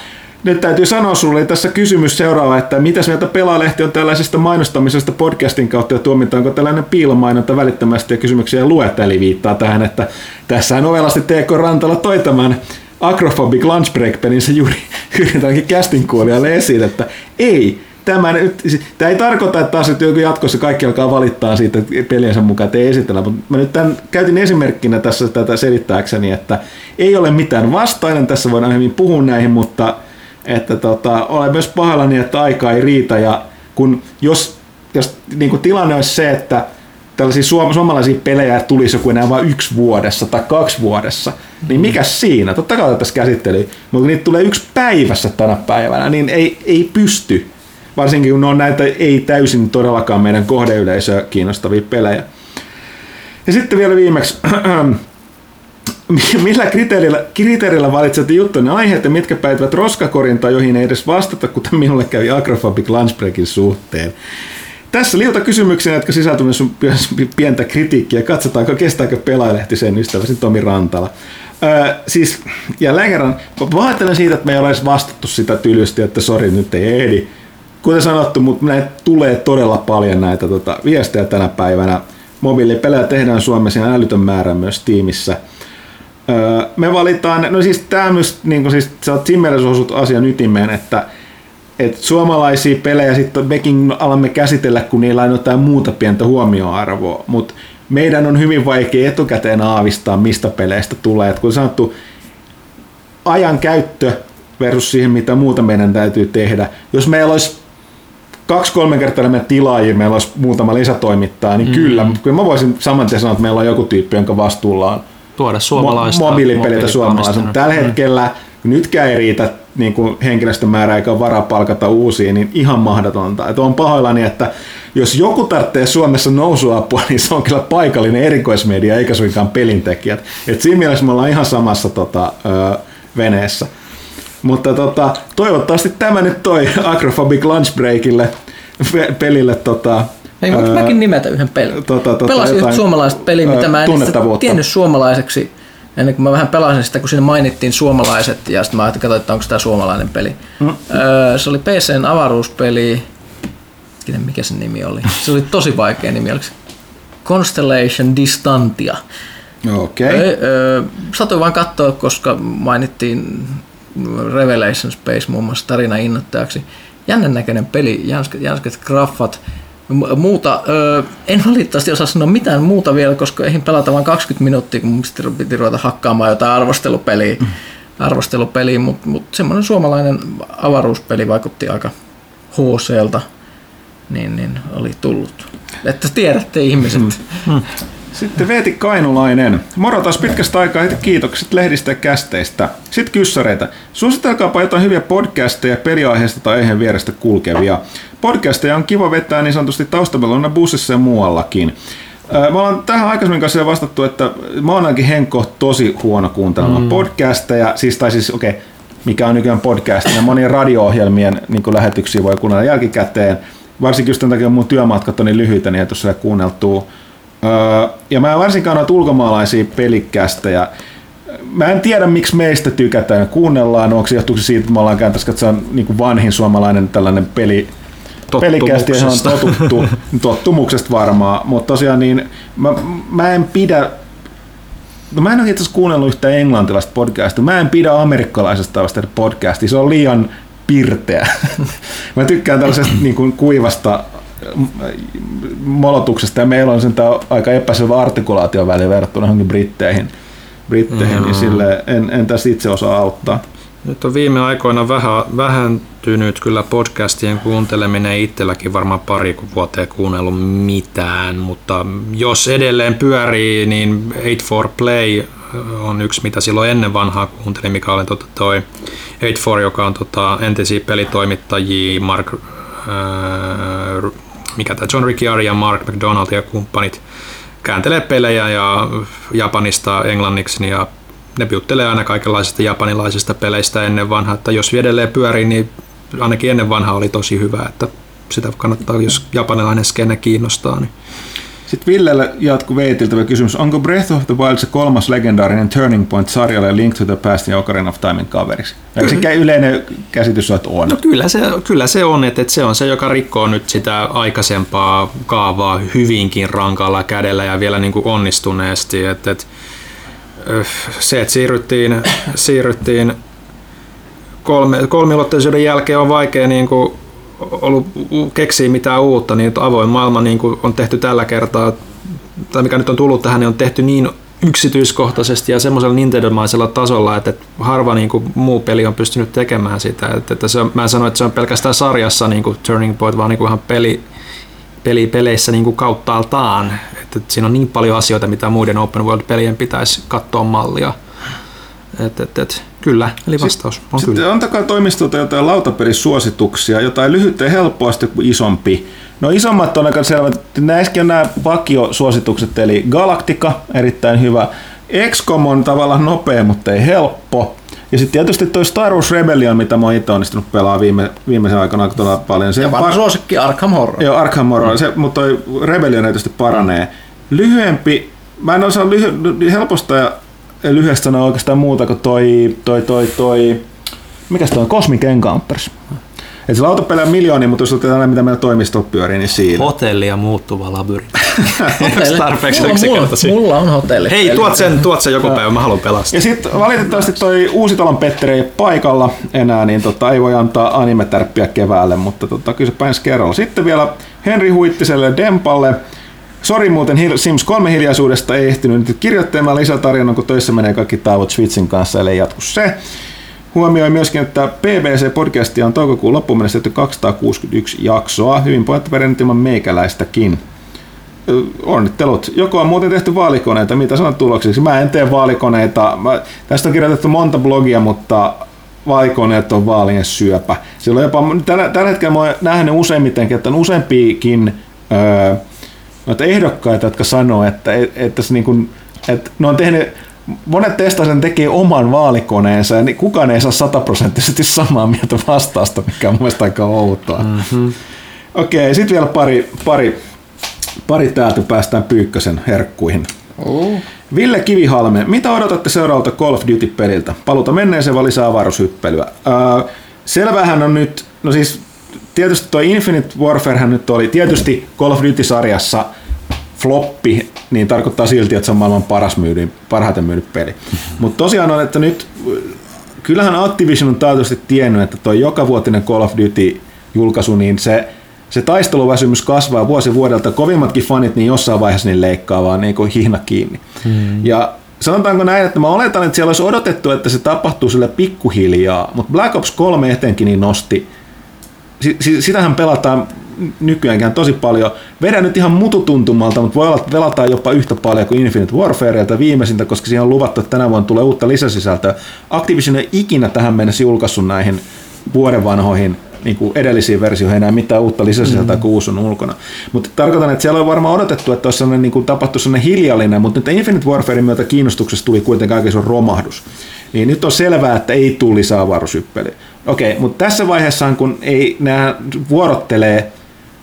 nyt täytyy sanoa sulle tässä kysymys seuraava, että mitä mieltä Pelaalehti on tällaisesta mainostamisesta podcastin kautta ja tuomitaanko tällainen piilomainonta välittömästi ja kysymyksiä luetta, eli viittaa tähän, että tässä on ovelasti TK Rantala toi tämän Acrophobic Lunch Break-pelinsä juuri yritäänkin casting kuulijalle esiin, että ei, tämä, nyt, tämä ei tarkoita, että taas että jatkossa kaikki alkaa valittaa siitä peliensä mukaan, että ei esitellä, mutta mä nyt tämän käytin esimerkkinä tässä tätä selittääkseni, että ei ole mitään vastainen, tässä voidaan hyvin puhua näihin, mutta että tota, olen myös pahallani, että aika ei riitä ja kun jos, jos niin kuin tilanne olisi se, että tällaisia suom- suomalaisia pelejä tulisi joku enää vain yksi vuodessa tai kaksi vuodessa, niin mikä siinä? Totta kai tässä käsittelyä, mutta kun niitä tulee yksi päivässä tänä päivänä, niin ei, ei pysty. Varsinkin kun ne on näitä ei täysin todellakaan meidän kohdeyleisöä kiinnostavia pelejä. Ja sitten vielä viimeksi, millä kriteerillä, kriteerillä valitsette juttujen aiheet ja mitkä päätyvät roskakorin tai joihin ei edes vastata, kuten minulle kävi Agrophobic Lunchbreakin suhteen. Tässä liuta kysymyksiä, jotka sisältyvät myös pientä kritiikkiä. Katsotaanko, kestääkö pelaajalehti sen ystäväsi Tomi Rantala. Öö, siis jälleen kerran, pahoittelen siitä, että me ei ole edes vastattu sitä tylysti, että sori, nyt ei ehdi. Kuten sanottu, mutta näitä tulee todella paljon näitä tota, viestejä tänä päivänä. Mobiilipelejä tehdään Suomessa älytön määrä myös tiimissä. Öö, me valitaan, no siis tämä myös, niin kuin siis sä oot osut asian ytimeen, että et suomalaisia pelejä sitten mekin alamme käsitellä, kun niillä on jotain muuta pientä huomioarvoa, mutta meidän on hyvin vaikea etukäteen aavistaa, mistä peleistä tulee. Et kun sanottu, ajan käyttö versus siihen, mitä muuta meidän täytyy tehdä. Jos meillä olisi kaksi-kolme kertaa enemmän tilaajia, meillä olisi muutama lisätoimittaja, niin mm. kyllä, mutta kyllä mä voisin saman tien sanoa, että meillä on joku tyyppi, jonka vastuulla on tuoda suomalaista mo- mobiilipelitä suomalaista. Tällä hetkellä kun nytkään ei riitä niin kuin henkilöstömäärä eikä varaa palkata uusia, niin ihan mahdotonta. Et on pahoillani, että jos joku tarvitsee Suomessa nousuapua, niin se on kyllä paikallinen erikoismedia eikä suinkaan pelintekijät. Et siinä mielessä me ollaan ihan samassa tota, ö, veneessä. Mutta tota, toivottavasti tämä nyt toi Acrophobic Lunch Breakille pelille tota, Hei, voinko mäkin nimetä yhden pelin? Tota, tota, Pelasin jotain, suomalaista peliä, mitä mä en tiennyt suomalaiseksi ennen kuin mä vähän pelasin sitä, kun siinä mainittiin suomalaiset ja sitten mä ajattelin, että onko tämä suomalainen peli. Mm. Öö, se oli PCn avaruuspeli, mikä se nimi oli? Se oli tosi vaikea nimi, oliko se Constellation Distantia. Okei. Ei, ö, Satuin vaan katsoa, koska mainittiin Revelation Space muun muassa tarina innoittajaksi. Jännän näköinen peli, jänsket, jänsket graffat. Muuta, ö, en valitettavasti osaa sanoa mitään muuta vielä, koska eihin pelata vain 20 minuuttia, kun mun piti ruveta hakkaamaan jotain arvostelupeliä, arvostelupeliä mutta mut semmoinen suomalainen avaruuspeli vaikutti aika HClta, niin, niin oli tullut. Että tiedätte ihmiset. Sitten Veeti Kainulainen. Moro taas pitkästä aikaa heti kiitokset lehdistä ja kästeistä. Sitten kyssäreitä. Suositelkaapa jotain hyviä podcasteja peliaiheesta tai aiheen vierestä kulkevia. Podcasteja on kiva vetää niin sanotusti taustapeluna bussissa ja muuallakin. Me ollaan tähän aikaisemmin kanssa vastattu, että mä oon ainakin Henkko tosi huono kuuntelemaan mm. podcasteja, siis, tai siis okei, okay, mikä on nykyään podcast, ja monien radio-ohjelmien niin lähetyksiä voi kuunnella jälkikäteen, varsinkin just tämän takia mun työmatkat on niin lyhyitä, niin ei tule kuunneltua. Ja mä en varsinkaan noita ulkomaalaisia pelikästejä. Mä en tiedä, miksi meistä tykätään ja kuunnellaan. Onko se johtuuko siitä, että me ollaan kääntäisi, on niin vanhin suomalainen tällainen peli, pelikästi ja se on totuttu, tottumuksesta varmaan. Mutta tosiaan niin, mä, mä en pidä No mä en ole itse asiassa kuunnellut yhtä englantilaista podcastia. Mä en pidä amerikkalaisesta tavasta podcastia. Se on liian pirteä. mä tykkään tällaisesta niin kuin kuivasta molotuksesta ja meillä on sen aika epäselvä artikulaatio väliin verrattuna johonkin britteihin, britteihin mm. niin sille en, en tässä itse osaa auttaa. Nyt on viime aikoina vähän, vähentynyt kyllä podcastien kuunteleminen itselläkin varmaan pari vuoteen kuunnellut mitään, mutta jos edelleen pyörii, niin 8 Play on yksi, mitä silloin ennen vanhaa kuuntelin, mikä oli tota toi 8 joka on tota entisiä pelitoimittajia, Mark, mikä tämä John Ricciari ja Mark McDonald ja kumppanit kääntelee pelejä ja Japanista englanniksi ja ne juttelee aina kaikenlaisista japanilaisista peleistä ennen vanhaa, että jos edelleen pyörii, niin ainakin ennen vanhaa oli tosi hyvä, että sitä kannattaa, jos japanilainen skene kiinnostaa. Niin. Sitten Villelle jatku Veitiltä kysymys, onko Breath of the Wild se kolmas legendaarinen Turning Point sarjalle Link to the Past ja Ocarina of Timein kaveriksi? Eikö se yleinen käsitys että on? No kyllä se, kyllä se on, että, että se on se, joka rikkoo nyt sitä aikaisempaa kaavaa hyvinkin rankalla kädellä ja vielä niin kuin onnistuneesti. Että, että se, että siirryttiin, siirryttiin kolme, kolmiulotteisuuden jälkeen on vaikea niin kuin ollut keksiä mitään uutta, niin avoin maailma niin kuin on tehty tällä kertaa, tai mikä nyt on tullut tähän, niin on tehty niin yksityiskohtaisesti ja semmoisella Nintendo-maisella tasolla, että harva niin kuin, muu peli on pystynyt tekemään sitä. Että, että se on, mä en sano, että se on pelkästään sarjassa niin kuin Turning Point, vaan niin kuin ihan peli, peli peleissä niin kuin kauttaaltaan. Että, että siinä on niin paljon asioita, mitä muiden open world-pelien pitäisi katsoa mallia. Et, et, et, kyllä, eli vastaus sitten, on sitten kyllä. antakaa toimistolta jotain lautapelisuosituksia, jotain lyhyttä ja helppoa sitten kuin isompi. No isommat on aika selvät. Näissäkin on nämä vakiosuositukset, eli Galactica, erittäin hyvä. XCOM on tavallaan nopea, mutta ei helppo. Ja sitten tietysti toi Star Wars Rebellion, mitä mä oon itse onnistunut pelaamaan viime, viimeisen aikana todella paljon. Se Ja vanha par- suosikki Arkham Horror. Joo, Arkham Horror, se, mutta toi Rebellion tietysti paranee. Lyhyempi, mä en osaa lyhy- helposta ja lyhyestä sanoa oikeastaan muuta kuin toi, toi, toi, toi mikäs toi on, Cosmic Encounters. Et se lautapeli on miljoonia, mutta jos otetaan mitä meillä toimistolla pyörii, niin siinä. Hotelli ja muuttuva labyrintti. Tarpeeksi mulla, mulla, mulla on hotelli. Hei, tuot sen, tuot sen joku päivä, mä haluan pelastaa. Ja sitten valitettavasti toi Uusitalon Petteri ei paikalla enää, niin tota, ei voi antaa animetärppiä keväälle, mutta tota, kyllä se pääns kerralla. Sitten vielä Henri Huittiselle Dempalle. Sori muuten Sims 3 hiljaisuudesta ei ehtinyt nyt kirjoittamaan lisätarjonnan, kun töissä menee kaikki taivot Switchin kanssa, eli jatku se. Huomioi myöskin, että PBC-podcastia on toukokuun loppuun mennessä tehty 261 jaksoa, hyvin pointtaperäinen ilman meikäläistäkin. Onnittelut. Joko on muuten tehty vaalikoneita, mitä sanot tuloksiksi? Mä en tee vaalikoneita. Mä, tästä on kirjoitettu monta blogia, mutta vaalikoneet on vaalien syöpä. Silloin jopa, tällä, tällä hetkellä mä oon nähnyt useimmiten, että on useampiakin öö, noita ehdokkaita, jotka sanoo, että, että, se niin kuin, että ne on tehnyt Monet testaajan tekee oman vaalikoneensa ja niin kukaan ei saa sataprosenttisesti samaa mieltä vastausta, mikä on mun mielestä aika outoa. Mm-hmm. Okei, sitten vielä pari, pari, pari täältä päästään Pyykkösen herkkuihin. Uh. Ville Kivihalme, mitä odotatte seuraavalta Call of Duty-peliltä? Paluta menneeseen vai lisää avaruushyppelyä? Öö, selvähän on nyt, no siis tietysti tuo Infinite Warfarehän nyt oli tietysti Call of Duty-sarjassa floppi, niin tarkoittaa silti, että se on maailman paras myydy, parhaiten myynyt peli. Mutta tosiaan on, että nyt kyllähän Activision on taatusti tiennyt, että tuo joka vuotinen Call of Duty julkaisu, niin se, se taisteluväsymys kasvaa vuosi vuodelta. Kovimmatkin fanit niin jossain vaiheessa niin leikkaa vaan niin kuin hihna kiinni. Hmm. Ja sanotaanko näin, että mä oletan, että siellä olisi odotettu, että se tapahtuu sille pikkuhiljaa, mutta Black Ops 3 etenkin niin nosti sitähän pelataan nykyäänkään tosi paljon. Vedän nyt ihan mututuntumalta, mutta voi olla, että velataan jopa yhtä paljon kuin Infinite Warfareilta viimeisintä, koska siihen on luvattu, että tänä vuonna tulee uutta lisäsisältöä. Activision ei ikinä tähän mennessä julkaissut näihin vuoden vanhoihin niin kuin edellisiin versioihin enää mitään uutta lisäsisältöä, mm. kun uusi on ulkona. Mutta tarkoitan, että siellä on varmaan odotettu, että olisi sellainen, niin kuin tapahtu sellainen hiljallinen, mutta nyt Infinite Warfarein myötä kiinnostuksessa tuli kuitenkin aika romahdus. Niin nyt on selvää, että ei tule lisää avaruushyppelyä. Okei, mutta tässä vaiheessa, kun ei nämä vuorottelee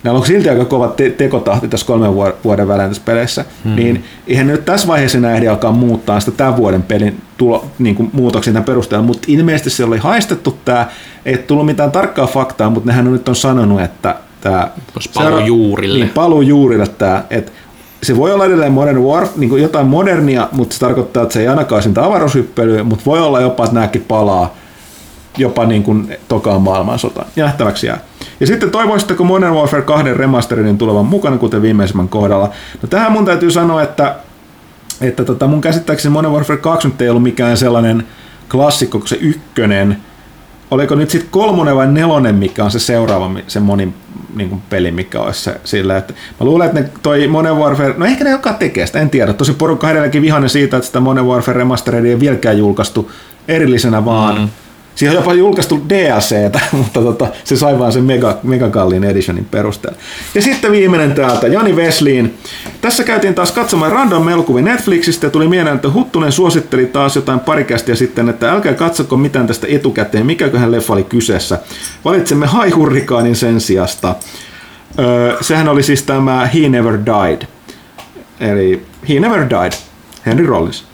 Näillä on silti aika kova te- tekotahti tässä kolmen vuoden välein tässä peleissä, hmm. niin eihän nyt tässä vaiheessa enää ehdi alkaa muuttaa sitä tämän vuoden pelin tulo, niin kuin muutoksia tämän perusteella, mutta ilmeisesti se oli haistettu tämä, ei tullut mitään tarkkaa faktaa, mutta nehän on nyt on sanonut, että tämä... Palu juurille. Niin, palu juurille tämä, että se voi olla edelleen Modern War, niin kuin jotain modernia, mutta se tarkoittaa, että se ei ainakaan sitä avaruushyppelyä, mutta voi olla jopa, että nämäkin palaa jopa niin kuin tokaan maailmansotaan. Nähtäväksi jää. Ja sitten toivoisitteko Modern Warfare 2 remasterin tulevan mukana, kuten viimeisimmän kohdalla? No tähän mun täytyy sanoa, että, että tota, mun käsittääkseni Modern Warfare 2 nyt ei ollut mikään sellainen klassikko kuin se ykkönen. Oliko nyt sitten kolmonen vai nelonen, mikä on se seuraava, se monin niin kuin peli, mikä olisi se, sillä, että mä luulen, että ne toi Modern Warfare, no ehkä ne joka tekee sitä, en tiedä. Tosi porukka edelleenkin vihainen siitä, että sitä Modern Warfare remasteria ei vieläkään julkaistu erillisenä vaan mm Siihen on jopa julkaistu DLCtä, mutta tota, se sai vaan sen mega, mega kalliin editionin perusteella. Ja sitten viimeinen täältä, Jani Vesliin. Tässä käytiin taas katsomaan random melkuvia Netflixistä ja tuli mieleen, että Huttunen suositteli taas jotain parikästiä sitten, että älkää katsoko mitään tästä etukäteen, mikäköhän leffa oli kyseessä. Valitsemme High sen sijasta. Öö, sehän oli siis tämä He Never Died. Eli He Never Died, Henry Rollins.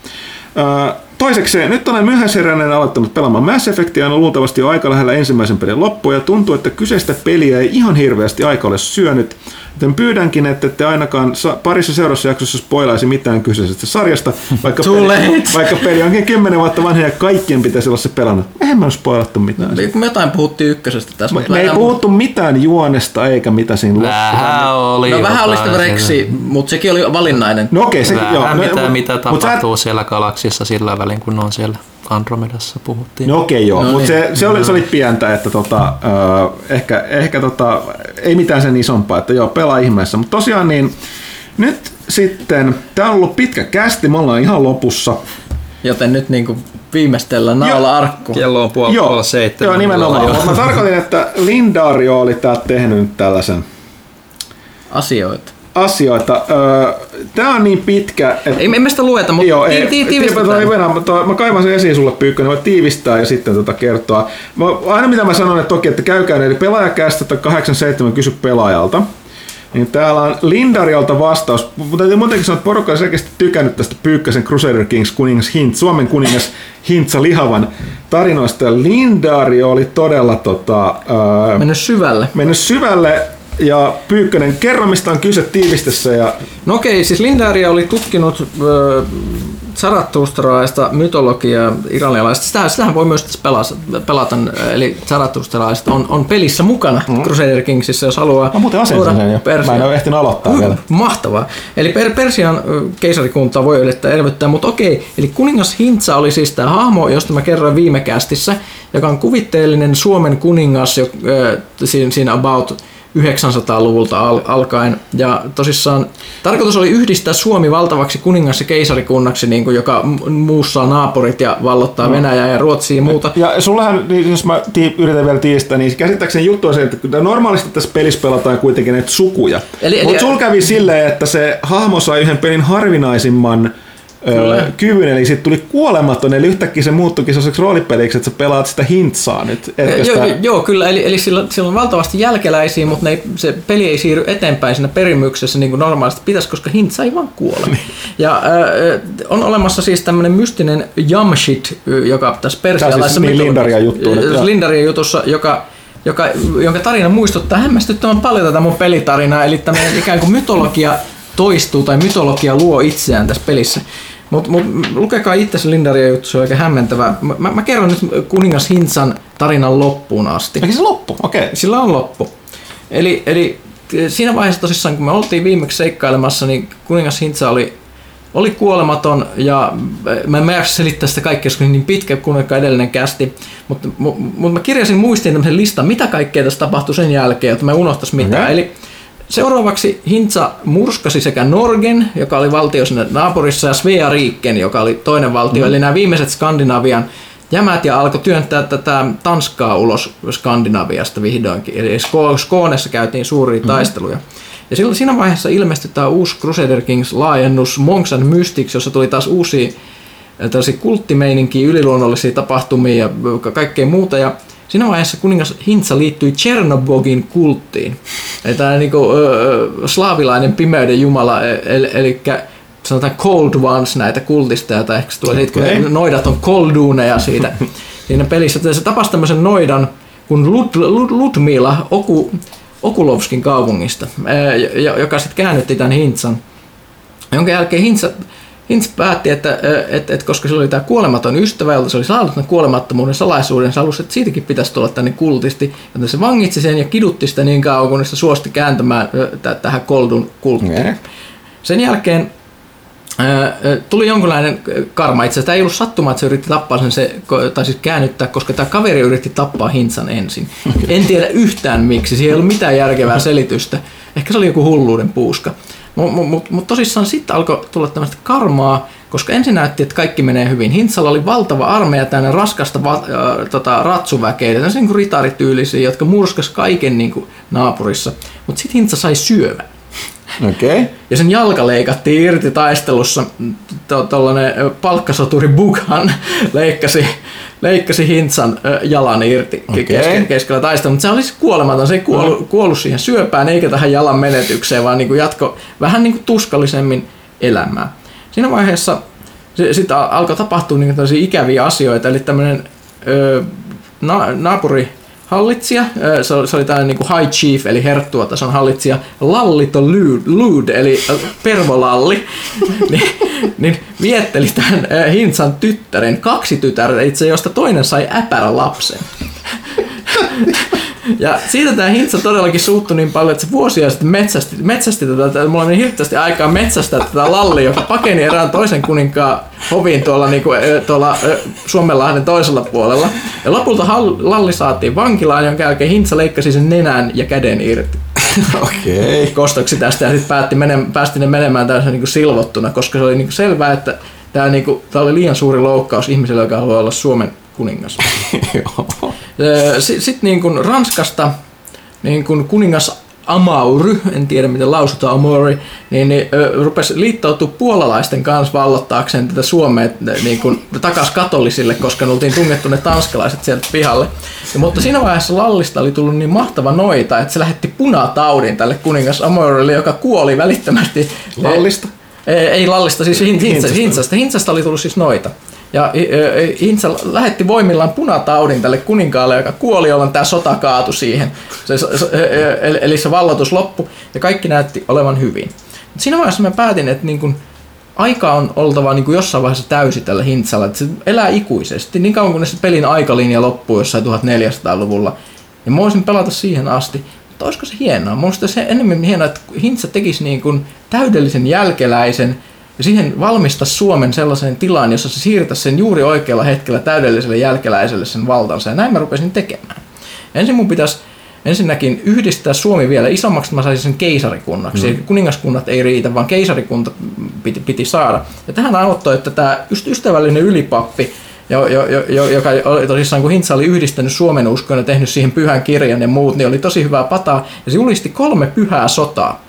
Öö, Toisekseen, nyt olen myöhäiseräinen aloittanut pelaamaan Mass Effectia on luultavasti jo aika lähellä ensimmäisen pelin loppua ja tuntuu, että kyseistä peliä ei ihan hirveästi aika ole syönyt, joten pyydänkin, että te ainakaan parissa seuraavassa jaksossa spoilaisi mitään kyseisestä sarjasta, vaikka, peli, vaikka peli onkin kymmenen vuotta vanha ja kaikkien pitäisi olla se pelannut. Eihän me ole spoilattu mitään. No, me jotain puhuttiin ykkösestä tässä. Me, me ei puhuttu mitään juonesta eikä mitä siinä Vähän oli No vähän oli sitä Rexi, mutta sekin oli valinnainen. No okei, okay, se, joo. No, mitä, no, mitä tapahtuu et... siellä galaksissa sillä välin, kun on siellä Andromedassa puhuttiin. No okei okay, joo, no, mutta niin. se, se, oli, se oli pientä, että tota, äh, ehkä, ehkä tota, ei mitään sen isompaa, että joo, pelaa ihmeessä. Mutta tosiaan niin, nyt sitten, tämä on ollut pitkä kästi, me ollaan ihan lopussa. Joten nyt niin kuin viimeistellään naula arkku. Kello on puoli, puoli seitsemän. Joo, nimenomaan. Jo. Mä tarkoitin, että Lindario oli tää tehnyt tällaisen asioita asioita. Tämä on niin pitkä, että... Ei me sitä lueta, mutta joo, ei, tii, tiivistetään. Mä, mä kaivan sen esiin sulle pyykkä, niin voit tiivistää ja sitten tota kertoa. Mä, aina mitä mä sanon, että toki, että käykää eli pelaajakästä 87 kysy pelaajalta. Niin täällä on Lindarialta vastaus. Mutta täytyy muutenkin sanoa, että porukka on selkeästi tykännyt tästä Pyykkäsen Crusader Kings kuningas Hint, Suomen kuningas Hintsa Lihavan tarinoista. Lindario oli todella tota, ää, mennyt syvälle. Mennyt syvälle ja Pyykkönen, kerro mistä on kyse tiivistessä. Ja... No okei, siis Lindaria oli tutkinut äh, Zarathustalaista mytologiaa iranialaista. Sitähän, sitähän voi myös pelata, pelata eli Zarathustalaiset on, on pelissä mukana mm. Crusader Kingsissä, jos haluaa. Mä muuten asensin sen jo. Persia. Mä en ole ehtinyt aloittaa uh, vielä. Mahtavaa. Eli per, Persian keisarikuntaa voi yrittää elvyttää, mutta okei, eli kuningas Hintsa oli siis tämä hahmo, josta mä kerroin viime kästissä, joka on kuvitteellinen Suomen kuningas jo, äh, siinä, siinä about 900-luvulta al- alkaen. Ja tosissaan tarkoitus oli yhdistää Suomi valtavaksi kuningas- ja keisarikunnaksi, niin kuin, joka muussa naapurit ja vallottaa no. Venäjää ja Ruotsia ja muuta. Ja sullahan, niin jos mä tii, yritän vielä tiistää, niin käsittääkseni juttu on se, että normaalisti tässä pelissä pelataan kuitenkin näitä sukuja. Mutta sulla kävi silleen, että se hahmo sai yhden pelin harvinaisimman Kyllä. kyvyn, eli sitten tuli kuolematon, eli yhtäkkiä se muuttuikin sellaiseksi roolipeliksi, että sä pelaat sitä hintsaa nyt. Joo, sitä... joo, kyllä, eli, eli sillä, sillä on valtavasti jälkeläisiä, mutta ne, se peli ei siirry eteenpäin siinä perimyksessä niin kuin normaalisti pitäisi, koska hintsa ei vaan kuole. ja äh, on olemassa siis tämmöinen mystinen Jamshit, joka tässä persialaisessa... Tämä siis niin Lindaria juttu. Lindaria jutussa, joka joka, jonka tarina muistuttaa hämmästyttävän paljon tätä mun pelitarinaa, eli tämmöinen ikään kuin mytologia toistuu tai mytologia luo itseään tässä pelissä. Mutta mut, lukekaa itse se Lindaria juttu, se on aika hämmentävä. Mä, mä kerron nyt kuningas Hintsan tarinan loppuun asti. Eikä se loppu? Okei. Okay. Sillä on loppu. Eli, eli siinä vaiheessa tosissaan, kun me oltiin viimeksi seikkailemassa, niin kuningas Hintsa oli, oli kuolematon ja mä en mä selittää sitä kaikkea, koska niin pitkä kuin edellinen kästi, mutta, mutta mä kirjasin muistiin tämmöisen listan, mitä kaikkea tässä tapahtui sen jälkeen, että mä unohtaisi mitään. Okay. Eli Seuraavaksi Hintsa murskasi sekä Norgen, joka oli valtio sinne naapurissa, ja Svea Riiken, joka oli toinen valtio. Mm. Eli nämä viimeiset Skandinavian jämät ja alkoi työntää tätä Tanskaa ulos Skandinaviasta vihdoinkin. Eli Skoonessa käytiin suuria mm. taisteluja. Ja silloin siinä vaiheessa ilmestyi tämä uusi Crusader Kings laajennus Monks and Mystics, jossa tuli taas uusia tällaisia kulttimeininkiä, yliluonnollisia tapahtumia ja kaikkea muuta. Ja siinä vaiheessa kuningas Hintsa liittyi Chernobogin kulttiin. Eli tämä niinku, ö, slaavilainen pimeyden jumala, e, eli, eli sanotaan cold ones näitä kultista, tai ehkä se tulee okay. siitä, kun noidat on colduneja siitä siinä pelissä. Se tapasi tämmöisen noidan kun Lud, Lud, Ludmila Oku, Okulovskin kaupungista, joka sitten käännytti tämän Hintsan. Jonka jälkeen Hintsa Hintz päätti, että, että, että koska se oli tämä kuolematon ystävä, jolta se oli saanut tämän kuolemattomuuden salaisuuden, se halusi, että siitäkin pitäisi tulla tänne kultisti, joten se vangitsi sen ja kidutti sitä niin kauan, kun se suosti kääntämään t- tähän Koldun kulttiin. Sen jälkeen tuli jonkinlainen karma. Itse asiassa ei ollut sattuma, että se yritti tappaa sen, se, tai siis käännyttää, koska tämä kaveri yritti tappaa Hintsan ensin. En tiedä yhtään miksi, siihen ei ollut mitään järkevää selitystä. Ehkä se oli joku hulluuden puuska. Mutta mut, mut tosissaan sitten alkoi tulla tämmöistä karmaa, koska ensin näytti, että kaikki menee hyvin. Hintsalla oli valtava armeija tänne raskasta va, äh, tota, ratsuväkeä, tämmöisiä niin ritarityylisiä, jotka murskas kaiken niin kuin, naapurissa. Mutta sitten Hintsa sai syövän. Okay. Ja sen jalka leikattiin irti taistelussa. Tuollainen palkkasoturi Bughan leikkasi, leikkasi Hintsan jalan irti okay. keskellä, keskellä taistelua. Mutta se oli kuolematon. Se ei kuollut, kuollut siihen syöpään eikä tähän jalan menetykseen, vaan niin kuin jatko vähän niin kuin tuskallisemmin elämää. Siinä vaiheessa sitten alkoi tapahtua niin ikäviä asioita. Eli tämmöinen na, naapuri hallitsija, se oli, se oli tällainen niin high chief, eli herttuotason hallitsija, Lallito Lud, eli Pervolalli, niin, niin vietteli tämän Hintsan tyttären, kaksi tytärtä itse, josta toinen sai äpärä lapsen. Ja siitä tämä Hintsa todellakin suuttui niin paljon, että se vuosia sitten metsästi, metsästi tätä, mulla meni hirveästi aikaa metsästää tätä lallia, joka pakeni erään toisen kuninkaan hoviin tuolla, niin kuin, tuolla Suomenlahden toisella puolella. Ja lopulta lalli saatiin vankilaan, jonka jälkeen Hintsa leikkasi sen nenän ja käden irti. Okei. Okay. Kostoksi tästä ja sitten päätti menem, päästi ne menemään täysin niin kuin silvottuna, koska se oli niin kuin selvää, että tämä, niin kuin, tämä oli liian suuri loukkaus ihmiselle, joka haluaa olla Suomen kuningas. Sitten niin kuin Ranskasta niin kuin kuningas Amaury, en tiedä miten lausutaan Amaury, niin, niin rupesi liittoutua puolalaisten kanssa vallottaakseen tätä Suomea niin kuin, takas katolisille, koska ne oltiin tungettu ne tanskalaiset sieltä pihalle. Ja, mutta siinä vaiheessa Lallista oli tullut niin mahtava noita, että se lähetti punataudin tälle kuningas Amaurylle, joka kuoli välittömästi. Lallista? Ei, ei Lallista, siis Hintsasta. Hintsasta. Hintsasta oli tullut siis noita. Ja Hintsa lähetti voimillaan punataudin tälle kuninkaalle, joka kuoli, jolloin tämä sota kaatui siihen. Se, eli se vallatus loppu ja kaikki näytti olevan hyvin. Mutta siinä vaiheessa mä päätin, että niin kun aika on oltava niin kuin jossain vaiheessa täysi tällä Hintsalla, että se elää ikuisesti niin kauan kuin se pelin aikalinja loppuu jossain 1400-luvulla. Ja mä voisin pelata siihen asti. Mutta olisiko se hienoa? Minusta se enemmän hienoa, että Hintsa tekisi niin kuin täydellisen jälkeläisen – siihen valmista Suomen sellaiseen tilaan, jossa se siirtäisi sen juuri oikealla hetkellä täydelliselle jälkeläiselle sen valtansa. Ja näin mä rupesin tekemään. Ensin mun pitäisi ensinnäkin yhdistää Suomi vielä isommaksi, että mä saisin sen keisarikunnaksi. Mm. Kuningaskunnat ei riitä, vaan keisarikunta piti, piti saada. Ja tähän auttoi, että tämä ystävällinen ylipappi, jo, jo, jo, joka oli tosissaan, kun Hintsa oli yhdistänyt Suomen uskon ja tehnyt siihen pyhän kirjan ja muut, niin oli tosi hyvää pataa. Ja se julisti kolme pyhää sotaa.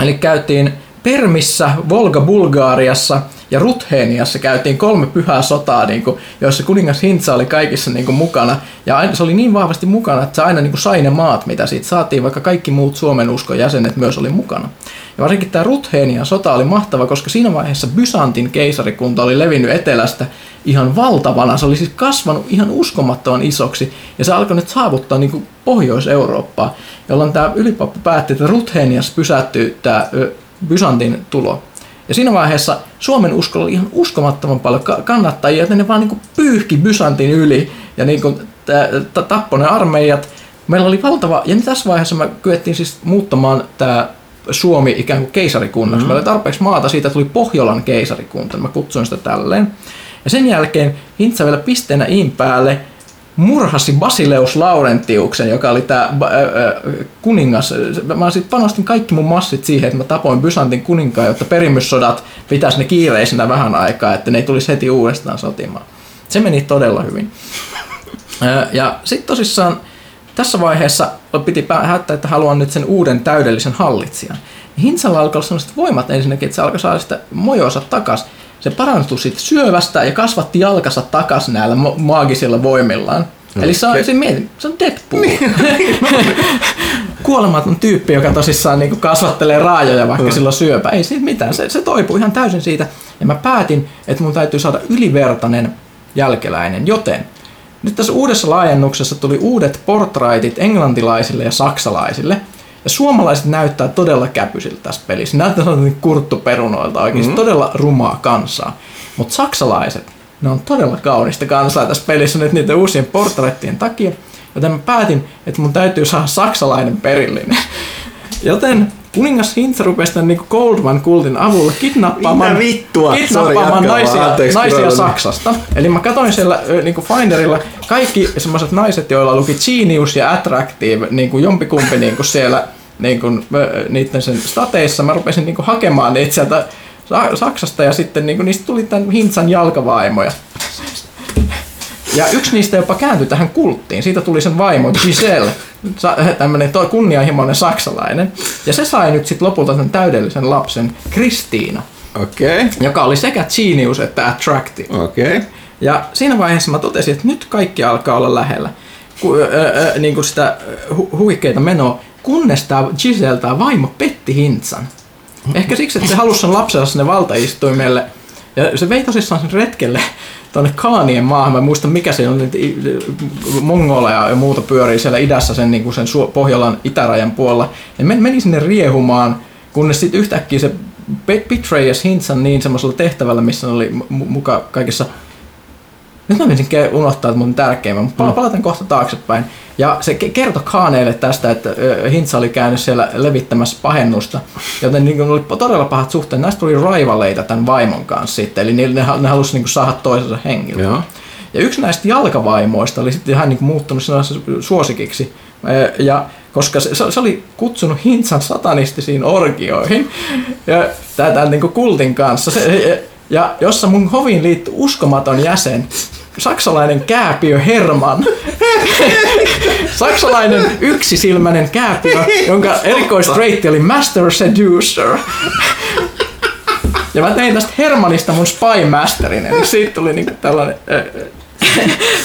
Eli käytiin Permissä, Volga Bulgaariassa Ja Rutheniassa käytiin kolme pyhää sotaa, niin kuin, joissa kuningas Hintsa oli kaikissa niin kuin, mukana. Ja aina, se oli niin vahvasti mukana, että se aina niin kuin, sai ne maat, mitä siitä saatiin, vaikka kaikki muut Suomen uskon jäsenet myös oli mukana. Ja varsinkin tämä Ruthenian sota oli mahtava, koska siinä vaiheessa Byzantin keisarikunta oli levinnyt etelästä ihan valtavana. Se oli siis kasvanut ihan uskomattoman isoksi ja se alkoi nyt saavuttaa niin Pohjois-Eurooppaa, jolloin tämä ylipappi päätti, että Rutheniassa pysähtyy tämä Byzantin tulo. Ja siinä vaiheessa Suomen uskolla oli ihan uskomattoman paljon ka- kannattajia, että ne vaan niin pyyhki Byzantin yli ja niin kuin tappoi ne armeijat. Meillä oli valtava, ja tässä vaiheessa me kyettiin siis muuttamaan tämä Suomi ikään kuin keisarikunnaksi. Mm-hmm. Meillä oli tarpeeksi maata, siitä tuli Pohjolan keisarikunta, mä kutsuin sitä tälleen. Ja sen jälkeen Hintsa vielä pisteenä in päälle murhasi Basileus Laurentiuksen, joka oli tämä kuningas. Mä sit panostin kaikki mun massit siihen, että mä tapoin Byzantin kuninkaan, jotta perimyssodat pitäisi ne kiireisenä vähän aikaa, että ne ei tulisi heti uudestaan sotimaan. Se meni todella hyvin. Ja sitten tosissaan tässä vaiheessa piti päättää, että haluan nyt sen uuden täydellisen hallitsijan. Hinsalla alkoi olla sellaiset voimat ensinnäkin, että se alkoi saada sitä mojoonsa takas. Se parantui sitten syövästä ja kasvatti jalkansa takas näillä maagisilla voimillaan. No, Eli se on, se, mietin, se on Deadpool. Kuolematon tyyppi, joka tosissaan niin kasvattelee raajoja, vaikka no. sillä on syöpä. Ei siitä mitään, se, se toipuu ihan täysin siitä. Ja mä päätin, että mun täytyy saada ylivertainen jälkeläinen, joten nyt tässä uudessa laajennuksessa tuli uudet portraitit englantilaisille ja saksalaisille. Ja suomalaiset näyttää todella käpysiltä tässä pelissä. Näyttää sellainen kurttuperunoilta oikein, mm. todella rumaa kansaa. Mutta saksalaiset, ne on todella kaunista kansaa tässä pelissä nyt niiden uusien portrettien takia. Joten mä päätin, että mun täytyy saada saksalainen perillinen. Joten kuningas Hintsa rupesi tämän niin Goldman kultin avulla kidnappaamaan, vittua? kidnappaamaan Sorry, naisia, Anteeksi, naisia Saksasta. Eli mä katsoin siellä niin kuin Finderilla kaikki semmoiset naiset, joilla luki Genius ja Attractive, niin kuin jompikumpi niin kuin siellä niin kuin, niiden sen stateissa. Mä rupesin niin hakemaan niitä sieltä Saksasta ja sitten niin kuin, niistä tuli tämän Hintsan jalkavaimoja. Ja yksi niistä jopa kääntyi tähän kulttiin. Siitä tuli sen vaimo Giselle, tämmöinen kunnianhimoinen saksalainen. Ja se sai nyt sitten lopulta sen täydellisen lapsen, Kristiina. Okay. Joka oli sekä genius että attractive. Okay. Ja siinä vaiheessa mä totesin, että nyt kaikki alkaa olla lähellä. Ku, ö, ö, niin kuin sitä hu- huikeita menoa, kunnes tämä Giselle, tämä vaimo, petti Hintsan. Ehkä siksi, että se halusi sen lapsensa sinne valtaistuimelle. Ja se vei tosissaan sen retkelle tuonne Kaanien maahan. Mä muistan mikä se on, mongoleja ja muuta pyörii siellä idässä sen, niin kuin sen Pohjolan itärajan puolella. Ja meni sinne riehumaan, kunnes sitten yhtäkkiä se Betrayers Hintsan niin semmoisella tehtävällä, missä oli muka kaikissa nyt mä menisin unohtaa, että mun tärkeimmän, mutta palataan kohta taaksepäin. Ja se kertoi Kaaneille tästä, että Hintsa oli käynyt siellä levittämässä pahennusta, joten niin oli todella pahat suhteet. Näistä tuli raivaleita tämän vaimon kanssa sitten, eli ne, ne, halusivat niin saada toisensa hengiltä. Joo. Ja yksi näistä jalkavaimoista oli sitten ihan niin muuttunut suosikiksi. Ja koska se, se oli kutsunut Hintsan satanistisiin orgioihin ja tämän niin kultin kanssa. Se, ja jossa mun hoviin liittyy uskomaton jäsen, saksalainen kääpiö Herman. saksalainen yksisilmäinen kääpiö, jonka erikoistreitti oli Master Seducer. Ja mä tein tästä Hermanista mun Spy Masterin, eli siitä tuli niinku tällainen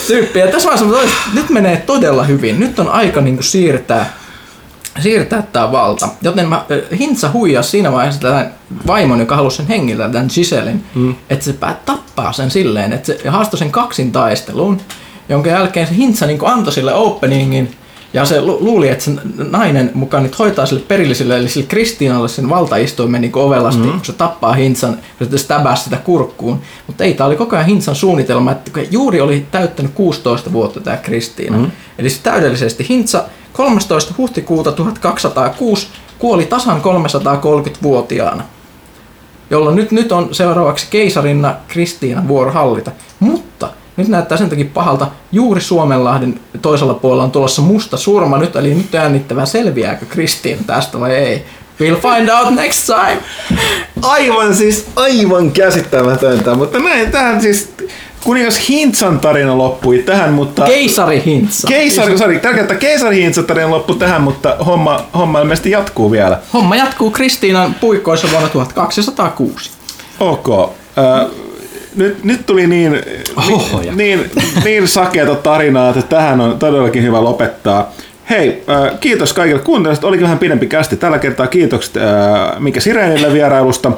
tyyppi. Ja tässä vaiheessa nyt menee todella hyvin. Nyt on aika niinku siirtää siirtää tämä valta. Joten mä, Hintsa huijasi siinä vaiheessa tämän vaimon, joka halusi sen hengiltä, tämän Giselin, mm. että se päät tappaa sen silleen, että se haastoi sen kaksin taisteluun, jonka jälkeen se Hintsa niin antoi sille openingin, ja se lu- luuli, että se nainen mukaan nyt hoitaa sille perilliselle, eli sille Kristiinalle sen valtaistuimen niin ovelasti, mm. kun se tappaa Hintsan, kun se stäbää sitä kurkkuun. Mutta ei, tämä oli koko ajan Hintsan suunnitelma, että juuri oli täyttänyt 16 vuotta tämä Kristiina. Mm. Eli se täydellisesti Hintsa 13. huhtikuuta 1206 kuoli tasan 330-vuotiaana, jolloin nyt, nyt on seuraavaksi keisarinna Kristiina vuoro hallita. Mutta nyt näyttää sen takia pahalta. Juuri Suomenlahden toisella puolella on tulossa musta surma nyt, eli nyt jännittävää selviääkö Kristiina tästä vai ei. We'll find out next time. Aivan siis, aivan käsittämätöntä, mutta näin tähän siis kuningas Hintsan tarina loppui tähän, mutta... Keisari Hintsa. Keisari, sorry, tärkeää, että keisari Hintsa tarina loppui tähän, mutta homma, homma ilmeisesti jatkuu vielä. Homma jatkuu Kristiinan puikkoissa vuonna 1206. Ok. Ö, nyt, nyt tuli niin, Hohoja. niin, niin sakeata tarinaa, että tähän on todellakin hyvä lopettaa. Hei, ö, kiitos kaikille kuuntelijoille. Olikin vähän pidempi kästi. Tällä kertaa kiitokset ö, Mikä Sirenille vierailusta.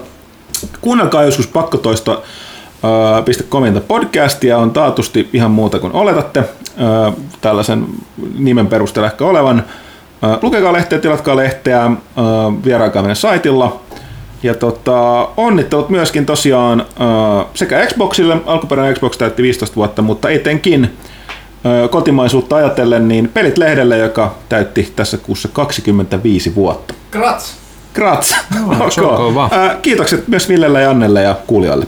Kuunnelkaa joskus pakkotoisto .comin podcastia on taatusti ihan muuta kuin oletatte ö, tällaisen nimen perusteella ehkä olevan. Lukekaa lehteä, tilatkaa lehteä, ö, vieraikaa meidän saitilla. Ja tota, onnittelut myöskin tosiaan ö, sekä Xboxille, alkuperäinen Xbox täytti 15 vuotta, mutta etenkin ö, kotimaisuutta ajatellen, niin Pelit lehdelle, joka täytti tässä kuussa 25 vuotta. Grats! Grats! on kova. Ö, Kiitokset myös Villelle ja Annelle ja kuulijoille.